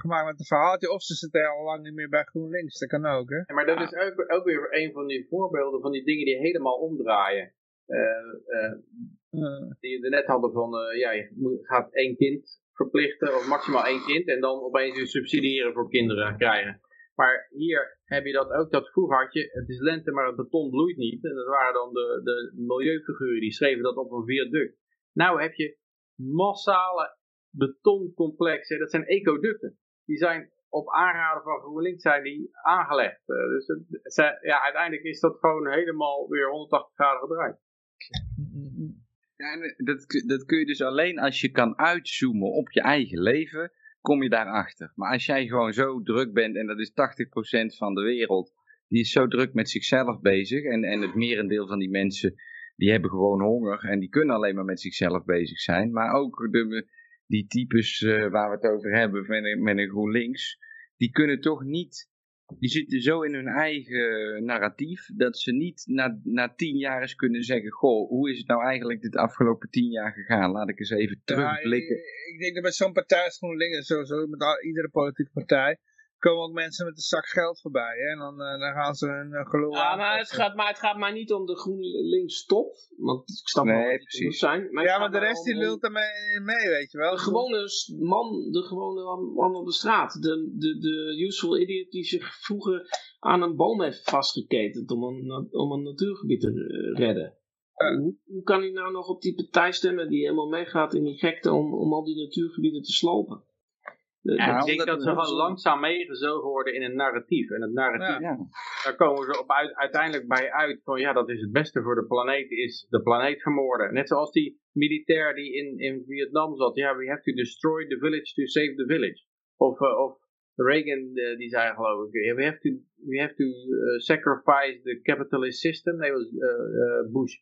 gemaakt met een verhaaltje. Of ze zitten al lang niet meer bij GroenLinks. Dat kan ook, hè? Ja, maar dat is ook, ook, weer een van die voorbeelden van die dingen die helemaal omdraaien. Uh, uh, die we net hadden van, uh, ja, je gaat één kind verplichten, of maximaal één kind, en dan opeens je subsidiëren voor kinderen krijgen. Maar hier heb je dat ook, dat vroeger had je, het is lente, maar het beton bloeit niet. En dat waren dan de, de milieufiguren, die schreven dat op een viaduct. Nou heb je massale betoncomplexen, dat zijn ecoducten. Die zijn op aanraden van GroenLinks zijn die aangelegd. Uh, dus het, ja, uiteindelijk is dat gewoon helemaal weer 180 graden gedraaid. Ja, dat, dat kun je dus alleen als je kan uitzoomen op je eigen leven, kom je daarachter. Maar als jij gewoon zo druk bent, en dat is 80% van de wereld, die is zo druk met zichzelf bezig, en, en het merendeel van die mensen, die hebben gewoon honger, en die kunnen alleen maar met zichzelf bezig zijn. Maar ook de, die types uh, waar we het over hebben met een, met een GroenLinks, die kunnen toch niet, die zitten zo in hun eigen narratief, dat ze niet na, na tien jaar eens kunnen zeggen, goh, hoe is het nou eigenlijk dit afgelopen tien jaar gegaan? Laat ik eens even terugblikken. Ja, ik, ik, denk dat bij zo'n partij als GroenLinks, sowieso met iedere politieke partij, komen ook mensen met een zak geld voorbij. Hè? En dan, uh, dan gaan ze hun geloof Ja, maar het, gaat, maar het gaat maar niet om de GroenLinks top. Want ik snap nee, wel precies. zijn. Maar ja, maar de rest die lult ermee mee, weet je wel. De gewone man, de gewone man op de straat. De, de, de useful idiot die zich vroeger aan een boom heeft vastgeketend om een, om een natuurgebied te redden. Hoe, hoe, kan hij nou nog op die partij stemmen die helemaal meegaat in die gekte om, om al die natuurgebieden te slopen? Ja, ik denk dat ze gewoon langzaam meegezogen worden in een narratief. En het narratief, ja. daar komen ze op uit, uiteindelijk bij uit van ja, dat is het beste voor de planeet, is de planeet vermoorden. Net zoals die militair die in, in Vietnam zat, ja, we have to destroy the village to save the village. Of, uh, of Reagan die zei geloof ik, we have to, we have to sacrifice the capitalist system. Nee, was Bush.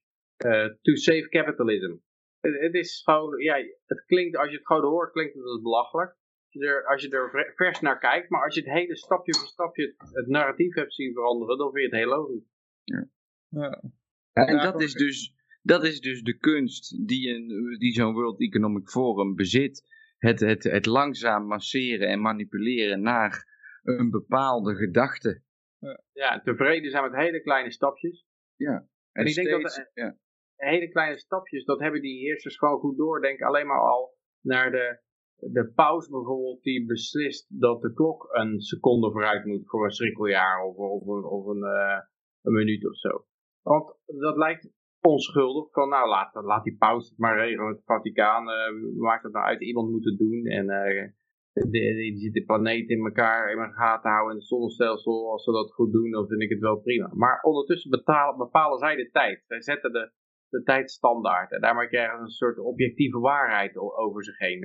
to save capitalism. Het, is gewoon, ja, het klinkt, als je het gewoon hoort, klinkt het als belachelijk. Als je, er, als je er vers naar kijkt, maar als je het hele stapje voor stapje het, narratief hebt zien veranderen, dan vind je het heel logisch. Ja. ja. En dat is, dus, dat is dus de kunst die, een, die zo'n World Economic Forum bezit. Het, het, het langzaam masseren en manipuleren naar een bepaalde gedachte. Ja, tevreden zijn met hele kleine stapjes. Ja. En, en ik denk dat, ja hele kleine stapjes, dat hebben die heersers gewoon goed door. Denk alleen maar al naar de, de pauze bijvoorbeeld die beslist dat de klok een seconde vooruit moet voor een schrikkeljaar of, of, een, of een, uh, een minuut of zo. Want dat lijkt onschuldig van nou laat, laat die pauze het maar regelen het Vaticaan. Uh, maakt het nou uit, iemand moet het doen en uh, die, zit de planeet in elkaar in mijn gaten houden in het zonnestelsel. Als ze dat goed doen, dan vind ik het wel prima. Maar ondertussen betalen, bepalen zij de tijd. Zij zetten de, de tijdstandaard. En daarmee krijgen ze een soort objectieve waarheid over zich heen.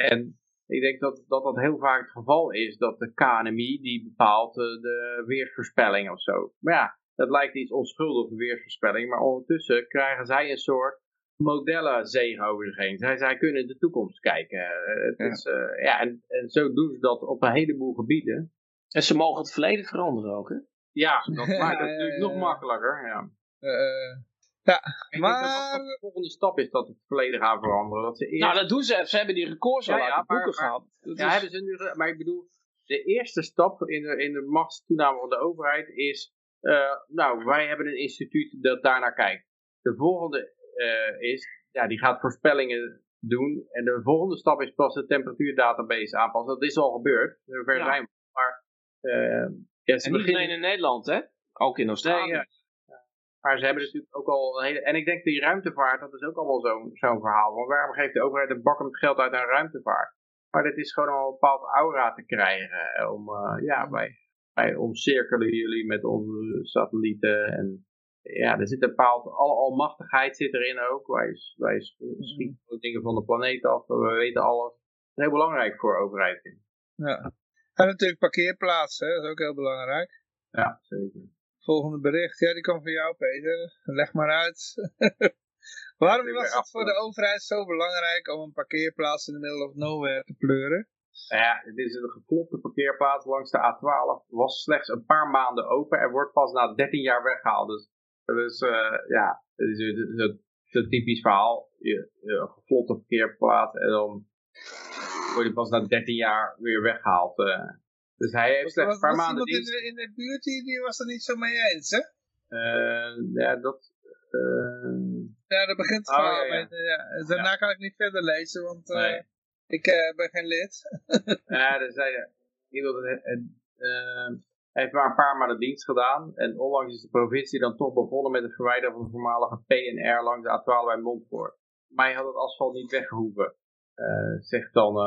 Eh. en ik denk dat, dat dat heel vaak het geval is, dat de KNMI die bepaalt eh, de weersvoorspelling of zo. Maar ja, dat lijkt iets onschuldige weersvoorspelling, maar ondertussen krijgen zij een soort modellen zegen over zich heen. Zij, zij kunnen in de toekomst kijken. Uh, het ja. Is, ja, en, en zo doen ze dat op een heleboel gebieden. En ze mogen het verleden veranderen ook, hè? Ja, (laughs) dat maakt het natuurlijk nog makkelijker. Ja. Ja, maar... de volgende stap is dat het verleden gaan veranderen. Dat ze eerst... Nou, dat doen ze. Ze hebben die records al ja, uit de boeken gehad. Ja, hebben ze nu... Maar ik bedoel, de eerste stap in de, in de machtstoename van de overheid is... Uh, nou, wij hebben een instituut dat daarnaar kijkt. De volgende uh, is... Ja, die gaat voorspellingen doen. En de volgende stap is pas de temperatuurdatabase aanpassen. Dat is al gebeurd. Zover ja. zijn. Maar... Uh, ja, en niet alleen in Nederland, hè? Ook in Australië. Nee, maar ze hebben natuurlijk ook al een hele... En ik denk die ruimtevaart, dat is ook allemaal zo'n zo'n verhaal. Want waarom geeft de overheid een bak met geld uit aan ruimtevaart? Maar dit is gewoon een bepaald aura te krijgen. Eh, om, uh, ja, wij, wij omcirkelen jullie met onze satellieten. En ja, er zit een bepaald... Al, almachtigheid zit erin ook. Wij, wij schieten dingen van de planeet af. We weten alles. Dat is heel belangrijk voor overheid. Ja. En natuurlijk parkeerplaatsen, dat is ook heel belangrijk. Ja, zeker. Volgende bericht, ja die komt van jou Peter. Leg maar uit. (laughs) Waarom was het voor de overheid zo belangrijk om een parkeerplaats in de middle of nowhere te pleuren? Nou ja, dit is een geklopte parkeerplaats langs de A12. Was slechts een paar maanden open en wordt pas na 13 jaar weggehaald. Dus, dus uh, ja, het is een typisch verhaal. Je, een parkeerplaats en dan word je pas na 13 jaar weer weggehaald. Uh. Dus hij heeft slechts een paar maanden dienst. In, in de buurt die, die was er niet zo mee eens, hè? Uh, ja, dat... Uh... Ja, dat begint het oh, ja, ja. ja. Daarna kan ik niet verder lezen, want uh, nee. ik ben geen lid. (laughs) ja, dus hij, hij heeft maar een paar maanden dienst gedaan. En onlangs is de provincie dan toch begonnen met het verwijderen van de voormalige PNR langs de A12 bij Montfort. Maar hij had het asfalt niet weggehoeven, zegt dan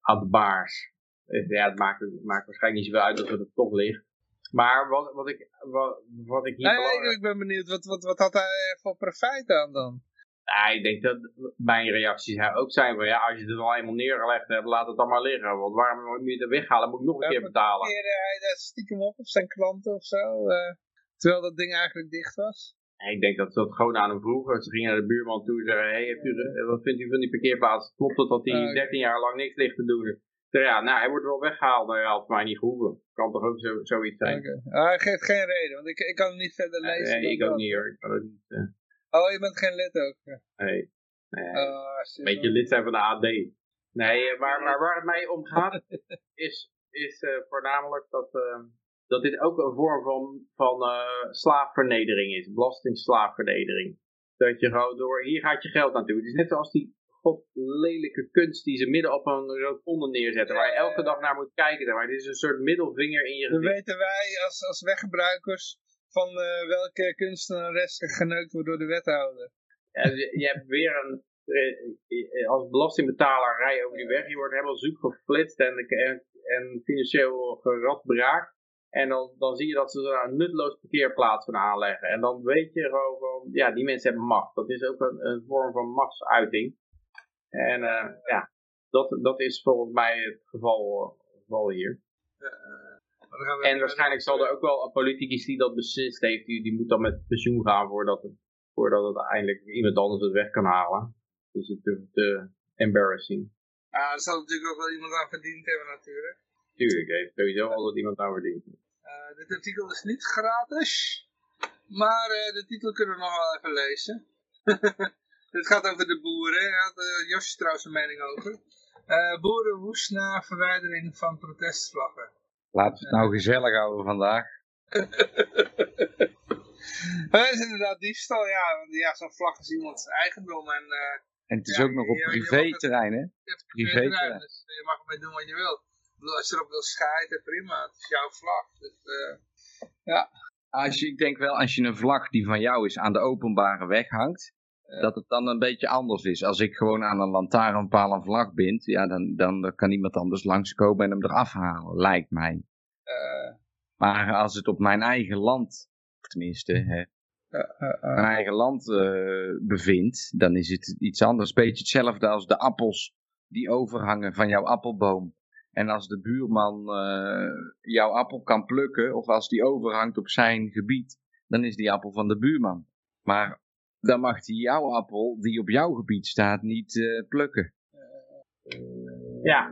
aan de baars. Eh, ja, het maakt, het maakt waarschijnlijk niet zoveel uit dat het toch ligt. Maar wat, wat, ik, wat, wat ik hier... Nee, belangrijk... ik ben benieuwd, wat, wat, wat had hij voor profijt aan dan? Ja, ik denk dat mijn reacties ook zijn van ja, als je het al eenmaal neergelegd hebt, laat het dan maar liggen. Want waarom moet je het weghalen? Moet ik nog een keer betalen. Hij daar stiekem op op zijn klanten of zo? Uh, terwijl dat ding eigenlijk dicht was? ik denk dat ze dat gewoon aan hem vroegen. Ze gingen naar de buurman toe en zeggen, hey, wat vindt u van die parkeerplaats? Klopt het dat hij 13 jaar lang niks ligt te doen? Ja, nou, hij wordt wel weggehaald. Nou ja, had mij niet gehoeven. Kan toch ook zo, zoiets zijn. Okay. Ah, hij geeft geen reden, want ik, ik kan hem niet verder lezen. Nee, ik ook niet hoor. Ik kan niet, uh... Oh, je bent geen lid ook? Nee. nee. Oh, een beetje lid zijn van de AD. Nee, maar, eh, maar waar het mij om gaat, (laughs) is, is uh, voornamelijk dat, uh, dat dit ook een vorm van, van slaafvernedering is. Belastingslaafvernedering. Dat je gewoon door, hier gaat je geld naartoe. Het is net zoals die god lelijke kunst die ze midden op een rotonde neerzetten. Waar je elke dag naar moet kijken. Maar dit is een soort middelvinger in je gezicht. Dan weten wij als, als weggebruikers van uh, welke kunstenares geneukt wordt door de wethouder. Ja, je, je hebt weer een... Eh, als belastingbetaler rij je over die weg. Je wordt helemaal zoek geflitst en, en, en financieel geradbraakt. En dan, dan zie je dat ze er een nutteloos parkeerplaats van aanleggen. En dan weet je gewoon van, ja, die mensen hebben macht. Dat is ook een, een vorm van machtsuiting. En uh, ja, dat, dat is volgens mij het geval geval hier. en waarschijnlijk zal er ook wel een politicus die dat beslist heeft, die, die moet dan met pensioen gaan voordat het, voordat het eindelijk iemand anders het weg kan halen. Dus het is te embarrassing. Ja, er zal natuurlijk ook wel iemand aan verdiend hebben natuurlijk. Tuurlijk, heeft sowieso altijd iemand aan verdiend. Uh, dit artikel is niet gratis, maar uh, de titel kunnen we nog wel even lezen. (laughs) Het gaat over de boeren, daar had uh, Josje trouwens een mening over. Uh, boeren woest na verwijdering van protestvlaggen. Laten we het nou gezellig houden vandaag. (laughs) Het is inderdaad diefstal, ja. Want ja, zo'n vlag is iemands eigendom. En, uh, en het is ook nog op privé-terrein, hè? Privé-terrein, dus je mag ermee doen wat je wilt. Bedoel, als je erop wil scheiden, prima. Het is jouw vlag. Dus, ja. Als je, ik denk wel, als je een vlag die van jou is aan de openbare weg hangt, dat het dan een beetje anders is. Als ik gewoon aan een lantaarnpaal een vlag bind, ja, dan, dan kan iemand anders langskomen en hem eraf halen, lijkt mij. Uh, maar als het op mijn eigen land, tenminste, hè, mijn eigen land uh, bevindt, dan is het iets anders. Beetje hetzelfde als de appels die overhangen van jouw appelboom. En als de buurman uh, jouw appel kan plukken, of als die overhangt op zijn gebied, dan is die appel van de buurman. Maar dan mag hij jouw appel, die op jouw gebied staat, niet uh, plukken. Ja,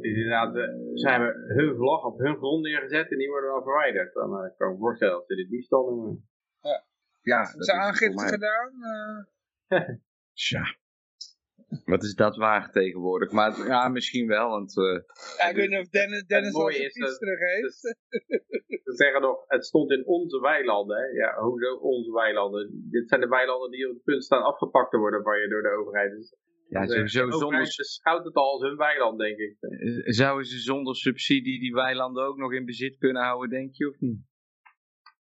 dus inderdaad, uh, ze hebben hun vlag op hun grond neergezet en die worden dan verwijderd. Dan uh, kan ik me voorstellen dat ze dit diefstal noemen. Ja, ja is aangifte gedaan? (laughs) Tja. Wat is dat waard tegenwoordig? Maar ja, misschien wel, want... Uh, ja, ik weet niet of Dennis, Dennis al zijn fiets terug heeft. (laughs) Ze zeggen nog, het stond in onze weilanden. Hè? Ja, hoezo onze weilanden? Dit zijn de weilanden die op het punt staan afgepakt te worden van je door de overheid. Dus, ja, sowieso de zonder... beschouwt het al als hun weiland, denk ik. Zouden ze zonder subsidie die weilanden ook nog in bezit kunnen houden, denk je, of niet?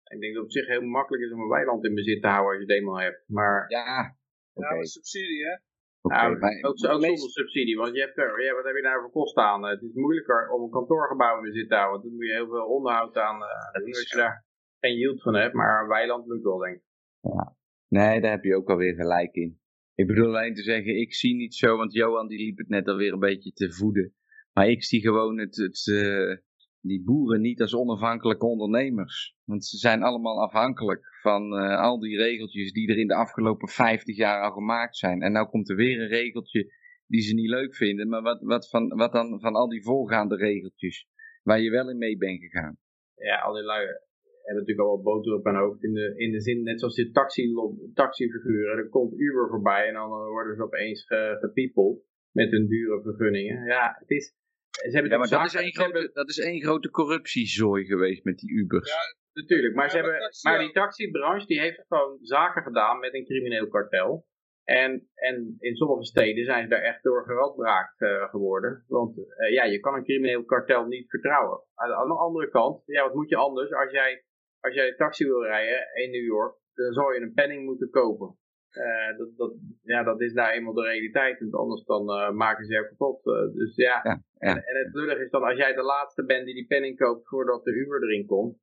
Ik denk dat het op zich heel makkelijk is om een weiland in bezit te houden als je het eenmaal hebt. Maar... Ja, okay. ja, subsidie, hè? Okay, nou, ook, ook zonder subsidie, want je hebt er, ja, wat heb je daar voor kosten aan? Het is moeilijker om een kantoorgebouw in bezit te houden, want dan moet je heel veel onderhoud aan, uh, als je daar geen yield van hebt, maar een weiland lukt wel, denk ik. Ja. Nee, daar heb je ook alweer gelijk in. Ik bedoel alleen te zeggen, ik zie niet zo, want Johan die liep het net alweer een beetje te voeden. Maar ik zie gewoon het, het, uh, die boeren niet als onafhankelijke ondernemers. Want ze zijn allemaal afhankelijk van uh, al die regeltjes die er in de afgelopen 50 jaar al gemaakt zijn. En nou komt er weer een regeltje die ze niet leuk vinden. Maar wat, wat, van, wat dan van al die voorgaande regeltjes waar je wel in mee bent gegaan? Ja, al die lui hebben natuurlijk al wat boter op hun hoofd. In de, in de zin, net zoals die taxi, taxifiguren. Er komt Uber voorbij en dan worden ze opeens gepiepeld met hun dure vergunningen. Ja, het is ze hebben ja, maar dat is, één grote, dat is één grote corruptiezooi geweest met die Ubers. Ja, natuurlijk. Maar, ze hebben, maar die taxibranche die heeft gewoon zaken gedaan met een crimineel kartel. En, en in sommige steden zijn ze daar echt door geradbraakt uh, geworden. Want uh, ja, je kan een crimineel kartel niet vertrouwen. Aan, aan, de andere kant, ja, wat moet je anders? Als jij, als jij taxi wil rijden in New York, dan zou je een penning moeten kopen. Uh, dat, dat, ja, dat is daar eenmaal de realiteit. En anders dan uh, maken ze je kapot. Uh, dus ja, ja, ja. En, en, het lullig is dan als jij de laatste bent die die penning koopt voordat de Uber erin komt.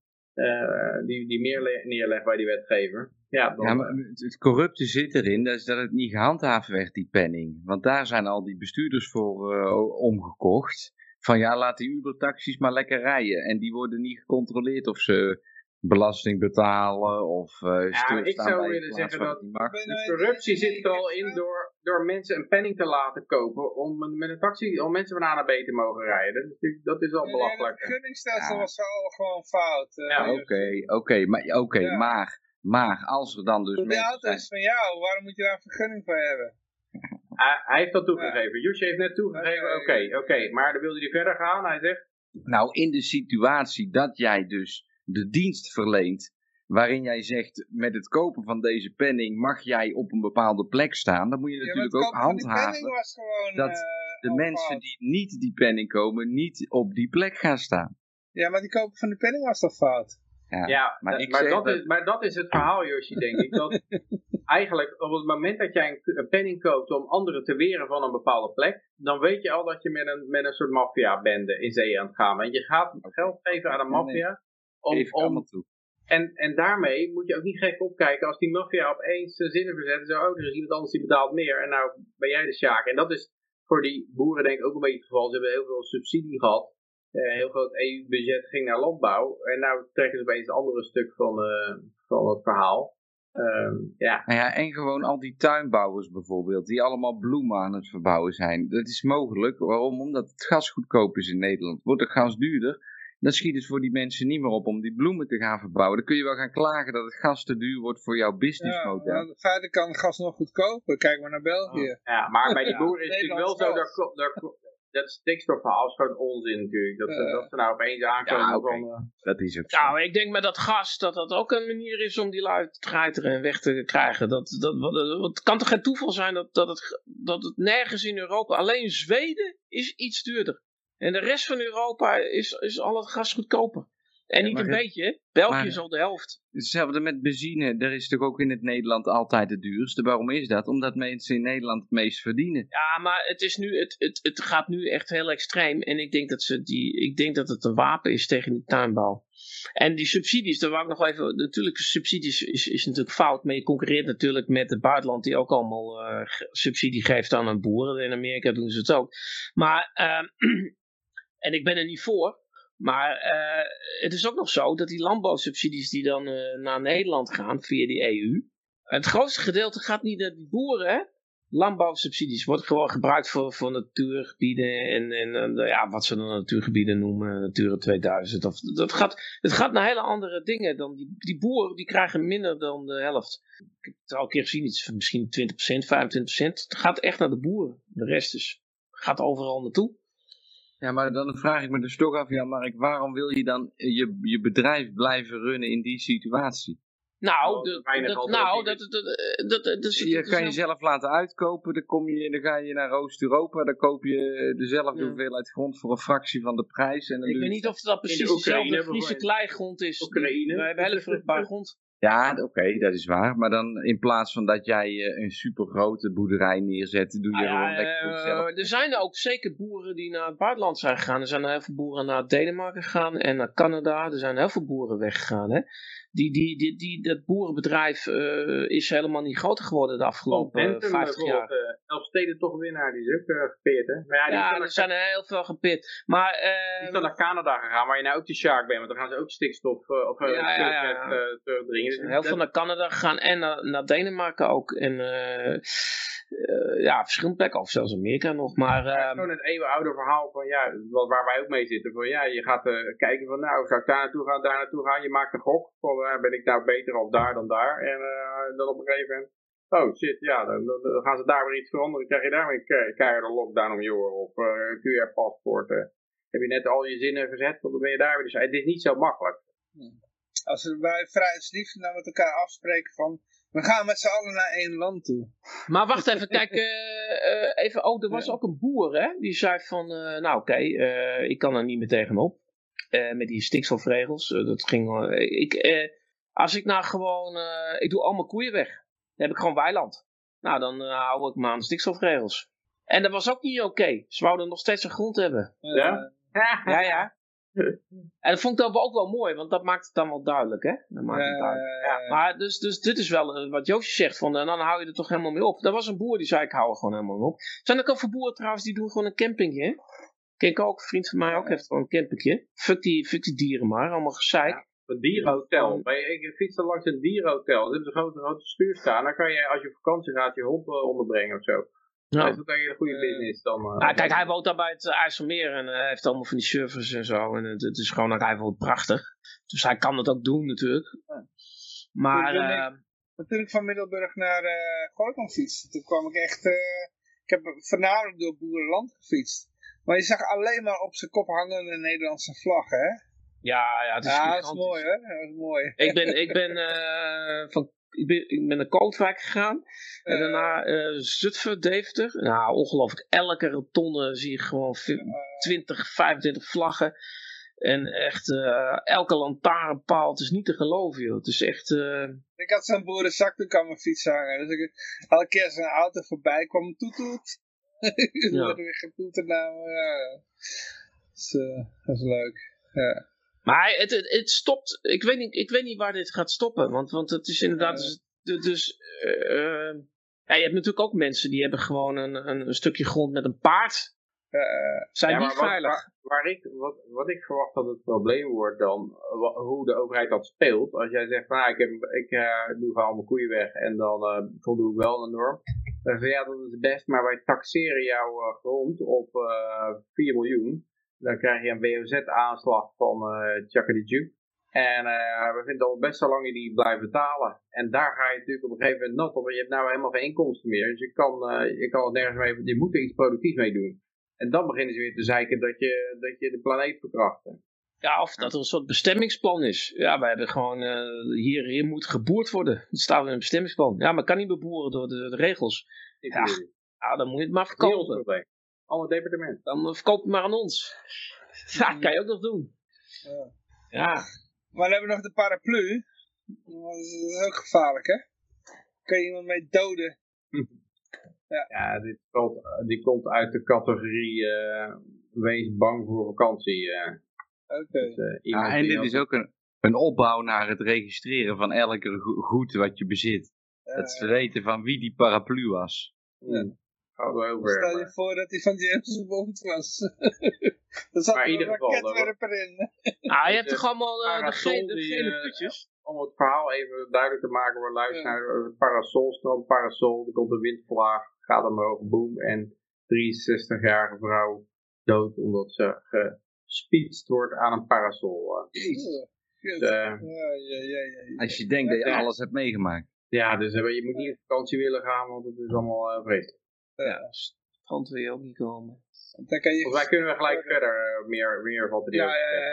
die, die meer neerlegt bij die wetgever. Ja, dan, ja maar het corrupte zit erin dat, is dat het niet gehandhaafd werd, die penning. Want daar zijn al die bestuurders voor omgekocht. Van ja, laat die Uber-taxis maar lekker rijden. En die worden niet gecontroleerd of ze belasting betalen of uh, ja, ik zou willen zeggen dat de corruptie zit er al in door, door mensen een penning te laten kopen om met een taxi om mensen van A naar B te mogen rijden. Dat is, dat is al belachelijk. Het gunningstelsel ja. was al gewoon fout. Uh, ja, oké, oké, maar, oké, ja. maar, maar als er dan dus De auto is van jou, waarom moet je daar een vergunning voor hebben? (laughs) hij, hij, heeft dat toegegeven. Ja. heeft net toegegeven, oké, oké, okay, okay. maar dan wilde hij verder gaan. Hij zegt... Nou, in de situatie dat jij dus de dienst verleent. Waarin jij zegt, met het kopen van deze penning mag jij op een bepaalde plek staan. Dan moet je natuurlijk ook handhaven gewoon, dat uh, de mensen die niet die penning komen, niet op die plek gaan staan. Ja, maar die kopen van de penning was toch fout? Ja, ja maar, dat dat... Is, maar dat is het verhaal, Joshi, denk ik. Dat (laughs) eigenlijk op het moment dat jij een, penning koopt om anderen te weren van een bepaalde plek, dan weet je al dat je met een, met een soort maffia-bende in zee aan het gaan bent. Je gaat geld geven aan een maffia om, om, toe. En, en daarmee moet je ook niet gek opkijken als die maffia opeens uh, zinnen verzet. Zo, oh, er is iemand anders die betaalt meer en nou ben jij de sjaak. En dat is voor die boeren denk ik ook een beetje het geval. Ze hebben heel veel subsidie gehad. een heel groot EU-budget ging naar landbouw. En nou trekken ze opeens een andere stuk van, van het verhaal. Um, ja. Nou ja, en gewoon al die tuinbouwers bijvoorbeeld, die allemaal bloemen aan het verbouwen zijn. Dat is mogelijk. Waarom? Omdat het gas goedkoop is in Nederland. Wordt het gas duurder, dan schiet het voor die mensen niet meer op om die bloemen te gaan verbouwen. Dan kun je wel gaan klagen dat het gas te duur wordt voor jouw businessmodel. Ja, in feite kan gas nog goedkoper. Kijk maar naar België. Ja, maar bij die boeren is het natuurlijk wel zo, daar, daar, dat stikstofverhaal is gewoon onzin natuurlijk. Dat, uh, dat ze nou opeens aankomen ja, van... Uh... Dat is het. Nou, ik denk met dat gas dat dat ook een manier is om die lui te treiteren en weg te krijgen. Dat, dat, wat, het kan toch geen toeval zijn dat, dat, het, dat het nergens in Europa... Alleen Zweden is iets duurder. En de rest van Europa is, is al het gas goedkoper. En niet een beetje, België is al de helft. Hetzelfde met benzine, daar is toch ook in het Nederland altijd het duurste. Waarom is dat? Omdat mensen in Nederland het meest verdienen. Ja, maar het, is nu, het, het, het gaat nu echt heel extreem. En ik denk dat, ze die, ik denk dat het een wapen is tegen de tuinbouw. En die subsidies, daar wou ik nog even. Natuurlijk, subsidies is, is natuurlijk fout. Maar je concurreert natuurlijk met het buitenland, die ook allemaal uh, subsidie geeft aan een boeren. In Amerika doen ze het ook. Maar, uh, (clears throat) en ik ben er niet voor. Maar uh, het is ook nog zo dat die landbouwsubsidies die dan uh, naar Nederland gaan via die EU. Het grootste gedeelte gaat niet naar die boeren. Landbouwsubsidies worden gewoon gebruikt voor, voor natuurgebieden en, en, en ja, wat ze dan natuurgebieden noemen, Natura 2000. Of, dat gaat, het gaat naar hele andere dingen dan die, die boeren, die krijgen minder dan de helft. Ik heb het al een keer gezien, iets misschien 20%, 25%. Het gaat echt naar de boeren. De rest is, gaat overal naartoe. Ja, maar dan vraag ik me dus toch af, ja Mark, waarom wil je dan je, je bedrijf blijven runnen in die situatie? Nou, dat, nou dat, dat, dat, dat, dus, je kan jezelf laten uitkopen, dan, kom je, dan ga je naar Oost-Europa, dan koop je dezelfde ja. hoeveelheid grond voor een fractie van de prijs. En dan ik weet niet of dat precies dezelfde Friese kleigrond is. Oekraïne. We hebben hele vruchtbare grond. Ja, oké, dat is waar. Maar dan in plaats van dat jij uh, een supergrote boerderij neerzet, doe je ah, gewoon lekker voor jezelf. Er zijn er ook zeker boeren die naar het buitenland zijn gegaan. Er zijn er heel veel boeren naar Denemarken gegaan en naar Canada. Er zijn heel veel boeren weggegaan. Hè? Die, die, die, die, dat boerenbedrijf uh, is helemaal niet groter geworden de afgelopen oh, 50 jaar. Uh, Elfsteden toch winnaar, die is ook uh, hè? Maar ja, die ja er zijn er heel veel gepeerd. Maar, die is dan naar Canada gegaan, waar je nou ook de shark bent, want dan gaan ze ook stikstof of ja, ja, ja, terugdringen. Dus heel veel naar Canada gegaan en naar, naar Denemarken ook. En uh, ja, verschillende plekken, of zelfs Amerika nog. Maar, uh, het is gewoon een eeuwenoude verhaal van, ja, waar wij ook mee zitten. Van ja, je gaat uh, kijken van, nou, zou ik daar naartoe gaan, daar naartoe gaan. Je maakt een gok van, uh, ben ik nou beter of daar dan daar. En dan op een gegeven moment, oh shit, ja, dan, dan, gaan ze daar weer iets veranderen. Dan krijg je daar weer een keiharde lockdown om je oren. Of een QR-paspoort. heb je net al je zinnen verzet, dan ben je daar weer. Dus het is niet zo makkelijk. Als we bij vrijheidsliefde nou met elkaar afspreken van we gaan met z'n allen naar één land toe. Maar wacht even, kijk, uh, uh, even, oh, er was ook een boer, hè? Die zei van, uh, nou oké, okay, ik kan er niet meer tegenop. met die stikstofregels. dat ging, ik, als ik nou gewoon, ik doe al mijn koeien weg. Dan heb ik gewoon weiland. Nou, dan hou ik me aan de stikstofregels. En dat was ook niet oké. Okay. Ze wouden nog steeds een grond hebben. Ja? Ja, ja. (laughs) En dat vond ik dan ook wel mooi, want dat maakt het dan wel duidelijk, hè? Dat maakt het duidelijk. Ja, maar dus, dus dit is wel eh, wat Joosje zegt, van, en dan hou je er toch helemaal mee op. Er was een boer die zei, ik hou er gewoon helemaal mee op. Zijn er ook veel boeren trouwens, die doen gewoon een campingje, hè? Kijk ook, een vriend van mij ook heeft gewoon een campingje. Fuck die, fuck die dieren maar, allemaal gezeik. een dierenhotel. Ik fiets er langs een dierenhotel. Er is een grote, grote stuur staan. Dan kan je als je op vakantie gaat je hond eh, onderbrengen of zo. Ja. Is dat een hele goede business dan? Uh, nou, kijk, hij woont daar bij het IJsselmeer en uh, heeft allemaal van die servers en zo. En het, het is gewoon, hij woont prachtig. Dus hij kan het ook doen natuurlijk. Ja. Maar... Toen ik van Middelburg naar uh, Gorkum fietste, toen kwam ik echt... ik heb voornamelijk door boerenland gefietst. Maar je zag alleen maar op zijn kop hangen een Nederlandse vlag, hè? Ja, ja, het is, ja, dat is mooi, hè? Dat is mooi. Ik ben, ik ben (laughs) van ik ben, ik ben naar Kootwijk gegaan. En daarna uh, Zutphen, Deventer. Nou, ongelooflijk. Elke rotonde zie je gewoon 20, 25 vlaggen. En echt, uh, elke lantaarnpaal, het is niet te geloven, joh. Het is echt... Uh... Ik had zo'n boerenzak, toen kan mijn fiets hangen. Dus ik, elke keer als een auto voorbij kwam, toet toet. (laughs) ja. weer getoeterd nou, ja. Dus, dat is leuk, ja. Maar het, het, het, stopt, ik weet, niet, ik weet niet waar dit gaat stoppen. Want, want het is inderdaad, dus, dus uh, ja, je hebt natuurlijk ook mensen die hebben gewoon een, een, stukje grond met een paard. zijn niet veilig. Waar, ik, wat, wat ik verwacht dat het probleem wordt dan, hoe de overheid dat speelt. Als jij zegt, nou, ik, heb, ik doe gewoon mijn koeien weg en dan voldoe ik wel een norm. Dan zeg je, ja, dat is best, maar wij taxeren jouw grond op 4 miljoen. Dan krijg je een WOZ-aanslag van uh, de Duke. En uh, we vinden al best wel lang je die blijven betalen. En daar ga je natuurlijk op een gegeven moment nat op. Je hebt nou helemaal geen inkomsten meer. Dus je kan, uh, je kan het nergens mee, je moet er iets productiefs mee doen. En dan beginnen ze weer te zeiken dat je, dat je de planeet verkracht. Ja, of dat er een soort bestemmingsplan is. Ja, wij hebben gewoon, uh, hier, hier moet geboerd worden. Dat staat in een bestemmingsplan. Ja, maar kan niet beboeren door de, de regels. Ja, nou, dan moet je het maar verkopen. Alle departement. Dan verkoop het maar aan ons. Ja, (laughs) dat kan je ook nog doen. Ja. ja. Maar dan hebben we nog de paraplu. Dat is ook gevaarlijk, hè? Kan je iemand mee doden? Ja, ja dit komt, die komt uit de categorie uh, wees bang voor vakantie. Uh. Oké. Dus, uh, ja, en dit is ook een, een opbouw naar het registreren van elke goed wat je bezit. het weten van wie die paraplu was. Ja. Over, Stel je voor dat hij van James Bond was. (laughs) Er zat maar in ieder geval, raketwerper in. Nou, (laughs) je hebt toch allemaal uh, de, gele, de gele eh, putjes? om het verhaal even duidelijk te maken, we luisteren naar een parasol, stroom parasol, er komt een windvlaag, gaat omhoog, boom, en 63-jarige vrouw dood omdat ze gespietst wordt aan een parasol. Jezus. Dus, uh, ja, ja, ja, Als je denkt dat je alles hebt meegemaakt. Ja, dus je moet niet op vakantie willen gaan, want het is allemaal uh, vreselijk. Ja, strand wil je ook niet komen. Dan kan je... Volgens mij kunnen we gelijk verder uh, meer, meer van de ja, ja, ja,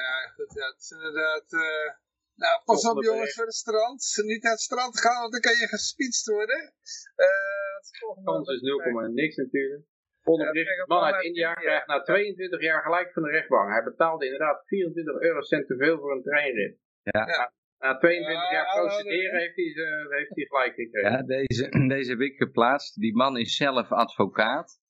ja, goed, ja, het is inderdaad... Uh, nou, pas op jongens voor het strand. Niet naar het strand gaan, want dan kan je gespietst worden. Uh, Kans is 0, niks natuurlijk. Onderbericht, man uit India krijgt na 22 jaar gelijk van de rechtbank. Hij betaalde inderdaad 24 eurocent te veel voor een treinrit. Ja. ja. Na 22 jaar procederen heeft hij, heeft hij gelijk gekregen. Ja, deze, (clears throat) deze heb ik geplaatst. Die man is zelf advocaat.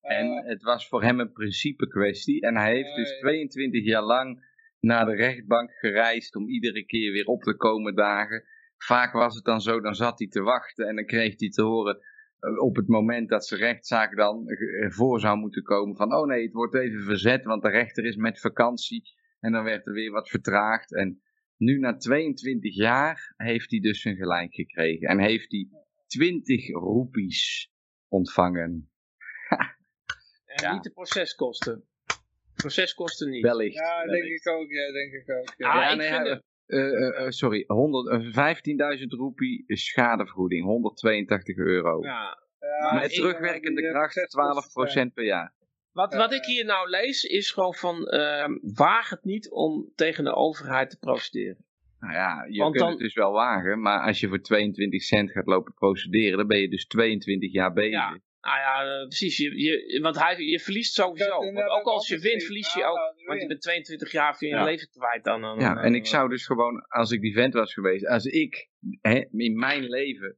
En het was voor hem een principe kwestie. En hij heeft dus 22 jaar lang naar de rechtbank gereisd om iedere keer weer op te komen dagen. Vaak was het dan zo, dan zat hij te wachten en dan kreeg hij te horen eh, op het moment dat zijn rechtszaak dan voor zou moeten komen van oh nee, het wordt even verzet, want de rechter is met vakantie. En dan werd er weer wat vertraagd. En nu na 22 jaar heeft hij dus zijn gelijk gekregen. En heeft hij 20 roepies ontvangen. En niet de proceskosten. Proceskosten niet. Wellicht. Ja, denk ik ook. Ja, denk ik ook. Ja, ah, nee, vind uh, uh, sorry, 15.000 roepie schadevergoeding, 182 euro. Ja, Met terugwerkende kracht 12% per jaar. Wat, wat ik hier nou lees is gewoon van, uh, waag het niet om tegen de overheid te procederen. Nou ja, je Want kunt dan, het dus wel wagen, maar als je voor 22 cent gaat lopen procederen, dan ben je dus 22 jaar bezig. Ja. Nou ja, eh, precies. Je, je, want hij, je verliest sowieso. Want ook als je wint, verlies je ook. Want je bent 22 jaar voor je ja. leven kwijt dan. dan ja, en ik zou dus gewoon, als ik die vent was geweest, als ik hè, in mijn leven,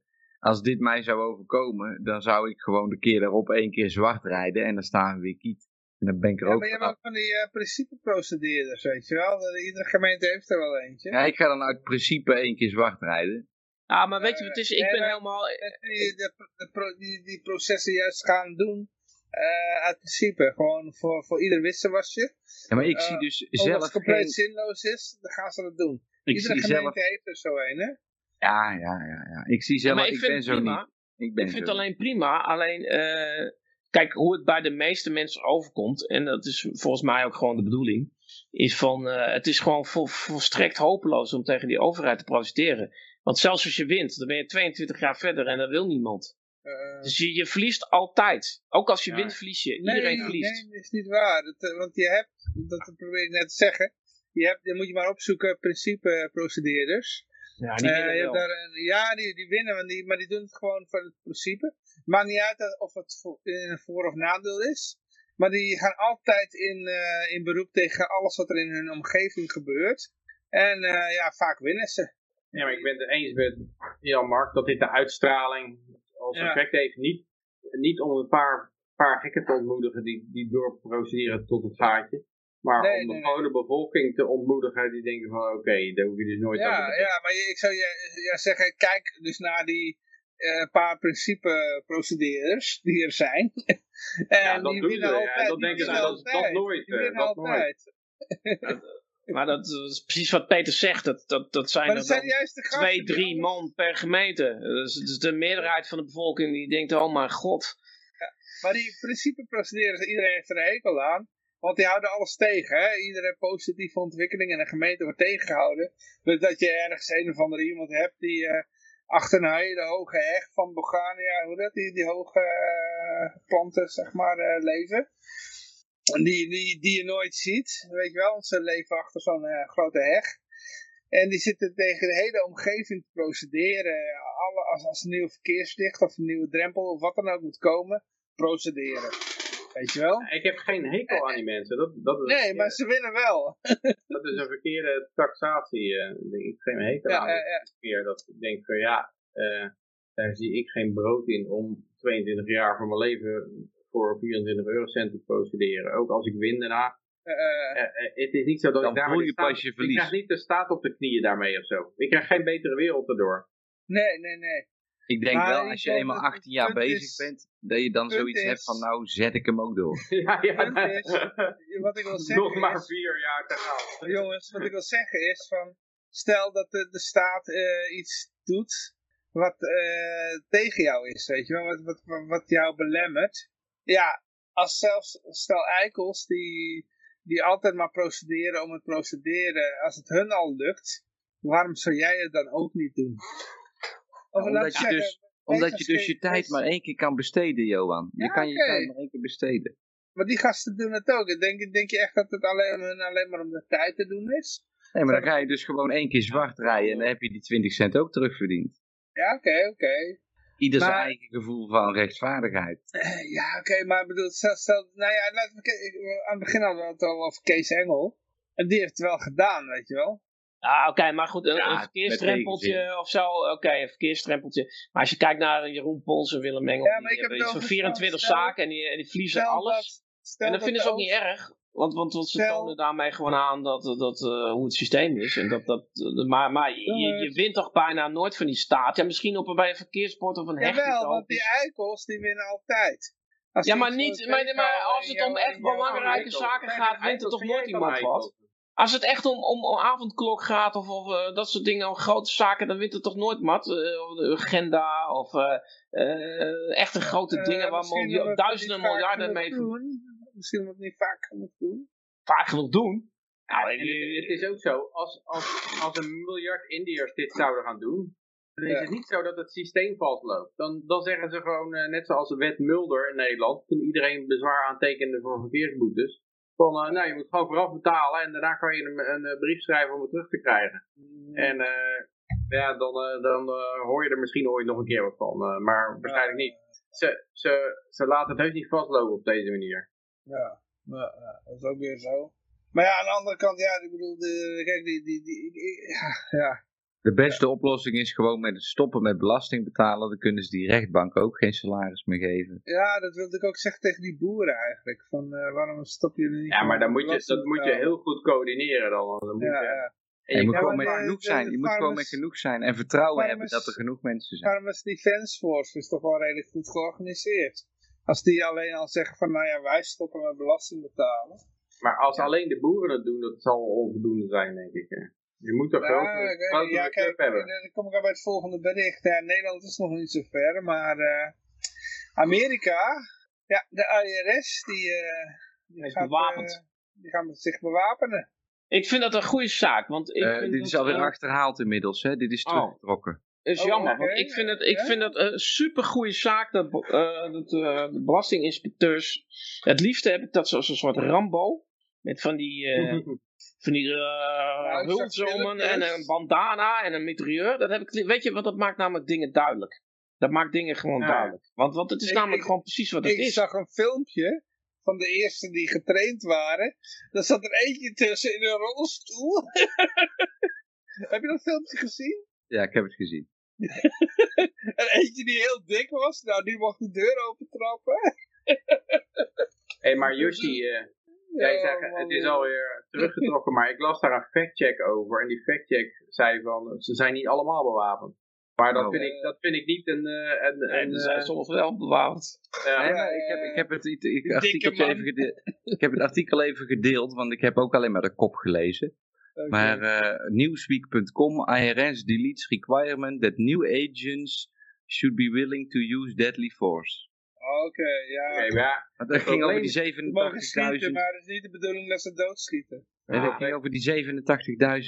als dit mij zou overkomen, dan zou ik gewoon de keer daarop één keer zwart rijden en dan staan we weer kiet. En dan ben ik er ja, ook maar je hebt ook van die uh, principeprocedures, weet je wel. Iedere gemeente heeft er wel eentje. Ja, ik ga dan uit principe één keer zwart rijden. Ja, maar weet je wat het is? Ik ben helemaal... Die, de, die, die processen juist gaan doen, uh, uit principe, gewoon voor, voor ieder wisselwasje. Ja, maar ik zie dus zelf Als het compleet zinloos is, dan gaan ze dat doen. Ik Iedere zie gemeente zelf... heeft er zo een, hè? Ja, ja, ja, ja. Ik zie zelf, ja, ik, ik ben zo niet. Ik, ben ik vind het alleen prima, alleen... Uh, kijk, hoe het bij de meeste mensen overkomt, en dat is volgens mij ook gewoon de bedoeling, is van, uh, het is gewoon vol, volstrekt hopeloos om tegen die overheid te protesteren. Want zelfs als je wint, dan ben je 22 jaar verder en dat wil niemand. Uh, dus je, je, verliest altijd. Ook als je wint, verlies je. Iedereen nee, verliest. Nee, dat is niet waar. Dat, eh, want je hebt, dat probeer ik net te zeggen, je hebt, dan moet je maar opzoeken, principe-procedeerders. Ja, die uh, je daar een, ja die, die winnen, maar die, maar die doen het gewoon voor het principe. Maakt niet uit of het voor, een voor- of nadeel is. Maar die gaan altijd in, uh, in beroep tegen alles wat er in hun omgeving gebeurt. En ja, vaak winnen ze. Ja, maar ik ben het eens met Jan Mark dat dit de uitstraling als effect heeft. Niet, niet om een paar, paar gekken te ontmoedigen die, die doorprocederen tot het gaatje. Maar om de gewone bevolking te ontmoedigen die denken van oké, okay, daar hoef je dus nooit ja, Ja, maar ik zou je ja, zeggen, kijk dus naar die, een paar principe-procedures die er zijn. (laughs) en ja, dat die winnen altijd. Ja, dat denken ze dat, dat nooit. Dat altijd. Maar dat, is precies wat Peter zegt. Dat, dat, dat zijn, er zijn twee, drie man per gemeente. Dus, dus, de meerderheid van de bevolking die denkt, oh mijn god. Ja, maar die principeprocedures, iedereen heeft er een hekel aan. Want die houden alles tegen. Hè? Iedere positieve ontwikkeling in een gemeente wordt tegengehouden. Dus dat je ergens een of andere iemand hebt die uh, achter een hele hoge heg van Bogania, hoe dat, die, die hoge uh, planten zeg maar uh, leven. Die, die, die je nooit ziet, weet je wel, ze leven achter zo'n grote heg. En die zitten tegen de hele omgeving te procederen. Alle, als, als een nieuw verkeerslicht of een nieuwe drempel of wat dan ook moet komen, procederen. Weet je wel? Ik heb geen hekel aan die mensen. Dat, dat is, nee, maar ze winnen wel. (laughs) dat is een verkeerde taxatie. Uh, ik heb geen hekel aan. Ja, dat ik denk van ja, uh, daar zie ik geen brood in om 22 jaar van mijn leven voor 24 eurocent te procederen. Ook als ik win daarna. Uh, uh, het is niet zo dat ik daar je pas je verlies. Ik krijg niet de staat op de knieën daarmee of zo. Ik krijg geen betere wereld erdoor. Nee, nee, nee. Ik denk wel, als je eenmaal 18 jaar bezig bent, dat je dan zoiets hebt van, nou zet ik hem ook door. (laughs) ja, ja. Is, wat ik wil zeggen Nog maar vier jaar te gaan. Jongens, wat ik wil zeggen is van, stel dat de, de staat uh, iets doet wat uh, tegen jou is, weet je wel, wat, wat, wat jou belemmert ja, als zelfs, stel eikels die, die altijd maar procederen om het procederen, als het hun al lukt, waarom zou jij het dan ook niet doen? Of omdat, je dus, omdat je dus je tijd maar één keer kan besteden, Johan. Je kan je tijd maar één keer besteden. Maar die gasten doen het ook. Denk, denk je echt dat het alleen, alleen maar om de tijd te doen is? Nee, maar dan ga je dus gewoon één keer zwart rijden en dan heb je die 20 cent ook terugverdiend. Ja, oké, oké ieder zijn eigen gevoel van rechtvaardigheid. Eh, ja, oké, maar bedoel, stel, stel, nou ja, laten we, aan het begin hadden we het al over Kees Engel. En die heeft het wel gedaan, weet je wel. Ah, oké, maar goed, een, ja, een of zo, oké, een verkeersstrempeltje. Maar als je kijkt naar Jeroen Pols en Willem Engel, ja, die hebben iets van 24 zaken en die, en die verliezen alles. en dat vinden ze ook niet erg. Want, want, want ze tonen daarmee gewoon aan dat, dat, uh, hoe het systeem is. En dat, dat, uh, maar maar je, je, wint toch bijna nooit van die staat. Ja, misschien op, bij een verkeerssport of een hecht. Jawel, want die eikels die winnen altijd. Als ja, maar, niet, maar, maar als het om echt belangrijke zaken gaat, wint er toch nooit iemand wat? Als het echt om, om, om avondklok gaat of, of uh, dat soort dingen, om grote zaken, dan wint er toch nooit mat. Uh, de agenda of uh, echte grote dingen waar duizenden miljarden mee... Doen misschien wat niet vaak genoeg doen. Vaak genoeg doen? Nou, het, is ook zo, als, als, als een miljard Indiërs dit zouden gaan doen, dan is het niet zo dat het systeem vastloopt. Dan, dan zeggen ze gewoon, uh, net zoals de wet Mulder in Nederland, toen iedereen bezwaar aantekende voor verkeersboetes, van, uh, nou, je moet gewoon vooraf betalen en daarna kan je een, een, een brief schrijven om het terug te krijgen. Mm. En uh, ja, dan, dan hoor je er misschien ooit nog een keer wat van, maar waarschijnlijk niet. Ze, ze, ze laten het heus niet vastlopen op deze manier. Ja, ja, dat is ook weer zo. Maar ja, aan de andere kant, ja, ik bedoel, de, kijk, die, die, die, ja, ja. De beste oplossing is gewoon met het stoppen met belasting betalen. Dan kunnen ze die rechtbank ook geen salaris meer geven. Ja, dat wilde ik ook zeggen tegen die boeren eigenlijk. Van uh, waarom stop je er niet Ja, maar dan moet je, dat moet je heel goed coördineren dan. dan moet ja, je, en je, moet gewoon met genoeg zijn. Je moet gewoon met genoeg zijn en vertrouwen hebben dat er genoeg mensen zijn. Farmers Defense Force is toch wel redelijk goed georganiseerd. Als die alleen al zeggen van, nou ja, wij stoppen met belasting betalen. Maar als alleen de boeren het doen, dat zal onvoldoende zijn, denk ik. Je moet toch ja, grote, ja, kijk, hebben. Dan kom ik al bij het volgende bericht. Ja, Nederland is nog niet zo ver, maar uh, Amerika, ja, de IRS, die, uh, die, gaat, bewapend. Uh, die gaan zich bewapenen. Ik vind dat een goede zaak, want ik vind Dit is alweer achterhaald inmiddels, hè? Dit is oh. teruggetrokken is oh, jammer, want ik vind het, ik vind het een super goede zaak dat, uh, dat uh, de belastinginspecteurs. Het liefste heb ik dat zoals een soort Rambo. Met van die, uh, (laughs) van die uh, hulpzomen en een bandana en een mitrailleur. Dat heb ik, weet je, want dat maakt namelijk dingen duidelijk. Dat maakt dingen gewoon duidelijk. Want, want het is namelijk gewoon precies wat het is. Ik zag een filmpje van de eerste die getraind waren. Daar zat er eentje tussen in een rolstoel. (laughs) heb je dat filmpje gezien? Ja, ik heb het gezien. (laughs) en eentje die heel dik was, nou die mocht de deur open trappen. Hé, hey, maar (laughs) Yoshi, uh, jij zegt het is alweer teruggetrokken, maar ik las daar een factcheck over. En die factcheck zei van, ze zijn niet allemaal bewapend. Maar dat, vind, ik, dat vind ik niet een... Uh, een, nee, een zijn soms wel bewaard. Ja, ik, heb, ik, heb het, ik, artikel even gedeeld, ik heb het artikel even gedeeld, want ik heb ook alleen maar de kop gelezen. Maar uh, Newsweek.com, IRS deletes requirement that new agents should be willing to use deadly force. Oké, ja. Okay, maar ja. Dat ging over die 87.000... maar het is niet de bedoeling dat ze doodschieten. Dat ging over die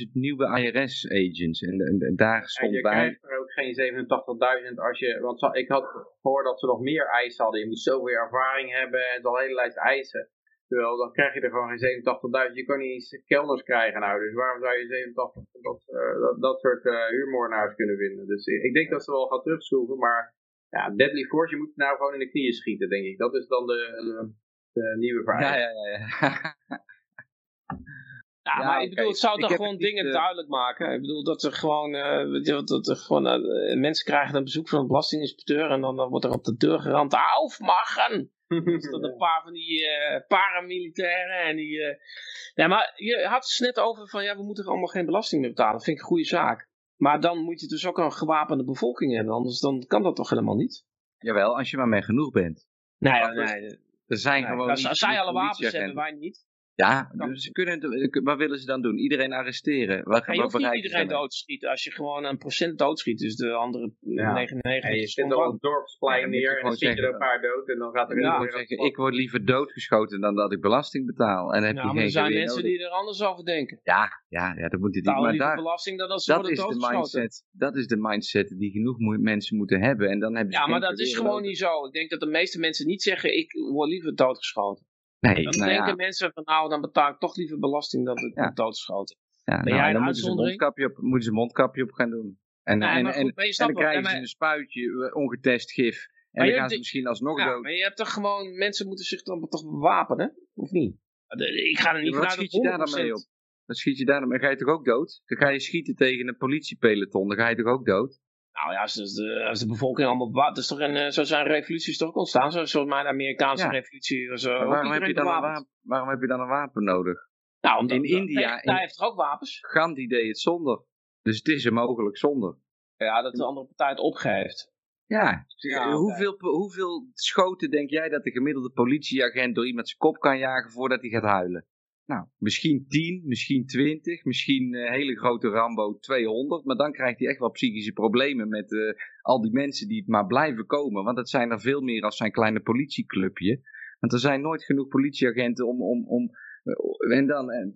87.000 nieuwe IRS-agents. En, en, daar stond en je bij... krijgt er ook geen 87.000 als je... Want ik had gehoord dat ze nog meer eisen hadden. Je moet zoveel ervaring hebben en al een hele lijst eisen. Terwijl dan krijg je er gewoon geen 87.000. Je kan niet eens kelders krijgen nou. Dus waarom zou je 87 dat, uh, dat, dat soort uh, huurmoordenaars kunnen vinden? Dus ik denk dat ze wel gaan terugzoeken. Maar ja, Deadly Force, je moet nou gewoon in de knieën schieten, denk ik. Dat is dan de, de, de nieuwe vraag. Ja, ja, ja. ja. (laughs) Ja, ja, maar ik bedoel, het zou toch gewoon dingen uh... duidelijk maken. Ik bedoel, dat er gewoon, uh, dat er gewoon uh, mensen krijgen een bezoek van een belastinginspecteur en dan, dan wordt er op de deur gerand, aufmachen! (laughs) Dus dat een paar van die paramilitairen en die... Ja, maar je had het net over van, ja, we moeten er allemaal geen belasting meer betalen. Dat vind ik een goede zaak. Maar dan moet je dus ook een gewapende bevolking hebben, anders dan kan dat toch helemaal niet? Jawel, als je maar mee genoeg bent. Nee, nee. Er zijn nee, gewoon als, als zij alle wapens hebben, wij niet. Ja, dus ze kunnen, wat willen ze dan doen? Iedereen arresteren? Wat, ja, je hoeft niet iedereen doodschieten. Als je gewoon een procent doodschiet, dus de andere ja. 99... En je zet er een dorpsplein neer en dan schiet er een paar dood en dan gaat er ja. zeggen, ik word liever doodgeschoten dan dat ik belasting betaal. En heb ja, je maar er zijn mensen die er anders over denken. Ja, ja, ja dat moet je niet. Maar daar, belasting dan als ze dat is de mindset. Dat is de mindset die genoeg mensen moeten hebben. En dan heb je ja, maar dat is gewoon niet zo. Ik denk dat de meeste mensen niet zeggen, ik word liever doodgeschoten. Nee, dan nou denken ja. mensen van nou, dan betaal ik toch liever belasting dan ik ja. doodschoten. Ja, ben nou, jij een dan moeten ze, een mondkapje op, moeten ze een mondkapje op gaan doen. En, nee, en, goed, en, en dan krijgen ze een spuitje, eh, ongetest gif. En Maar dan je gaan ze misschien alsnog Ja, dood. maar je hebt toch gewoon, mensen moeten zich dan toch bewapenen, of niet? Ik ga er niet Wat vanuit schiet dat je daar dan mee 100%. op? Dan schiet je daar dan mee. Ga je toch ook dood? Dan ga je schieten tegen een politiepeloton. Dan ga je toch ook dood? Nou ja, als de, als de bevolking allemaal bewapend is, toch een, eh, zo zijn revoluties toch ontstaan, zo- zoals mijn Amerikaanse Ja. revolutie. Was, uh, Maar waarom, heb je dan een wapen, waarom heb je dan een wapen nodig? Nou, omdat, in India- heeft toch ook wapens? Gandhi deed het zonder. Dus het is er mogelijk zonder. Ja, dat de andere partij het opgeeft. Ja, hoeveel, hoeveel schoten denk jij dat de gemiddelde politieagent door iemand zijn kop kan jagen voordat hij gaat huilen? Nou, misschien 10, misschien 20, misschien een hele grote Rambo 200. Maar dan krijgt hij echt wel psychische problemen met eh, al die mensen die het maar blijven komen. Want het zijn er veel meer als zijn kleine politieclubje. Want er zijn nooit genoeg politieagenten om... om, om eh, en dan,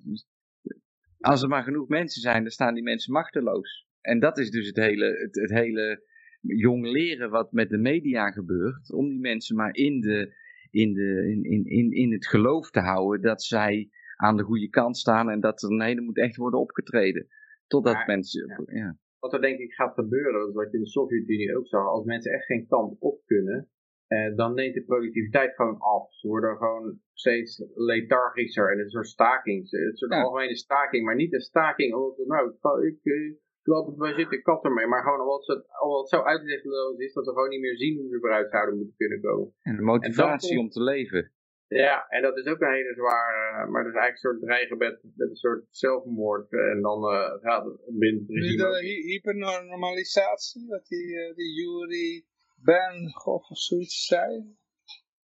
als er maar genoeg mensen zijn, dan staan die mensen machteloos. En dat is dus het hele, het, het hele jong leren wat met de media gebeurt. Om die mensen maar in, de, in, de, in, in, in het geloof te houden dat zij aan de goede kant staan. En dat er, nee, er moet echt worden opgetreden. Totdat Maar, mensen... Ja. Wat er denk ik gaat gebeuren, dat is wat je in de Sovjet-Unie ook zag, als mensen echt geen kant op kunnen, eh, dan neemt de productiviteit gewoon af. Ze worden gewoon steeds lethargischer en een soort staking, een soort Ja. algemene staking, maar niet een staking omdat, nou, ik, eh, ik laat het zitten, kat ermee, maar gewoon omdat het, omdat het zo uitzichtloos is dat we gewoon niet meer zien hoe ze eruit zouden moeten kunnen komen. En de motivatie komt- om te leven. Ja, en dat is ook een hele zware, maar dat is eigenlijk een soort dreigen met, een soort zelfmoord. En dan eh, gaat het binnen Nu de hy- hypernormalisatie, wat die, eh, die Yuri Ben of zoiets zei.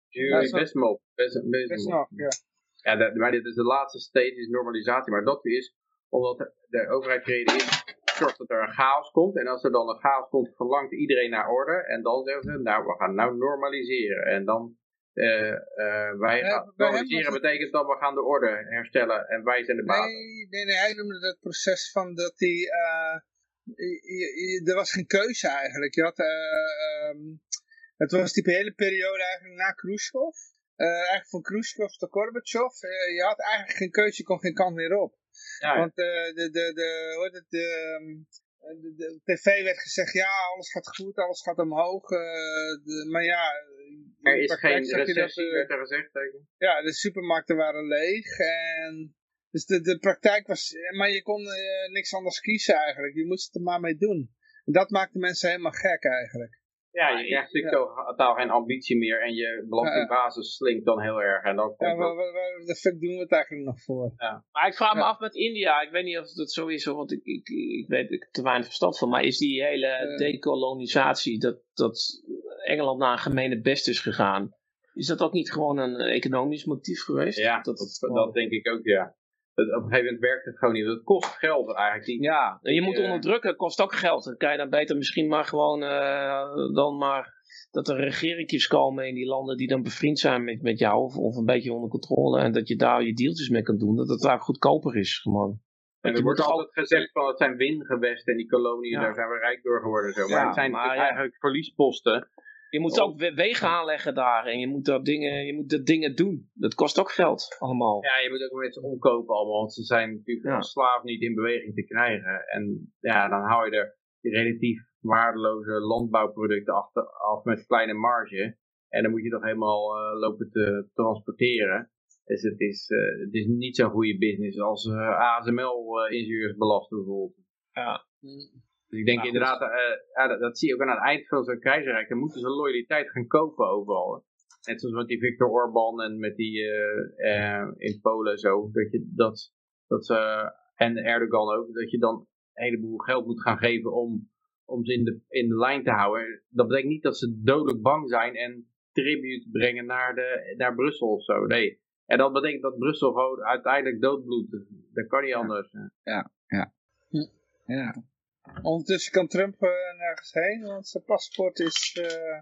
Jury zo- Besmov. Bes- Best Besmov. nog, ja. Ja, dat- maar dit is de laatste stage, is normalisatie. Maar dat is omdat de, de overheid is, zorgt dat er een chaos komt. En als er dan een chaos komt, verlangt iedereen naar orde. En dan zeggen ze, nou, we gaan nou normaliseren. En dan, eh, wij gaan, normaliseren het- betekent dat we gaan de orde herstellen. En wij zijn de baas. Nee, nee, nee, hij noemde dat proces van dat hij... eh, er was geen keuze eigenlijk. Je had, eh, ehm, het was die hele periode eigenlijk na Khrushchev. Eigenlijk van Khrushchev tot Gorbachev. Je had eigenlijk geen keuze, je kon geen kant meer op. Ja, Want de, de, de, hoe heet het, de, ehm, de, de tv werd gezegd, ja, alles gaat goed, alles gaat omhoog. de, maar ja, er is geen recessie, eh, werd er gezegd. ik. ja, de supermarkten waren leeg en dus de, de praktijk was, maar je kon eh, niks anders kiezen eigenlijk. Je moest het er maar mee doen. En dat maakte mensen helemaal gek eigenlijk. Ja, je krijgt natuurlijk ja. totaal geen ambitie meer en je belastingbasis slinkt dan heel erg. En dan ja, waar, waar, de fuck doen we het eigenlijk nog voor? Ja. Maar ik vraag me af met India, ik weet niet of dat zo is, want ik, ik, ik weet er te weinig verstand van, maar is die hele dekolonisatie, dat, dat Engeland naar een gemene best is gegaan, is dat ook niet gewoon een economisch motief geweest? Ja, dat, dat, dat denk ik ook, ja op een gegeven moment werkt het gewoon niet. Het kost geld eigenlijk. Die, ja, je moet uh, onderdrukken, kost ook geld. Dan kan je dan beter misschien maar gewoon uh, dan maar dat er regeringjes komen in die landen die dan bevriend zijn met, met jou of, of een beetje onder controle en dat je daar je deeltjes mee kan doen, dat het daar goedkoper is gewoon. En er wordt altijd gezegd van het zijn wingewesten en die koloniën, daar zijn we rijk door geworden. Zo. Maar ja, het zijn maar, eigenlijk verliesposten je moet ook wegen aanleggen daar en je moet, dat dingen, je moet dat dingen doen. Dat kost ook geld, allemaal. Ja, je moet ook mensen omkopen allemaal, want ze zijn natuurlijk ja. als slaaf niet in beweging te krijgen. En ja, dan hou je er relatief waardeloze landbouwproducten af, af met kleine marge. En dan moet je toch helemaal uh, lopen te transporteren. Dus het is, uh, het is niet zo'n goede business als uh, eh, ASML-ingenieurs belasten bijvoorbeeld. Ja. Dus ik denk inderdaad, uh, ja, dat, zie je ook aan het eind van zo'n keizerrijk. Dan moeten ze loyaliteit gaan kopen overal. Net zoals met die Viktor Orban en met die uh, in Polen zo. Dat je dat, dat ze, en Erdogan ook, dat je dan een heleboel geld moet gaan geven om, om ze in de, in de lijn te houden. Dat betekent niet dat ze dodelijk bang zijn en tribute brengen naar, de, naar Brussel of zo. Nee. En dat betekent dat Brussel gewoon uiteindelijk doodbloedt. Dat kan niet anders. Ja, ja. Hm. Ja. Ondertussen kan Trump uh, nergens heen, want zijn paspoort is uh,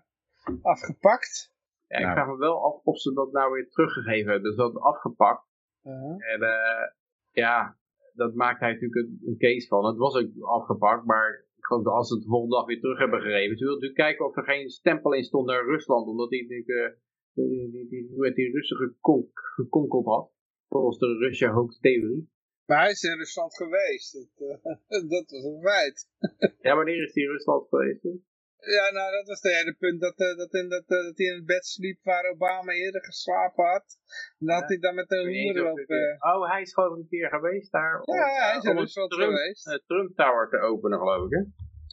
afgepakt. Ja, ik nou. vraag me wel af of ze dat nou weer teruggegeven hebben. Dus dat afgepakt. Uh -huh. En uh, ja, dat maakt hij natuurlijk een, een, case van. Het was ook afgepakt, maar ik geloof dat als ze het de volgende dag weer terug hebben gegeven. Ze wilden natuurlijk kijken of er geen stempel in stond naar Rusland, omdat hij natuurlijk die, die, die, die Russen gekonk, gekonkeld had. Volgens de Russische hoogtheorie. Maar hij is in Rusland geweest. Dat, uh, (laughs) dat was een feit. (laughs) ja, wanneer is hij in Rusland geweest? Ja, nou, dat was het hele punt. Dat, uh, dat, in, dat, uh, dat hij in het bed sliep waar Obama eerder geslapen had. En dat ja. hij dan met de hoer op... Oh, hij is gewoon een keer geweest daar. Ja, om, hij is in Rusland Trump, geweest. Trump Tower te openen, geloof ik, hè?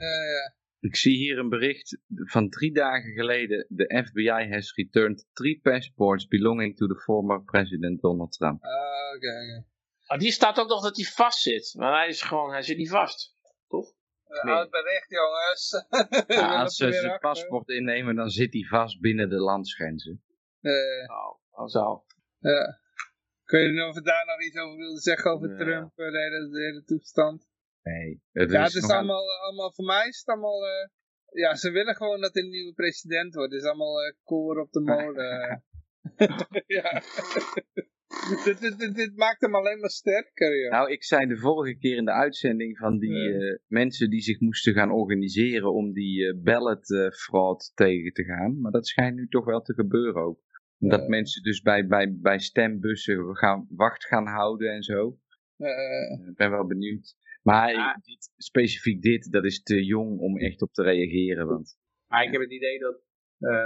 ja. Ik zie hier een bericht van drie dagen geleden. The FBI has returned three passports belonging to the former president Donald Trump. Ah, oké, okay, okay. Ah, die staat ook nog dat hij vast zit. Maar hij is gewoon, hij zit niet vast. Toch? Nee. Oud bericht, jongens. (laughs) Ja, als ze zijn paspoort innemen, dan zit hij vast binnen de landsgrenzen. Uh, oh, zo. Ja. Kun je nog daar nog iets over willen zeggen over ja. Trump, de hele, de hele toestand? Nee. Het ja, is het is allemaal, aan... allemaal, voor mij is het allemaal, uh, ja, ze willen gewoon dat hij een nieuwe president wordt. Het is allemaal uh, koor op de (laughs) molen. (laughs) ja (laughs) dit, dit, dit, maakt hem alleen maar sterker, ja. Nou, ik zei de vorige keer in de uitzending van die uh, mensen die zich moesten gaan organiseren om die uh, ballot uh, fraud tegen te gaan. Maar dat schijnt nu toch wel te gebeuren ook. Dat mensen dus bij, bij, bij stembussen gaan, wacht gaan houden en zo. Ik ben wel benieuwd. Maar ja. dit, specifiek dit, dat is te jong om echt op te reageren. Want, maar ik heb het idee dat,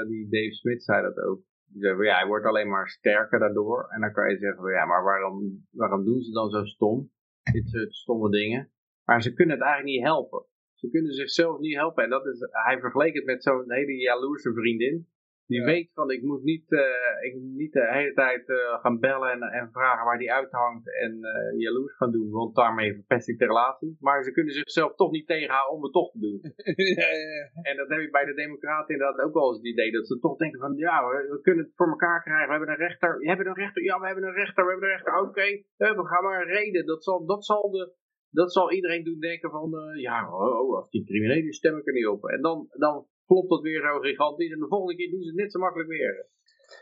die Dave Smith zei dat ook ja, hij wordt alleen maar sterker daardoor. En dan kan je zeggen, ja, maar waarom, waarom doen ze dan zo stom? Dit soort stomme dingen. Maar ze kunnen het eigenlijk niet helpen. Ze kunnen zichzelf niet helpen. En dat is, hij vergeleek het met zo'n hele jaloerse vriendin. Die weet van, ik moet niet, uh, ik moet niet de hele tijd uh, gaan bellen en, en, vragen waar die uithangt en uh, jaloers gaan doen, want daarmee verpest ik de relatie. Maar ze kunnen zichzelf toch niet tegenhouden om het toch te doen. (laughs) ja, ja. En dat heb ik bij de democraten inderdaad ook wel eens het idee, dat ze toch denken van, ja, we, we, kunnen het voor elkaar krijgen, we hebben een rechter, je hebt een rechter, ja, we hebben een rechter, we hebben een rechter, oké, okay, we gaan maar een reden. Dat zal, dat zal de... Dat zal iedereen doen denken van, ja, oh, oh, als die criminelen stem ik er niet op. En dan, dan klopt dat weer zo gigantisch. En de volgende keer doen ze het net zo makkelijk weer.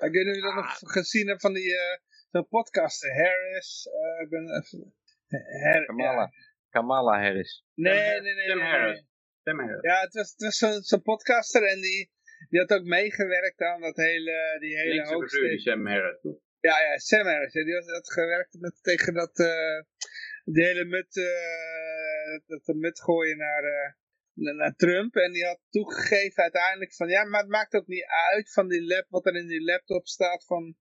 Ik weet niet of je dat nog ah. gezien hebt van die uh, podcasten. Harris. Uh, ik ben even... Her Kamala. Ja. Kamala Harris. Nee, nee, nee. Tim Harris. Tim Harris. Ja, het was, het was zo'n zo podcaster en die, die had ook meegewerkt aan dat hele, die hele hoogste... Sam Harris? Ja, ja, Sam Harris. Die had, had gewerkt met, tegen dat, uh, die hele mut, uh, dat de mut gooien naar, naar Trump. En die had toegegeven uiteindelijk van, ja, maar het maakt ook niet uit van die lap, wat er in die laptop staat van,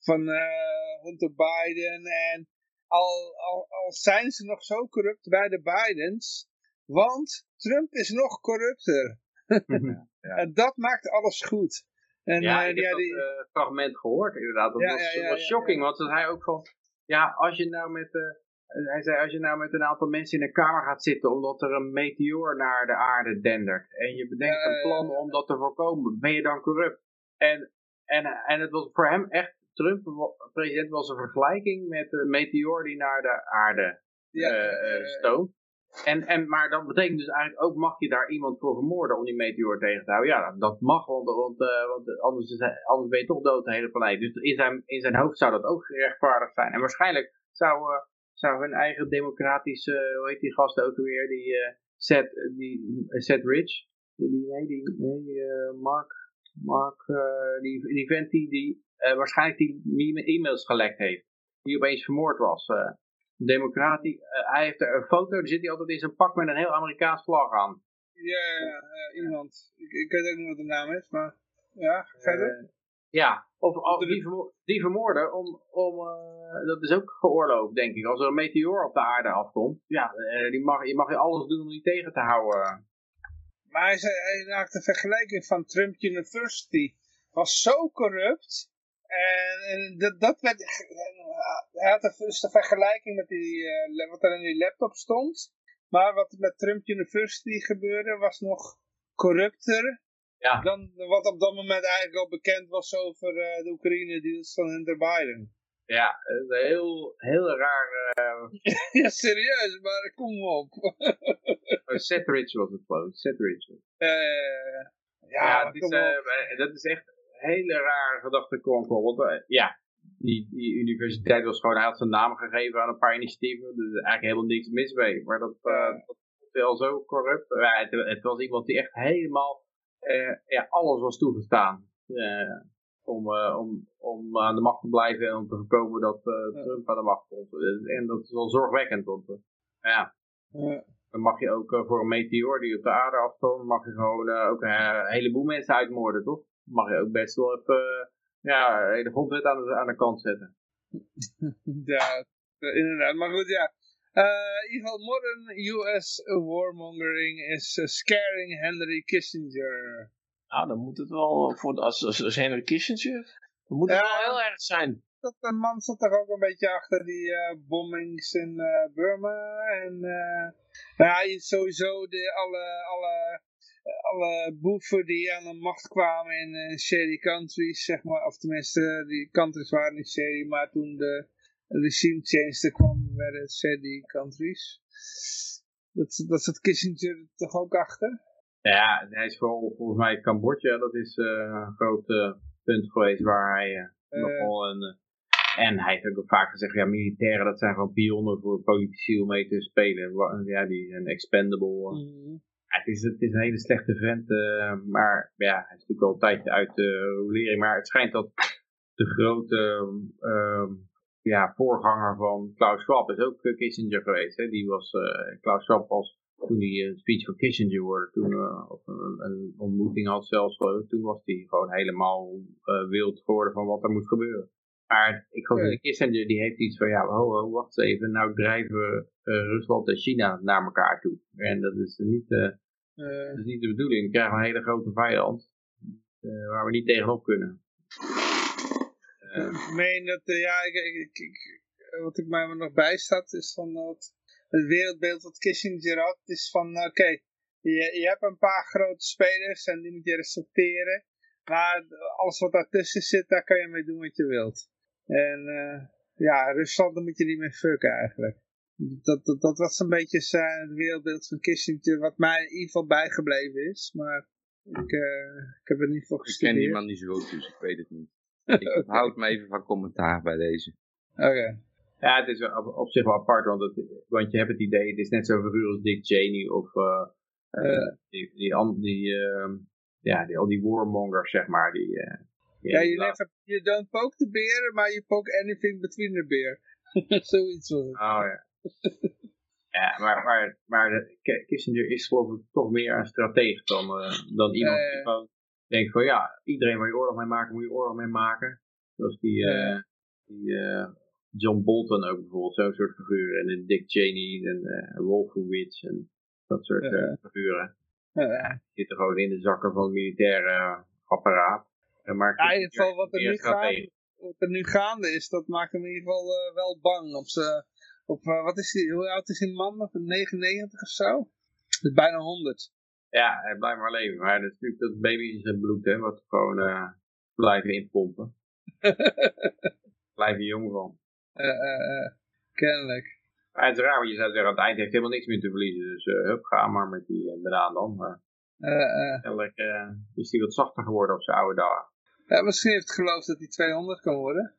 van uh, Hunter Biden. En al, al, al zijn ze nog zo corrupt bij de Bidens, want Trump is nog corrupter. ja. en dat maakt alles goed. En, ja, ik heb die... dat fragment gehoord inderdaad. Dat was, was shocking, want hij ook van... Ja, als je nou met... hij zei, als je nou met een aantal mensen in een kamer gaat zitten omdat er een meteoor naar de aarde dendert en je bedenkt een plan om dat te voorkomen, ben je dan corrupt? En, en, en het was voor hem echt Trump, president, was een vergelijking met de meteoor die naar de aarde ja, uh, stoomt. En, en, maar dat betekent dus eigenlijk ook, mag je daar iemand voor vermoorden om die meteoor tegen te houden? Ja, dat mag, want, want, uh, want anders, is, anders ben je toch dood de hele planeet. Dus in zijn, in zijn hoofd zou dat ook gerechtvaardigd zijn. En waarschijnlijk zou, zou hun eigen democratische, hoe heet die gasten ook weer, die uh, Seth, die, Seth Rich, die, nee, die, nee, Mark, Mark, die, die vent die, die waarschijnlijk die e-mails gelekt heeft. Die opeens vermoord was. Democrat, die, uh, hij heeft er een foto, die zit hij altijd in zijn pak met een heel Amerikaans vlag aan. Ja, ja iemand. Ik, ik, weet ook niet wat de naam is, maar ja, verder. Ja, of, of die, die, vermoorden, om, om, dat is ook geoorloofd, denk ik. Als er een meteoor op de aarde afkomt, ja, die mag, je mag je alles doen om die tegen te houden. Maar hij, zei, hij maakte een vergelijking van Trump University. Was zo corrupt en, en dat, dat werd, hij had dus de vergelijking met die, uh, wat er in die laptop stond. Maar wat met Trump University gebeurde was nog corrupter ja. dan wat op dat moment eigenlijk al bekend was over uh, de Oekraïne-deals van Hunter Biden. Ja, dat is heel, heel raar. Uh... (laughs) ja, serieus, maar kom op. (laughs) oh, Seth Rich was het gewoon, Seth Rich. ja, ja dat, is, dat is echt hele rare gedachte kwam Want ja, die, die universiteit was gewoon, hij had zijn naam gegeven aan een paar initiatieven. Dus eigenlijk helemaal niks mis mee. Maar dat, dat was wel zo corrupt. het, het, was iemand die echt helemaal, ja, alles was toegestaan. om, om, om aan de macht te blijven en om te voorkomen dat Trump aan de macht komt. En dat is wel zorgwekkend. Want, ja. Dan mag je ook voor een meteoor die op de aarde afkomt, mag je gewoon ook een heleboel mensen uitmoorden, toch? mag je ook best wel even ja, de grondwet aan de, aan de kant zetten. ja, inderdaad. Maar goed, ja. Uh, in ieder geval, modern US warmongering is uh, scaring Henry Kissinger. Nou, dan moet het wel, voor, als, als, als Henry Kissinger, dan moet het wel heel erg zijn. Dat een man zat toch ook een beetje achter die uh, bombings in Burma. En ja, sowieso de, alle, alle alle boeven die aan de macht kwamen in uh, shady countries, zeg maar, of tenminste, die countries waren niet shady, maar toen de regime change er kwam, werden shady countries. Dat, dat zat Kissinger toch ook achter? Ja, hij is vooral volgens mij Cambodja, dat is uh, een groot uh, punt geweest waar hij uh, nogal een... en hij heeft ook vaak gezegd, ja, militairen dat zijn gewoon pionnen voor politici om mee te spelen. Ja, die zijn expendable. Mm het, is, het is een hele slechte vent, uh, maar ja, hij is natuurlijk al een tijdje uit de rolering. Maar het schijnt dat de grote uh, ja, voorganger van Klaus Schwab is ook uh, Kissinger geweest. Hè? Die was, uh, Klaus Schwab was toen hij een speech van Kissinger hoorde, toen, of een, een, ontmoeting had zelfs, toen was hij gewoon helemaal wild geworden van wat er moet gebeuren. Maar ik geloof dat Kissinger die heeft iets van, ja, ho, ho, wacht even, nou drijven Rusland en China naar elkaar toe. En dat is niet, uh, dat is niet de bedoeling. We krijgen een hele grote vijand uh, waar we niet tegenop kunnen. Uh, ik meen dat, ja, ik, ik, ik, wat ik mij nog bijstaat is van dat het wereldbeeld wat Kissinger had, is van oké, je, je hebt een paar grote spelers en die moet je respecteren. Maar alles wat daartussen zit, daar kan je mee doen wat je wilt. En ja, Rusland, dan moet je niet meer fucken eigenlijk. Dat, dat, dat was een beetje zijn, het wereldbeeld van Kissinger, wat mij in ieder geval bijgebleven is. Maar ik, uh, ik heb er niet voor gestudeerd. Ik ken die man niet zo goed, dus ik weet het niet. Ik houd me even van commentaar bij deze. Oké. Ja, het is op, zich wel apart, want, het, want je hebt het idee, het is net zo verhuur als Dick Cheney of uh, uh, die, die, die, ehm, ja, die, al die warmongers, zeg maar. Die, ja, je never, you don't poke the bear, maar you poke anything between the bear. (laughs) Zoiets was het. Oh ja ja, maar, maar, maar Kissinger is geloof ik toch meer een strateeg dan, uh, dan iemand die gewoon denkt van ja, iedereen waar je oorlog mee maken, moet je oorlog mee maken. Zoals die, uh, die uh, John Bolton ook bijvoorbeeld, zo'n soort figuren. En Dick Cheney en uh, Wolfowitz en dat soort figuren. Uh, zitten gewoon in de zakken van het militaire apparaat. Maar ja, in ieder geval wat er, nu gaande, wat er nu gaande is, dat maakt hem in ieder geval wel bang. Op, ze, op wat is die, hoe oud is die man nog? 99 of zo? is bijna 100. Ja, hij blijft maar leven. Maar dat is natuurlijk dat baby in zijn bloed, hè, wat gewoon uh, blijven inpompen. (laughs) blijven jong van. kennelijk. Maar het is raar, want je zou zeggen, aan het eind heeft helemaal niks meer te verliezen. Dus hup, ga maar met die banaan dan. Maar kennelijk is hij wat zachter geworden op zijn oude dagen. Ja, misschien heeft het geloofd dat hij 200 kan worden.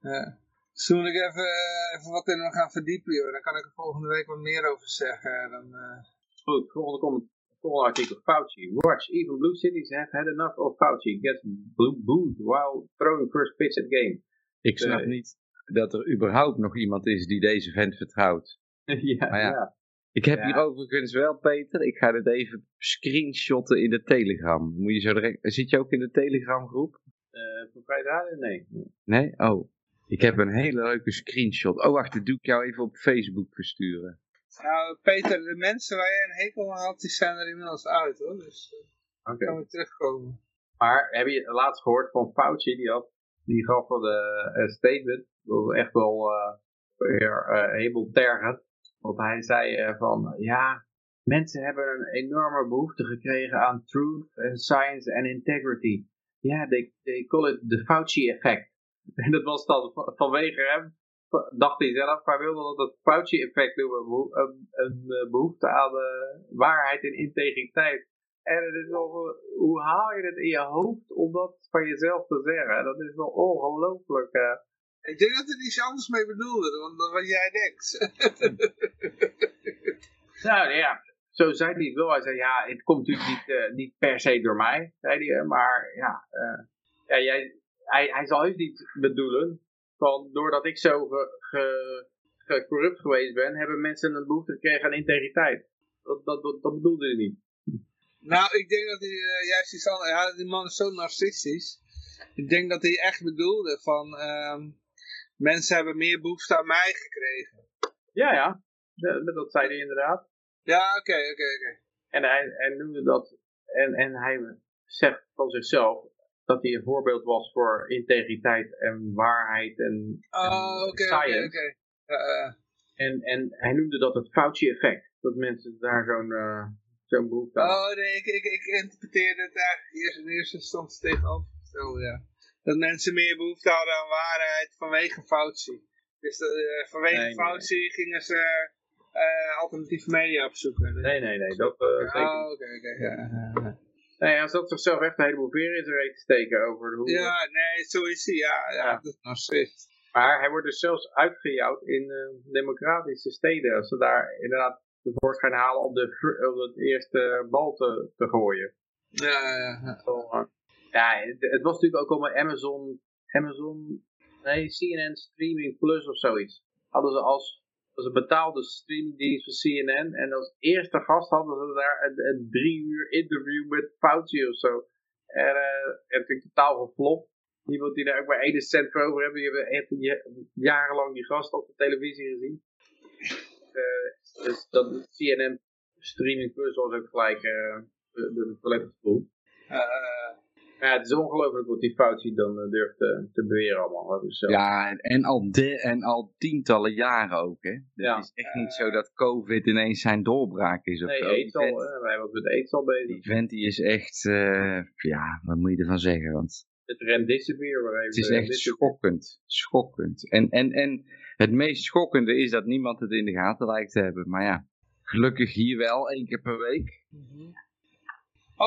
Ja. Dus toen moet ik even, even wat in hem gaan verdiepen, joh. Dan kan ik er volgende week wat meer over zeggen. Dan, uh... Goed, volgende, comment, volgende artikel. Fauci. Watch, even blue cities have had enough of Fauci. Gets blue booed while throwing first pitch at game. Ik snap uh, niet dat er überhaupt nog iemand is die deze vent vertrouwt. (laughs) ja, ja, ja. Ik heb hier overigens wel, Peter, ik ga dit even screenshotten in de Telegram. Moet je zo direct, zit je ook in de Telegram groep? Uh, voor Vrijdag? Nee. Nee? Oh. Ik heb een hele leuke screenshot. Oh, wacht, dat doe ik jou even op Facebook versturen. Nou, Peter, de mensen waar je een hekel aan had, die zijn er inmiddels uit, hoor. Dus uh, okay. kan weer terugkomen. Maar heb je laatst gehoord van Fauci, die, had, die gaf wel een statement. Dat was echt wel uh, weer uh, helemaal tergend. Want hij zei van, ja, mensen hebben een enorme behoefte gekregen aan truth science and integrity. Ja, yeah, they, they call it the Fauci effect. En (laughs) dat was dan vanwege hem, dacht hij zelf, hij wilde dat het Fauci-effect noemen. Een, een, eh, behoefte aan uh, waarheid en integriteit. En het is wel, hoe haal je het in je hoofd om dat van jezelf te zeggen? Dat is wel ongelooflijk. Uh. Ik denk dat hij iets anders mee bedoelde dan wat jij denkt. (laughs) nou ja, zo zei hij het wel. Hij zei, ja, het komt natuurlijk niet, uh, niet per se door mij, zei hij. Maar ja, ja jij, hij, hij zal heus niet bedoelen van doordat ik zo ge, ge, corrupt geweest ben, hebben mensen een behoefte gekregen aan integriteit. Dat, dat, dat, dat bedoelde hij niet. Nou, ik denk dat hij uh, juist die, ja, die man is zo narcistisch. Ik denk dat hij echt bedoelde van uh, mensen hebben meer behoefte aan mij gekregen. Ja, ja. Dat, dat zei hij inderdaad. Ja, oké, oké, oké. En hij, hij noemde dat, en, en hij zegt van zichzelf, dat hij een voorbeeld was voor integriteit en waarheid en, oh, okay, science. Okay, okay. en, en hij noemde dat het Fauci-effect. Dat mensen daar zo'n uh, zo'n behoefte aan Oh nee, ik, ik, ik interpreteerde het eigenlijk eerst in eerste instantie tegenovergesteld, ja. Dat mensen meer behoefte hadden aan waarheid vanwege Fauci. Dus uh, vanwege nee, Fauci nee. gingen ze uh, alternatieve media opzoeken. Nee, nee, nee. Dat, oh, oké, oké. ja. Nee, hij zat zichzelf echt een heleboel veren in zijn reet te steken over hoe... Ja, nee, zo is hij, ja. ja, Dat is. Maar hij wordt dus zelfs uitgejouwd in uh, democratische steden. Als ze daar inderdaad de voorschijn halen om, de, om het eerste bal te, te gooien. Ja, ja, ja. Zo, uh, ja het, het, was natuurlijk ook al Amazon, Amazon, nee, CNN Streaming Plus of zoiets. Hadden ze als was een betaalde streamingdienst van CNN. En als eerste gast hadden ze daar een, drie uur interview met Fauci of zo. En uh, het is totaal geflopt. Niemand die daar ook maar één cent voor over hebben. Die hebben echt jarenlang die gast op de televisie gezien. Uh, dus dat CNN Streaming Plus was ook gelijk uh, de, de volledig gevoel. Ja, het is ongelooflijk wat die Fauci dan uh, durft te, te beweren allemaal. Dus ja, en, en, al de, en al tientallen jaren ook. Hè? Het ja. is echt niet zo dat COVID ineens zijn doorbraak is. Of nee, al, wij hebben met aids al bezig. Die vent die is echt, uh, ja, wat moet je ervan zeggen? Want het remdesivir. Waar het is echt schokkend, schokkend. En, en, en het meest schokkende is dat niemand het in de gaten lijkt te hebben. Maar ja, gelukkig hier wel, één keer per week. Mm -hmm.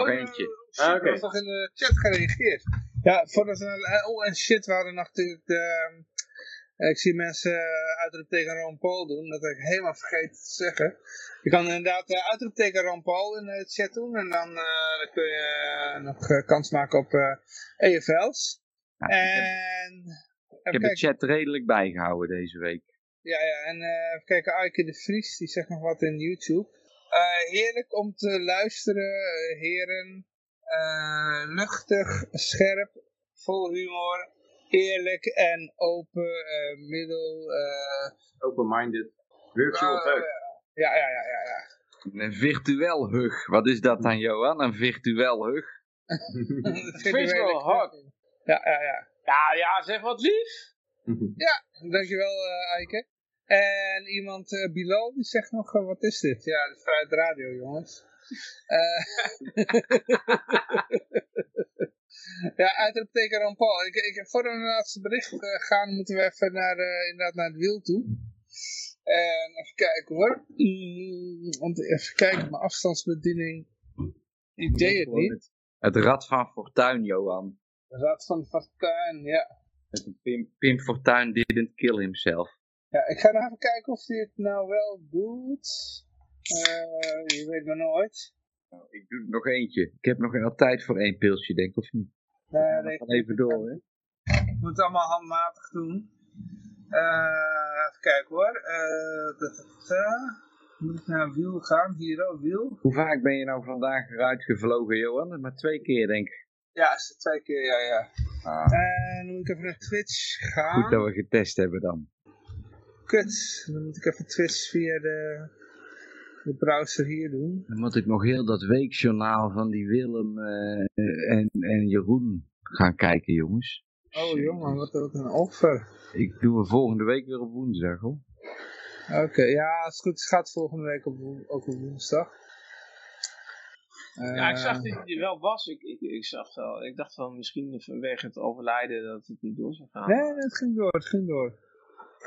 Oh, eentje. Ah, okay. nog in de chat gereageerd. Ja, voordat we... Oh, en shit, we hadden natuurlijk de... Ehm, ik zie mensen uh, uitroepteken Ron Paul doen. Dat heb ik helemaal vergeten te zeggen. Je kan inderdaad uh, uitroepteken Ron Paul in de chat doen. En dan, uh, dan kun je nog kans maken op EFL's. Ja, en... Ik heb, de chat redelijk bijgehouden deze week. Ja, ja. En even kijken. Aike de Vries, die zegt nog wat in YouTube. Heerlijk om te luisteren, heren. Uh, luchtig, scherp, vol humor, eerlijk en open, uh, middel... Uh, Open-minded, virtual uh, Ja, ja, ja, ja. ja. Een virtueel hug. Wat is dat dan, Johan? Een virtueel hug? (laughs) Virtual hug. Ja, ja, ja. Ja, ja, zeg wat lief. ja, dankjewel uh, Eike. En iemand, uh, Bilal, die zegt nog, uh, wat is dit? Ja, de radio, jongens. (laughs) ja, uitroepteken Ron Paul. Ik, ik, voor een laatste bericht gaan, moeten we even naar, inderdaad naar het wiel toe. En even kijken hoor. Mm, want even kijken, mijn afstandsbediening. Ik deed het niet. Het Rad van Fortuin, Johan. Het Rad van Fortuin, ja. Pim, Pim Fortuyn didn't kill himself. Ja, ik ga nog even kijken of hij het nou wel doet. Uh, je weet maar nooit. Nou, ik doe nog eentje. Ik heb nog wel tijd voor één pilsje, denk ik, of niet? Nee, nee. Gaan even door, hè? Ik moet het allemaal handmatig doen. Uh, even kijken hoor. Uh, moet ik naar wiel gaan? Hier ook, wiel. Hoe vaak ben je nou vandaag eruit gevlogen, Johan? Maar twee keer, denk ik. Ja, twee keer, ja, ja. Ah. En dan moet ik even naar Twitch gaan. Goed dat we getest hebben dan. Kut, dan moet ik even Twitch via de, de browser hier doen. Dan moet ik nog heel dat weekjournaal van die Willem uh, en, en Jeroen gaan kijken, jongens. Oh jongen, wat, wat een offer. Ik doe het volgende week weer op woensdag, hoor. Oké, ja, als het goed is gaat volgende week op, ook op woensdag. ja, ik zag dat hij wel was. Ik, ik, ik, zag wel, ik dacht van misschien vanwege het overlijden dat het niet door zou gaan. Nee, het ging door, het ging door.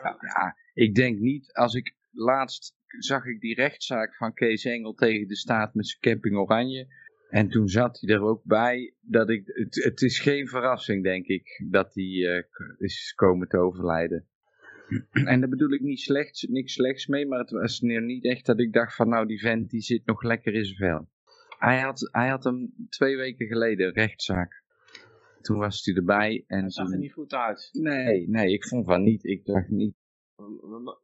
Ja, ja, ik denk niet, als ik laatst zag ik die rechtszaak van Kees Engel tegen de staat met zijn camping Oranje. En toen zat hij er ook bij dat ik, het, het is geen verrassing denk ik, dat hij uh, is komen te overlijden. (clears throat) En daar bedoel ik niet slechts, niks slechts mee, maar het was niet echt dat ik dacht van nou die vent die zit nog lekker in zijn vel. Hij had, hij had hem twee weken geleden, een rechtszaak. Toen was hij erbij. En hij zag er niet goed uit. Nee, nee, ik vond van niet. Ik dacht niet.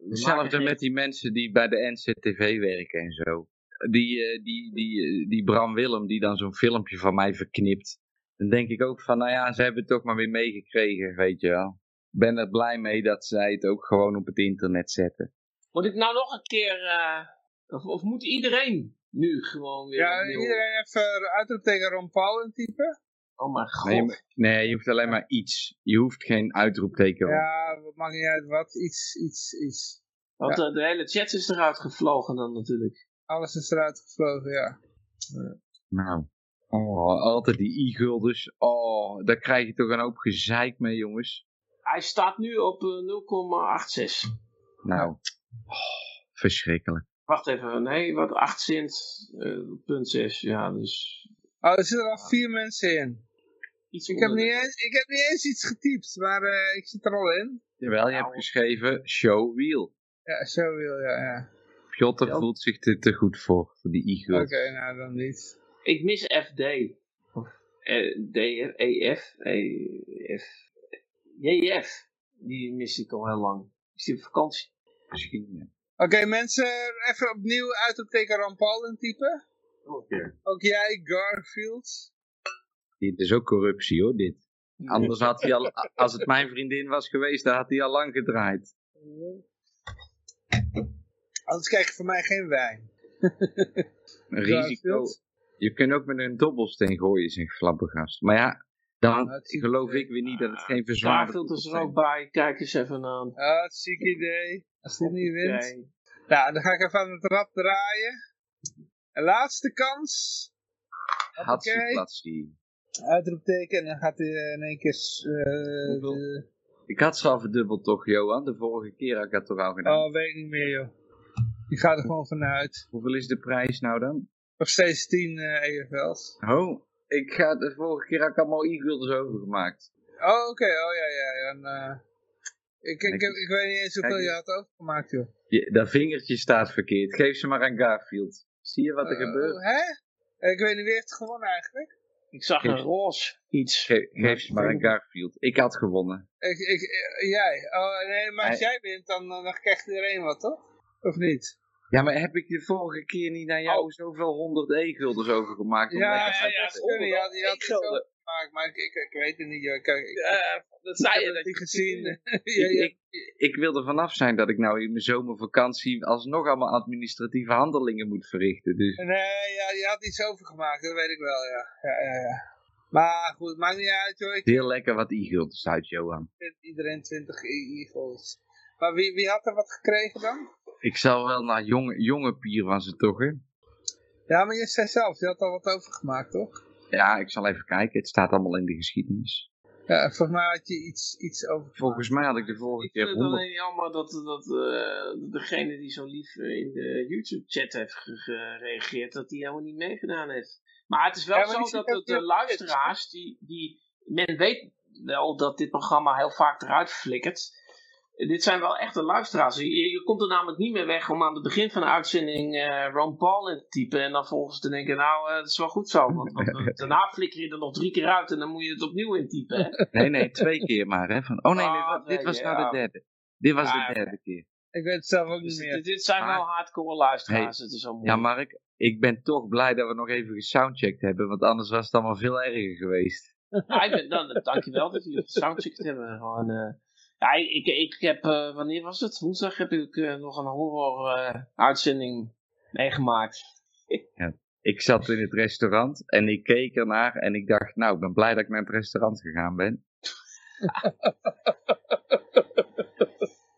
Hetzelfde met die mensen die bij de NZTV werken en zo. Die, uh, die, die, uh, die Bram Willem die dan zo'n filmpje van mij verknipt. Dan denk ik ook van, nou ja, ze hebben het toch maar weer meegekregen, weet je wel ben er blij mee dat zij het ook gewoon op het internet zetten. Moet ik nou nog een keer, uh, of, of, moet iedereen nu gewoon weer... Ja, iedereen even uitroepteken Ron Paul intypen. Oh mijn god. Nee, nee, je hoeft alleen maar iets. Je hoeft geen uitroepteken. Ja, wat maakt niet uit wat. Iets, iets, iets. Want ja. de, de, hele chat is eruit gevlogen dan natuurlijk. Alles is eruit gevlogen, ja. Nou, oh, altijd die i-gulders. Oh, daar krijg je toch een hoop gezeik mee, jongens. Hij staat nu op 0,86. Nou, oh, verschrikkelijk. Wacht even, nee, wat 8 cent, uh, punt 6, ja, dus... Oh, er zitten al vier mensen in. Iets ik, heb niet eens, ik heb niet eens iets getypt, maar uh, ik zit er al in. Jawel, je nou. hebt geschreven show wheel. Ja, show wheel, ja, ja. Piotr voelt zich er te goed voor, voor die i Oké, okay, nou dan niet. Ik mis FD. Of uh, D, E, F, E, F. JF, die mis ik al heel lang. Is die op vakantie? Misschien, ja. Oké, mensen, even opnieuw uit het teken Rampal intypen. Oké. Ook jij, Garfield. Dit is ook corruptie hoor, dit. Anders had hij al, (laughs) als het mijn vriendin was geweest, dan had hij al lang gedraaid. Anders krijg je van mij geen wijn. Een risico. Je kunt ook met een dobbelsteen gooien, zegt Flabbergast. Maar ja, dan geloof ik weer niet dat het geen verzwaring is. er ook bij, kijk eens even aan. Het ziek idee. Als dit niet wint. Nou, dan ga ik even aan het rad draaien. Laatste kans. Hatsie Uitroepteken en dan gaat hij in één keer... Uh, Ik had ze al verdubbeld toch, Johan? De vorige keer had ik dat toch al gedaan? Oh, weet ik niet meer, joh. Die gaat er gewoon vanuit. Hoeveel is de prijs nou dan? Nog steeds 10 uh, EFL's. Oh, ik ga, de vorige keer heb ik allemaal e-guilders overgemaakt. Oh, oké. Oh, ja, ja. En, uh, ik, ik, ik, ik, weet niet eens hoeveel je had overgemaakt, joh. Je, dat vingertje staat verkeerd. Geef ze maar aan Garfield. Zie je wat er uh, gebeurt? Hè? Ik weet niet wie heeft gewonnen eigenlijk. Ik zag een roze iets. geef ze maar aan Garfield. Ik had gewonnen. Ik, ik, jij? Oh, nee, maar als jij wint, dan, dan krijgt iedereen wat, toch? Of niet? Ja, maar heb ik de vorige keer niet naar jou oh. zoveel honderd e-gulders overgemaakt? Ja, ja, ja, ja, ja, gemaakt, maar ik, ik, ik, weet het niet. Ik, ik, dat zei je. Dat niet gezien. (laughs) ja, ja. Ik, ik, wil er vanaf zijn dat ik nou in mijn zomervakantie alsnog allemaal administratieve handelingen moet verrichten. Dus. Nee, ja, je had iets overgemaakt, dat weet ik wel, ja. ja, ja, ja. Maar goed, maakt niet uit hoor. Ik Heel lekker wat e-gulden uit, Johan. Iedereen 20 e-gulden. Maar wie, wie had er wat gekregen dan? Ik zal wel naar jonge, jonge Pier was het toch, hè? Ja, maar je zei zelf, je had al wat overgemaakt, toch? Ja, ik zal even kijken. Het staat allemaal in de geschiedenis. Ja, volgens mij had je iets, iets over. Volgens mij had ik de vorige keer. Ik vind het alleen jammer dat, dat uh, degene die zo lief in de YouTube-chat heeft gereageerd, dat die helemaal niet meegedaan heeft. Maar het is wel zo dat de, de luisteraars, die, die, men weet wel dat dit programma heel vaak eruit flikkert dit zijn wel echte luisteraars. Je, je, komt er namelijk niet meer weg om aan het begin van de uitzending uh, Ron Paul in te typen. En dan volgens te denken, nou, uh, dat is wel goed zo. Want, want (laughs) daarna flikker je er nog drie keer uit en dan moet je het opnieuw intypen. Hè? Nee, nee, twee keer maar. Hè? Van, oh nee, ah, dit, was nou de derde. Dit was de derde keer. Ik weet het zelf ook niet dus meer. Dit, zijn wel hardcore luisteraars. het is zo ja, Mark, ik ben toch blij dat we nog even gesoundcheckt hebben. Want anders was het allemaal veel erger geweest. Ja, ik ben, dan, dankjewel dat jullie gesoundcheckt hebben. Gewoon... Uh, ja, ik, ik heb, uh, wanneer was het? Woensdag heb ik uh, nog een horror uh, uitzending meegemaakt. Ja, ik zat in het restaurant en ik keek ernaar en ik dacht, nou, ik ben blij dat ik naar het restaurant gegaan ben. (laughs)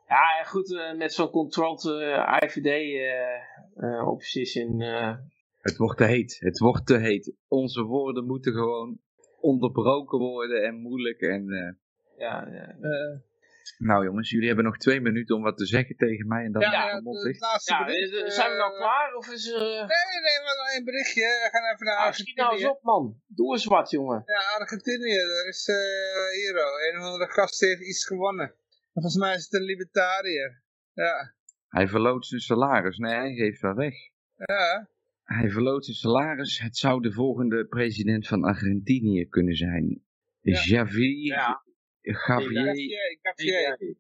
ja, goed, met zo'n controlled IVD opposition. Het wordt te heet, het wordt te heet. Onze woorden moeten gewoon onderbroken worden en moeilijk en... ja, ja. Nou jongens, jullie hebben nog twee minuten om wat te zeggen tegen mij en dan ja, ja, de, ja, bericht, uh, zijn we nou eh, klaar? Of is. Uh... Nee, nee, maar een berichtje. We gaan even naar ah, Argentinië. nou eens op man. Doe eens wat jongen. Ja, Argentinië. Er is uh, hier een van de gasten heeft iets gewonnen. Volgens mij is het een libertariër. Ja. Hij verloot zijn salaris. Nee, hij geeft wel weg. Ja. Hij verloot zijn salaris. Het zou de volgende president van Argentinië kunnen zijn. Ja. Javier ja. Javier. Javier.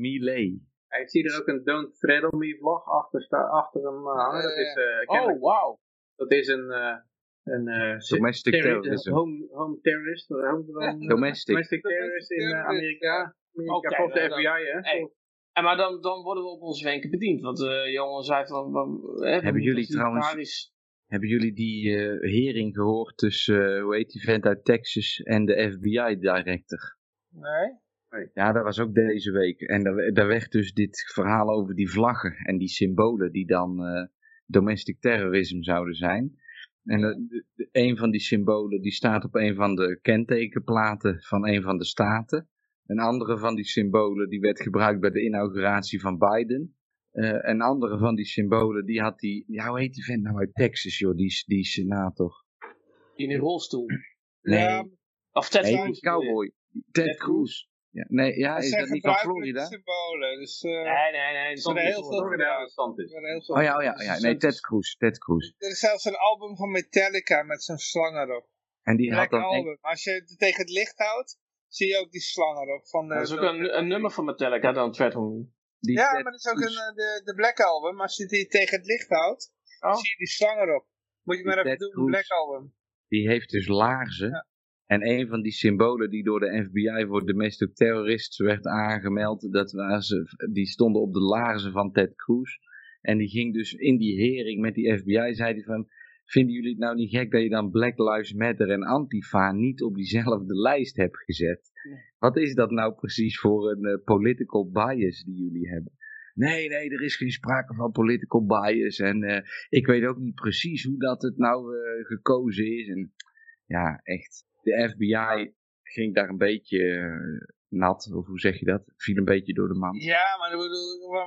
Millet. Ik zie er ook een Don't Treadle Me vlog achter, achter hem hangen. Dat is, uh, oh, wow. Dat is een... Uh, een uh, domestic terrorism. Home, home terrorist. Home, home, domestic. domestic terrorist in uh, Amerika. Amerika okay, volgens de FBI, hè. Hey. En maar dan, dan worden we op onze wenken bediend. Want uh, jongen zei van... van hebben jullie trouwens... Hebben jullie die uh, hering gehoord tussen, uh, hoe heet die vent uit Texas en de FBI-director? Nee. Ja, dat was ook deze week. En daar, daar werd dus dit verhaal over die vlaggen en die symbolen die dan uh, domestic terrorism zouden zijn. En de, de, een van die symbolen die staat op een van de kentekenplaten van een van de staten. Een andere van die symbolen die werd gebruikt bij de inauguratie van Biden. Uh, een andere van die symbolen, die had die, ja, hoe heet die vent nou uit Texas, joh, die, die senator. In een rolstoel. Nee. Ja, of Ted nee, cowboy. Ted, Ted Cruz. Ja, nee, ja, is dat niet van Florida? symbolen, dus... Uh, nee, nee, nee. Dat is heel veel is. Oh ja, oh ja, ja. nee, Ted Cruz, Ted Cruz. Er is zelfs een album van Metallica met zo'n slang erop. En die had dan... Album. Als je het tegen het licht houdt, zie je ook die slang erop. Van, dat is ook een, een nummer van Metallica dan. Die ja, maar dat is ook een, eh, de, de Black Album. Als je die tegen het licht houdt, oh. zie je die slang erop. Moet je maar even doen, de Black Album. Die heeft dus laarzen. En een van die symbolen die door de FBI voor domestic terrorists werd aangemeld, dat ze, die stonden op de laarzen van Ted Cruz. En die ging dus in die hering met die FBI, zei hij van, vinden jullie het nou niet gek dat je dan Black Lives Matter en Antifa niet op diezelfde lijst hebt gezet? Wat is dat nou precies voor een uh, political bias die jullie hebben? Nee, nee, er is geen sprake van political bias. En uh, ik weet ook niet precies hoe dat het nou uh, gekozen is. En ja, echt. De FBI ging daar een beetje nat, of hoe zeg je dat? Viel een beetje door de man. Ja, maar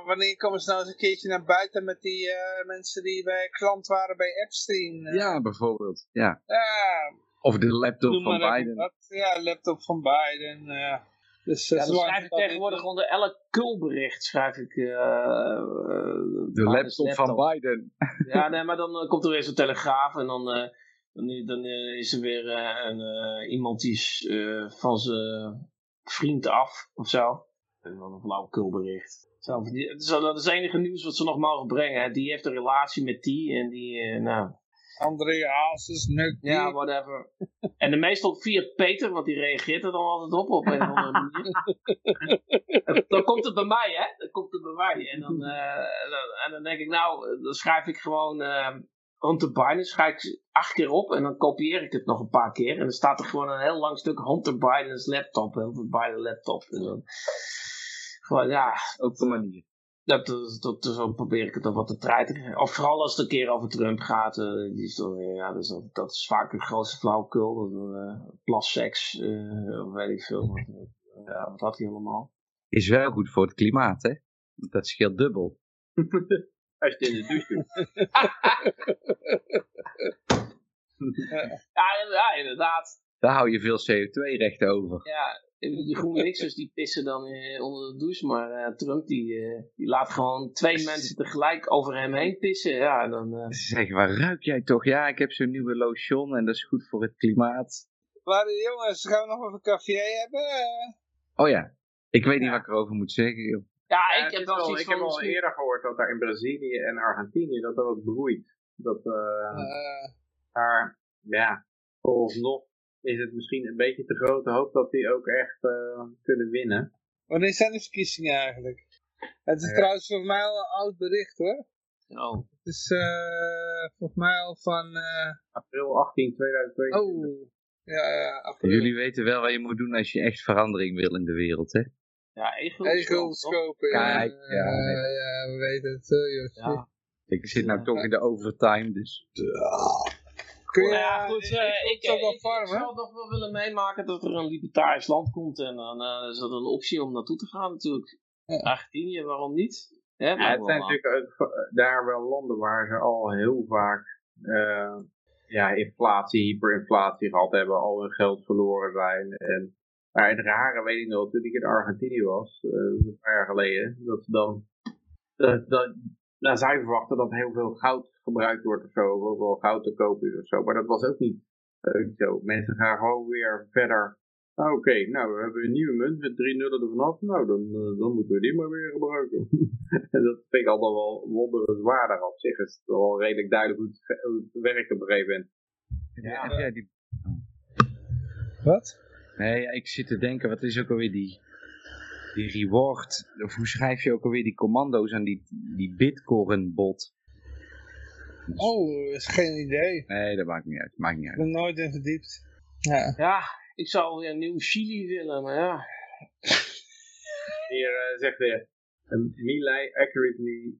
wanneer komen ze nou eens een keertje naar buiten met die uh, mensen die bij klant waren bij Epstein? Uh. Ja, bijvoorbeeld. Ja. ja. Of de laptop van Biden. Wat, ja, laptop van Biden. Ja. Dus, ja, dan schrijf ik tegenwoordig onder elk kulbericht schrijf ik... Uh, de laptop, van Biden. Ja, nee, maar dan komt er weer zo'n telegraaf en dan, dan, dan is er weer een, iemand die van zijn vriend af of zo. Dan een flauwekulbericht. Zo, dat is het enige nieuws wat ze nog mogen brengen. Die heeft een relatie met die en die, nou... André Nucky. Ja, whatever. En de meestal via Peter, want die reageert er dan altijd op op een of andere manier. (laughs) dan komt het bij mij, hè? Dan komt het bij mij. En dan, uh, en dan denk ik, nou, dan schrijf ik gewoon uh, Hunter Biden, schrijf ik acht keer op en dan kopieer ik het nog een paar keer. En dan staat er gewoon een heel lang stuk Hunter Biden's laptop, Hunter Biden laptop. En dan, gewoon, ja. Ook de manier. Dat, dat, zo probeer ik het dan wat te treiten. Of vooral als het een keer over Trump gaat. Uh, die is ja, dus dat, dat, is vaak de grootste flauwekul. Uh, plasseks, uh, of weet ik veel. Wat, ja, wat had hij allemaal? Is wel goed voor het klimaat, hè? Dat scheelt dubbel. (laughs) Als je het in de douche doet. (laughs) ja, ja, inderdaad. Daar hou je veel CO2-rechten over. Ja, die GroenLinksers die pissen dan eh, onder de douche, maar uh, Trump die, uh, die laat gewoon twee (laughs) mensen tegelijk over hem heen pissen. Ja, dan, uh... Zeg, waar ruik jij toch? Ja, ik heb zo'n nieuwe lotion en dat is goed voor het klimaat. Maar jongens, gaan we nog over café hebben? Oh ja, ik weet niet wat ik erover moet zeggen. Ja, ik heb, wel, al, ik heb al eerder gehoord dat daar in Brazilië en Argentinië dat er wat broeit. Dat daar, ja, nog is het misschien een beetje te grote hoop dat die ook echt uh, kunnen winnen. Wanneer zijn de verkiezingen eigenlijk? Het is trouwens volgens mij al een oud bericht hoor. Oh. Het is uh, volgens mij al van... Uh... April 18, 2022. Oh, ja, ja, april. Jullie weten wel wat je moet doen als je echt verandering wil in de wereld, hè? Ja, egels kopen. Ja, ja, ja, ja, we weten het. Uh, ja. Ik zit nou toch in de overtime, dus... Kun je, ja, goed, uh, ik, ik, ik, zou nog wel willen meemaken dat er een libertarisch land komt. En dan uh, is dat een optie om naartoe te gaan natuurlijk. Ja. Argentinië, waarom niet? Ja, het zijn natuurlijk daar wel landen waar ze al heel vaak uh, ja, inflatie, hyperinflatie gehad hebben, al hun geld verloren zijn. En, maar het rare weet ik nog, toen ik in Argentinië was, een paar jaar geleden, dat ze dan dat, dat, nou, zou je verwachten dat heel veel goud gebruikt wordt of zo, of ook wel goud te kopen is of zo. Maar dat was ook niet uh, zo. Mensen gaan gewoon weer verder. Ah, Oké, okay, nou, we hebben een nieuwe munt met drie nullen er vanaf. Nou, dan, uh, dan moeten we die maar weer gebruiken. (laughs) en dat vind ik altijd wel wonderenswaardig op zich. Is het wel redelijk duidelijk hoe het, hoe het werkt op een gegeven moment. Ja, ja die... Wat? Nee, ik zit te denken, wat is ook alweer die die reward, of hoe schrijf je ook alweer die commando's aan die, die bitcoin bot? Dus... Oh, is geen idee. Nee, dat maakt niet uit. Maakt niet uit. Ik ben nooit in verdiept. Ja, ja ik zou weer een nieuw Chili willen, maar ja. Hier uh, zegt um, Milai accurately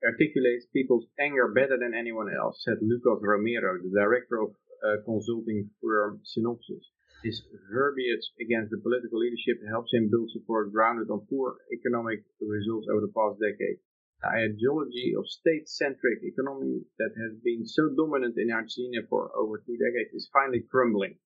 articulates people's anger better than anyone else, said Lucas Romero, the director of uh, consulting firm Synopsis. His verbiage against the political leadership helps him build support grounded on poor economic results over the past decade. The ideology of state-centric economy that has been so dominant in Argentina for over two decades is finally crumbling.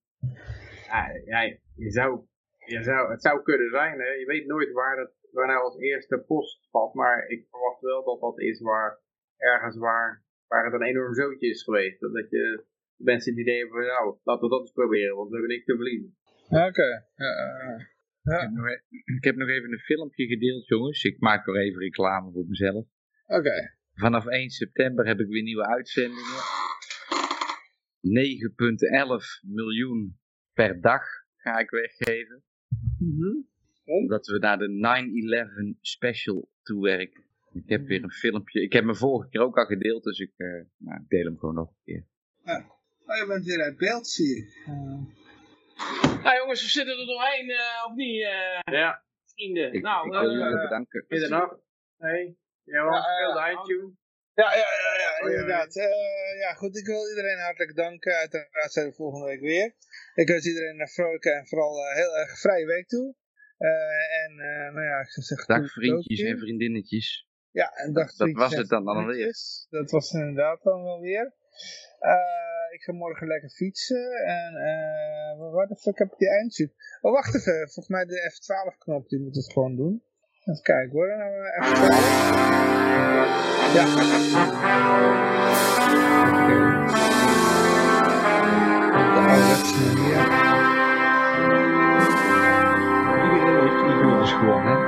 Ja, zou, het zou kunnen zijn, hè? je weet nooit waar, dat, waar nou als eerste post valt, maar ik verwacht wel dat dat is waar, ergens waar, waar het een enorm zootje is geweest. Dat je mensen die idee van, nou, laten we dat eens proberen, want we hebben niks te verliezen. Oké, ja, ja. Ik, heb nog, e- ik, heb nog even een filmpje gedeeld, jongens. Ik maak nog even reclame voor mezelf. Oké. Vanaf 1 september heb ik weer nieuwe uitzendingen. 9,11 miljoen per dag ga ik weggeven. Mm -hmm. Omdat we naar de 9-11 special toewerken. Ik heb weer een filmpje. Ik heb me vorige keer ook al gedeeld, dus ik, uh, nou, ik deel hem gewoon nog een keer. Ja. Oh, je bent weer uit beeld, zie ik. Uh... Nou jongens, we zitten er doorheen, uh, of niet? Uh, ja. Vrienden. Ik, nou, ik wil jullie bedanken. Middernacht. Hey. Ja, speelde eindtune. Ja, ja, ja, ja, inderdaad. Uh, ja, goed, ik wil iedereen hartelijk danken. Uiteraard zijn we volgende week weer. Ik wens iedereen een vrolijke en vooral uh, heel erg vrije week toe. Uh, en nou ja, ik zou zeggen... Dag vriendjes en vriendinnetjes. Ja, en dag Dat was het dan alweer. Dat was het inderdaad dan wel weer. Uh, ik ga morgen lekker fietsen. En uh, waar de fuck heb ik die eindje? Oh, wacht even. Volgens mij de F12 knop, die moet het gewoon doen. Even kijken hoor. Nou, F12. Ja. De ouderwetse manier. Iedereen heeft Eagles gewonnen.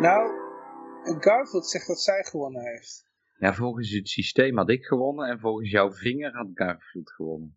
Nou, Garfield zegt dat zij gewonnen heeft. Ja, volgens het systeem had ik gewonnen en volgens jouw vinger had Garfield gewonnen.